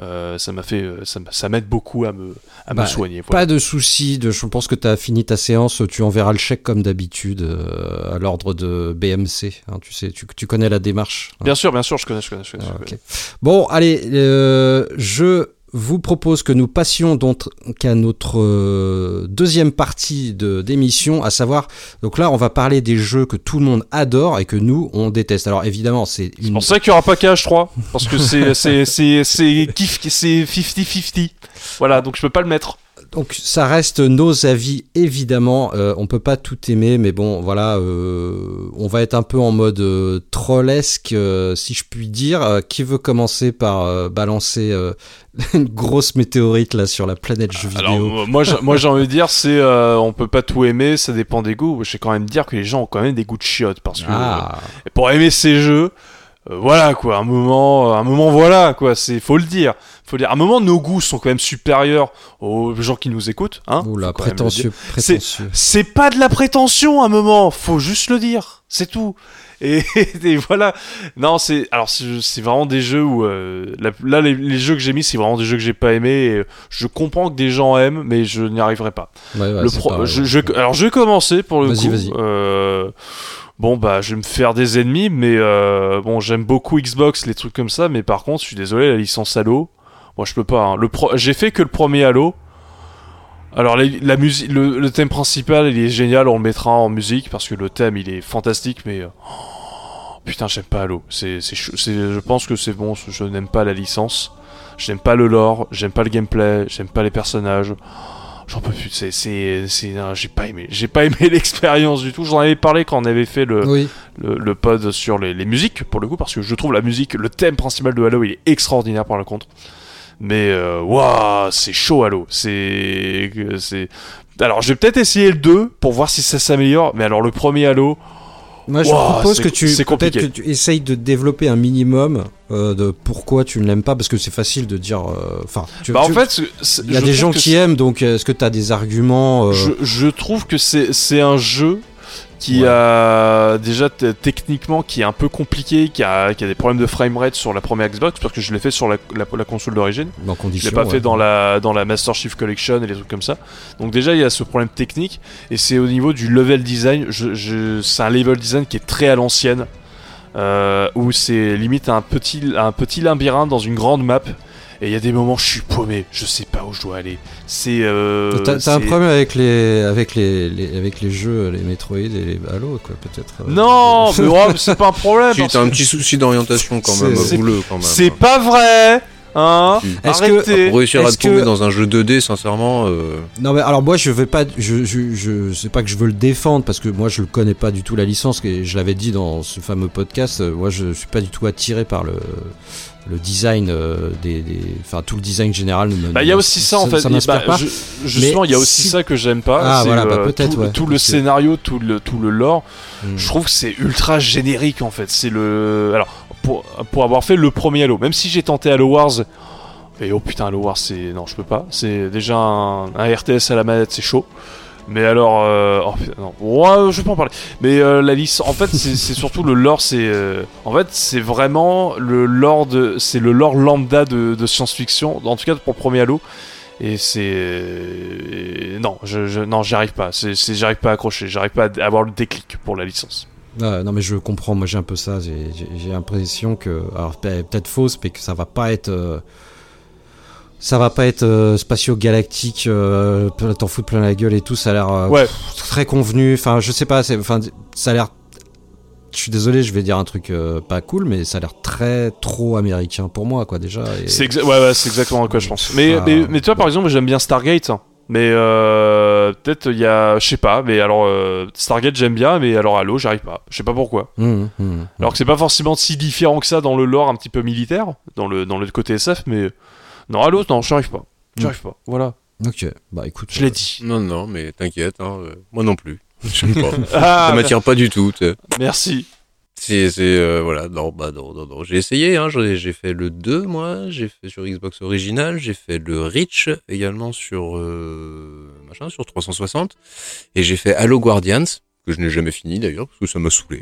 C: Euh, ça m'a fait, ça, m'a- ça m'aide beaucoup à me, à
A: Bah,
C: me soigner. Voilà.
A: Pas de souci, de, je pense que tu as fini ta séance, tu enverras le chèque comme d'habitude euh, à l'ordre de BMC. hein, tu sais, tu, tu connais la démarche. hein.
C: Bien sûr, bien sûr, je connais, je connais, je connais.
A: Ah,
C: je.
A: Bon, allez, euh, je vous propose que nous passions donc à notre euh, deuxième partie de d'émission, à savoir, donc là, on va parler des jeux que tout le monde adore et que nous, on déteste. Alors évidemment, c'est
C: C'est pour ça qu'il n'y aura pas KH3, parce que c'est, c'est, c'est, c'est kiff, c'est 50-50. Voilà, donc je peux pas le mettre.
A: Donc ça reste nos avis évidemment. Euh, on peut pas tout aimer, mais bon voilà, euh, on va être un peu en mode euh, trollesque, si je puis dire. Qui veut commencer par balancer une grosse météorite là sur la planète jeux vidéo?
C: Alors moi- moi, j'ai- moi j'ai envie de dire, c'est, on peut pas tout aimer, ça dépend des goûts. Je vais quand même dire que les gens ont quand même des goûts de chiottes, parce que
A: Ah,
C: pour aimer ces jeux, voilà quoi, un moment, un moment voilà quoi, c'est faut le dire, faut dire. À un moment, nos goûts sont quand même supérieurs aux gens qui nous écoutent, hein.
A: oula, prétentieux, prétentieux.
C: C'est pas de la prétention, à un moment, faut juste le dire, c'est tout. Et, et voilà, non, c'est alors c'est vraiment des jeux où euh, la- là les, les jeux que j'ai mis, c'est vraiment des jeux que j'ai pas aimés. Et je comprends que des gens aiment, mais je n'y arriverai pas.
A: Ouais, ouais,
C: Le
A: c'est
C: pro-
A: pareil,
C: je,
A: ouais.
C: je- alors je vais commencer pour le coup.
A: vas-y.
C: Euh, bon bah je vais me faire des ennemis, mais euh, bon j'aime beaucoup Xbox, les trucs comme ça, mais par contre je suis désolé la licence Halo, moi je peux pas. hein. Le pro- j'ai fait que le premier Halo. Alors la, la musique, le, le thème principal il est génial, on le mettra en musique parce que le thème il est fantastique, mais euh, oh, putain j'aime pas Halo. C'est, c'est, je pense que c'est bon, je n'aime pas la licence, j'aime pas le lore, j'aime pas le gameplay, j'aime pas les personnages. J'en peux plus, c'est, c'est, j'ai pas aimé, j'ai pas aimé l'expérience du tout. J'en avais parlé quand on avait fait le,
A: Oui,
C: le, le pod sur les, les musiques pour le coup, parce que je trouve la musique, le thème principal de Halo, il est extraordinaire par le contre. Mais euh, waouh, c'est chaud Halo, c'est, c'est. Alors je vais peut-être essayer le 2 pour voir si ça s'améliore, mais alors le premier Halo,
A: moi je
C: Ouah,
A: propose que tu peut-être que tu essayes de développer un minimum euh, de pourquoi tu ne l'aimes pas, parce que c'est facile de dire. euh, Enfin, tu-
C: bah en fait,
A: il y a des gens qui aiment, donc est-ce que tu as des arguments euh,
C: Je, je trouve que c'est un jeu qui
A: Ouais.
C: a déjà techniquement qui est un peu compliqué, qui a, qui a des problèmes de framerate sur la première Xbox parce que je l'ai fait sur la, la, la console d'origine. Je l'ai pas
A: ouais.
C: fait dans la dans la Master Chief Collection et les trucs comme ça. Donc déjà il y a ce problème technique et c'est au niveau du level design. Je, je, c'est un level design qui est très à l'ancienne. Euh, où c'est limite un petit, un petit labyrinthe dans une grande map et il y a des moments je suis paumé, je sais pas où je dois aller. C'est euh,
A: T'as t'as un problème avec les, avec les, les- avec les jeux, les Metroid et les Halo, quoi, peut-être. euh,
C: Non, mais oh, c'est pas un problème.
B: Si, t'as un petit souci d'orientation quand même,
A: c'est-
B: avouez-le quand même.
C: C'est pas vrai. Hein
A: Est-ce que-
C: Arrêtez
B: Pour réussir à tomber
A: que-
B: dans un jeu 2D, sincèrement, euh,
A: Non mais alors moi je vais pas, je, je, je sais pas que je veux le défendre parce que moi je le connais pas du tout la licence et je l'avais dit dans ce fameux podcast. euh, Moi je suis pas du tout attiré par le le design euh, des, des- enfin tout le design général.
C: Bah, il y a aussi ça, en fait.
A: Ça
C: bah, je- justement, il y a aussi
A: si-
C: ça que j'aime pas.
A: Ah, voilà, bah, peut-être,
C: tout,
A: ouais.
C: tout le scénario, tout le, tout le lore.
A: Hmm.
C: Je trouve que c'est ultra générique en fait. C'est le. Alors, pour, pour avoir fait le premier Halo, même si j'ai tenté Halo Wars. Et oh putain, Halo Wars, c'est. Non, je peux pas. C'est déjà un, un RTS à la manette, c'est chaud. Mais alors. euh, Oh non. Ouais, je peux en parler. Mais euh, la liste. En fait, c'est surtout le lore. C'est. euh, En fait, c'est vraiment le lore. C'est le lore lambda de, science-fiction. En tout cas, pour le premier Halo. Et c'est. Non, je, je- non, j'y arrive pas. C'est, j'arrive pas à accrocher. J'arrive pas à avoir le déclic pour la licence.
A: Ouais, non mais je comprends, moi j'ai un peu ça, j'ai- l'impression que, alors pe- peut-être fausse, mais que ça va pas être, euh, ça va pas être euh, spatio-galactique, euh, t'en fous plein la gueule et tout, ça a l'air euh,
C: Ouais.
A: très convenu, enfin je sais pas, enfin ça a l'air, je suis désolé, je vais dire un truc pas cool, mais ça a l'air très trop américain pour moi quoi déjà. et-
C: C'est exa- ouais, ouais, c'est exactement à quoi je pense. Mais,
A: Ah.
C: mais, mais toi, par exemple, j'aime bien Stargate. hein. Mais peut-être il y a, je sais pas. Mais alors euh, Stargate j'aime bien, mais alors Halo j'arrive pas. Je sais pas pourquoi.
A: Hum, hum,
C: Alors que c'est pas forcément si différent que ça dans le lore un petit peu militaire, dans le dans le côté SF, mais non Halo non, j'arrive pas. J'arrive pas. Voilà,
A: Ok, bah écoute,
C: je l'ai dit.
B: non, non, mais t'inquiète, hein, euh, moi non plus. J'aime pas.
C: Ah,
B: Ça m'attire pas du tout.
C: merci.
B: C'est, c'est, euh, voilà, non, bah non, non, non. J'ai essayé, hein, j'ai, j'ai fait le 2, moi, j'ai fait sur Xbox original, j'ai fait le Reach également sur, euh, machin, sur 360, et j'ai fait Halo Guardians, que je n'ai jamais fini d'ailleurs, parce que ça m'a saoulé.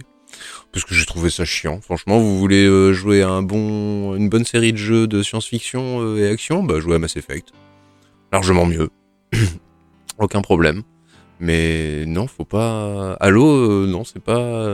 B: Parce que j'ai trouvé ça chiant. Franchement, vous voulez euh, jouer à un bon, une bonne série de jeux de science-fiction euh, et action, bah jouez à Mass Effect. Largement mieux. Aucun problème. Mais non, faut pas. Halo, euh, non, c'est pas.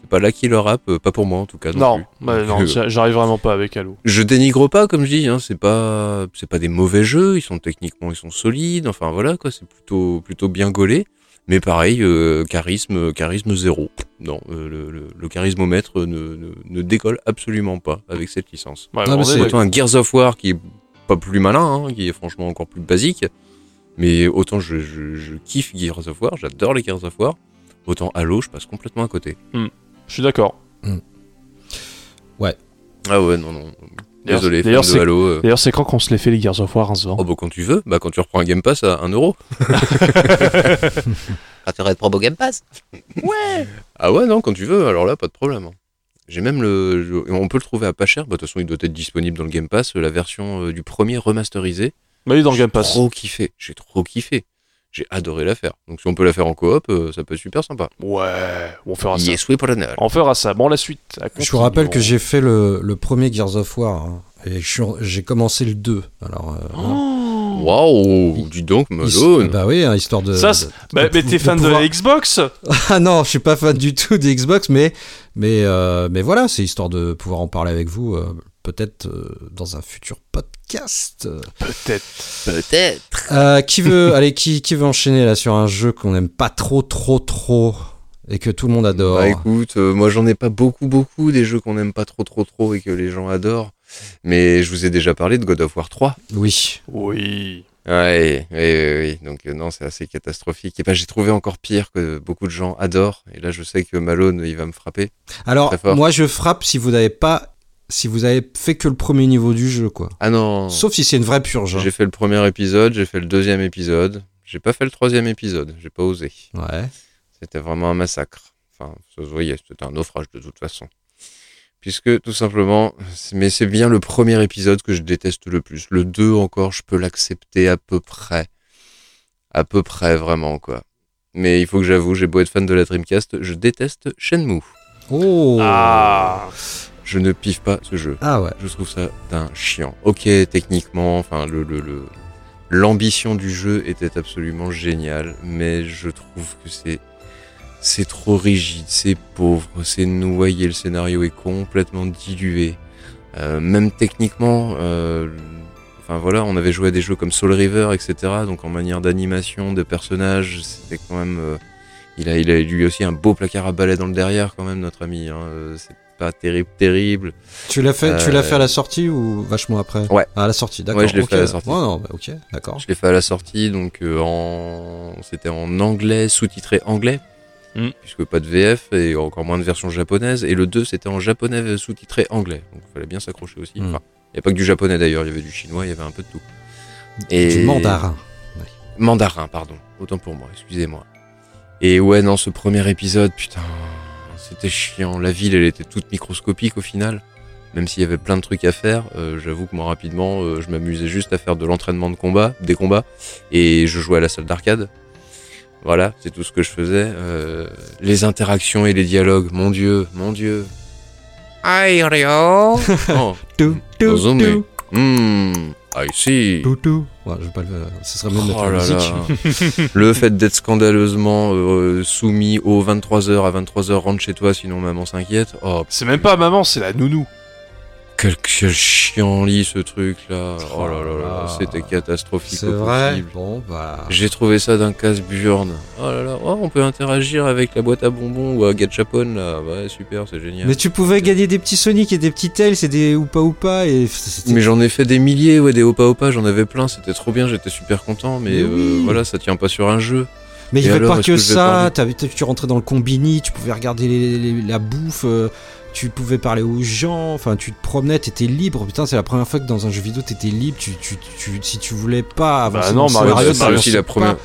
B: c'est pas la killer app, euh, pas pour moi en tout cas. Non.
C: Bah, non, j'arrive vraiment pas avec Halo.
B: je dénigre pas, comme je dis, hein, c'est pas, c'est pas des mauvais jeux, ils sont techniquement, ils sont solides, enfin voilà quoi, c'est plutôt, plutôt bien gaulé. Mais pareil, euh, charisme, charisme zéro. Non, euh, le, le, le charismomètre ne, ne, ne décolle absolument pas avec cette licence.
C: Ouais,
A: Ah, c'est-
C: d'accord.
B: Autant un Gears of War qui est pas plus malin, hein, qui est franchement encore plus basique. Mais autant je, je, je kiffe Gears of War, j'adore les Gears of War. Autant Halo, je passe complètement à côté.
C: Je suis d'accord.
B: Ah ouais, non, non.
C: D'ailleurs-
B: Désolé,
C: d'ailleurs,
B: de
C: c'est-
B: Halo. euh.
C: D'ailleurs, c'est quand qu'on se les fait les Gears of War, hein, ce vent
B: Oh bah quand tu veux, bah quand tu reprends un Game Pass à 1 euro.
F: Quand tu aurais de promo Game Pass.
B: Ah ouais non quand tu veux, alors là pas de problème. J'ai même le, on peut le trouver à pas cher. Bah, de toute façon il doit être disponible dans le Game Pass, la version euh, du premier remasterisé.
C: Bah, il est dans le
B: J'ai
C: Game Pass.
B: Trop kiffé, j'ai trop kiffé. J'ai adoré la faire. Donc si on peut la faire en coop, euh, ça peut être super sympa.
C: Ouais, on fera ça.
B: Yes.
C: On fera ça. Bon, la suite. à
A: Je vous rappelle que j'ai fait le, le premier Gears of War hein, et je suis- j'ai commencé le 2. Alors, euh.
C: Oh.
B: Waouh, dis donc Malone.
A: Bah oui, hein, histoire de.
C: Ça,
A: de-
C: Bah,
A: de-
C: mais t'es
A: de
C: fan de
A: pouvoir-
C: Xbox?
A: Ah non, je suis pas fan du tout des Xbox, mais mais euh, mais voilà, c'est histoire de pouvoir en parler avec vous, euh, peut-être euh, dans un futur podcast.
C: Peut-être.
F: Peut-être.
A: Euh, qui veut, allez, qui qui veut enchaîner là sur un jeu qu'on n'aime pas trop, trop, trop et que tout le monde adore?
B: Bah écoute, euh, moi j'en ai pas beaucoup beaucoup des jeux qu'on aime pas trop trop trop et que les gens adorent. Mais je vous ai déjà parlé de God of War 3.
A: Oui.
C: Oui.
B: Ouais, oui, oui, oui. Donc non, c'est assez catastrophique. Et ben j'ai trouvé encore pire que beaucoup de gens adorent. Et là, je sais que Malone, il va me frapper.
A: Alors moi je frappe si vous n'avez pas, si vous avez fait que le premier niveau du jeu quoi.
B: Ah non.
A: Sauf si c'est une vraie purge. hein.
B: J'ai fait le premier épisode, j'ai fait le deuxième épisode. J'ai pas fait le troisième épisode. J'ai pas osé.
A: Ouais.
B: C'était vraiment un massacre. Enfin, ça se voyait, c'était un naufrage de toute façon. Puisque tout simplement, mais c'est bien le premier épisode que je déteste le plus. Le 2 encore, je peux l'accepter à peu près. À peu près, vraiment, quoi. Mais il faut que j'avoue, j'ai beau être fan de la Dreamcast, je déteste Shenmue.
A: Oh.
C: Ah.
B: Je ne piffe pas ce jeu.
A: Ah ouais.
B: Je trouve ça d'un chiant. Ok, techniquement, enfin, le, le, le- l'ambition du jeu était absolument géniale, mais je trouve que c'est, c'est trop rigide, c'est pauvre, c'est noyé, le scénario est complètement dilué. Euh, même techniquement, euh, enfin voilà, on avait joué à des jeux comme Soul River, etc. Donc en manière d'animation, de personnages, c'était quand même, euh, il a, il a lui aussi un beau placard à balai dans le derrière quand même, notre ami. Hein, euh, c'est pas terrible, terrible.
A: Tu l'as fait, tu
B: Euh,
A: l'as fait à la sortie ou vachement après
B: Ouais.
A: À la sortie, d'accord.
B: Ouais, je l'ai fait à la sortie.
A: Ouais, non, bah, ok, d'accord.
B: Je l'ai fait à la sortie, donc euh, en... c'était en anglais, sous-titré anglais,
C: Mm.
B: puisque pas de VF et encore moins de version japonaise. Et le 2, c'était en japonais euh, sous-titré anglais, donc il fallait bien s'accrocher aussi.
A: Mm.
B: Enfin, il n'y a pas que du japonais d'ailleurs, il y avait du chinois, il y avait un peu de tout. Et...
A: Du mandarin.
B: Mandarin, pardon. Autant pour moi, excusez-moi. Et ouais, non, ce premier épisode, putain, c'était chiant. La ville, elle était toute microscopique au final. Même s'il y avait plein de trucs à faire, euh, j'avoue que moi rapidement, euh, je m'amusais juste à faire de l'entraînement de combat, des combats, et je jouais à la salle d'arcade. Voilà, c'est tout ce que je faisais. Euh, les interactions et les dialogues, mon dieu, mon dieu.
F: Aïe, Rio.
B: Oh, I see.
A: tout, tout. Ouais, je vais pas le. Ce serait mieux de mettre
B: Oh
A: la
B: là
A: musique.
B: là. le fait d'être scandaleusement euh, soumis aux 23h à 23h rentre chez toi sinon maman s'inquiète. Oh,
C: C'est même pas maman, c'est la nounou.
B: Quel, quel chiant lit ce truc là. Oh là là là,
A: Ah.
B: c'était catastrophique
A: C'est vrai. Bon, bah.
B: J'ai trouvé ça d'un casse-burne. Oh là là, oh, on peut interagir avec la boîte à bonbons ou à Gachapon là. Ouais, super, c'est génial.
A: Mais tu pouvais gagner des petits Sonic et des petits Tails et des Oupa Oupa et
B: Mais j'en ai fait des milliers, ouais, des Opa Opa, j'en avais plein, c'était trop bien, j'étais super content, mais,
A: Mais
B: euh, voilà, ça tient pas sur un jeu.
A: Mais il n'y avait pas que
B: que
A: ça, tu rentrais dans le combini, tu pouvais regarder les- les- la bouffe, euh, tu pouvais parler aux gens, enfin tu te promenais, t'étais libre. Putain, c'est la première fois que dans un jeu vidéo t'étais libre, tu, tu, tu- si tu voulais pas avancer
C: Bah
A: dans
C: non, Mario,
A: scénario,
C: c'est
A: t'avançais
B: aussi la
A: pas.
B: première.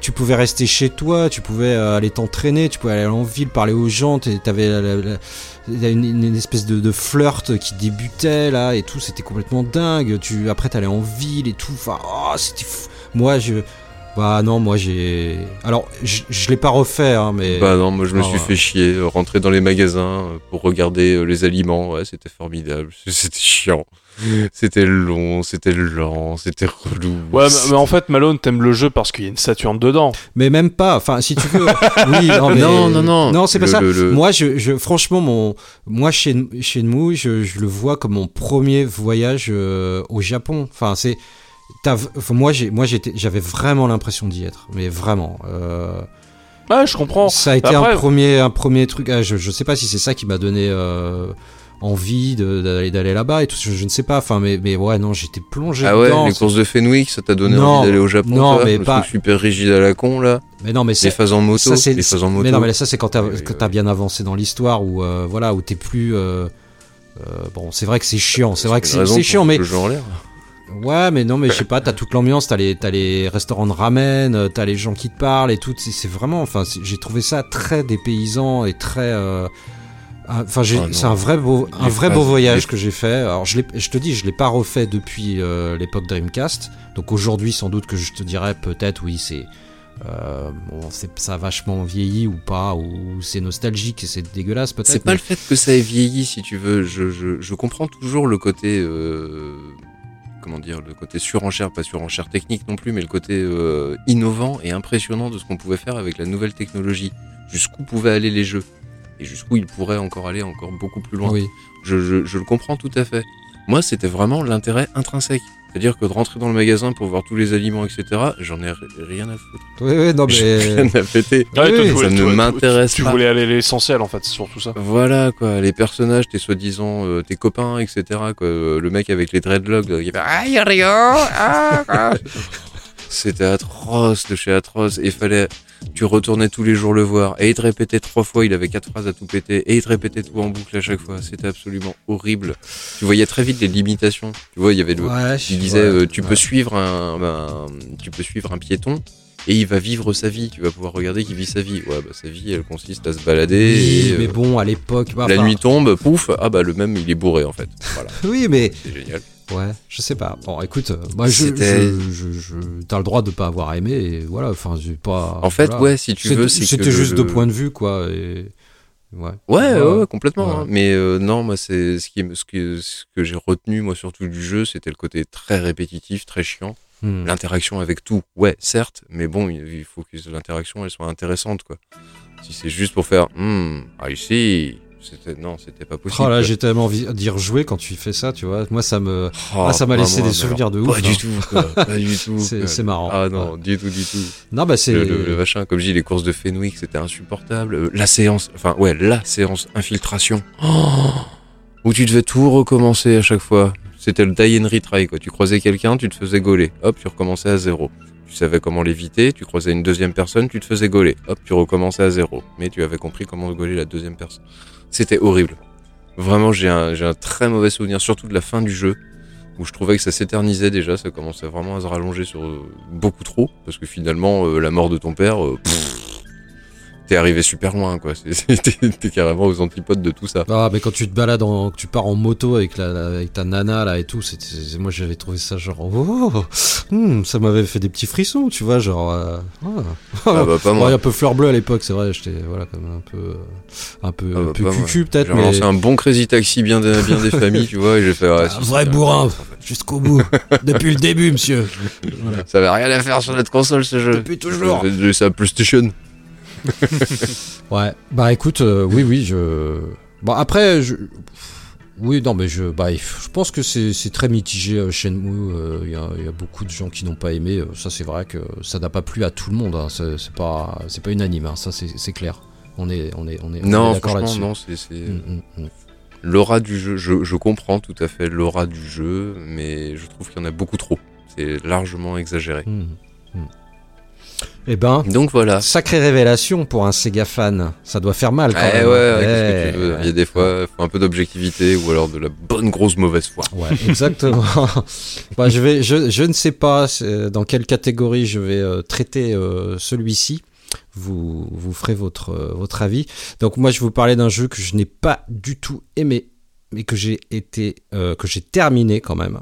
A: Tu pouvais rester chez toi, tu pouvais euh, aller t'entraîner, tu pouvais aller en ville, parler aux gens, t'avais la- une, une espèce de, de flirt qui débutait là et tout, c'était complètement dingue. Tu, après t'allais en ville et tout, enfin, oh, c'était fou. Moi, je. Bah non, moi j'ai. Alors, je, je l'ai pas refait, hein, mais.
B: Bah non, moi je me suis fait chier, euh, rentrer dans les magasins euh, pour regarder euh, les aliments, ouais, c'était formidable, c'était chiant, c'était long, c'était lent, c'était relou.
C: Ouais, mais, mais en fait, Malone, t'aimes le jeu parce qu'il y a une Saturne dedans.
A: Mais même pas, enfin, si tu veux. oui, non, mais.
B: Non, non, non.
A: Non, c'est pas
B: Le-
A: ça.
B: le- le-
A: Moi, je, je, franchement, mon, moi, chez, chez Nmou, je, je le vois comme mon premier voyage euh, au Japon. Enfin, c'est. Moi, j'ai, moi, j'étais, j'avais vraiment l'impression d'y être, mais vraiment. Euh,
C: Ouais, je comprends.
A: ça a été
C: Après-
A: un premier, un premier truc. ah, je, je sais pas si c'est ça qui m'a donné euh, envie de- d'aller, d'aller là-bas et tout. Je, je ne sais pas. Enfin, mais, mais ouais, non, j'étais plongé
B: Ah ouais,
A: dedans.
B: les courses de Fenwick, ça t'a donné
A: Non,
B: envie d'aller au Japon
A: non,
B: toi,
A: mais
B: le
A: pas-
B: truc super rigide à la con là,
A: Mais non, mais
B: les phases en moto,
A: ça, c'est-
B: les phases en moto.
A: Mais non, mais ça, c'est quand t'as, t'as bien avancé dans l'histoire où, euh, voilà, où t'es plus. euh, euh, bon, c'est vrai que c'est chiant. C'est vrai que c'est, chiant, mais Ouais, mais non, mais je sais pas, t'as toute l'ambiance, t'as les, restaurants de ramen, euh, t'as les gens qui te parlent et tout. C'est, vraiment, enfin, j'ai trouvé ça très dépaysant et très. euh, ah, Enfin,
B: non.
A: c'est un vrai beau, un
B: Les
A: vrai beau voyage
B: les-
A: que j'ai fait. Alors, je, te dis, je l'ai pas refait depuis euh, l'époque Dreamcast. Donc aujourd'hui, sans doute que je te dirais peut-être, oui, c'est. euh, bon, ça a vachement vieilli ou pas, ou c'est nostalgique et c'est dégueulasse peut-être.
B: C'est pas le fait que ça ait vieilli, si tu veux. Je, je, je comprends toujours le côté, euh, comment dire, le côté surenchère, pas surenchère technique non plus, mais le côté euh, innovant et impressionnant de ce qu'on pouvait faire avec la nouvelle technologie. Jusqu'où pouvaient aller les jeux et jusqu'où ils pourraient encore aller encore beaucoup plus loin.
A: Oui.
B: Je, je, je le comprends tout à fait. Moi, c'était vraiment l'intérêt intrinsèque. C'est-à-dire que de rentrer dans le magasin pour voir tous les aliments, etc., j'en ai rien à foutre.
A: Oui, oui, non,
B: J'ai
A: mais.
B: rien à péter.
C: Ouais, toi,
A: oui,
C: tu
A: ça
C: voulais-
B: ne
C: tu- tu-
B: m'intéresse
C: Tu
B: pas.
C: voulais aller à l'essentiel, en fait, c'est surtout ça.
B: Voilà quoi, les personnages, tes soi-disant euh, tes copains, etc. Quoi. Euh, Le mec avec les dreadlocks, euh, il fait
F: Aïe, Rio. Ah, ah.
B: c'était atroce de chez atroce. Et il fallait, tu retournais tous les jours le voir. Et il te répétait trois fois, il avait quatre phrases à tout péter. Et il te répétait tout en boucle à chaque fois. C'était absolument horrible. Tu voyais très vite les limitations. Tu vois, il y avait le,
A: Ouais,
B: disais,
A: ouais,
B: euh, tu
A: ouais.
B: peux suivre un, un- tu peux suivre un piéton. Et il va vivre sa vie. Tu vas pouvoir regarder qu'il vit sa vie. Ouais, bah sa vie, elle consiste à se balader.
A: Oui,
B: et,
A: mais
B: euh,
A: bon, à l'époque. bah,
B: la
A: enfin,
B: nuit tombe, pouf, ah bah le même il est bourré en fait. Voilà,
A: Oui, mais
B: c'est génial.
A: Ouais, je sais pas. Bon, écoute, euh, moi, je, je, je, je- t'as le droit de pas avoir aimé, et voilà. Enfin, j'ai pas.
B: En fait,
A: voilà.
B: ouais, si tu veux, c'est
A: C'était juste
B: le-
A: deux points de vue, quoi. Et... Ouais.
B: Ouais, ouais,
A: Ouais.
B: ouais, complètement.
A: Ouais.
B: hein. Mais euh, non, moi, c'est ce qui, ce que, ce que j'ai retenu moi surtout du jeu, c'était le côté très répétitif, très chiant.
A: Hmm.
B: L'interaction avec tout, ouais, certes, mais bon, il faut que l'interaction elle soit intéressante, quoi. Si c'est juste pour faire, hmm, I see, non, c'était pas possible.
A: Oh là, j'ai tellement envie d'y rejouer quand tu fais ça, tu vois. Moi, ça me.
B: Oh,
A: ah, ça m'a laissé
B: moi,
A: des souvenirs de ouf,
B: Pas
A: hein.
B: du tout, quoi. Pas du tout.
A: C'est- marrant.
B: Ah non, du tout, du tout.
A: Non, bah, c'est.
B: Le, le- le machin, comme je dis, les courses de Fenwick, c'était insupportable. Euh, La séance, enfin, ouais, la séance infiltration. Oh où tu devais tout recommencer à chaque fois. C'était le die and retry, quoi. Tu croisais quelqu'un, tu te faisais gauler. Hop, tu recommençais à zéro. Tu savais comment l'éviter, tu croisais une deuxième personne, tu te faisais gauler. Hop, tu recommençais à zéro. Mais tu avais compris comment gauler la deuxième personne. C'était horrible. Vraiment, j'ai un, très mauvais souvenir, surtout de la fin du jeu, où je trouvais que ça s'éternisait déjà, ça commençait vraiment à se rallonger sur euh, beaucoup trop, parce que finalement, euh, la mort de ton père, euh, t'es arrivé super loin, quoi. C'est- c'est- T'es carrément aux antipodes de tout ça.
A: Ah, mais quand tu te balades, en, tu pars en moto avec, la, la- avec ta nana là et tout, c'était, c'est- moi j'avais trouvé ça genre, oh, hmm, ça m'avait fait des petits frissons, tu vois, genre, euh, ah.
B: Ah bah pas
A: Ouais,
B: moi.
A: un peu fleur bleue à l'époque, c'est vrai, j'étais voilà comme un peu, euh, un peu,
B: Ah bah,
A: un peu cucu peut-être, mais
B: relancé un bon crazy taxi bien, des- bien des familles, tu vois, et j'ai fait... ouais,
A: Un
B: si,
A: vrai
B: c'est
A: bourrin. jusqu'au bout, depuis le début, monsieur. Voilà.
B: Ça avait rien à faire sur notre console, ce jeu.
A: Depuis toujours.
B: Ça à PlayStation.
A: Ouais, bah écoute, euh, oui, oui, je. Bon, après, je. Oui, non, mais je, bah, je pense que c'est très mitigé euh, Shenmue. euh, Il y, a, beaucoup de gens qui n'ont pas aimé. Ça, c'est vrai que ça n'a pas plu à tout le monde. hein, C'est pas, c'est pas unanime. hein, Ça, c'est clair. On est, on est, on est, on est
B: Non,
A: d'accord
B: franchement,
A: là-dessus.
B: non, c'est... c'est-
A: Mm, mm, mm.
B: L'aura du jeu, je, je comprends tout à fait l'aura du jeu, mais je trouve qu'il y en a beaucoup trop. C'est largement exagéré.
A: Eh ben,
B: Donc voilà.
A: sacrée révélation pour un Sega fan. Ça doit faire mal quand
B: Ouais,
A: même.
B: ouais,
A: hein.
B: ouais, qu'est-ce que tu veux.
A: ouais.
B: Il y a des fois, faut un peu d'objectivité ou alors de la bonne grosse mauvaise foi.
A: Ouais, exactement. bah, je, vais, je, je ne sais pas c'est- dans quelle catégorie je vais euh, traiter euh, celui-ci. Vous, vous ferez votre, euh, votre avis. Donc moi, je vais vous parler d'un jeu que je n'ai pas du tout aimé, mais que j'ai été, euh, que j'ai terminé quand même.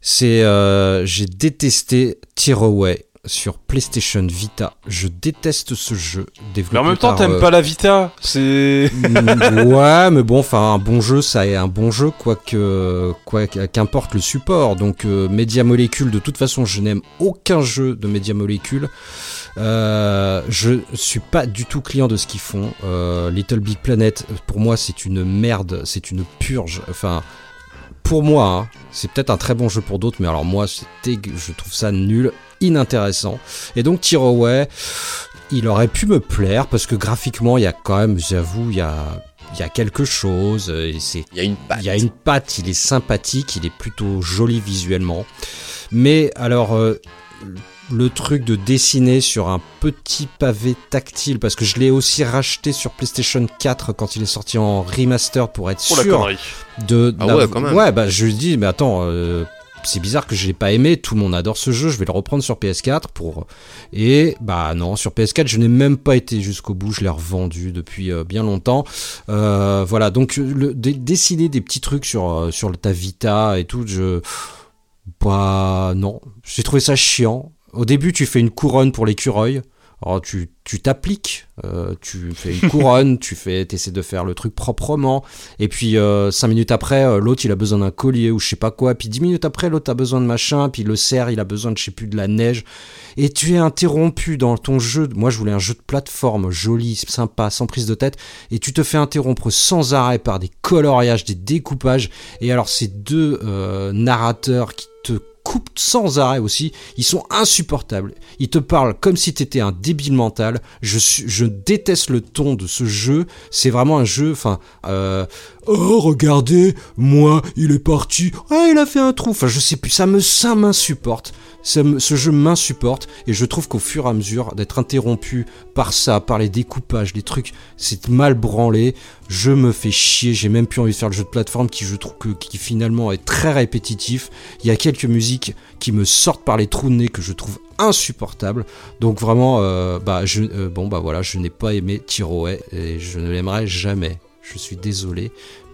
A: C'est, euh, j'ai détesté Tearaway sur PlayStation Vita. Je déteste ce jeu. Développé
C: Mais en même temps, t'aimes
A: euh,
C: pas la Vita. C'est.
A: Ouais, mais bon, enfin, un bon jeu, ça est un bon jeu, quoique, quoi qu'importe le support. Donc, euh, Media Molecule, de toute façon, je n'aime aucun jeu de Media Molecule. Euh, je suis pas du tout client de ce qu'ils font. Euh, Little Big Planet, pour moi, c'est une merde, c'est une purge. Enfin, pour moi, hein, c'est peut-être un très bon jeu pour d'autres, mais alors moi, je trouve ça nul, inintéressant. Et donc, Tearaway, il aurait pu me plaire parce que graphiquement, il y a quand même, j'avoue, il y a, il y a quelque chose. et c'est
B: Il y a une patte.
A: il y a une patte, il est sympathique, il est plutôt joli visuellement. Mais alors, euh, le truc de dessiner sur un petit pavé tactile, parce que je l'ai aussi racheté sur PlayStation 4 quand il est sorti en remaster pour être
C: Oh
A: sûr de.
B: Ah ouais, quand même.
A: Ouais, bah je lui dis, mais attends. euh, c'est bizarre que je l'ai pas aimé, tout le monde adore ce jeu, je vais le reprendre sur PS4 pour et bah non sur PS4 je n'ai même pas été jusqu'au bout, je l'ai revendu depuis euh, bien longtemps. Euh, voilà donc le, dé- dessiner des petits trucs sur euh, sur ta Vita et tout, je bah non, j'ai trouvé ça chiant. Au début tu fais une couronne pour l'écureuil. Alors tu tu t'appliques, euh, tu fais une couronne, tu fais, essaies de faire le truc proprement, et puis euh, cinq minutes après, euh, l'autre il a besoin d'un collier ou je sais pas quoi, puis dix minutes après l'autre a besoin de machin, puis le cerf il a besoin de je sais plus de la neige, et tu es interrompu dans ton jeu. Moi je voulais un jeu de plateforme joli, sympa, sans prise de tête, et tu te fais interrompre sans arrêt par des coloriages, des découpages, et alors ces deux narrateurs qui te coupent sans arrêt aussi, ils sont insupportables. Ils te parlent comme si t'étais un débile mental. Je, je déteste le ton de ce jeu. C'est vraiment un jeu, enfin, euh, oh regardez, moi, il est parti, ah il a fait un trou. Enfin, je sais plus, ça me, ça m'insupporte. Ce jeu m'insupporte et je trouve qu'au fur et à mesure d'être interrompu par ça, par les découpages, les trucs, c'est mal branlé. Je me fais chier. J'ai même plus envie de faire le jeu de plateforme qui, je trouve que, qui finalement est très répétitif. Il y a quelques musiques qui me sortent par les trous de nez que je trouve insupportables. Donc vraiment, euh, bah, je, euh, bon, bah voilà, je n'ai pas aimé Tiroé et je ne l'aimerai jamais. Je suis désolé.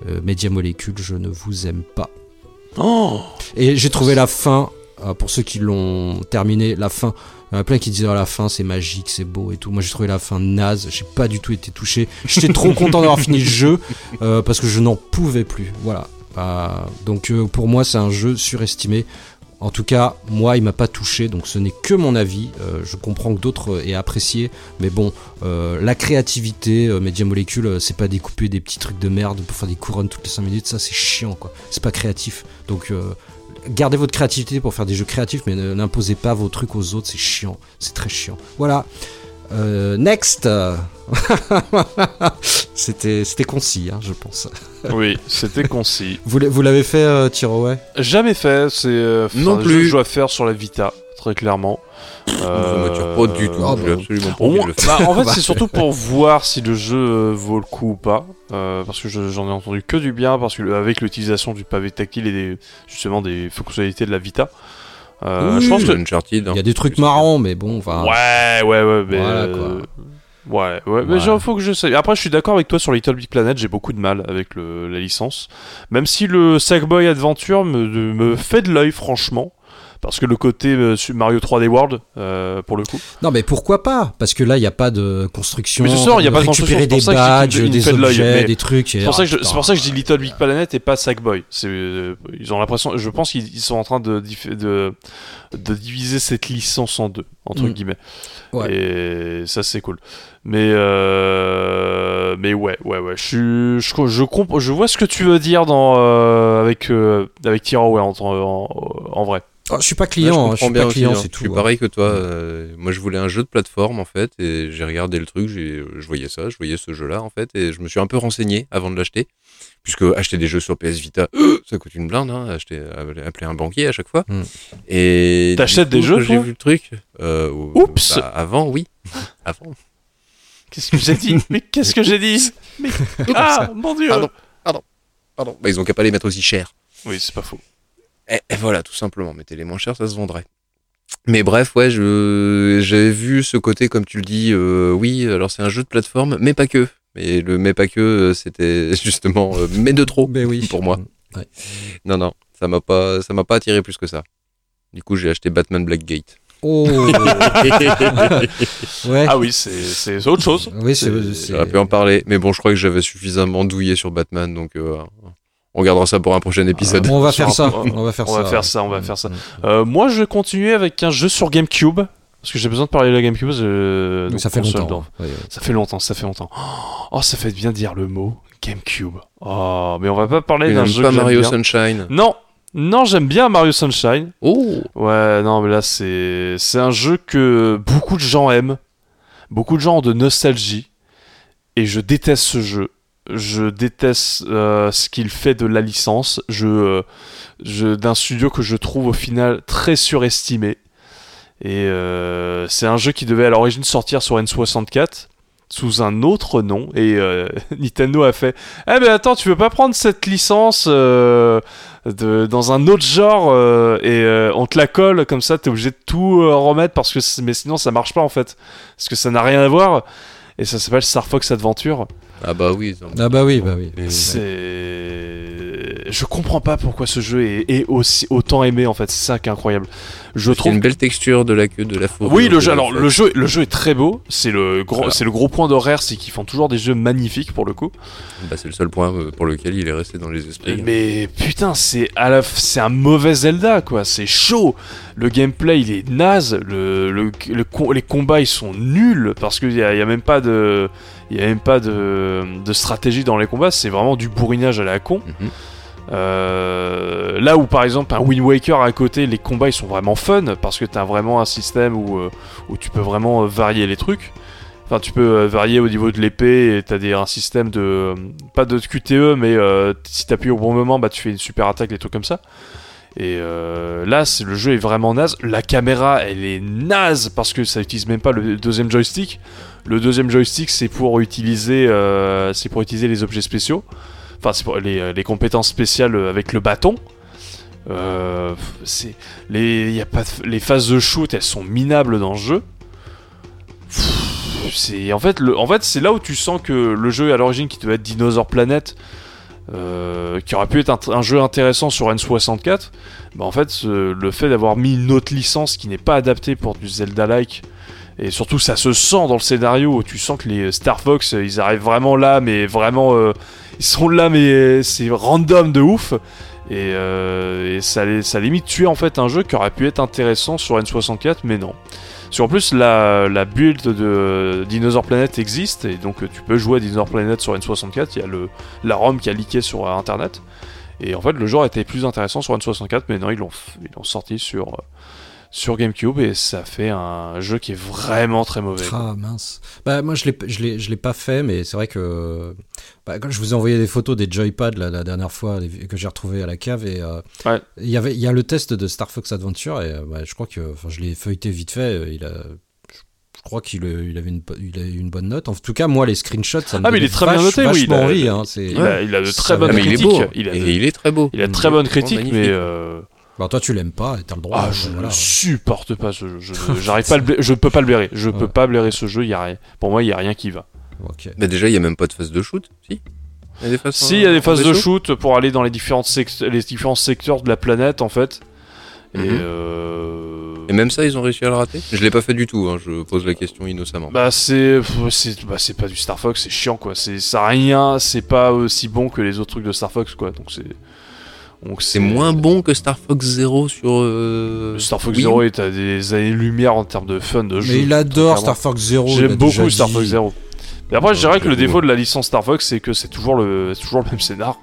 A: Euh, Media Molecule, je ne vous aime pas.
C: Oh
A: Et j'ai trouvé la fin, pour ceux qui l'ont terminé, la fin. Il y en a plein qui disaient à la fin c'est magique, c'est beau et tout. Moi j'ai trouvé la fin naze, j'ai pas du tout été touché. J'étais trop content d'avoir fini le jeu euh, parce que je n'en pouvais plus. Voilà. Euh, donc euh, pour moi c'est un jeu surestimé. En tout cas, moi, il m'a pas touché, donc ce n'est que mon avis. Euh, je comprends que d'autres aient apprécié, mais bon, euh, la créativité, euh, Media Molecule, euh, c'est pas découper des petits trucs de merde pour faire des couronnes toutes les 5 minutes, ça c'est chiant quoi. C'est pas créatif. Donc euh, gardez votre créativité pour faire des jeux créatifs, mais ne- n'imposez pas vos trucs aux autres, c'est chiant. C'est très chiant. Voilà. Euh, next C'était c'était concis, hein, je pense.
C: Oui, c'était concis.
A: Vous l'avez- fait, euh, Tiro, ouais
C: Jamais fait, c'est euh,
B: Non
C: un
B: plus.
C: jeu que je dois faire sur la Vita, très clairement.
B: Ça m'attire pas du tout.
A: ah bah,
B: absolument pas
C: bah, en fait, c'est surtout pour voir si le jeu euh, vaut le coup ou pas. euh, parce que je- j'en ai entendu que du bien, parce que avec l'utilisation du pavé tactile et des, justement des fonctionnalités de la Vita. euh,
B: Oui,
C: je pense que.
B: Uncharted. hein.
A: Il y a des trucs marrants, mais bon, enfin.
C: Ouais, ouais, ouais, mais.
A: Voilà,
C: euh, Ouais, ouais, mais
A: Ouais.
C: genre, faut que je sais. Après, je suis d'accord avec toi sur Little Big Planet, j'ai beaucoup de mal avec le, la licence. Même si le Sackboy Adventure me, me fait de l'œil, franchement. Parce que le côté euh, Mario 3D World, euh, pour le coup.
A: Non, mais pourquoi pas? Parce que là, il n'y a pas de construction.
C: Mais justement, il y a pas de
A: récupérer
C: construction,
A: des badges,
C: je
A: des
C: fait de l'œil,
A: objets, des trucs.
C: C'est pour, ça que je- c'est pour ça que je dis Little Big Planet et pas Sackboy. C'est, euh, ils ont l'impression, je pense qu'ils ils sont en train de, de, de diviser cette licence en deux, entre
A: Mm.
C: guillemets.
A: Ouais.
C: Et ça, c'est cool. Mais, euh, mais ouais, ouais, ouais. Je, je, je, comp- je vois ce que tu veux dire dans, euh, avec, euh, avec Tiraway en, en, en vrai.
A: Oh, je suis pas client, hein, je,
B: comprends
A: suis
B: bien
A: pas client,
B: hein.
A: c'est
B: Je
A: tout.
B: suis
A: hein.
B: pareil que toi. euh, moi, je voulais un jeu de plateforme en fait, et j'ai regardé le truc. j'ai- Je voyais ça, je voyais ce jeu-là en fait, et je me suis un peu renseigné avant de l'acheter, puisque acheter des jeux sur PS Vita, ça coûte une blinde. Hein, acheter, appeler un banquier à chaque fois.
A: Hmm.
B: Et
C: T'achètes des jeux,
B: J'ai vu le truc. euh, ou-
C: Oups.
B: bah, Avant, oui. avant.
C: Qu'est-ce que j'ai dit? Mais qu'est-ce que j'ai dit? Mais... Ah, mon dieu
B: Pardon. Pardon. Bah, ils ont qu'à pas les mettre aussi cher.
C: Oui, c'est pas faux.
B: Et, et voilà, tout simplement, mettez les moins chers, ça se vendrait. Mais bref, ouais, je j'avais vu ce côté, comme tu le dis, euh, oui, alors c'est un jeu de plateforme, mais pas que. Mais le mais pas que, euh, c'était justement euh, mais de trop
A: Ben oui.
B: pour moi.
A: Ouais.
B: Non, non, ça m'a pas, ça m'a pas attiré plus que ça. Du coup, j'ai acheté Batman Blackgate.
A: Oh Ouais.
C: Ah oui, c'est, c'est autre chose.
A: oui,
B: J'aurais pu en parler, mais bon, je crois que j'avais suffisamment douillé sur Batman, donc euh, on gardera ça pour un prochain épisode.
A: On va faire
C: un-
A: ça. On va faire
C: on
A: ça.
C: va faire ça, on va faire ça. Euh, moi, je vais continuer avec un jeu sur GameCube. Parce que j'ai besoin de parler de la GameCube. euh, donc
A: Ça fait longtemps.
C: d'en-
A: Ouais, ouais.
C: Ça fait longtemps, ça fait longtemps. Oh, ça fait bien dire le mot GameCube. Oh, mais on va pas parler d'un jeu
B: pas
C: que
B: Mario
C: bien.
B: Sunshine.
C: Non, non, j'aime bien Mario Sunshine.
B: Oh
C: Ouais, non, mais là, c'est c'est un jeu que beaucoup de gens aiment. Beaucoup de gens ont de nostalgie. Et je déteste ce jeu. Je déteste euh, ce qu'il fait de la licence. Je, euh, je, D'un studio que je trouve au final très surestimé. Et euh, c'est un jeu qui devait à l'origine sortir sur N64 sous un autre nom. Et Nintendo a fait Eh ben attends, tu veux pas prendre cette licence de, dans un autre genre et on te la colle comme ça, t'es obligé de tout remettre parce que mais sinon ça marche pas en fait parce que ça n'a rien à voir et ça s'appelle Star Fox Adventure.
B: Ah bah oui.
A: Ah bah oui, bah oui.
C: C'est, je comprends pas pourquoi ce jeu est, est aussi autant aimé en fait. C'est ça qui est incroyable. Je
B: Il y a
C: trouve
B: une belle texture de la queue, de la fourrure.
C: oui, le jeu. Alors le jeu, le jeu est très beau. C'est le gros,
B: Voilà.
C: c'est le gros point d'horaire, c'est qu'ils font toujours des jeux magnifiques pour le coup.
B: Bah, c'est le seul point euh, pour lequel il est resté dans les esprits.
C: Mais putain, c'est à la, f- c'est un mauvais Zelda quoi. C'est chaud. Le gameplay il est naze. Le, le, les combats ils sont nuls parce qu'il y y a même pas de, il y a même pas de, de stratégie dans les combats. C'est vraiment du bourrinage à la con.
B: Mhm.
C: Euh, là où par exemple un Wind Waker à côté, les combats ils sont vraiment fun parce que t'as vraiment un système où, euh, où tu peux vraiment euh, varier les trucs. Enfin, tu peux varier au niveau de l'épée et t'as des, un système de. pas de QTE, mais euh, si t'appuies au bon moment, bah tu fais une super attaque, des trucs comme ça. Et euh, là, le jeu est vraiment naze. La caméra, elle est naze parce que ça utilise même pas le deuxième joystick. Le deuxième joystick, c'est pour utiliser, euh, c'est pour utiliser les objets spéciaux. Enfin, c'est pour les, les compétences spéciales avec le bâton. Euh, les, a pas les phases de shoot, elles sont minables dans le jeu. En fait, en fait, c'est là où tu sens que le jeu à l'origine qui devait être Dinosaur Planet, euh, qui aurait pu être un, jeu intéressant sur N64, bah en fait, le fait d'avoir mis une autre licence qui n'est pas adaptée pour du Zelda-like, et surtout ça se sent dans le scénario où tu sens que les Star Fox, euh, ils arrivent vraiment là, mais vraiment, euh, ils sont là, mais c'est random de ouf. Et, ça, ça limite tuer en fait un jeu qui aurait pu être intéressant sur N64, mais non. Sur plus, la, la build de Dinosaur Planet existe, et donc euh, tu peux jouer à Dinosaur Planet sur N64. Il y a le, la ROM qui a leaké sur euh, internet. Et en fait, le genre était plus intéressant sur N64, mais non, ils l'ont ils l'ont sorti sur, euh, sur GameCube, et ça fait un jeu qui est vraiment très mauvais.
A: Ah mince. Bah moi je l'ai je l'ai je l'ai pas fait mais c'est vrai que bah, quand je vous ai envoyé des photos des joypads la, la dernière fois les- que j'ai retrouvé à la cave et euh,
C: Ouais.
A: il y avait il y a le test de Star Fox Adventure et euh, bah, je crois que enfin je l'ai feuilleté vite fait euh, il a je crois qu'il a- il avait une bo- il a eu une bonne note. En tout cas, moi, les screenshots, ça me
C: Ah, mais il est très bien noté, oui, il
A: vachement
C: a-
A: envie, hein,
C: Il, a, il a de très bonnes
B: mais il est
C: critiques.
B: beau.
C: Il a de-
B: Et il est très beau.
C: il a de très bonnes critiques, mais euh,
A: Bah, toi, tu l'aimes pas et t'as le droit.
C: ah,
A: hein,
C: je
A: voilà.
C: supporte pas ce jeu. Je, j'arrive pas, à le je peux pas le blairer. Je peux pas blairer ce jeu. Il y a rien. Pour moi, il y a rien qui va.
A: Ok.
B: Mais déjà, il y a même pas de phase de shoot. Si. Il y a des phases.
C: Si il y a des
B: en
C: phases de shoot pour aller dans les différentes les différents secteurs de la planète, en fait. Et
B: Mhm.
C: euh,
B: Et même ça, ils ont réussi à le rater? Je l'ai pas fait du tout. hein, Je pose la question innocemment.
C: Bah c'est bah, c'est pas du Star Fox, c'est chiant quoi. C'est ça rien, c'est pas aussi bon que les autres trucs de Star Fox quoi. Donc c'est donc
B: c'est moins bon que Star Fox Zero sur. euh,
C: Le Star Fox. Zero est à des années-lumière en termes de fun de jeu.
A: Mais il adore. Star Fox Zero.
C: J'aime beaucoup
A: déjà
C: Star
A: dit.
C: Fox Zero. Mais après, je dirais que le défaut de la licence Star Fox, c'est que c'est toujours le, toujours le même scénar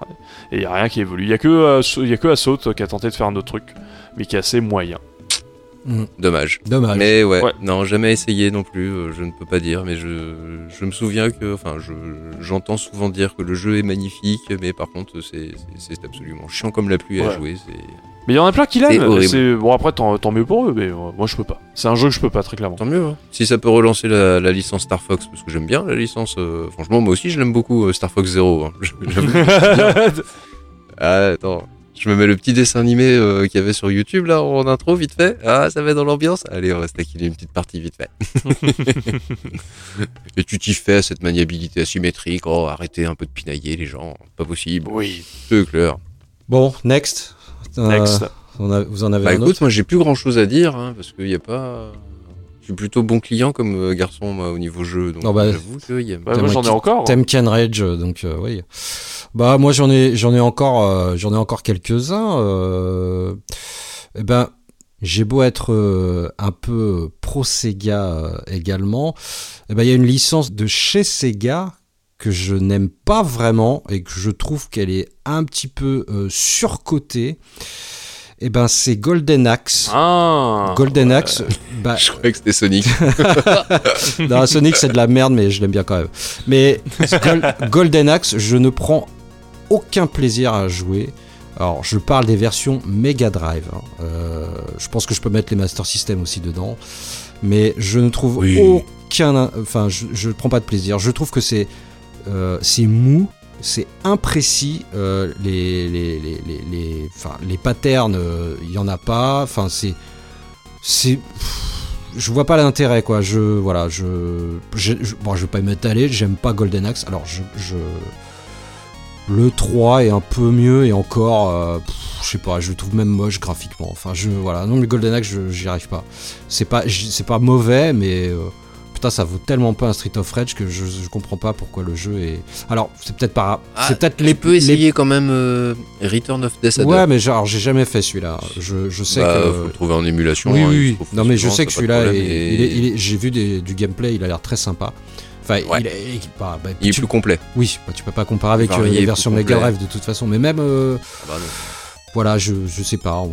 C: et il y a rien qui évolue. Il y a que, euh, y a que Assault qui a tenté de faire un autre truc, mais qui est assez moyen.
B: Dommage.
A: Dommage.
B: Mais ouais,
C: Ouais.
B: non, jamais essayé non plus, euh, je ne peux pas dire, mais je, je me souviens que, enfin, je, j'entends souvent dire que le jeu est magnifique, mais par contre, c'est, absolument chiant comme la pluie à jouer.
C: Mais il y en a plein qui l'aiment. bon après tant, tant mieux pour eux, mais euh, moi je peux pas. C'est un jeu que je peux pas très clairement.
B: Tant mieux, hein. Si ça peut relancer la, la licence Star Fox, parce que j'aime bien la licence, euh, franchement, moi aussi, je l'aime beaucoup, euh, Star Fox Zero. hein. Ah, attends. Je me mets le petit dessin animé euh, qu'il y avait sur YouTube là en intro vite fait. Ah, ça va dans l'ambiance. Allez, on va se taquiner une petite partie vite fait. Et tu t'y fais à cette maniabilité asymétrique. Oh, arrêtez un peu de pinailler les gens. Pas possible.
C: oui.
B: C'est clair.
A: Bon, next. Euh,
C: Next.
A: on a- vous en avez
B: Bah
A: un
B: écoute,
A: autre?
B: moi j'ai plus grand chose à dire hein, parce qu'il y a pas. Je suis plutôt bon client comme euh, garçon moi au niveau jeu. Donc
A: Non, bah,
B: j'avoue qu'il y a.
C: Bah, moi j'en ai encore.
A: T'aimes Ken Rage, donc euh, oui. Bah moi j'en ai j'en ai encore euh, j'en ai encore quelques uns. Euh, eh ben j'ai beau être euh, un peu pro Sega euh, également, eh ben il y a une licence de chez Sega que je n'aime pas vraiment et que je trouve qu'elle est un petit peu euh, surcotée. Eh ben c'est Golden Axe.
C: Ah.
A: Golden Axe, bah,
B: Je croyais que c'était Sonic.
A: non, Sonic c'est de la merde, mais je l'aime bien quand même. Mais Gol- Golden Axe, je ne prends aucun plaisir à jouer. Alors, je parle des versions Mega Drive. hein. Euh, je pense que je peux mettre les Master System aussi dedans. Mais je ne trouve
B: Oui.
A: aucun. Enfin, je ne prends pas de plaisir. Je trouve que c'est euh, c'est mou, c'est imprécis. euh, les, les, les, les, patterns, euh, il y en a pas. Enfin, c'est. C'est. Je vois pas l'intérêt, quoi. Je. Voilà, je. je, bon, je vais pas m'étaler, j'aime pas Golden Axe. Alors, je. je le 3 est un peu mieux et encore, euh, je sais pas, je le trouve même moche graphiquement. Enfin, je voilà, non, le Golden Axe, j'y arrive pas. C'est pas, c'est pas mauvais, mais euh, putain, ça vaut tellement pas un Street of Rage que je, je comprends pas pourquoi le jeu est. Alors, c'est peut-être pas,
B: Ah,
A: c'est peut-être
B: Tu
A: les
B: peux essayer quand même euh, Return of Death.
A: Ouais, mais genre, j'ai jamais fait celui-là. Je, je sais
B: Bah,
A: que.
B: faut le trouver en émulation.
A: Oui,
B: hein,
A: oui, Non, mais je sais que celui-là,
B: et
A: il est- il est- j'ai vu des- du gameplay, il a l'air très sympa. Enfin,
B: Ouais.
A: il est, il- bah, bah,
B: Il est
A: tu-
B: plus complet.
A: oui, bah, tu peux pas comparer avec euh,
B: varié,
A: les versions. Mega Drive de toute façon, mais même, euh,
B: Ah bah non.
A: voilà, je, je sais pas,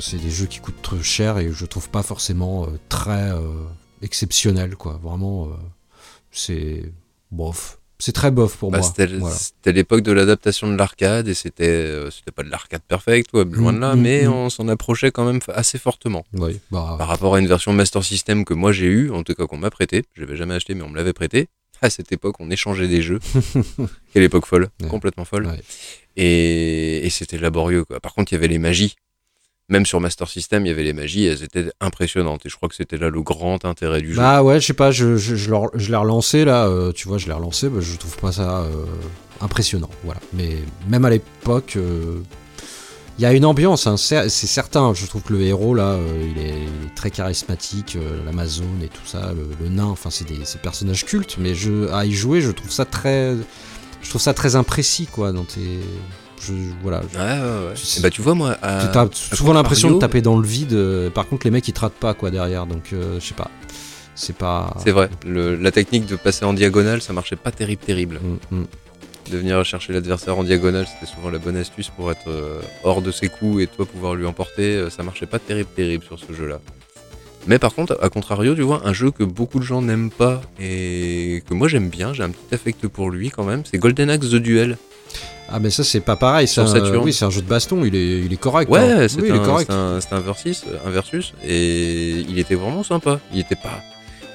A: c'est des jeux qui coûtent cher et je trouve pas forcément euh, très euh, exceptionnel, quoi. Vraiment, euh, c'est bof. C'est très bof pour
B: Bah,
A: moi.
B: c'était
A: Voilà.
B: l'époque de l'adaptation de l'arcade et c'était euh, c'était pas de l'arcade perfect, ouais, loin de là,
A: Mm, mm,
B: mais
A: mm.
B: on s'en approchait quand même assez fortement.
A: Oui, bah,
B: Par rapport à une version Master System que moi j'ai eue, en tout cas qu'on m'a prêté, je l'avais jamais acheté mais on me l'avait prêté. À cette époque, on échangeait des jeux. Quelle époque folle,
A: Ouais.
B: complètement folle.
A: Ouais.
B: Et, et c'était laborieux. Quoi. Par contre, il y avait les magies. Même sur Master System, il y avait les magies, elles étaient impressionnantes. Et je crois que c'était là le grand intérêt du jeu.
A: Bah ouais, je sais pas, je, je, je, l'ai relancé là, euh, tu vois, je l'ai relancé, bah, je trouve pas ça euh, impressionnant, voilà. Mais même à l'époque, euh, il y a une ambiance, hein, c'est certain, je trouve que le héros là, il, est, très charismatique, l'Amazone et tout ça, le, le nain, enfin c'est des, c'est des personnages cultes, mais je, à y jouer, je trouve ça très, je trouve ça très imprécis quoi, dans tes... Je, voilà.
B: Ouais, ouais, ouais.
A: C'est-
B: Et bah, tu vois, moi. à-
A: T'as souvent l'impression de taper dans le vide. euh, Par contre, les mecs ils te ratent pas quoi derrière, donc euh, je sais pas. C'est pas.
B: C'est vrai, le- la technique de passer en diagonale, ça marchait pas terrible, terrible.
A: Mm, mm.
B: De venir chercher l'adversaire en diagonale, c'était souvent la bonne astuce pour être euh, hors de ses coups et toi pouvoir lui emporter. Ça marchait pas terrible, terrible sur ce jeu-là. Mais par contre, à contrario, tu vois, un jeu que beaucoup de gens n'aiment pas et que moi j'aime bien, j'ai un petit affect pour lui quand même, c'est Golden Axe The Duel.
A: Ah mais ça c'est pas pareil. C'est un, oui, c'est un jeu de baston. Il est, il est correct.
B: Ouais,
A: hein.
B: c'est
A: oui,
B: un,
A: correct.
B: c'est un, versus, un versus, et il était vraiment sympa. Il était pas,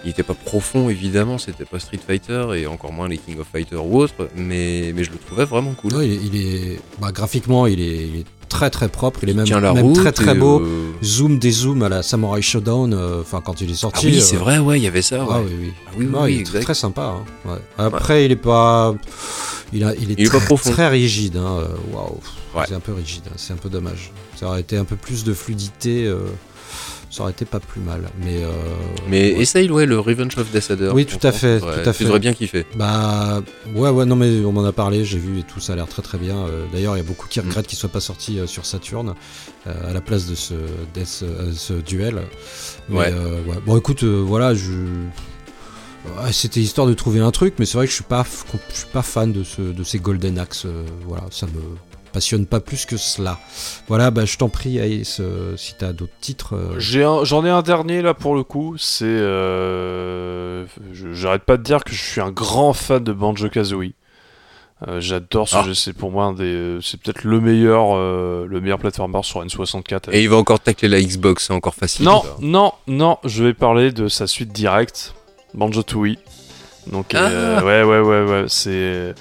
B: il était pas profond évidemment, c'était pas Street Fighter et encore moins les King of Fighters ou autres, mais, mais je le trouvais vraiment cool.
A: Ouais, il est, il est- bah, graphiquement, il est, il est très très propre. Il est même,
B: la
A: même
B: route
A: très très beau.
B: euh,
A: Zoom des zooms à la Samurai Showdown. euh, Enfin, quand il est
B: Ah
A: sorti.
B: oui,
A: euh,
B: c'est vrai, ouais, il y avait ça.
A: Ah
B: ouais.
A: oui, oui.
B: Ah oui, oui,
A: Non,
B: oui,
A: il est
B: exact.
A: très sympa. hein. Ouais. Après, il est pas. Il, a, il est,
B: Il est
A: très,
B: pas profond.
A: très rigide. hein. Euh, Waouh. C'est un peu rigide. hein. C'est un peu dommage. Ça aurait été un peu plus de fluidité. euh, Ça aurait été pas plus mal. Mais. euh,
B: Mais
A: ouais.
B: essaye, ouais, le Revenge of Death Adder.
A: Oui, tout à fait,
B: tu devrais-
A: tout à
B: Tu
A: fait.
B: devrais bien kiffer.
A: Bah ouais ouais non mais on m'en a parlé, j'ai vu et tout, ça a l'air très très bien. Euh, D'ailleurs il y a beaucoup qui
B: Mm.
A: regrettent qu'il soit pas sorti euh, sur Saturn à la place de ce, duel. Mais,
B: Ouais.
A: euh, ouais. Bon écoute voilà je c'était histoire de trouver un truc, mais c'est vrai que je suis pas je suis pas fan de ce de ces Golden Axe. voilà ça me passionne pas plus que cela. Voilà bah je t'en prie Ace euh, si t'as d'autres titres. euh,
C: J'en ai, un dernier là pour le coup, c'est... euh, J'arrête pas de dire que je suis un grand fan de Banjo-Kazooie. Euh, J'adore ce
B: Ah.
C: jeu, c'est pour moi un des... C'est peut-être le meilleur, euh, le meilleur platformer sur N64.
B: Et il va encore tacler la Xbox, c'est encore facile.
C: Non,
B: ça.
C: non, non, je vais parler de sa suite directe, Banjo Tooie. Donc, euh,
B: Ah.
C: ouais, ouais, ouais, ouais, c'est.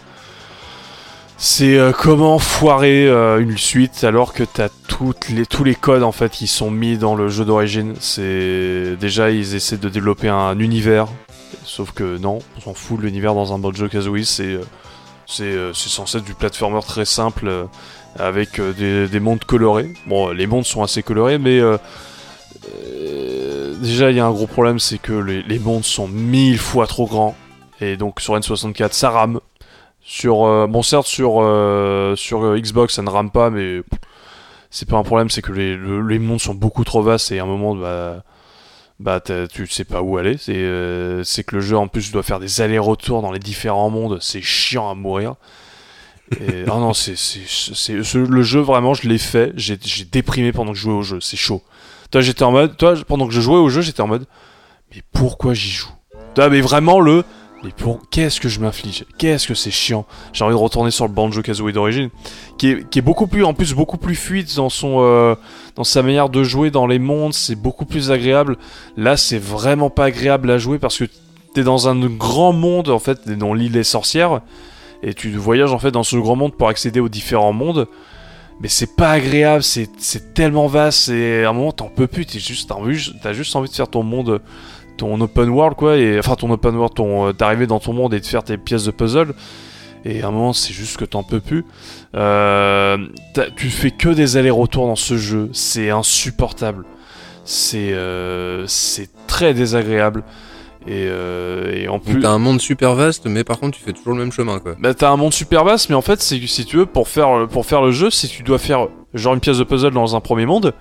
C: C'est euh, comment foirer euh, une suite alors que t'as toutes les, tous les codes en fait qui sont mis dans le jeu d'origine? C'est déjà ils essaient de développer un univers, sauf que non, on s'en fout l'univers dans un Banjo Kazooie. C'est euh, c'est euh, c'est censé être du platformer très simple avec des, des mondes colorés. Bon, les mondes sont assez colorés, mais déjà, il y a un gros problème, c'est que les, les mondes sont mille fois trop grands. Et donc sur N64, ça rame. Sur, euh, bon, certes, sur, euh, sur euh, Xbox, ça ne rame pas, mais c'est pas un problème, c'est que les, le- les mondes sont beaucoup trop vastes et à un moment, bah, bah tu sais pas où aller. C'est euh, c'est que le jeu, en plus, doit faire des allers-retours dans les différents mondes. C'est chiant à mourir. Et, ah non, c'est c'est- c'est- ce- le jeu, vraiment, je l'ai fait. J'ai j'ai déprimé pendant que je jouais au jeu. C'est chaud. Toi, j'étais en mode. Toi, pendant que je jouais au jeu, j'étais en mode. Mais pourquoi j'y joue? Toi, mais vraiment le. Mais pour qu'est-ce que je m'inflige? Qu'est-ce que c'est chiant? J'ai envie de retourner sur le banjo Kazooie d'origine, qui est, beaucoup plus, en plus beaucoup plus fluide dans son, euh, dans sa manière de jouer dans les mondes. C'est beaucoup plus agréable. Là, c'est vraiment pas agréable à jouer parce que t'es dans un grand monde en fait, dans l'île des sorcières et tu voyages en fait dans ce grand monde pour accéder aux différents mondes. Mais c'est pas agréable, c'est tellement vaste, et à un moment t'en peux plus, t'as juste envie de faire ton monde, ton open world quoi, et enfin ton open world, ton, euh, d'arriver dans ton monde et de faire tes pièces de puzzle. Et à un moment c'est juste que t'en peux plus. Euh, tu fais que des allers-retours dans ce jeu, c'est insupportable. C'est euh, c'est très désagréable. Et, euh, et en plus,
B: t'as un monde super vaste, mais par contre tu fais toujours le même chemin quoi.
C: bah t'as un monde super vaste, mais en fait, c'est si tu veux pour faire pour faire le jeu, si tu dois faire genre une pièce de puzzle dans un premier monde,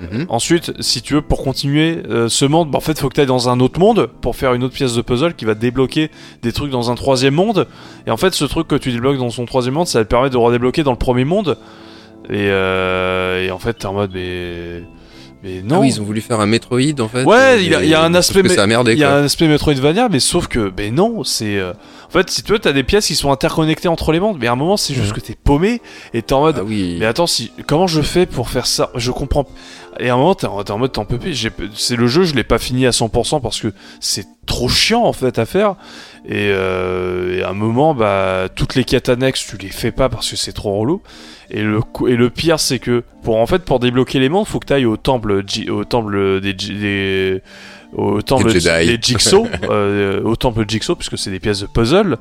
B: Mhm.
C: ensuite, si tu veux pour continuer euh, ce monde, bah, en fait, faut que tu ailles dans un autre monde pour faire une autre pièce de puzzle qui va débloquer des trucs dans un troisième monde. Et en fait, ce truc que tu débloques dans son troisième monde, ça va te permettre de redébloquer dans le premier monde. Et, euh, et en fait, t'es en mode mais mais non.
B: Ah oui, ils ont voulu faire un Metroid en fait.
C: Ouais,
B: euh,
C: il y a-
B: mais-
C: il y a un aspect
B: ça a merdé
C: Il y a
B: quoi.
C: un aspect Metroidvania, mais sauf que, ben non, c'est. euh, En fait, si tu veux, t'as des pièces qui sont interconnectées entre les mondes, mais à un moment, c'est juste que t'es paumé et t'es en mode.
B: Ah oui.
C: Mais attends, si, comment je fais pour faire ça? Je comprends. Et à un moment, t'es en, en mode t'en peux plus. C'est le jeu, je l'ai pas fini à 100% parce que c'est trop chiant en fait à faire. Et, euh, et à un moment, bah, toutes les quêtes annexes, tu les fais pas parce que c'est trop relou. Et le, et le pire, c'est que pour en fait, pour débloquer les mondes, faut que t'ailles au temple, au temple des, des au temple
B: Des
C: des Jigsaw, euh, au temple Jigsaw, puisque c'est des pièces de puzzle.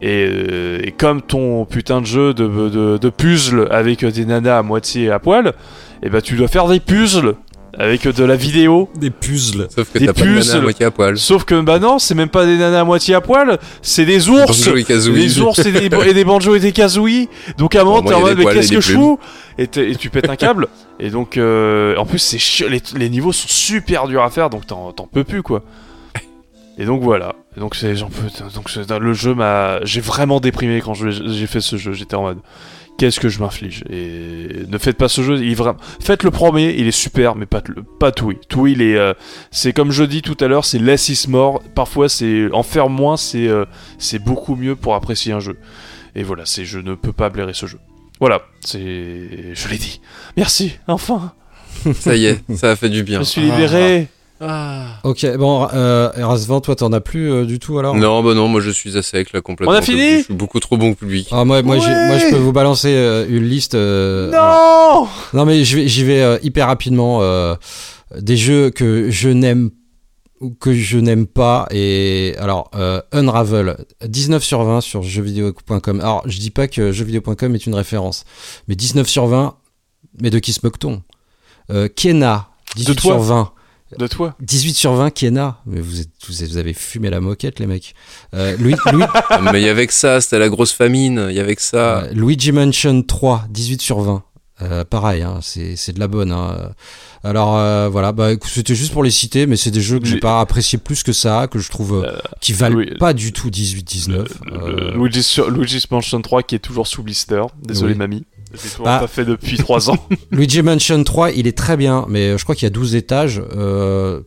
C: Et, euh, et comme ton putain de jeu de, de, de puzzle avec des nanas à moitié à poil, et bah tu dois faire des puzzles avec de la vidéo.
A: Des puzzles.
B: Sauf que
C: Des
B: t'as pas de
C: puces.
B: nana à moitié à poil.
C: Sauf que bah non, c'est même pas des nanas à moitié à poil, c'est des ours.
B: Banjo et.
C: Des ours et des, et des banjos et des kazooie. Donc à un moment t'es en mode mais qu'est-ce que je fous et, tu pètes un câble. et donc euh, en plus c'est chiant, les, les niveaux sont super durs à faire donc t'en t'en peux plus quoi. Et donc voilà. Et donc c'est j'en peux donc c'est- le jeu m'a j'ai vraiment déprimé quand je- j'ai fait ce jeu. J'étais en mode qu'est-ce que je m'inflige et ne faites pas ce jeu. Il vraiment faites le premier, il est super mais pas le pas tout. Tout il est euh, c'est comme je dis tout à l'heure, c'est less is more. Parfois c'est en faire moins, c'est euh, c'est beaucoup mieux pour apprécier un jeu. Et voilà, c'est je ne peux pas blairer ce jeu. Voilà, c'est je l'ai dit. Merci, enfin,
B: Ça y est, ça a fait du bien.
C: je suis libéré.
B: Ah.
A: Ok, bon, euh, Erasvan, toi t'en as plus euh, du tout alors?
B: Non, bah non, moi je suis à sec là complètement.
C: On a fini
B: Je suis beaucoup trop bon public.
A: Ah, moi, moi, j'ai-
C: Ouais.
A: moi, je peux vous balancer euh, une liste. euh, alors-
C: Non
A: non, mais j'y vais euh, hyper rapidement. euh, des jeux que je n'aime ou que je n'aime pas. Et alors, euh, Unravel, 19 sur 20 sur jeuxvideo.com. Alors, je dis pas que jeuxvideo.com est une référence, mais 19 sur 20, mais de qui se moque-t-on? Euh, Kena, 18
C: toi.
A: sur 20.
C: De toi
A: 18 sur 20, Kena. Mais vous, êtes, vous, êtes- vous avez fumé la moquette, les mecs. Euh, Louis, Louis-
B: mais il y avait que ça, c'était la grosse famine, il y avait que ça.
A: Euh, Luigi Mansion 3, 18 sur 20. Euh, pareil, hein, c'est de la bonne. hein. Alors euh, voilà, bah, c'était juste pour les citer, mais c'est des jeux que j'ai pas apprécié plus que ça, que je trouve qui valent pas du tout 18-19.
C: Le-
A: Euh,
C: le- Luigi's, Luigi's Mansion 3 qui est toujours sous blister. Désolé
A: Oui.
C: mamie. J'ai toujours
A: Bah.
C: pas fait depuis 3 ans.
A: Luigi Mansion 3, il est très bien, mais je crois qu'il y a 12 étages. euh,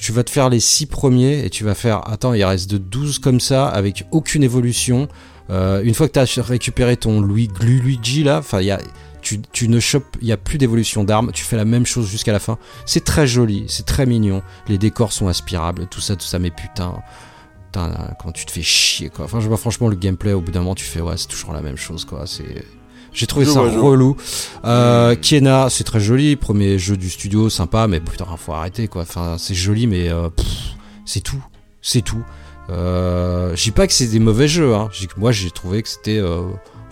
A: tu vas te faire les 6 premiers et tu vas faire. Attends, il reste de 12 comme ça, avec aucune évolution. Euh, une fois que tu as récupéré ton Luigi là, enfin, il y a. Tu, tu ne chopes, il y a plus d'évolution d'armes, tu fais la même chose jusqu'à la fin. C'est très joli, c'est très mignon. Les décors sont aspirables, tout ça, tout ça, mais putain, putain, quand tu te fais chier quoi. Enfin, je vois franchement le gameplay au bout d'un moment, tu fais ouais, c'est toujours la même chose quoi. C'est, j'ai trouvé
C: Je
A: ça
C: vois,
A: relou. Euh, Kiena, c'est très joli, premier jeu du studio, sympa, mais putain, faut arrêter quoi. Enfin, c'est joli, mais euh, c'est tout, c'est tout. Euh, je dis pas que c'est des mauvais jeux, hein. Moi j'ai trouvé que c'était, euh,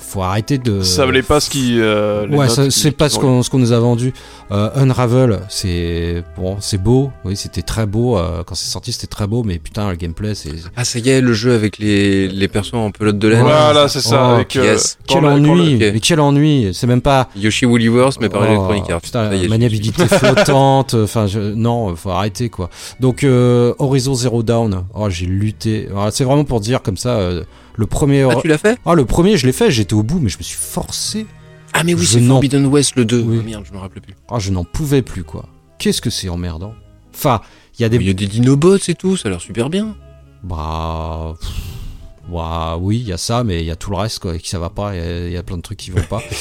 A: faut arrêter de.
C: ça valait pas ce qui. euh,
A: Ouais, c'est pas ce qu'on ce qu'on nous a vendu. Euh, Unravel, c'est bon, c'est beau. Oui, c'était très beau euh, quand c'est sorti, c'était très beau, mais putain, le gameplay, c'est
B: Ah, ça y est, le jeu avec les, les persos en pelote de laine.
C: Voilà, c'est ça.
A: Oh,
C: avec, euh,
B: yes.
A: quel
C: le- le-
A: ennui, mais quel ennui. C'est même pas.
B: Yoshi Woollyverse, mais par
A: Oh,
B: Electronic Arts.
A: Putain,
B: est,
A: maniabilité flottante. Enfin, je- non, faut arrêter quoi. Donc euh, Horizon Zero Dawn. Oh, j'ai lutté. Alors, C'est vraiment pour dire comme ça. Le premier.
B: Ah, tu l'as fait
A: Ah, le premier, je l'ai fait. J'étais au bout, mais je me suis forcé.
B: Ah, mais oui, c'est Forbidden West le 2.
A: Oui.
B: Ah, merde, je me rappelle plus.
A: Ah, je n'en pouvais plus quoi. Qu'est-ce que c'est emmerdant. Enfin, il y a des.
B: Il y a des dinobots et tout, ça a l'air super bien.
A: Bah. pff, Bah oui, il y a ça, mais il y a tout le reste quoi, qui ça va pas. Il y a- il y, a plein de trucs qui vont pas.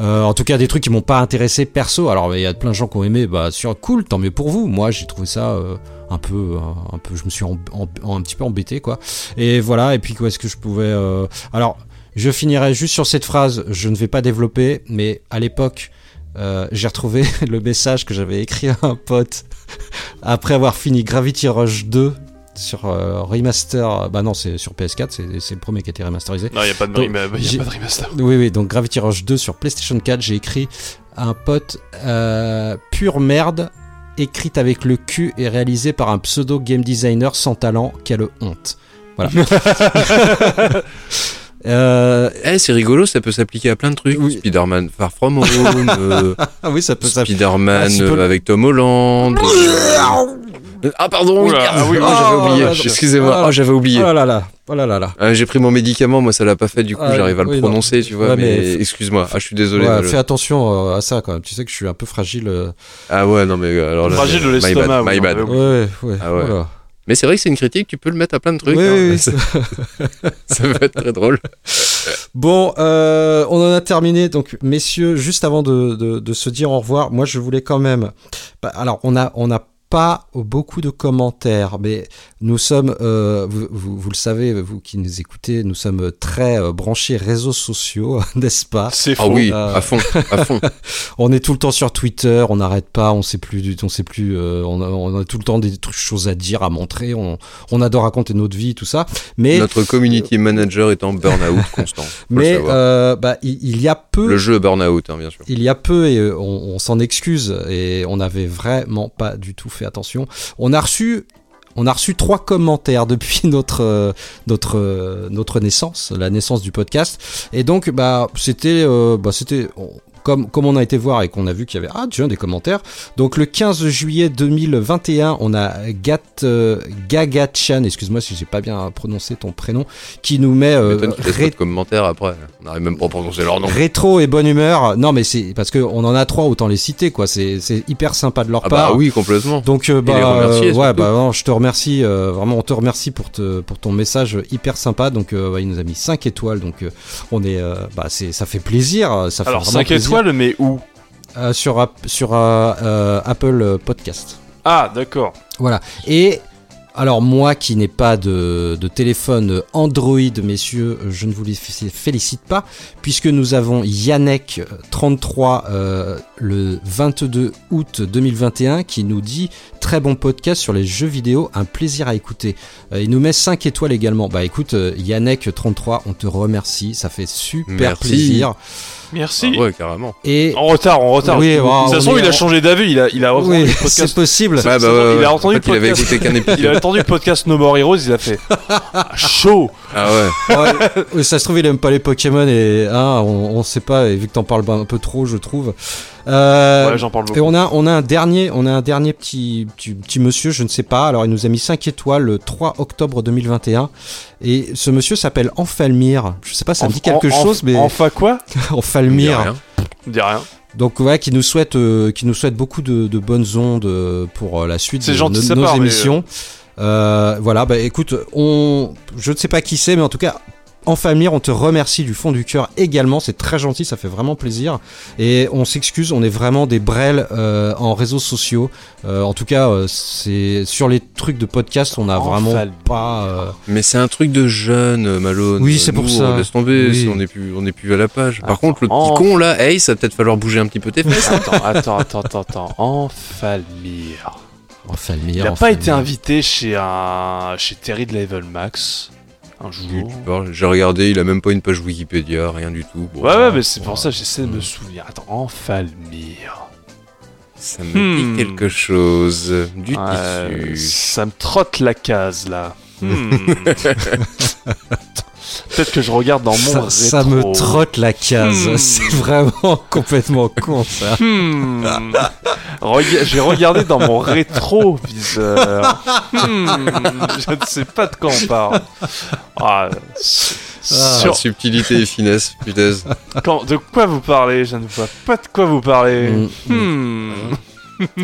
A: Euh, en tout cas, des trucs qui m'ont pas intéressé perso. Alors il y a plein de gens qui ont aimé. Bah sur cool, tant mieux pour vous. Moi, j'ai trouvé ça euh, un peu, un, un peu. Je me suis en- en- un petit peu embêté quoi. Et voilà. Et puis quoi est-ce que je pouvais euh, Alors, je finirai juste sur cette phrase. Je ne vais pas développer, mais à l'époque. euh, j'ai retrouvé le message que j'avais écrit à un pote après avoir fini Gravity Rush 2 sur euh, remaster. Bah non, c'est sur PS4, c'est le premier qui a été remasterisé.
C: Non, il y a pas de
A: Donc,
C: y a
A: j'ai-
C: pas de remaster.
A: Oui, oui, donc Gravity Rush 2 sur PlayStation 4, j'ai écrit à un pote euh, pure merde, écrite avec le cul et réalisée par un pseudo game designer sans talent, quelle honte. Voilà. Euh,
B: Eh, c'est rigolo, ça peut s'appliquer à plein de trucs.
A: Oui.
B: Spider-Man Far From Home, euh,
A: ah oui, ça peut.
B: Spider-Man
A: Ah, peux-
B: euh, avec Tom Holland. euh, Ah, pardon, oui,
C: ah oui,
B: Oh,
C: oui,
B: j'avais
A: oh,
B: oublié. Excusez-moi,
A: Oh,
B: oh, j'avais oublié.
A: Oh là là oh là là là.
B: Ah, J'ai pris mon médicament, moi ça l'a pas fait, du coup
A: Ah,
B: j'arrive à le
A: oui, non.
B: prononcer, tu vois,
A: Ouais,
B: mais,
A: mais-
B: excuse-moi, ah, je suis désolé.
A: Ouais, fais attention euh, à ça quand même. Tu sais que je suis un peu fragile. euh.
B: Ah ouais, non mais euh, alors là.
C: Fragile de
B: my bad,
C: l'estomac,
B: my bad.
C: on avait
A: Ouais, ouais.
B: Ah ouais.
A: voilà.
B: Mais c'est vrai que c'est une critique, tu peux le mettre à plein de trucs.
A: Oui,
B: hein.
A: oui, oui.
B: ça, ça peut être très drôle.
A: Bon, euh, on en a terminé. Donc, messieurs, juste avant de, de, de se dire au revoir, moi, je voulais quand même. Bah, alors, on a, on a pas beaucoup de commentaires, mais nous sommes, euh, vous, vous- vous le savez, vous qui nous écoutez, nous sommes très euh, branchés réseaux sociaux, n'est-ce pas?
C: C'est
B: Ah
C: faux.
B: oui,
A: Euh,
B: à fond, à fond.
A: On est tout le temps sur Twitter, on n'arrête pas, on sait plus, du- on sait plus, euh, on, a, on a tout le temps des trucs, choses à dire, à montrer, on, on adore raconter notre vie, tout ça. Mais,
B: Notre community manager est en burn-out constant.
A: mais euh, bah, il, il y a peu,
B: Le jeu burn-out, hein, bien sûr.
A: il y a peu et on, on s'en excuse et on n'avait vraiment pas du tout fait attention. On a reçu on a reçu trois commentaires depuis notre euh, notre euh, notre naissance, la naissance du podcast. Et donc bah c'était euh, bah c'était comme, comme on a été voir et qu'on a vu qu'il y avait ah tiens des commentaires. Donc le 15 juillet 2021, on a Gat euh, Gagachan, excuse-moi si j'ai pas bien prononcé ton prénom, qui nous met euh, ré-
B: commentaires après. On n'arrive même pas à prononcer leur nom.
A: Rétro et bonne humeur. Non, mais c'est parce que on en a trois, autant les citer, quoi. C'est c'est hyper sympa de leur
B: Ah
A: part.
B: bah oui, complètement.
A: Donc euh, bah
B: remercier,
A: euh, ouais bah non, je te remercie euh, vraiment on te remercie pour te pour ton message hyper sympa donc euh, ouais, il nous a mis 5 étoiles donc euh, on est euh, bah c'est ça fait plaisir ça fait
C: Alors
A: vraiment
C: 5 étoiles, mais où
A: Euh, sur sur euh, euh, Apple Podcast.
C: Ah, d'accord.
A: Voilà. Et alors moi qui n'ai pas de, de téléphone Android, messieurs, je ne vous les fé- félicite pas, puisque nous avons Yannick33 euh, le 22 août 2021 qui nous dit très bon podcast sur les jeux vidéo, un plaisir à écouter. Euh, il nous met 5 étoiles également. Bah écoute, euh, Yannick33, on te remercie, ça fait super
B: Merci.
A: plaisir.
C: Merci.
B: Ah ouais, carrément.
A: Et
C: En retard, en retard.
A: Oui,
C: de
A: bah,
C: toute
A: on
C: façon, il a
A: en-
C: changé d'avis. Il a, il a entendu
A: oui,
C: le
A: c'est
C: podcast.
A: possible.
B: Bah,
C: il a entendu
B: En fait,
C: le
B: il avait
C: podcast.
B: écouté qu'un épisode.
C: Il a entendu le podcast No More Heroes, il a fait Ah, chaud.
B: Ah ouais.
A: Ça se trouve, il aime pas les Pokémon et hein, on, on sait pas. Et vu que t'en parles un peu trop, je trouve. Euh,
C: Ouais, j'en parle
A: et
C: beaucoup.
A: on a, on a un dernier, on a un dernier petit, petit, petit monsieur, je ne sais pas. Alors, il nous a mis 5 étoiles le 3 octobre 2021. Et ce monsieur s'appelle Enfalmir. Je sais pas, ça me dit quelque
C: En- en-
A: chose, mais
C: Enfin quoi?
A: Enfalmir.
B: Rien.
C: Dis rien.
A: Donc ouais, qui nous souhaite, euh, qui nous souhaite beaucoup de, de bonnes ondes euh, pour euh, la suite de
C: gentil
A: nos-
C: de sa
A: nos
C: part, mais,
A: émissions. Euh, voilà, bah écoute, on, je ne sais pas qui c'est, mais en tout cas, en famille, on te remercie du fond du cœur également. C'est très gentil, ça fait vraiment plaisir. Et on s'excuse, on est vraiment des brels euh, en réseaux sociaux. Euh, en tout cas, euh, c'est sur les trucs de podcast, on n'a vraiment pas. euh,
B: Mais c'est un truc de jeune, euh, Malone.
A: Oui, c'est pour ça.
B: on Laisse tomber,
A: Oui.
B: si on n'est plus, on n'est plus à la page. Par
C: Attends,
B: contre, le petit
C: en-
B: con là, hey, ça va peut-être falloir bouger un petit peu tes fesses.
C: Attends, attends, attends, attends, attends. Enfalmir. Il n'a pas été invité chez un chez Terry de Level Max un jour.
B: parles, J'ai regardé, il a même pas une page Wikipédia, rien du tout. Bon,
C: Ouais,
B: ça-
C: ouais, mais c'est pour ça que j'essaie de me souvenir. Attends, Enfalmir.
B: Ça me
C: Hmm.
B: dit quelque chose. Du
C: Ouais,
B: tissu.
C: ça me trotte la case là. Hmm. Peut-être que je regarde dans mon
A: Ça,
C: rétro.
A: ça me trotte la case.
C: Hmm.
A: C'est vraiment complètement con ça.
C: Hmm. Rega- J'ai regardé dans mon rétroviseur. Hmm. Je ne sais pas de quoi on parle. Ah,
A: Ah.
C: sur-
B: Ah, Subtilité et finesse, putain.
C: quand- de quoi vous parlez? Je ne vois pas de quoi vous parlez.
A: Hmm.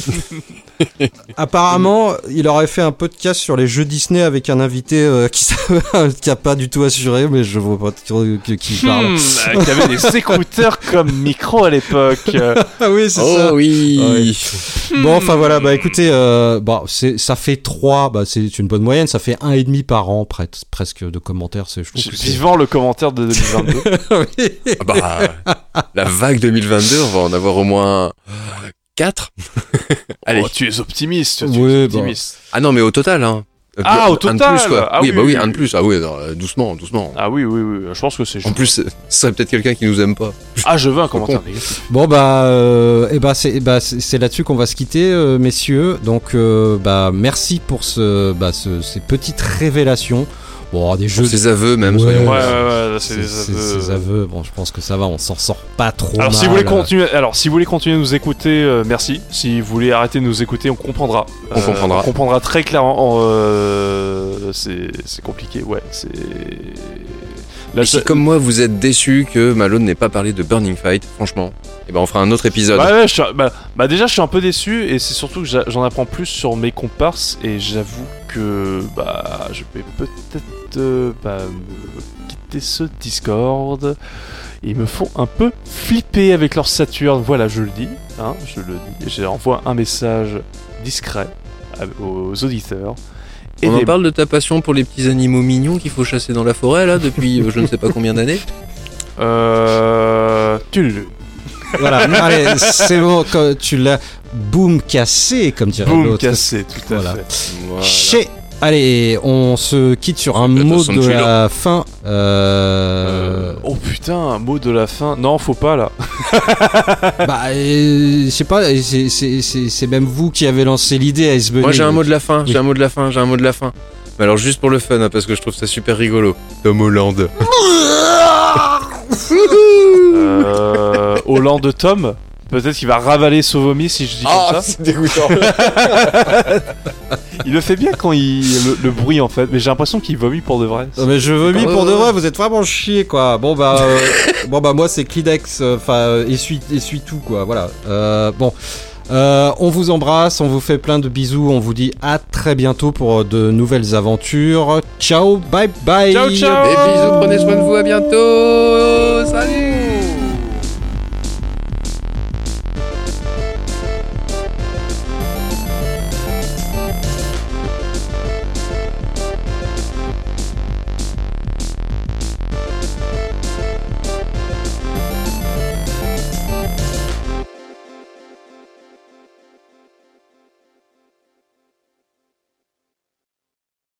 C: Hmm.
A: Apparemment, il aurait fait un podcast sur les jeux Disney avec un invité euh, qui qui a pas du tout assuré, mais je vois pas de qui qui parle.
C: Hmm. Euh, Qui avait des écouteurs comme micro à l'époque.
A: Ah oui, c'est
B: Oh
A: ça.
B: oui.
A: Bon, enfin voilà, bah écoutez, euh, c'est, ça fait 3, bah c'est une bonne moyenne, ça fait un et demi par an pres- presque de commentaires, c'est, je trouve
C: Vivant le commentaire de 2022.
A: Oui.
B: Ah bah, la vague 2022, on va en avoir au moins 4. Allez.
C: Oh, tu es optimiste. Tu es
A: bah.
C: optimiste.
B: Ah non, mais au total, hein. Euh,
C: Ah,
B: un
C: au
B: de
C: total
B: plus, quoi.
C: Ah
B: oui,
C: oui,
B: bah oui,
C: oui,
B: un
C: oui.
B: de plus. Ah oui, non, euh, doucement, doucement.
C: Ah oui, oui, oui. Je pense que c'est
B: En plus, ce serait peut-être quelqu'un qui nous aime pas.
C: Ah, je veux un commentaire.
A: Bon bah, euh, et bah c'est, eh bah, là-dessus qu'on va se quitter, euh, messieurs. Donc euh, bah merci pour ce, bah, ce- ces petites révélations. Bon, des jeux.
B: Ses aveux, même.
A: Ouais.
B: soyons
C: Ouais, ouais, c'est
A: ces-
C: des aveux.
A: Bon, je pense que ça va, on s'en sort pas trop
C: Alors
A: mal.
C: si vous voulez continuer, alors si vous voulez continuer à nous écouter, euh, merci. Si vous voulez arrêter de nous écouter, on comprendra.
B: On comprendra.
C: On comprendra très clairement. euh, c'est compliqué, ouais. C'est. Là,
B: Et si, comme moi, vous êtes déçu que Malone n'ait pas parlé de Burning Fight, franchement, eh ben, on fera un autre épisode.
C: Ouais, ouais, je suis- bah, bah, déjà je suis un peu déçu et c'est surtout que j'en apprends plus sur mes comparses et j'avoue que bah je vais peut-être euh, bah, quitter ce Discord. Ils me font un peu flipper avec leur Saturne, voilà je le dis, hein, je le dis. J'envoie un message discret aux auditeurs.
B: On en parle de ta passion pour les petits animaux mignons qu'il faut chasser dans la forêt là depuis euh, je ne sais pas combien d'années.
C: Euh. Tululu.
A: Voilà, allez, c'est bon, quand tu l'as boum cassé, comme dirait
C: Boum,
A: l'autre.
C: cassé, tout à
A: Voilà.
C: fait.
B: Voilà.
A: Chez- Allez, on se quitte sur un mot de la fin.
C: Euh,
A: Euh...
C: Oh putain, un mot de la fin. Non, faut pas là.
A: Bah, euh, je sais pas, c'est- c'est c'est- c'est même vous qui avez lancé l'idée à SBN.
B: Moi j'ai un mot de la fin, j'ai un mot de la fin, j'ai un mot de la fin. Mais alors juste pour le fun, hein, parce que je trouve ça super rigolo. Tom Holland.
C: Euh, Hollande Tom? Peut-être qu'il va ravaler son vomi si je dis
B: Ah,
C: comme ça.
B: c'est dégoûtant.
C: Il le fait bien quand il le, le bruit en fait, mais j'ai l'impression qu'il vomit pour de vrai.
A: Non mais je vomis pour de
B: ouais.
A: vrai, vous êtes vraiment chier quoi. Bon bah euh, bon bah moi c'est Kleenex, euh, enfin euh, essuie, essuie tout quoi. Voilà. Euh, bon, Euh, on vous embrasse, on vous fait plein de bisous, on vous dit à très bientôt pour euh, de nouvelles aventures. Ciao, bye bye.
C: Ciao, ciao.
B: Des bisous, prenez soin de vous, à bientôt. Salut